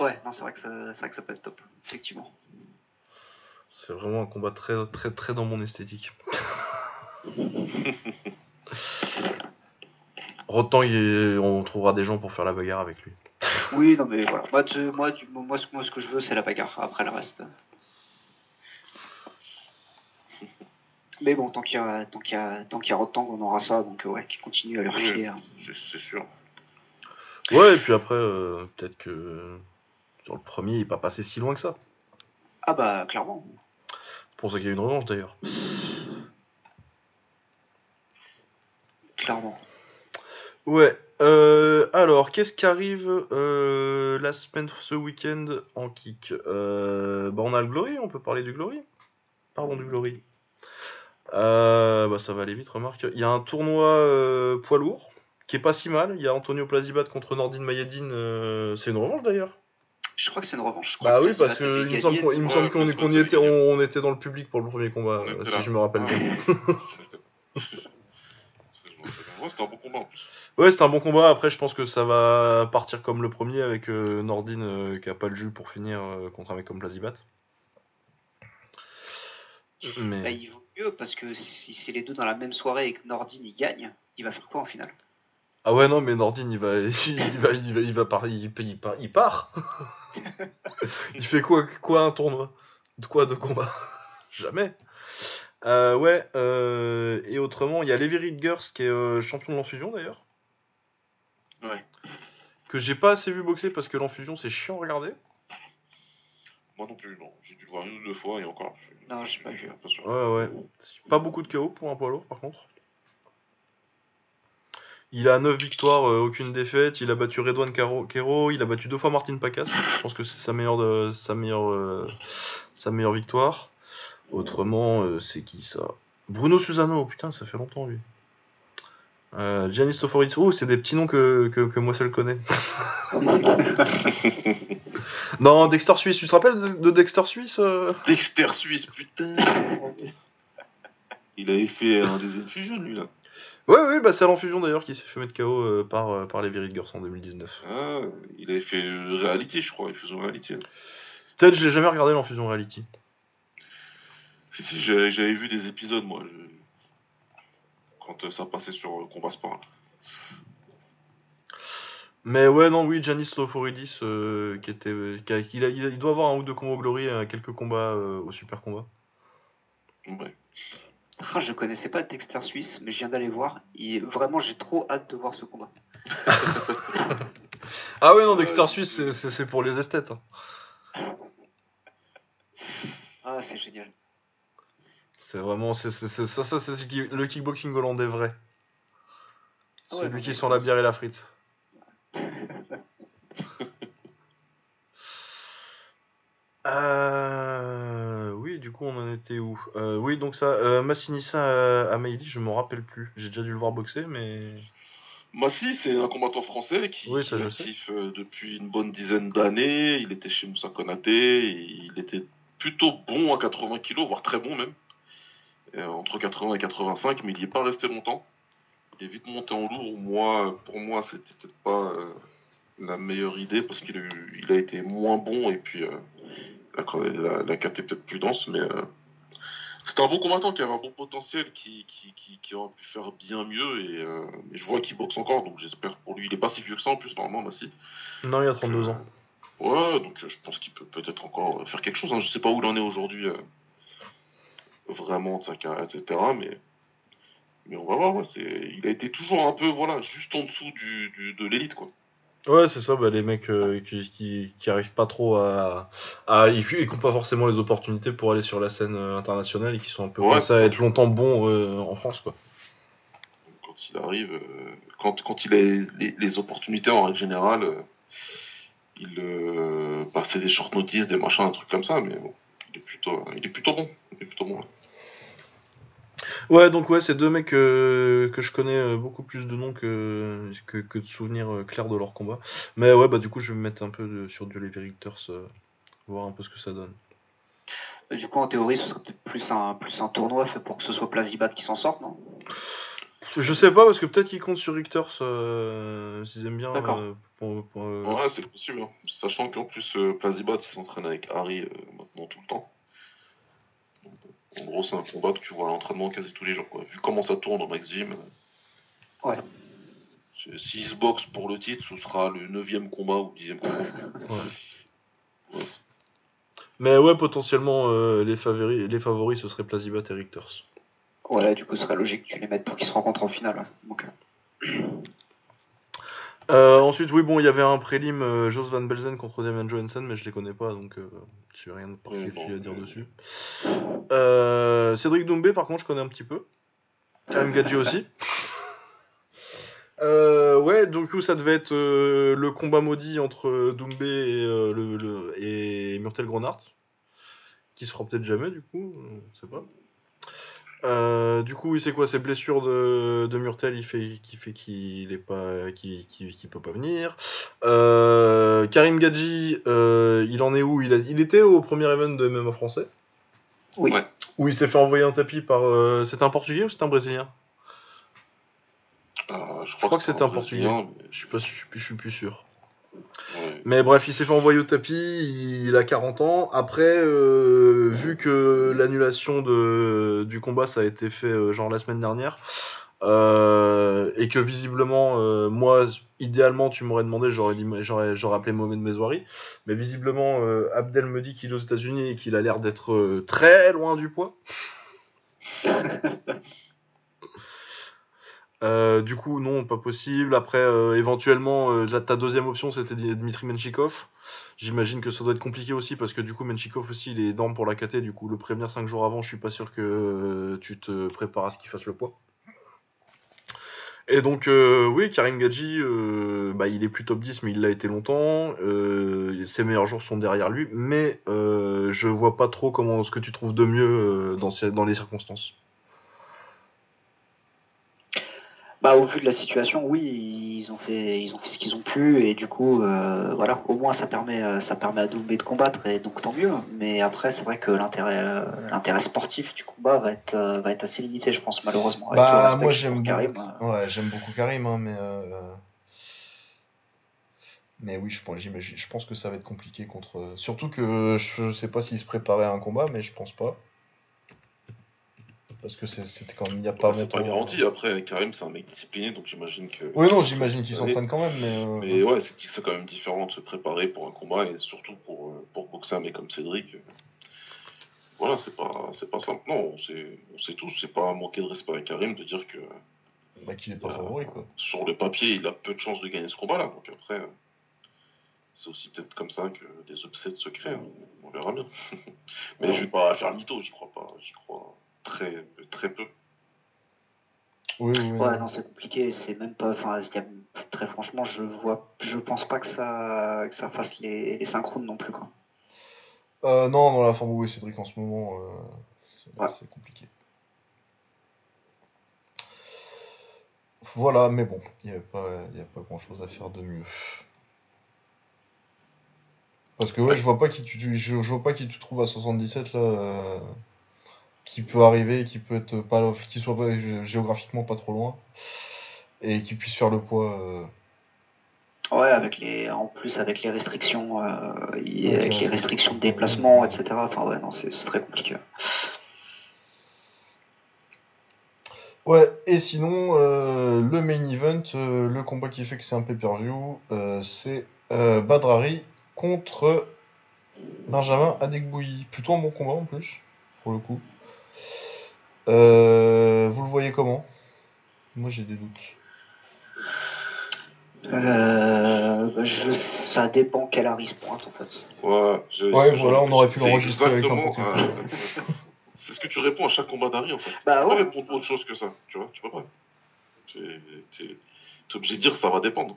Ouais, non, c'est vrai, que ça, vrai que ça peut être top, effectivement. C'est vraiment un combat très, très, très dans mon esthétique. Autant on trouvera des gens pour faire la bagarre avec lui. Oui, non, mais voilà. Moi, moi, moi, moi, ce que je veux, c'est la bagarre. Après le reste. Mais bon, tant qu'il y a, tant qu'il y a, tant qu'il y a Rotang, on aura ça. Donc ouais, qui continue à le refiler. Hein. C'est sûr. Ouais, et puis après, euh, peut-être que sur le premier, il n'est pas passé si loin que ça. Ah bah, clairement. C'est pour ça qu'il y a une revanche d'ailleurs. Clairement. Ouais. Euh, alors, qu'est-ce qui arrive euh, la semaine, ce week-end en kick euh, bah, On a le Glory, on peut parler du Glory? Pardon, du Glory. bah, ça va aller vite, remarque. Il y a un tournoi poids lourd qui est pas si mal. Il y a Antonio Plazibat contre Nordine Mayedine. c'est une revanche d'ailleurs je crois que c'est une revanche. Bah oui, parce que il me semble qu'on était, on, était dans le public pour le premier combat, si je me rappelle bien. c'était un bon combat en plus. Ouais, c'était un bon combat. Après, je pense que ça va partir comme le premier avec euh, Nordine euh, qui a pas le jus pour finir euh, contre un mec comme Plazibat. Mais... Bah, il vaut mieux parce que si c'est les deux dans la même soirée et que Nordine il gagne, il va faire quoi en finale? Ah ouais, non, mais Nordine il va, il va, il va, il va, par... il, part, il part. il fait quoi, quoi un tournoi? De quoi de combat? Jamais. Euh, ouais, euh, et autrement, il y a Levi Ridgers qui est euh, champion de l'enfusion d'ailleurs. Ouais. Que j'ai pas assez vu boxer parce que l'enfusion c'est chiant à regarder. Moi non plus, non. J'ai dû le voir une ou deux fois et encore. Non, j'ai pas vu. Ouais, ouais. Pas beaucoup de KO pour un poids lourd par contre. Il a 9 victoires, aucune défaite. Il a battu Redouane Kero. Il a battu deux fois Martin Pacas. Je pense que c'est sa meilleure, de, sa meilleure, sa meilleure victoire. Autrement, euh, c'est qui ça? Bruno Susano, putain, ça fait longtemps lui. Euh, Giannis oh, c'est des petits noms que, que, moi seul connais. non, Dexter Suisse, tu te rappelles de, Dexter Suisse euh? Dexter Suisse, putain Il avait fait un des infusions, lui, là. Ouais, ouais, bah c'est à l'enfusion d'ailleurs qui s'est fait mettre KO euh, par, par les Girls en 2019. Ah, il avait fait Reality, je crois, faisait Reality. Peut-être, je l'ai jamais regardé l'enfusion Reality. Si, si, j'avais vu des épisodes, moi, quand euh, ça passait sur euh, Combat Sport. Mais ouais, non, oui, Janis Loforidis, euh, qui était, il, doit avoir un ou deux combats au Glory, quelques combats au Super Combat. Ouais. Ah, je connaissais pas Dexter Suisse, mais je viens d'aller voir. Et vraiment, j'ai trop hâte de voir ce combat. ah ouais, non, Dexter Suisse, c'est pour les esthètes. Hein. Ah, c'est génial. C'est vraiment c'est, ça, ça c'est le kickboxing hollandais vrai. Ah Celui qui sent la bière et la frite. euh... Oui, du coup, on en était où? Euh, Oui, donc ça, euh, Massinissa à, à je m'en rappelle plus. J'ai déjà dû le voir boxer, mais. Massi, c'est un combattant français qui, oui, est actif euh, depuis une bonne dizaine d'années. Il était chez Moussa Konaté. Il était plutôt bon à 80 kg, voire très bon même. Euh, entre 80 et 85, mais il n'y est pas resté longtemps. Il est vite monté en lourd. Moi, pour moi, c'était peut-être pas euh, la meilleure idée parce qu'il a, il a été moins bon et puis euh, la, la, carte est peut-être plus dense, mais c'était un bon combattant qui avait un bon potentiel, qui, qui, qui, aurait pu faire bien mieux et, je vois qu'il boxe encore, donc j'espère pour lui. Il est pas si vieux que ça en plus, normalement, Massi. Non, il a 32 ans. Ouais, donc je pense qu'il peut peut-être encore faire quelque chose. Hein. Je sais pas où il en est aujourd'hui vraiment de sa carrière, etc. Mais, mais on va voir, c'est, il a été toujours un peu, voilà, juste en dessous du, de l'élite, quoi. Ouais, c'est ça, bah, les mecs euh, qui, qui, arrivent pas trop à. à et qui n'ont pas forcément les opportunités pour aller sur la scène euh, internationale et qui sont un peu ouais, à être longtemps bons euh, en France, quoi. Quand il arrive, quand, quand il a les, les, opportunités en règle générale, il. Bah, c'est des short notices, des machins, un truc comme ça, mais bon, il est plutôt, il est plutôt bon. Il est plutôt bon. Ouais, donc ouais, c'est deux mecs euh, que je connais euh, beaucoup plus de noms que, que, de souvenirs euh, clairs de leur combat. Mais ouais, bah du coup, je vais me mettre un peu sur Duel Victors, voir un peu ce que ça donne. Du coup, en théorie, ce serait peut-être plus un, plus un tournoi fait pour que ce soit Plazibat qui s'en sorte, non? Je sais pas, parce que peut-être qu'ils comptent sur Richter, euh, s'ils aiment bien. Euh, euh, ouais, c'est possible. Hein. Sachant qu'en plus, Plazibat s'entraîne avec Harry maintenant tout le temps. En gros, c'est un combat que tu vois à l'entraînement quasi tous les jours. Quoi. Vu comment ça tourne au Max Gym. Ouais. S'ils se boxent pour le titre, ce sera le 9 combat ou 10 combat. ouais. Mais ouais, potentiellement, les, favoris, les favoris, ce serait Plazibat et Richters. Ouais, du coup, ce serait logique que tu les mettes pour qu'ils se rencontrent en finale. Donc... Euh. euh, ensuite, oui, bon, il y avait un prélim euh, Jos Van Belzen contre Damian Johansson, mais je les connais pas, donc euh, je n'ai rien de particulier à dire dessus. Cédric Doumbé, par contre, je connais un petit peu. Karim Gadji aussi. ouais, donc ça devait être le combat maudit entre Doumbé et, le, et Murtel Gronart, qui se fera peut-être jamais, du coup, je sais pas. Euh, du coup, c'est quoi? Ces blessures de, de Murtel il fait, qui fait qu'il est pas, qui, qui, peut pas venir. Euh, Karim Gadji, euh, il en est où? Il, a, il était au premier event de MMA français. Oui. Où il s'est fait envoyer un tapis par. c'était un Portugais ou c'était un Brésilien? Je, crois que, c'était un Portugais. Je suis pas, je suis plus sûr. Mais bref, il s'est fait envoyer au tapis, il a 40 ans. Après, euh, vu que l'annulation du combat, ça a été fait euh, genre la semaine dernière, euh, et que visiblement, moi, idéalement, tu m'aurais demandé, j'aurais, j'aurais, j'aurais appelé Mohamed mais visiblement, Abdel me dit qu'il est aux États-Unis et qu'il a l'air d'être très loin du poids. Euh, du coup, non, pas possible. Après, euh, éventuellement, euh, ta deuxième option, c'était Dmitri Menchikov. J'imagine que ça doit être compliqué aussi parce que du coup, Menchikov aussi, il est d'armes pour la KT. Du coup, le prévenir 5 jours avant, je suis pas sûr que tu te prépares à ce qu'il fasse le poids. Et donc, oui, Karim Gadji, bah, il est plus top 10, mais il l'a été longtemps. ses meilleurs jours sont derrière lui. Mais je vois pas trop comment ce que tu trouves de mieux dans les circonstances. Bah, au vu de la situation, oui, ils ont fait, ils ont fait ce qu'ils ont pu et du coup, euh, voilà, au moins ça permet, euh, ça permet à Doumbé de combattre et donc tant mieux. Mais après, c'est vrai que l'intérêt, euh, l'intérêt sportif du combat va être, va être assez limité, je pense malheureusement. Bah, moi j'aime Karim. Ouais, j'aime beaucoup Karim, hein, mais. Mais oui, je pense, je pense que ça va être compliqué contre. Surtout que je sais pas s'il se préparait à un combat, mais je pense pas parce que c'était quand même il n'y a pas C'est pas garanti. Après, Karim, c'est un mec discipliné, donc j'imagine que. Oui, non, j'imagine qu'il s'entraîne quand même, mais. Euh, mais ouais, c'est quand même différent de se préparer pour un combat et surtout pour, euh, pour boxer un mec comme Cédric. Voilà, c'est pas, c'est pas simple. Non, on sait, on sait tous, c'est pas manquer de respect à Karim de dire que. Bah, qu'il est pas favori, quoi. Sur le papier, il a peu de chances de gagner ce combat-là, donc après. C'est aussi peut-être comme ça que des upsets se créent, on, verra bien. mais je vais pas faire mytho, j'y crois pas, j'y crois très, très peu. Oui, oui, Ouais, non, c'est compliqué. C'est même pas. Enfin, très franchement, je vois, je pense pas que ça, que ça fasse les, les synchrones non plus, quoi. Euh, non, dans la forme où est Cédric en ce moment, euh, c'est compliqué. Voilà, mais bon, il n'y a, pas, a pas grand chose à faire de mieux. Parce que ouais, je vois pas qui tu, je, vois pas qui tu trouves à 77 là. Euh, qui peut arriver, qui peut être pas, qui soit géographiquement pas trop loin et qui puisse faire le poids. Euh. Ouais, avec les, en plus avec les restrictions, euh, avec les restrictions de déplacement, etc. Enfin ouais, non, c'est très compliqué. Ouais, et sinon, euh, le main event, le combat qui fait que c'est un pay-per-view, c'est Badrari contre Benjamin Adekbouyi. Plutôt un bon combat en plus, pour le coup. Euh, vous le voyez comment? Moi j'ai des doutes. Euh, je, ça dépend quel Harris pointe en fait. Ouais, ouais voilà, on aurait pu l'enregistrer avec un euh, C'est ce que tu réponds à chaque combat d'Harry en fait. Bah ouais. Tu peux répondre autre chose que ça, tu vois, tu peux pas. Tu es, obligé de dire ça va dépendre.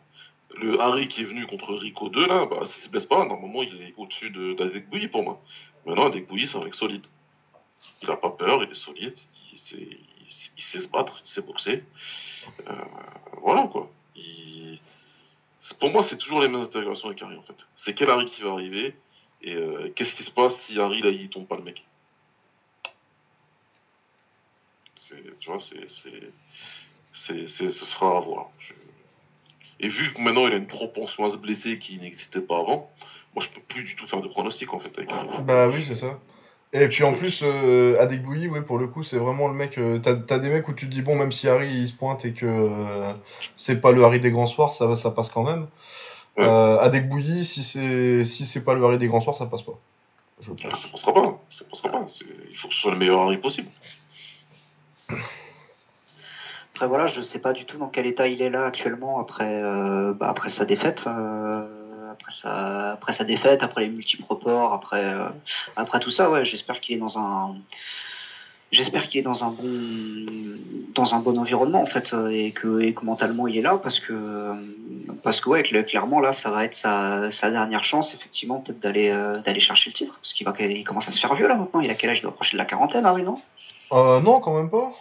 Le Harry qui est venu contre Rico 2 là, bah s'il se blesse pas, normalement il est au-dessus d'Adek Bouilly pour moi. Maintenant Adek Bouilly c'est un mec solide. Il a pas peur, il est solide il, sait se battre, il sait boxer. Euh, voilà quoi. Pour moi, c'est toujours les mêmes interrogations avec Harry en fait. C'est quel Harry qui va arriver et euh, qu'est-ce qui se passe si Harry là il tombe pas le mec? Tu vois, c'est. ce sera à voir. Et vu que maintenant il a une propension à se blesser qui n'existait pas avant, moi je peux plus du tout faire de pronostic en fait avec Bah oui, c'est ça. Et puis en plus, euh, Adekbouyi, ouais, pour le coup, c'est vraiment le mec. Euh, t'as, des mecs où tu te dis, bon, même si Harry il se pointe et que euh, c'est pas le Harry des grands soirs, ça, ça passe quand même. Ouais. Euh, si c'est, si c'est pas le Harry des grands soirs, ça passe pas. Je pense. Ça passera pas. Ça passera pas. Il faut que ce soit le meilleur Harry possible. Après, voilà, je sais pas du tout dans quel état il est là actuellement après, bah, après sa défaite après sa, après sa défaite, après les multiples reports, après, euh, après tout ça, ouais, j'espère qu'il est dans un, j'espère qu'il est dans un bon, dans un bon environnement en fait, euh, et que, et que mentalement il est là, parce que, parce que ouais, clairement là, ça va être sa, sa dernière chance, effectivement, peut-être d'aller, euh, d'aller chercher le titre, parce qu'il va, il commence à se faire vieux là maintenant. Il a quel âge? Il doit approcher de la quarantaine, oui non? Non, quand même pas.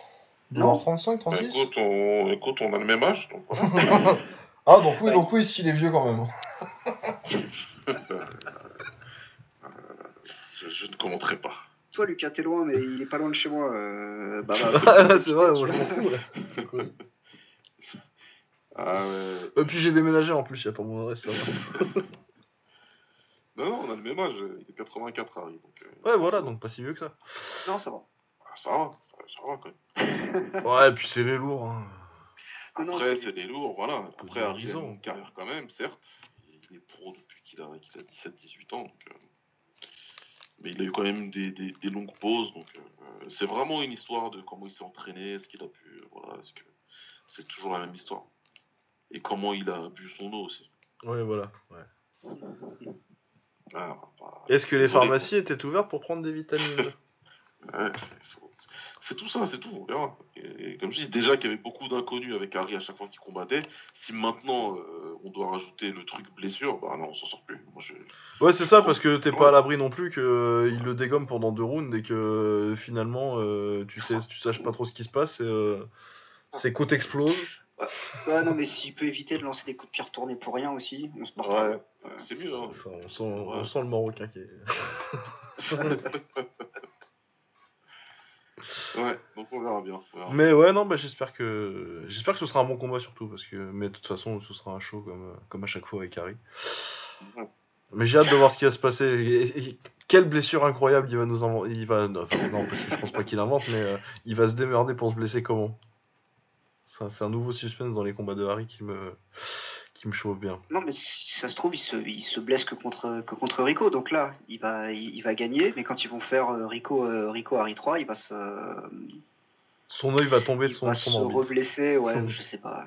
Non. 35, 36 écoute, on, écoute, on a le même âge. Donc ah, donc oui, donc oui, il est vieux quand même. Je, ne commenterai pas. Toi, Lucas, t'es loin, mais il est pas loin de chez moi. Euh, bah, bah. c'est vrai, moi je m'en fous. Là. Ah ouais. Et puis j'ai déménagé en plus, il n'y a pas mon adresse, ça non, non, on a le même âge, il est 84 Harry. Donc, euh, Ouais, voilà, donc pas si vieux que ça. Non, ça va. Ah, ça va, ça va quand même. ouais, et puis c'est les lourds. Hein. Après, c'est des lourds, voilà. Après, Harry a une carrière quand même, certes il est pro depuis qu'il a, a 17-18 ans. Donc, euh, mais il a eu quand même des, des, longues pauses. Donc, euh, c'est vraiment une histoire de comment il s'est entraîné, ce qu'il a pu. Voilà, ce que c'est toujours la même histoire. Et comment il a bu son eau aussi. Oui, voilà. Ouais. Ah, bah, Est-ce que les pharmacies étaient ouvertes pour prendre des vitamines? Ouais, c'est tout ça, c'est tout, on verra. Et, comme je dis, déjà qu'il y avait beaucoup d'inconnus avec Harry à chaque fois qu'il combattait, si maintenant euh, on doit rajouter le truc blessure, bah non, on s'en sort plus. Ouais, c'est ça, parce que t'es pas à l'abri non plus qu'il euh, le dégomme pendant deux rounds et que euh, finalement tu sais, tu saches pas trop ce qui se passe et ses côtes explosent. Ouais. non, mais s'il peut éviter de lancer des coups de pied retournés pour rien aussi, on se porte. Ouais, c'est mieux. Hein. on, sent, on sent le Marocain qui est. Ouais, donc on verra bien. Mais ouais, non, bah, j'espère que j'espère que ce sera un bon combat surtout parce que mais de toute façon, ce sera un show comme comme à chaque fois avec Harry. Mais j'ai hâte de voir ce qui va se passer. quelle blessure incroyable il va nous inventer. Il va non, parce que je pense pas qu'il invente, mais euh, il va se démerder pour se blesser comment? C'est un nouveau suspense dans les combats de Harry qui me qui me chauffe bien. Non, mais si ça se trouve, il se, il se blesse que contre, que contre Rico. Donc là, il va, il, va gagner. Mais quand ils vont faire euh, Rico, euh, Rico Harry 3, il va se. son œil va tomber de son, va se reblesser, ouais, je sais pas.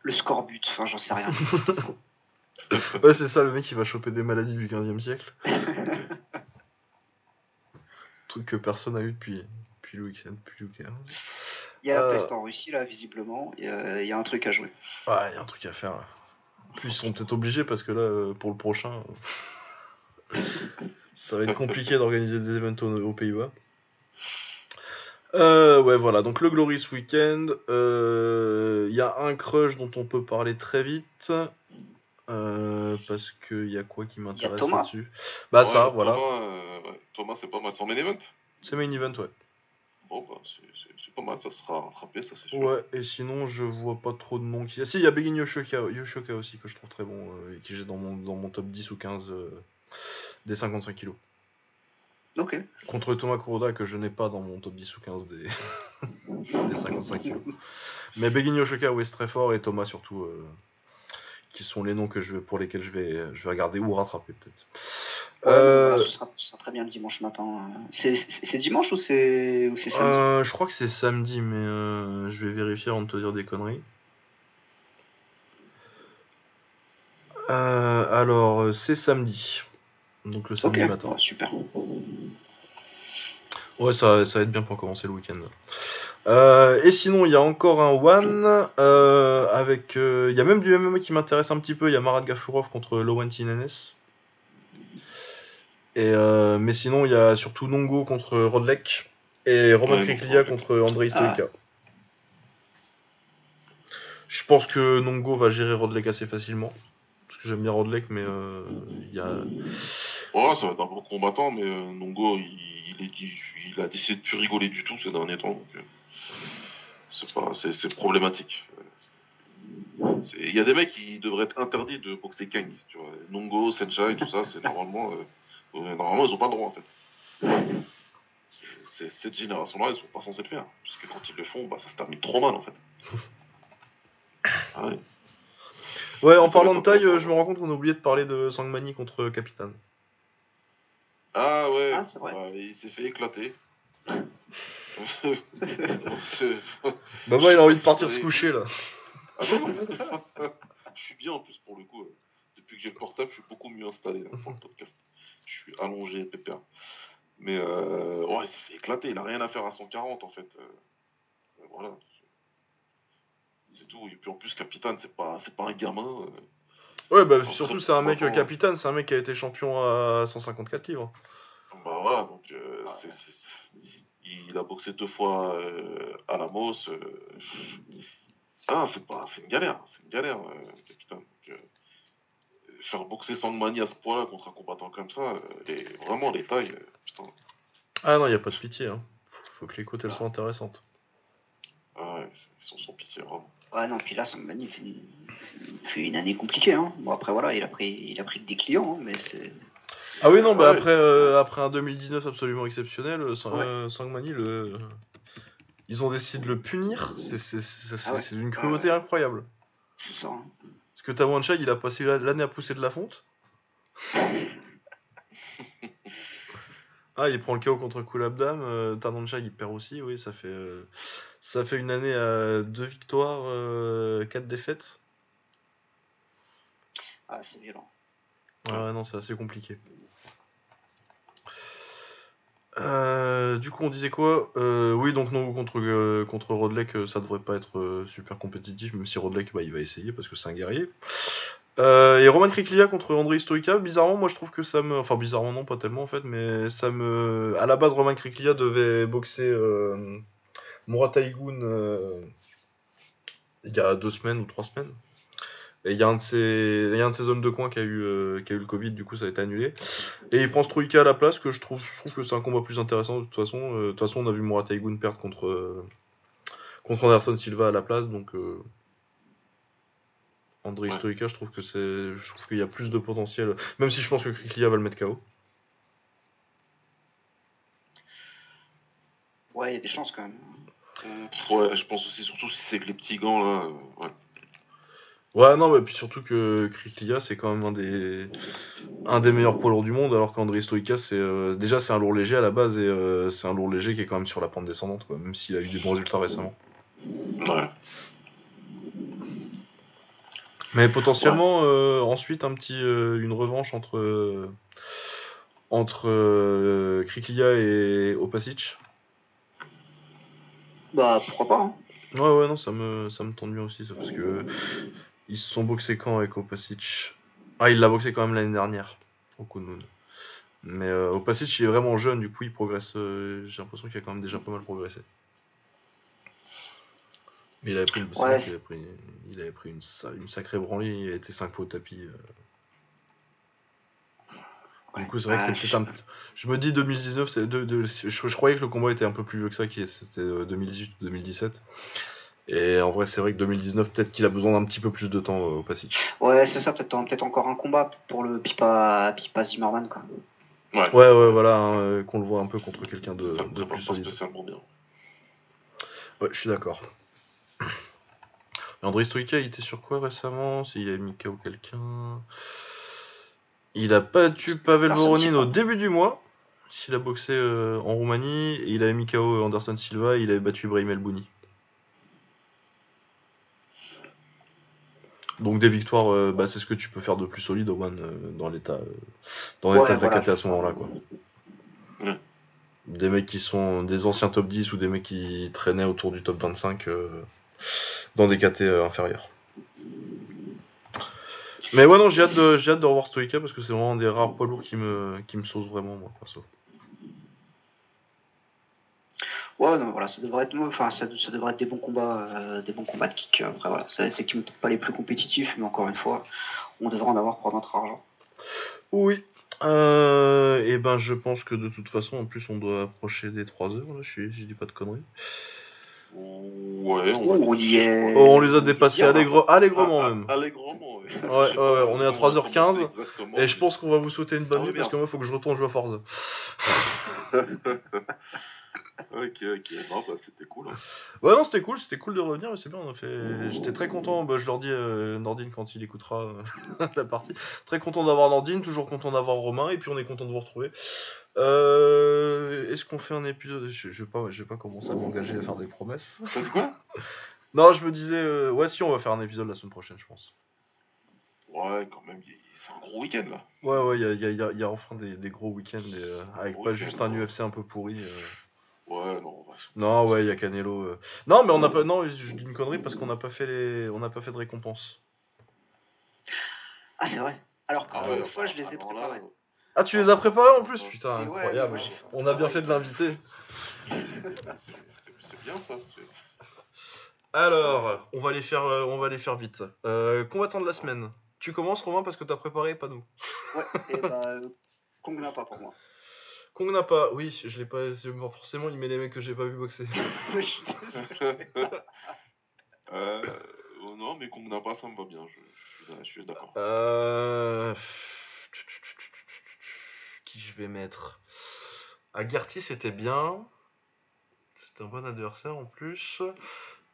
Le scorbut, enfin, j'en sais rien. ouais, c'est ça, le mec qui va choper des maladies du 15 e siècle. Truc que personne a eu depuis, depuis Louis XV. Il y a la peste en Russie, là, visiblement. Il y, a, un truc à jouer. Ouais, il y a un truc à faire. Là. Puis ils sont peut-être obligés parce que là, euh, pour le prochain, ça va être compliqué d'organiser des events aux, Pays-Bas. Euh, ouais, voilà. Donc le Glory ce week-end. Euh, il y a un crush dont on peut parler très vite. parce qu'il y a quoi qui m'intéresse là-dessus? Bah, ça, voilà. Thomas, Thomas c'est pas mal. son main event C'est main event, ouais. Bon, bah, c'est pas mal, ça sera rattrapé, ça c'est sûr. Ouais, et sinon, je vois pas trop de noms qui. Ah, si, il y a Begin Yoshoka, Yoshoka aussi, que je trouve très bon, euh, et qui j'ai dans mon, dans mon top 10 ou 15 euh, des 55 kilos. Ok. Contre Thomas Kuroda, que je n'ai pas dans mon top 10 ou 15 des, des 55 kilos. Mais Begin Yoshoka, oui, c'est très fort, et Thomas surtout, euh, qui sont les noms que je, pour lesquels je vais, je vais regarder ou rattraper peut-être. Euh, ce, sera, très bien le dimanche matin. C'est dimanche ou c'est samedi? Euh, Je crois que c'est samedi, mais euh, je vais vérifier avant de te dire des conneries. alors, c'est samedi. Donc le samedi matin. super. Ouais, ça, ça va être bien pour commencer le week-end. et sinon, il y a encore un One avec. Il y a même du MMA qui m'intéresse un petit peu. Il y a Marat Gafurov contre Lowen Nenes. Et, euh, mais sinon, il y a surtout Nongo contre Rodlek et Roman ouais, contre Andrei Stoica. Ah. Je pense que Nongo va gérer Rodlek assez facilement. Parce que j'aime bien Rodlek, mais euh, il y a. Ouais, ça va être un bon combattant, mais euh, Nongo, il, il, est, il, a décidé de plus rigoler du tout ces derniers temps. Donc, c'est problématique. Il y a des mecs qui devraient être interdits de boxer Kang. Tu vois. Nongo, Sencha et tout ça, c'est normalement, euh, normalement, ils ont pas le droit en fait. cette génération-là, ils sont pas censés le faire. Parce que quand ils le font, bah, ça se termine trop mal en fait. Ah ouais. ouais, en parlant de taille, euh, je me rends compte qu'on a oublié de parler de Sangmani contre Capitaine. Ah ouais, ah, il s'est fait éclater. bah moi, il a envie de partir se coucher là. Ah je suis bien en plus pour le coup. Euh, depuis que j'ai le portable, je suis beaucoup mieux installé pour le podcast. Je suis allongé, pépère. Mais euh, ouais, il s'est fait éclater. Il a rien à faire à 140 en fait. Euh, voilà. C'est tout. Et puis en plus, capitaine, c'est pas, c'est pas un gamin. ouais, bah surtout, c'est un mec capitaine, c'est un mec qui a été champion à 154 livres. Bah voilà, donc il a boxé deux fois à la Moss. Ah, c'est pas, c'est une galère, c'est une galère, euh, capitaine. Euh, faire boxer Sangmani à ce point-là contre un combattant comme ça, euh, vraiment les tailles, putain. Ah non, il a pas de pitié, hein. Faut, que les côtes elles soient intéressantes. Ah ouais, ils sont sans pitié, vraiment. Ouais, non, puis là, Sangmani fait une, fait une année compliquée, hein. Bon, après, voilà, il a pris, il a pris que des clients, hein, mais c'est. Ah oui, non, bah après, après un 2019 absolument exceptionnel, Sangmani, le, ils ont décidé de le punir. C'est ah une cruauté incroyable. C'est ça. Parce que Tawanchag, il a passé l'année à pousser de la fonte. ah, il prend le KO contre Kulabdam. Euh, il perd aussi. Oui, ça fait, euh, ça fait une année à deux victoires, euh, quatre défaites. Ah, c'est violent. Ah, non, c'est assez compliqué. Euh, du coup, on disait quoi? Euh, Oui, donc non contre euh, contre Rodlek, ça devrait pas être super compétitif, même si Rodlek, bah, il va essayer parce que c'est un guerrier. et Roman Kriklia contre André Stoïka, bizarrement, moi je trouve que ça me, enfin bizarrement non, pas tellement en fait, mais ça me, à la base, Roman Kriklia devait boxer Murat il y a deux semaines ou trois semaines. Et il y, a un de ces, un de ces hommes de coin qui a, eu, euh, qui a eu le Covid, du coup ça a été annulé. Et il prend Struika à la place, que je trouve, je trouve que c'est un combat plus intéressant de toute façon. Euh, de toute façon, on a vu Murat perdre contre, euh, contre Anderson Silva à la place, donc André ouais. je trouve que c'est, je trouve qu'il y a plus de potentiel, même si je pense que Kriklia va le mettre KO. Ouais, il y a des chances quand même. Ouais, je pense aussi, surtout si c'est que les petits gants là. Ouais. Ouais, non, mais puis surtout que Kriklia, c'est quand même un des, un des meilleurs poids lourds du monde, alors qu'André Stoïka, c'est euh, déjà c'est un lourd léger à la base et euh, c'est un lourd léger qui est quand même sur la pente descendante, quoi, même s'il a eu des bons résultats récemment. Ouais. Mais potentiellement, euh, ensuite, un petit, une revanche entre, entre Kriklia et Opasic. Bah, pourquoi pas, hein. Ouais, ouais, non, ça me, ça me tente bien aussi, ça, parce que ils se sont boxés quand avec Opasic Ah, il l'a boxé quand même l'année dernière, au Kunlun. Mais euh, Opasic, il est vraiment jeune, du coup, il progresse. Euh, j'ai l'impression qu'il a quand même déjà pas mal progressé. Mais il avait pris, il avait pris, il avait pris une, une, sacrée branlée, il a été 5 fois au tapis. Euh. Du coup, c'est vrai que c'est peut-être un. Je me dis 2019, c'est de, de, je, je, croyais que le combat était un peu plus vieux que ça, qui c'était 2018-2017. Et en vrai, c'est vrai que 2019, peut-être qu'il a besoin d'un petit peu plus de temps euh, au passage. Ouais, c'est ça, peut-être peut encore un combat pour le Pipa, Pipa Zimmerman, quoi. Ouais, ouais, ouais voilà, hein, euh, qu'on le voit un peu contre quelqu'un de, de plus solide. bien. Ouais, je suis d'accord. André Stoïka, il était sur quoi récemment S'il a mis KO quelqu'un? Il a battu Pavel Voronin au début du mois. S'il a boxé euh, en Roumanie. il avait mis KO Anderson Silva. il avait battu Brahim Elbouni. Donc des victoires, euh, bah, c'est ce que tu peux faire de plus solide, Oman, euh, dans l'état euh, dans l'état de à ce moment-là. quoi. Des mecs qui sont des anciens top 10 ou des mecs qui traînaient autour du top 25 dans des KT inférieurs. Mais ouais, non, j'ai hâte, de, j'ai hâte de revoir Stoica parce que c'est vraiment un des rares poids lourds qui me, qui me sauce vraiment, moi, perso. Ouais, non, voilà, ça devrait être, enfin, ça, ça devrait être des bons combats, euh, des bons combats de kick. Après, voilà, ça effectivement pas les plus compétitifs, mais encore une fois, on devrait en avoir pour notre argent. Oui. Euh, et ben, je pense que de toute façon, en plus, on doit approcher des 3 heures. Là, je, je dis pas de conneries. Ouais, on, y est. Oh, on les a dépassés allègrement ah, même. Allègrement, ouais. Ouais, ouais, on est à 3h15. Et je pense qu'on va vous souhaiter une bonne nuit parce que moi, il faut que je retourne jouer à Forza. ok, ok. Non, bah, c'était cool. Hein. Ouais, non, c'était cool, c'était cool de revenir, mais c'est bien, on a fait. J'étais très content, bah, je leur dis euh, Nordine quand il écoutera euh, la partie. Très content d'avoir Nordine, toujours content d'avoir Romain, et puis on est content de vous retrouver. Euh, Est-ce qu'on fait un épisode Je, je vais pas, je vais pas commencer à m'engager à faire des promesses. quoi? Non, je me disais, euh, ouais, si on va faire un épisode la semaine prochaine, je pense. Ouais, quand même, c'est un gros week-end là. Ouais, ouais, il y a, y, a, y a, enfin des, des gros week-ends avec pas juste un UFC un peu pourri. Euh. Ouais, non. Non, ouais, il y a Canelo. Euh. Non, mais on n'a pas. Non, je dis une connerie parce qu'on n'a pas fait les. On n'a pas fait de récompense. Ah, c'est vrai. Alors que ah, fois, je les ai préparés. Ah, tu les as préparés en plus Putain, incroyable. on a bien fait de l'inviter. c'est bien ça. Alors, on va les faire, on va les faire vite. Euh, combattant de la semaine. Tu commences, Romain, parce que t'as préparé, pas nous. Ouais, et bah, Kong n'a pas pour moi. Kong n'a pas, oui, je l'ai pas. Forcément, il met les mecs que j'ai pas vu boxer. euh, oh non, mais Kong n'a pas, ça me va bien, je, suis d'accord. Euh... Qui je vais mettre? Agarty, c'était bien. C'était un bon adversaire en plus.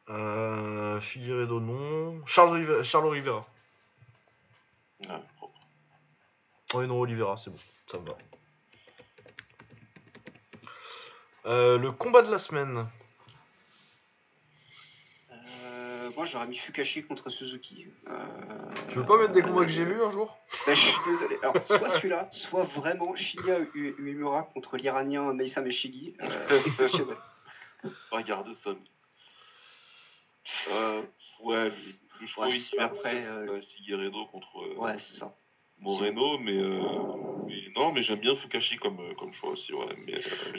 Euh, Figueredo, non. Charles, Charles Oliveira. Ah, propre. Oui, non, Oliveira, c'est bon, ça me va. Euh, le combat de la semaine. Euh, moi, j'aurais mis Fukashi contre Suzuki. Euh... Tu veux pas mettre des combats que j'ai vus un jour? Ben, Je suis désolé. Alors, soit celui-là, soit vraiment Shinya Uemura contre l'Iranien Meisa Meshigi. Euh, Regarde ça. Euh, ouais, le choix ouais, après euh, Figueredo contre euh, ouais, c'est ça. Moreno, mais, euh, mais, non, mais j'aime bien Fukashi comme, euh, comme choix aussi. Ouais, mais,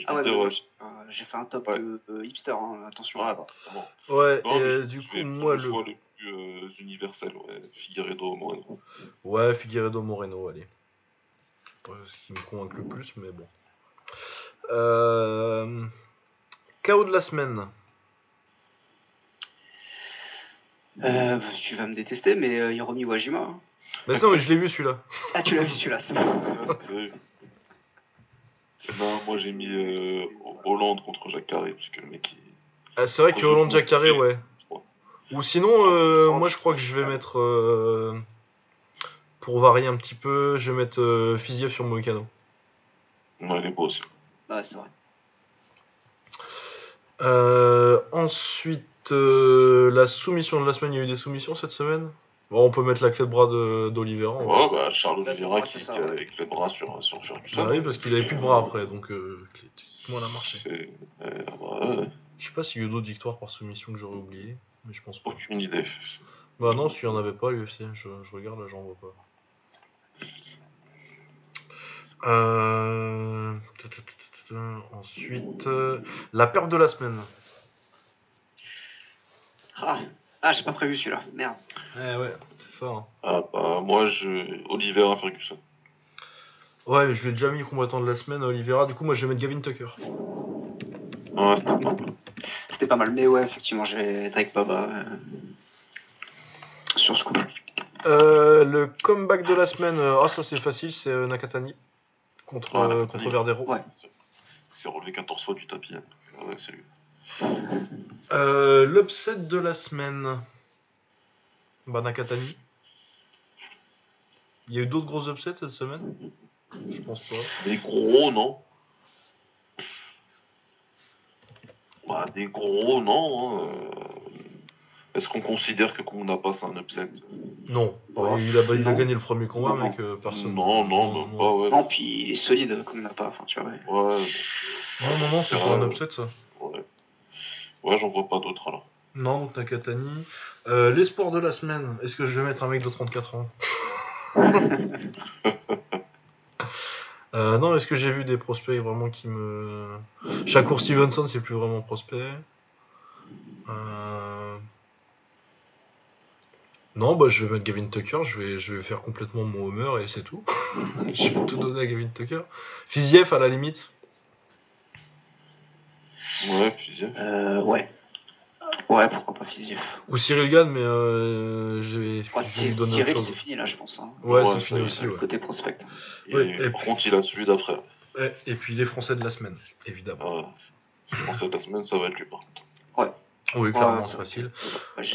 ah ouais, j'ai fait un top hipster, hein, attention. Ah, bah, ouais, et du coup, moi, le. choix le plus universel, ouais, Figueredo, Moreno. Ouais, Figueredo, Moreno, allez. ce qui me convainc le plus, mais bon. Euh... KO de la semaine. Euh, tu vas me détester, mais euh, Hiromi Wajima. Bah non, mais je l'ai vu celui-là. Ah, tu l'as vu celui-là, c'est bon. non, moi j'ai mis euh, Hollande contre Jacques Carré, parce que le mec. Ah, c'est vrai que Hollande Jacques Carré, ouais. Ou sinon, euh, moi je crois que je vais mettre. Euh, pour varier un petit peu, je vais mettre euh, Fiziev sur Moïcano. Ouais, il est beau aussi. Ouais, c'est vrai. Euh, ensuite. Euh, la soumission de la semaine, il y a eu des soumissions cette semaine? Bon, on peut mettre la clé de bras d'Olivera. Ouais, bah, Charles Oliveira qui, qui a les clés de bras sur, sur, sur tout ça. Bah oui, parce qu'il avait plus de bras après, donc euh, comment elle a marché Je sais pas s'il y a eu d'autres victoires par soumission que j'aurais oublié, mais je pense pas. Aucune idée. Bah non, s'il y en avait pas, l'UFC, je, je regarde là, j'en vois pas. Euh... Ensuite, euh, la perte de la semaine. Ah, ah j'ai pas prévu celui-là. Merde. Eh ouais, c'est ça. Hein. Ah bah moi je. Olivera Ferguson. Ouais, je lui ai déjà mis combattant de la semaine à Olivera. Du coup, moi je vais mettre Gavin Tucker. Ouais, c'était pas mal. C'était pas mal, mais ouais, effectivement, j'ai Drake Baba euh, sur ce coup. Euh, le comeback de la semaine, ah oh, ça c'est facile, c'est Nakatani contre, ouais, contre Verdero. Ouais. C'est relevé 14 fois du tapis. Hein. Ouais, c'est lui. Euh, L'upset de la semaine. Bah, Nakatani. Il y a eu d'autres gros upsets cette semaine? Je pense pas. Des gros, non Bah, des gros, non. Hein. Est-ce qu'on considère que qu'on n'a pas c'est un upset? Non. il, a, il a, gagné le premier combat, mais que personne. Non, non, non, pas, ouais. Non, puis il est solide qu'on n'a pas. Enfin, tu vois, ouais. ouais. Non, non, non, c'est pas un upset ça. Ouais. J'en vois pas d'autres alors. Non, donc Nakatani. Euh, L'espoir de la semaine, est-ce que je vais mettre un mec de 34 ans euh, Non, est-ce que j'ai vu des prospects vraiment qui me. Shakur Stevenson, c'est plus vraiment prospect. Euh... Non, bah je vais mettre Gavin Tucker, je vais, je vais faire complètement mon Homer et c'est tout. je vais tout donner à Gavin Tucker. Fiziev à la limite. Ouais, Fiziev. Euh, ouais. Ouais, Ouais, pourquoi pas Fiziev. Ou Cyril Gann, mais euh, je vais, je lui donner autre chose. c'est fini là, je pense. Hein. Ouais, c'est fini aussi. Ouais. Côté prospect. Et, par contre, il a celui d'après. Ouais, et puis les Français de la semaine, évidemment. Ouais. Les Français de la semaine, ça va être lui par contre. Ouais. Oui, clairement, c'est facile.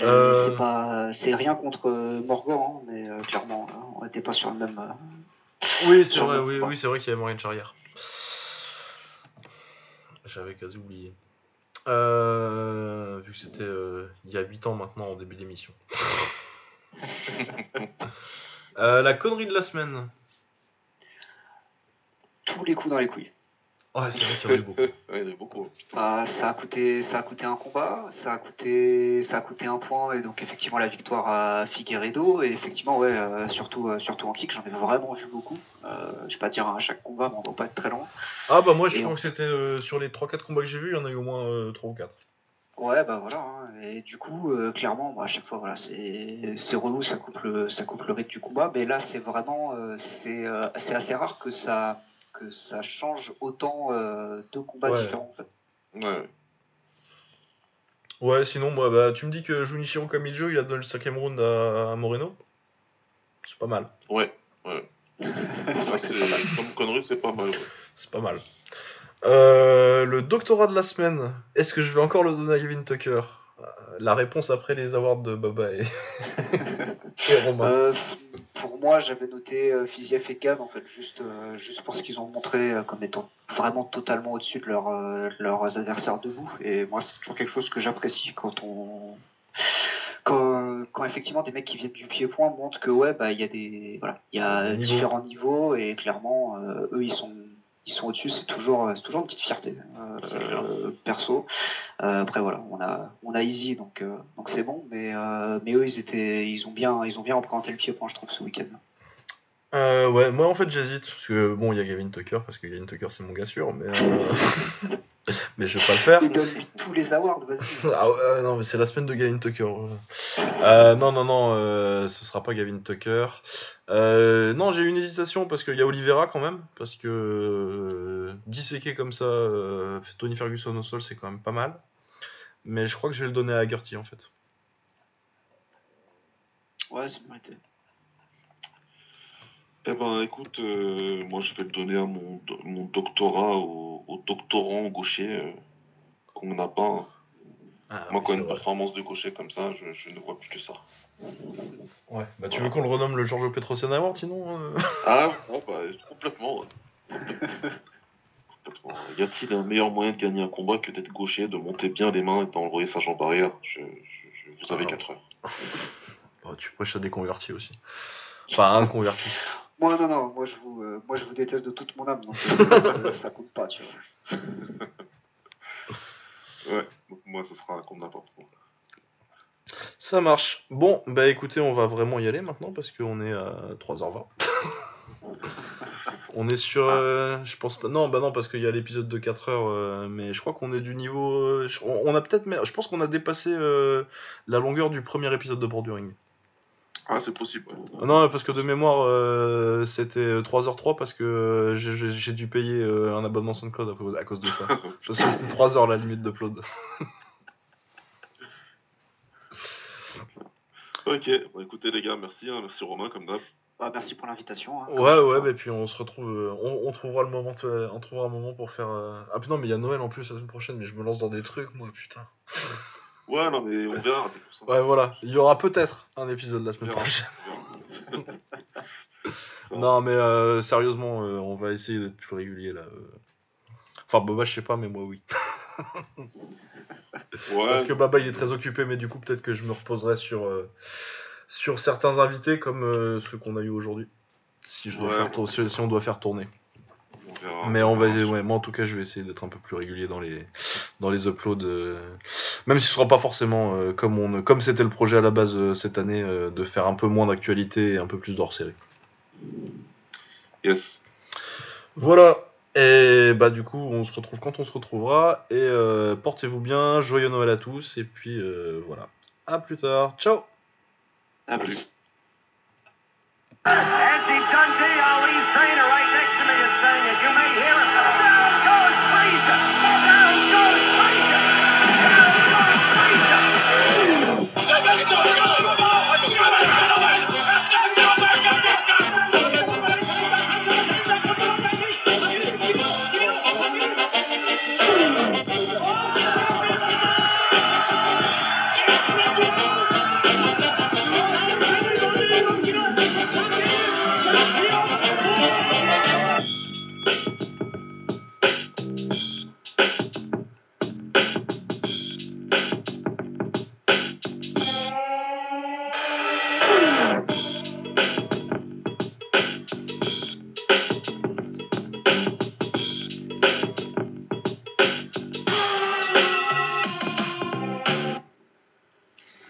Euh... C'est pas, c'est rien contre euh, Morgan, hein, mais euh, clairement, hein, on n'était pas sur le même. Euh, oui, c'est vrai, oui, oui, c'est vrai qu'il y avait Morgan Charrière. J'avais quasi oublié. vu que c'était il y a 8 ans maintenant en début d'émission. la connerie de la semaine. Tous les coups dans les couilles. Ouais, c'est vrai qu'il y en a eu beaucoup. il y en a beaucoup. Ah, ça, a coûté, ça a coûté un combat, ça a coûté, ça a coûté un point, et donc effectivement la victoire à Figueredo, et effectivement, ouais, euh, surtout, euh, surtout en kick, j'en ai vraiment vu beaucoup. Euh, je vais pas dire à chaque combat, mais on va pas être très loin. Ah, bah moi, je trouve que c'était sur les 3-4 combats que j'ai vus, il y en a eu au moins 3 ou 4. Ouais, bah voilà, hein. et du coup, clairement, à chaque fois, voilà, c'est relou, ça coupe, le, ça coupe le rythme du combat, mais là, c'est vraiment, c'est assez rare que ça que ça change autant euh, deux combats différents en fait. Ouais. Ouais, sinon, moi, bah, tu me dis que Junichiro Kamijo, il a donné le cinquième round à, Moreno? C'est pas mal. Ouais, ouais. comme connerie, c'est pas mal. C'est pas mal. Euh, le doctorat de la semaine, est-ce que je vais encore le donner à Kevin Tucker? La réponse après les awards de Baba et, et Romain pour moi, j'avais noté euh, Fiziev et Gann, en fait, juste, euh, juste pour ce qu'ils ont montré euh, comme étant vraiment totalement au-dessus de leur, leurs adversaires debout. Et moi, c'est toujours quelque chose que j'apprécie quand on. Quand, quand, effectivement des mecs qui viennent du pied-point montrent que ouais bah il y a des voilà il y a différents niveaux et clairement eux ils sont sont au-dessus, c'est toujours, c'est toujours une petite fierté euh, perso. Euh, après voilà, on a, on a Easy donc euh, donc c'est bon, mais mais eux ils étaient, ils ont bien, ils ont bien représenté le pied point je trouve ce week-end. Ouais, moi en fait j'hésite parce que bon il y a Gavin Tucker parce que Gavin Tucker c'est mon gars sûr, mais mais je vais pas le faire. Il donne tous les awards, vas-y. ah non mais c'est la semaine de Gavin Tucker. non non non, ce sera pas Gavin Tucker. Euh, non, j'ai eu une hésitation parce qu'il y a Oliveira quand même, parce que euh, disséquer comme ça euh, Tony Ferguson au sol, c'est quand même pas mal. Mais je crois que je vais le donner à Gertie en fait. Ouais, c'est. Eh ben écoute, moi je vais le donner à mon, mon doctorat au, doctorant gaucher qu'on n'a pas. Hein. Ah moi, quand une performance de gaucher comme ça, je ne vois plus que ça. Ouais, bah tu veux qu'on le renomme le Giorgio Petrosian Award sinon euh Ah, bah, complètement. complètement. Y a-t-il un meilleur moyen de gagner un combat que d'être gaucher, de monter bien les mains et d'envoyer sa jambe arrière je, Vous avez 4 heures. Bah, tu prêches à des convertis aussi. Enfin, un converti. Moi, non, non, moi je vous, euh, moi, je vous déteste de toute mon âme, donc euh, ça compte pas, tu vois. ouais, moi, ce sera un compte n'importe quoi. Ça marche. Bon, bah écoutez, on va vraiment y aller maintenant parce qu'on est à 3h20. on est sur. Euh, je pense pas. Non, bah non, parce qu'il y a l'épisode de 4h, euh, mais je crois qu'on est du niveau. Euh, on a peut-être. Je pense qu'on a dépassé la longueur du premier épisode de Borduring. Ah, c'est possible. Non, parce que de mémoire, c'était 3h03 parce que j'ai dû payer un abonnement SoundCloud à cause de ça. parce que c'était 3h la limite d'upload. Ok, bon, écoutez les gars, merci, hein, merci Romain comme d'hab. Bah, merci pour l'invitation. Hein, ouais, ouais, et puis on se retrouve, euh, on, trouvera le moment, on trouvera un moment pour faire. Euh, ah putain, mais il y a Noël en plus la semaine prochaine, mais je me lance dans des trucs, moi, putain. Ouais, non, mais on verra. Ouais, voilà, il y aura peut-être un épisode la semaine prochaine. non, mais euh, sérieusement, on va essayer d'être plus régulier là. Enfin, Boba, je sais pas, mais moi, oui. Parce que Baba il est très occupé, mais du coup peut-être que je me reposerai sur, euh, sur certains invités comme euh, ceux qu'on a eu aujourd'hui. Si, je dois faire si, on doit faire tourner. Mais on va, ouais, moi en tout cas je vais essayer d'être un peu plus régulier dans les, dans les uploads. Euh, même si ce sera pas forcément comme on, comme c'était le projet à la base cette année, de faire un peu moins d'actualité et un peu plus d'hors série. Yes. Voilà, et bah du coup, on se retrouve quand on se retrouvera. Et euh, portez-vous bien, joyeux Noël à tous. Et puis euh, voilà. À plus tard. Ciao. À plus.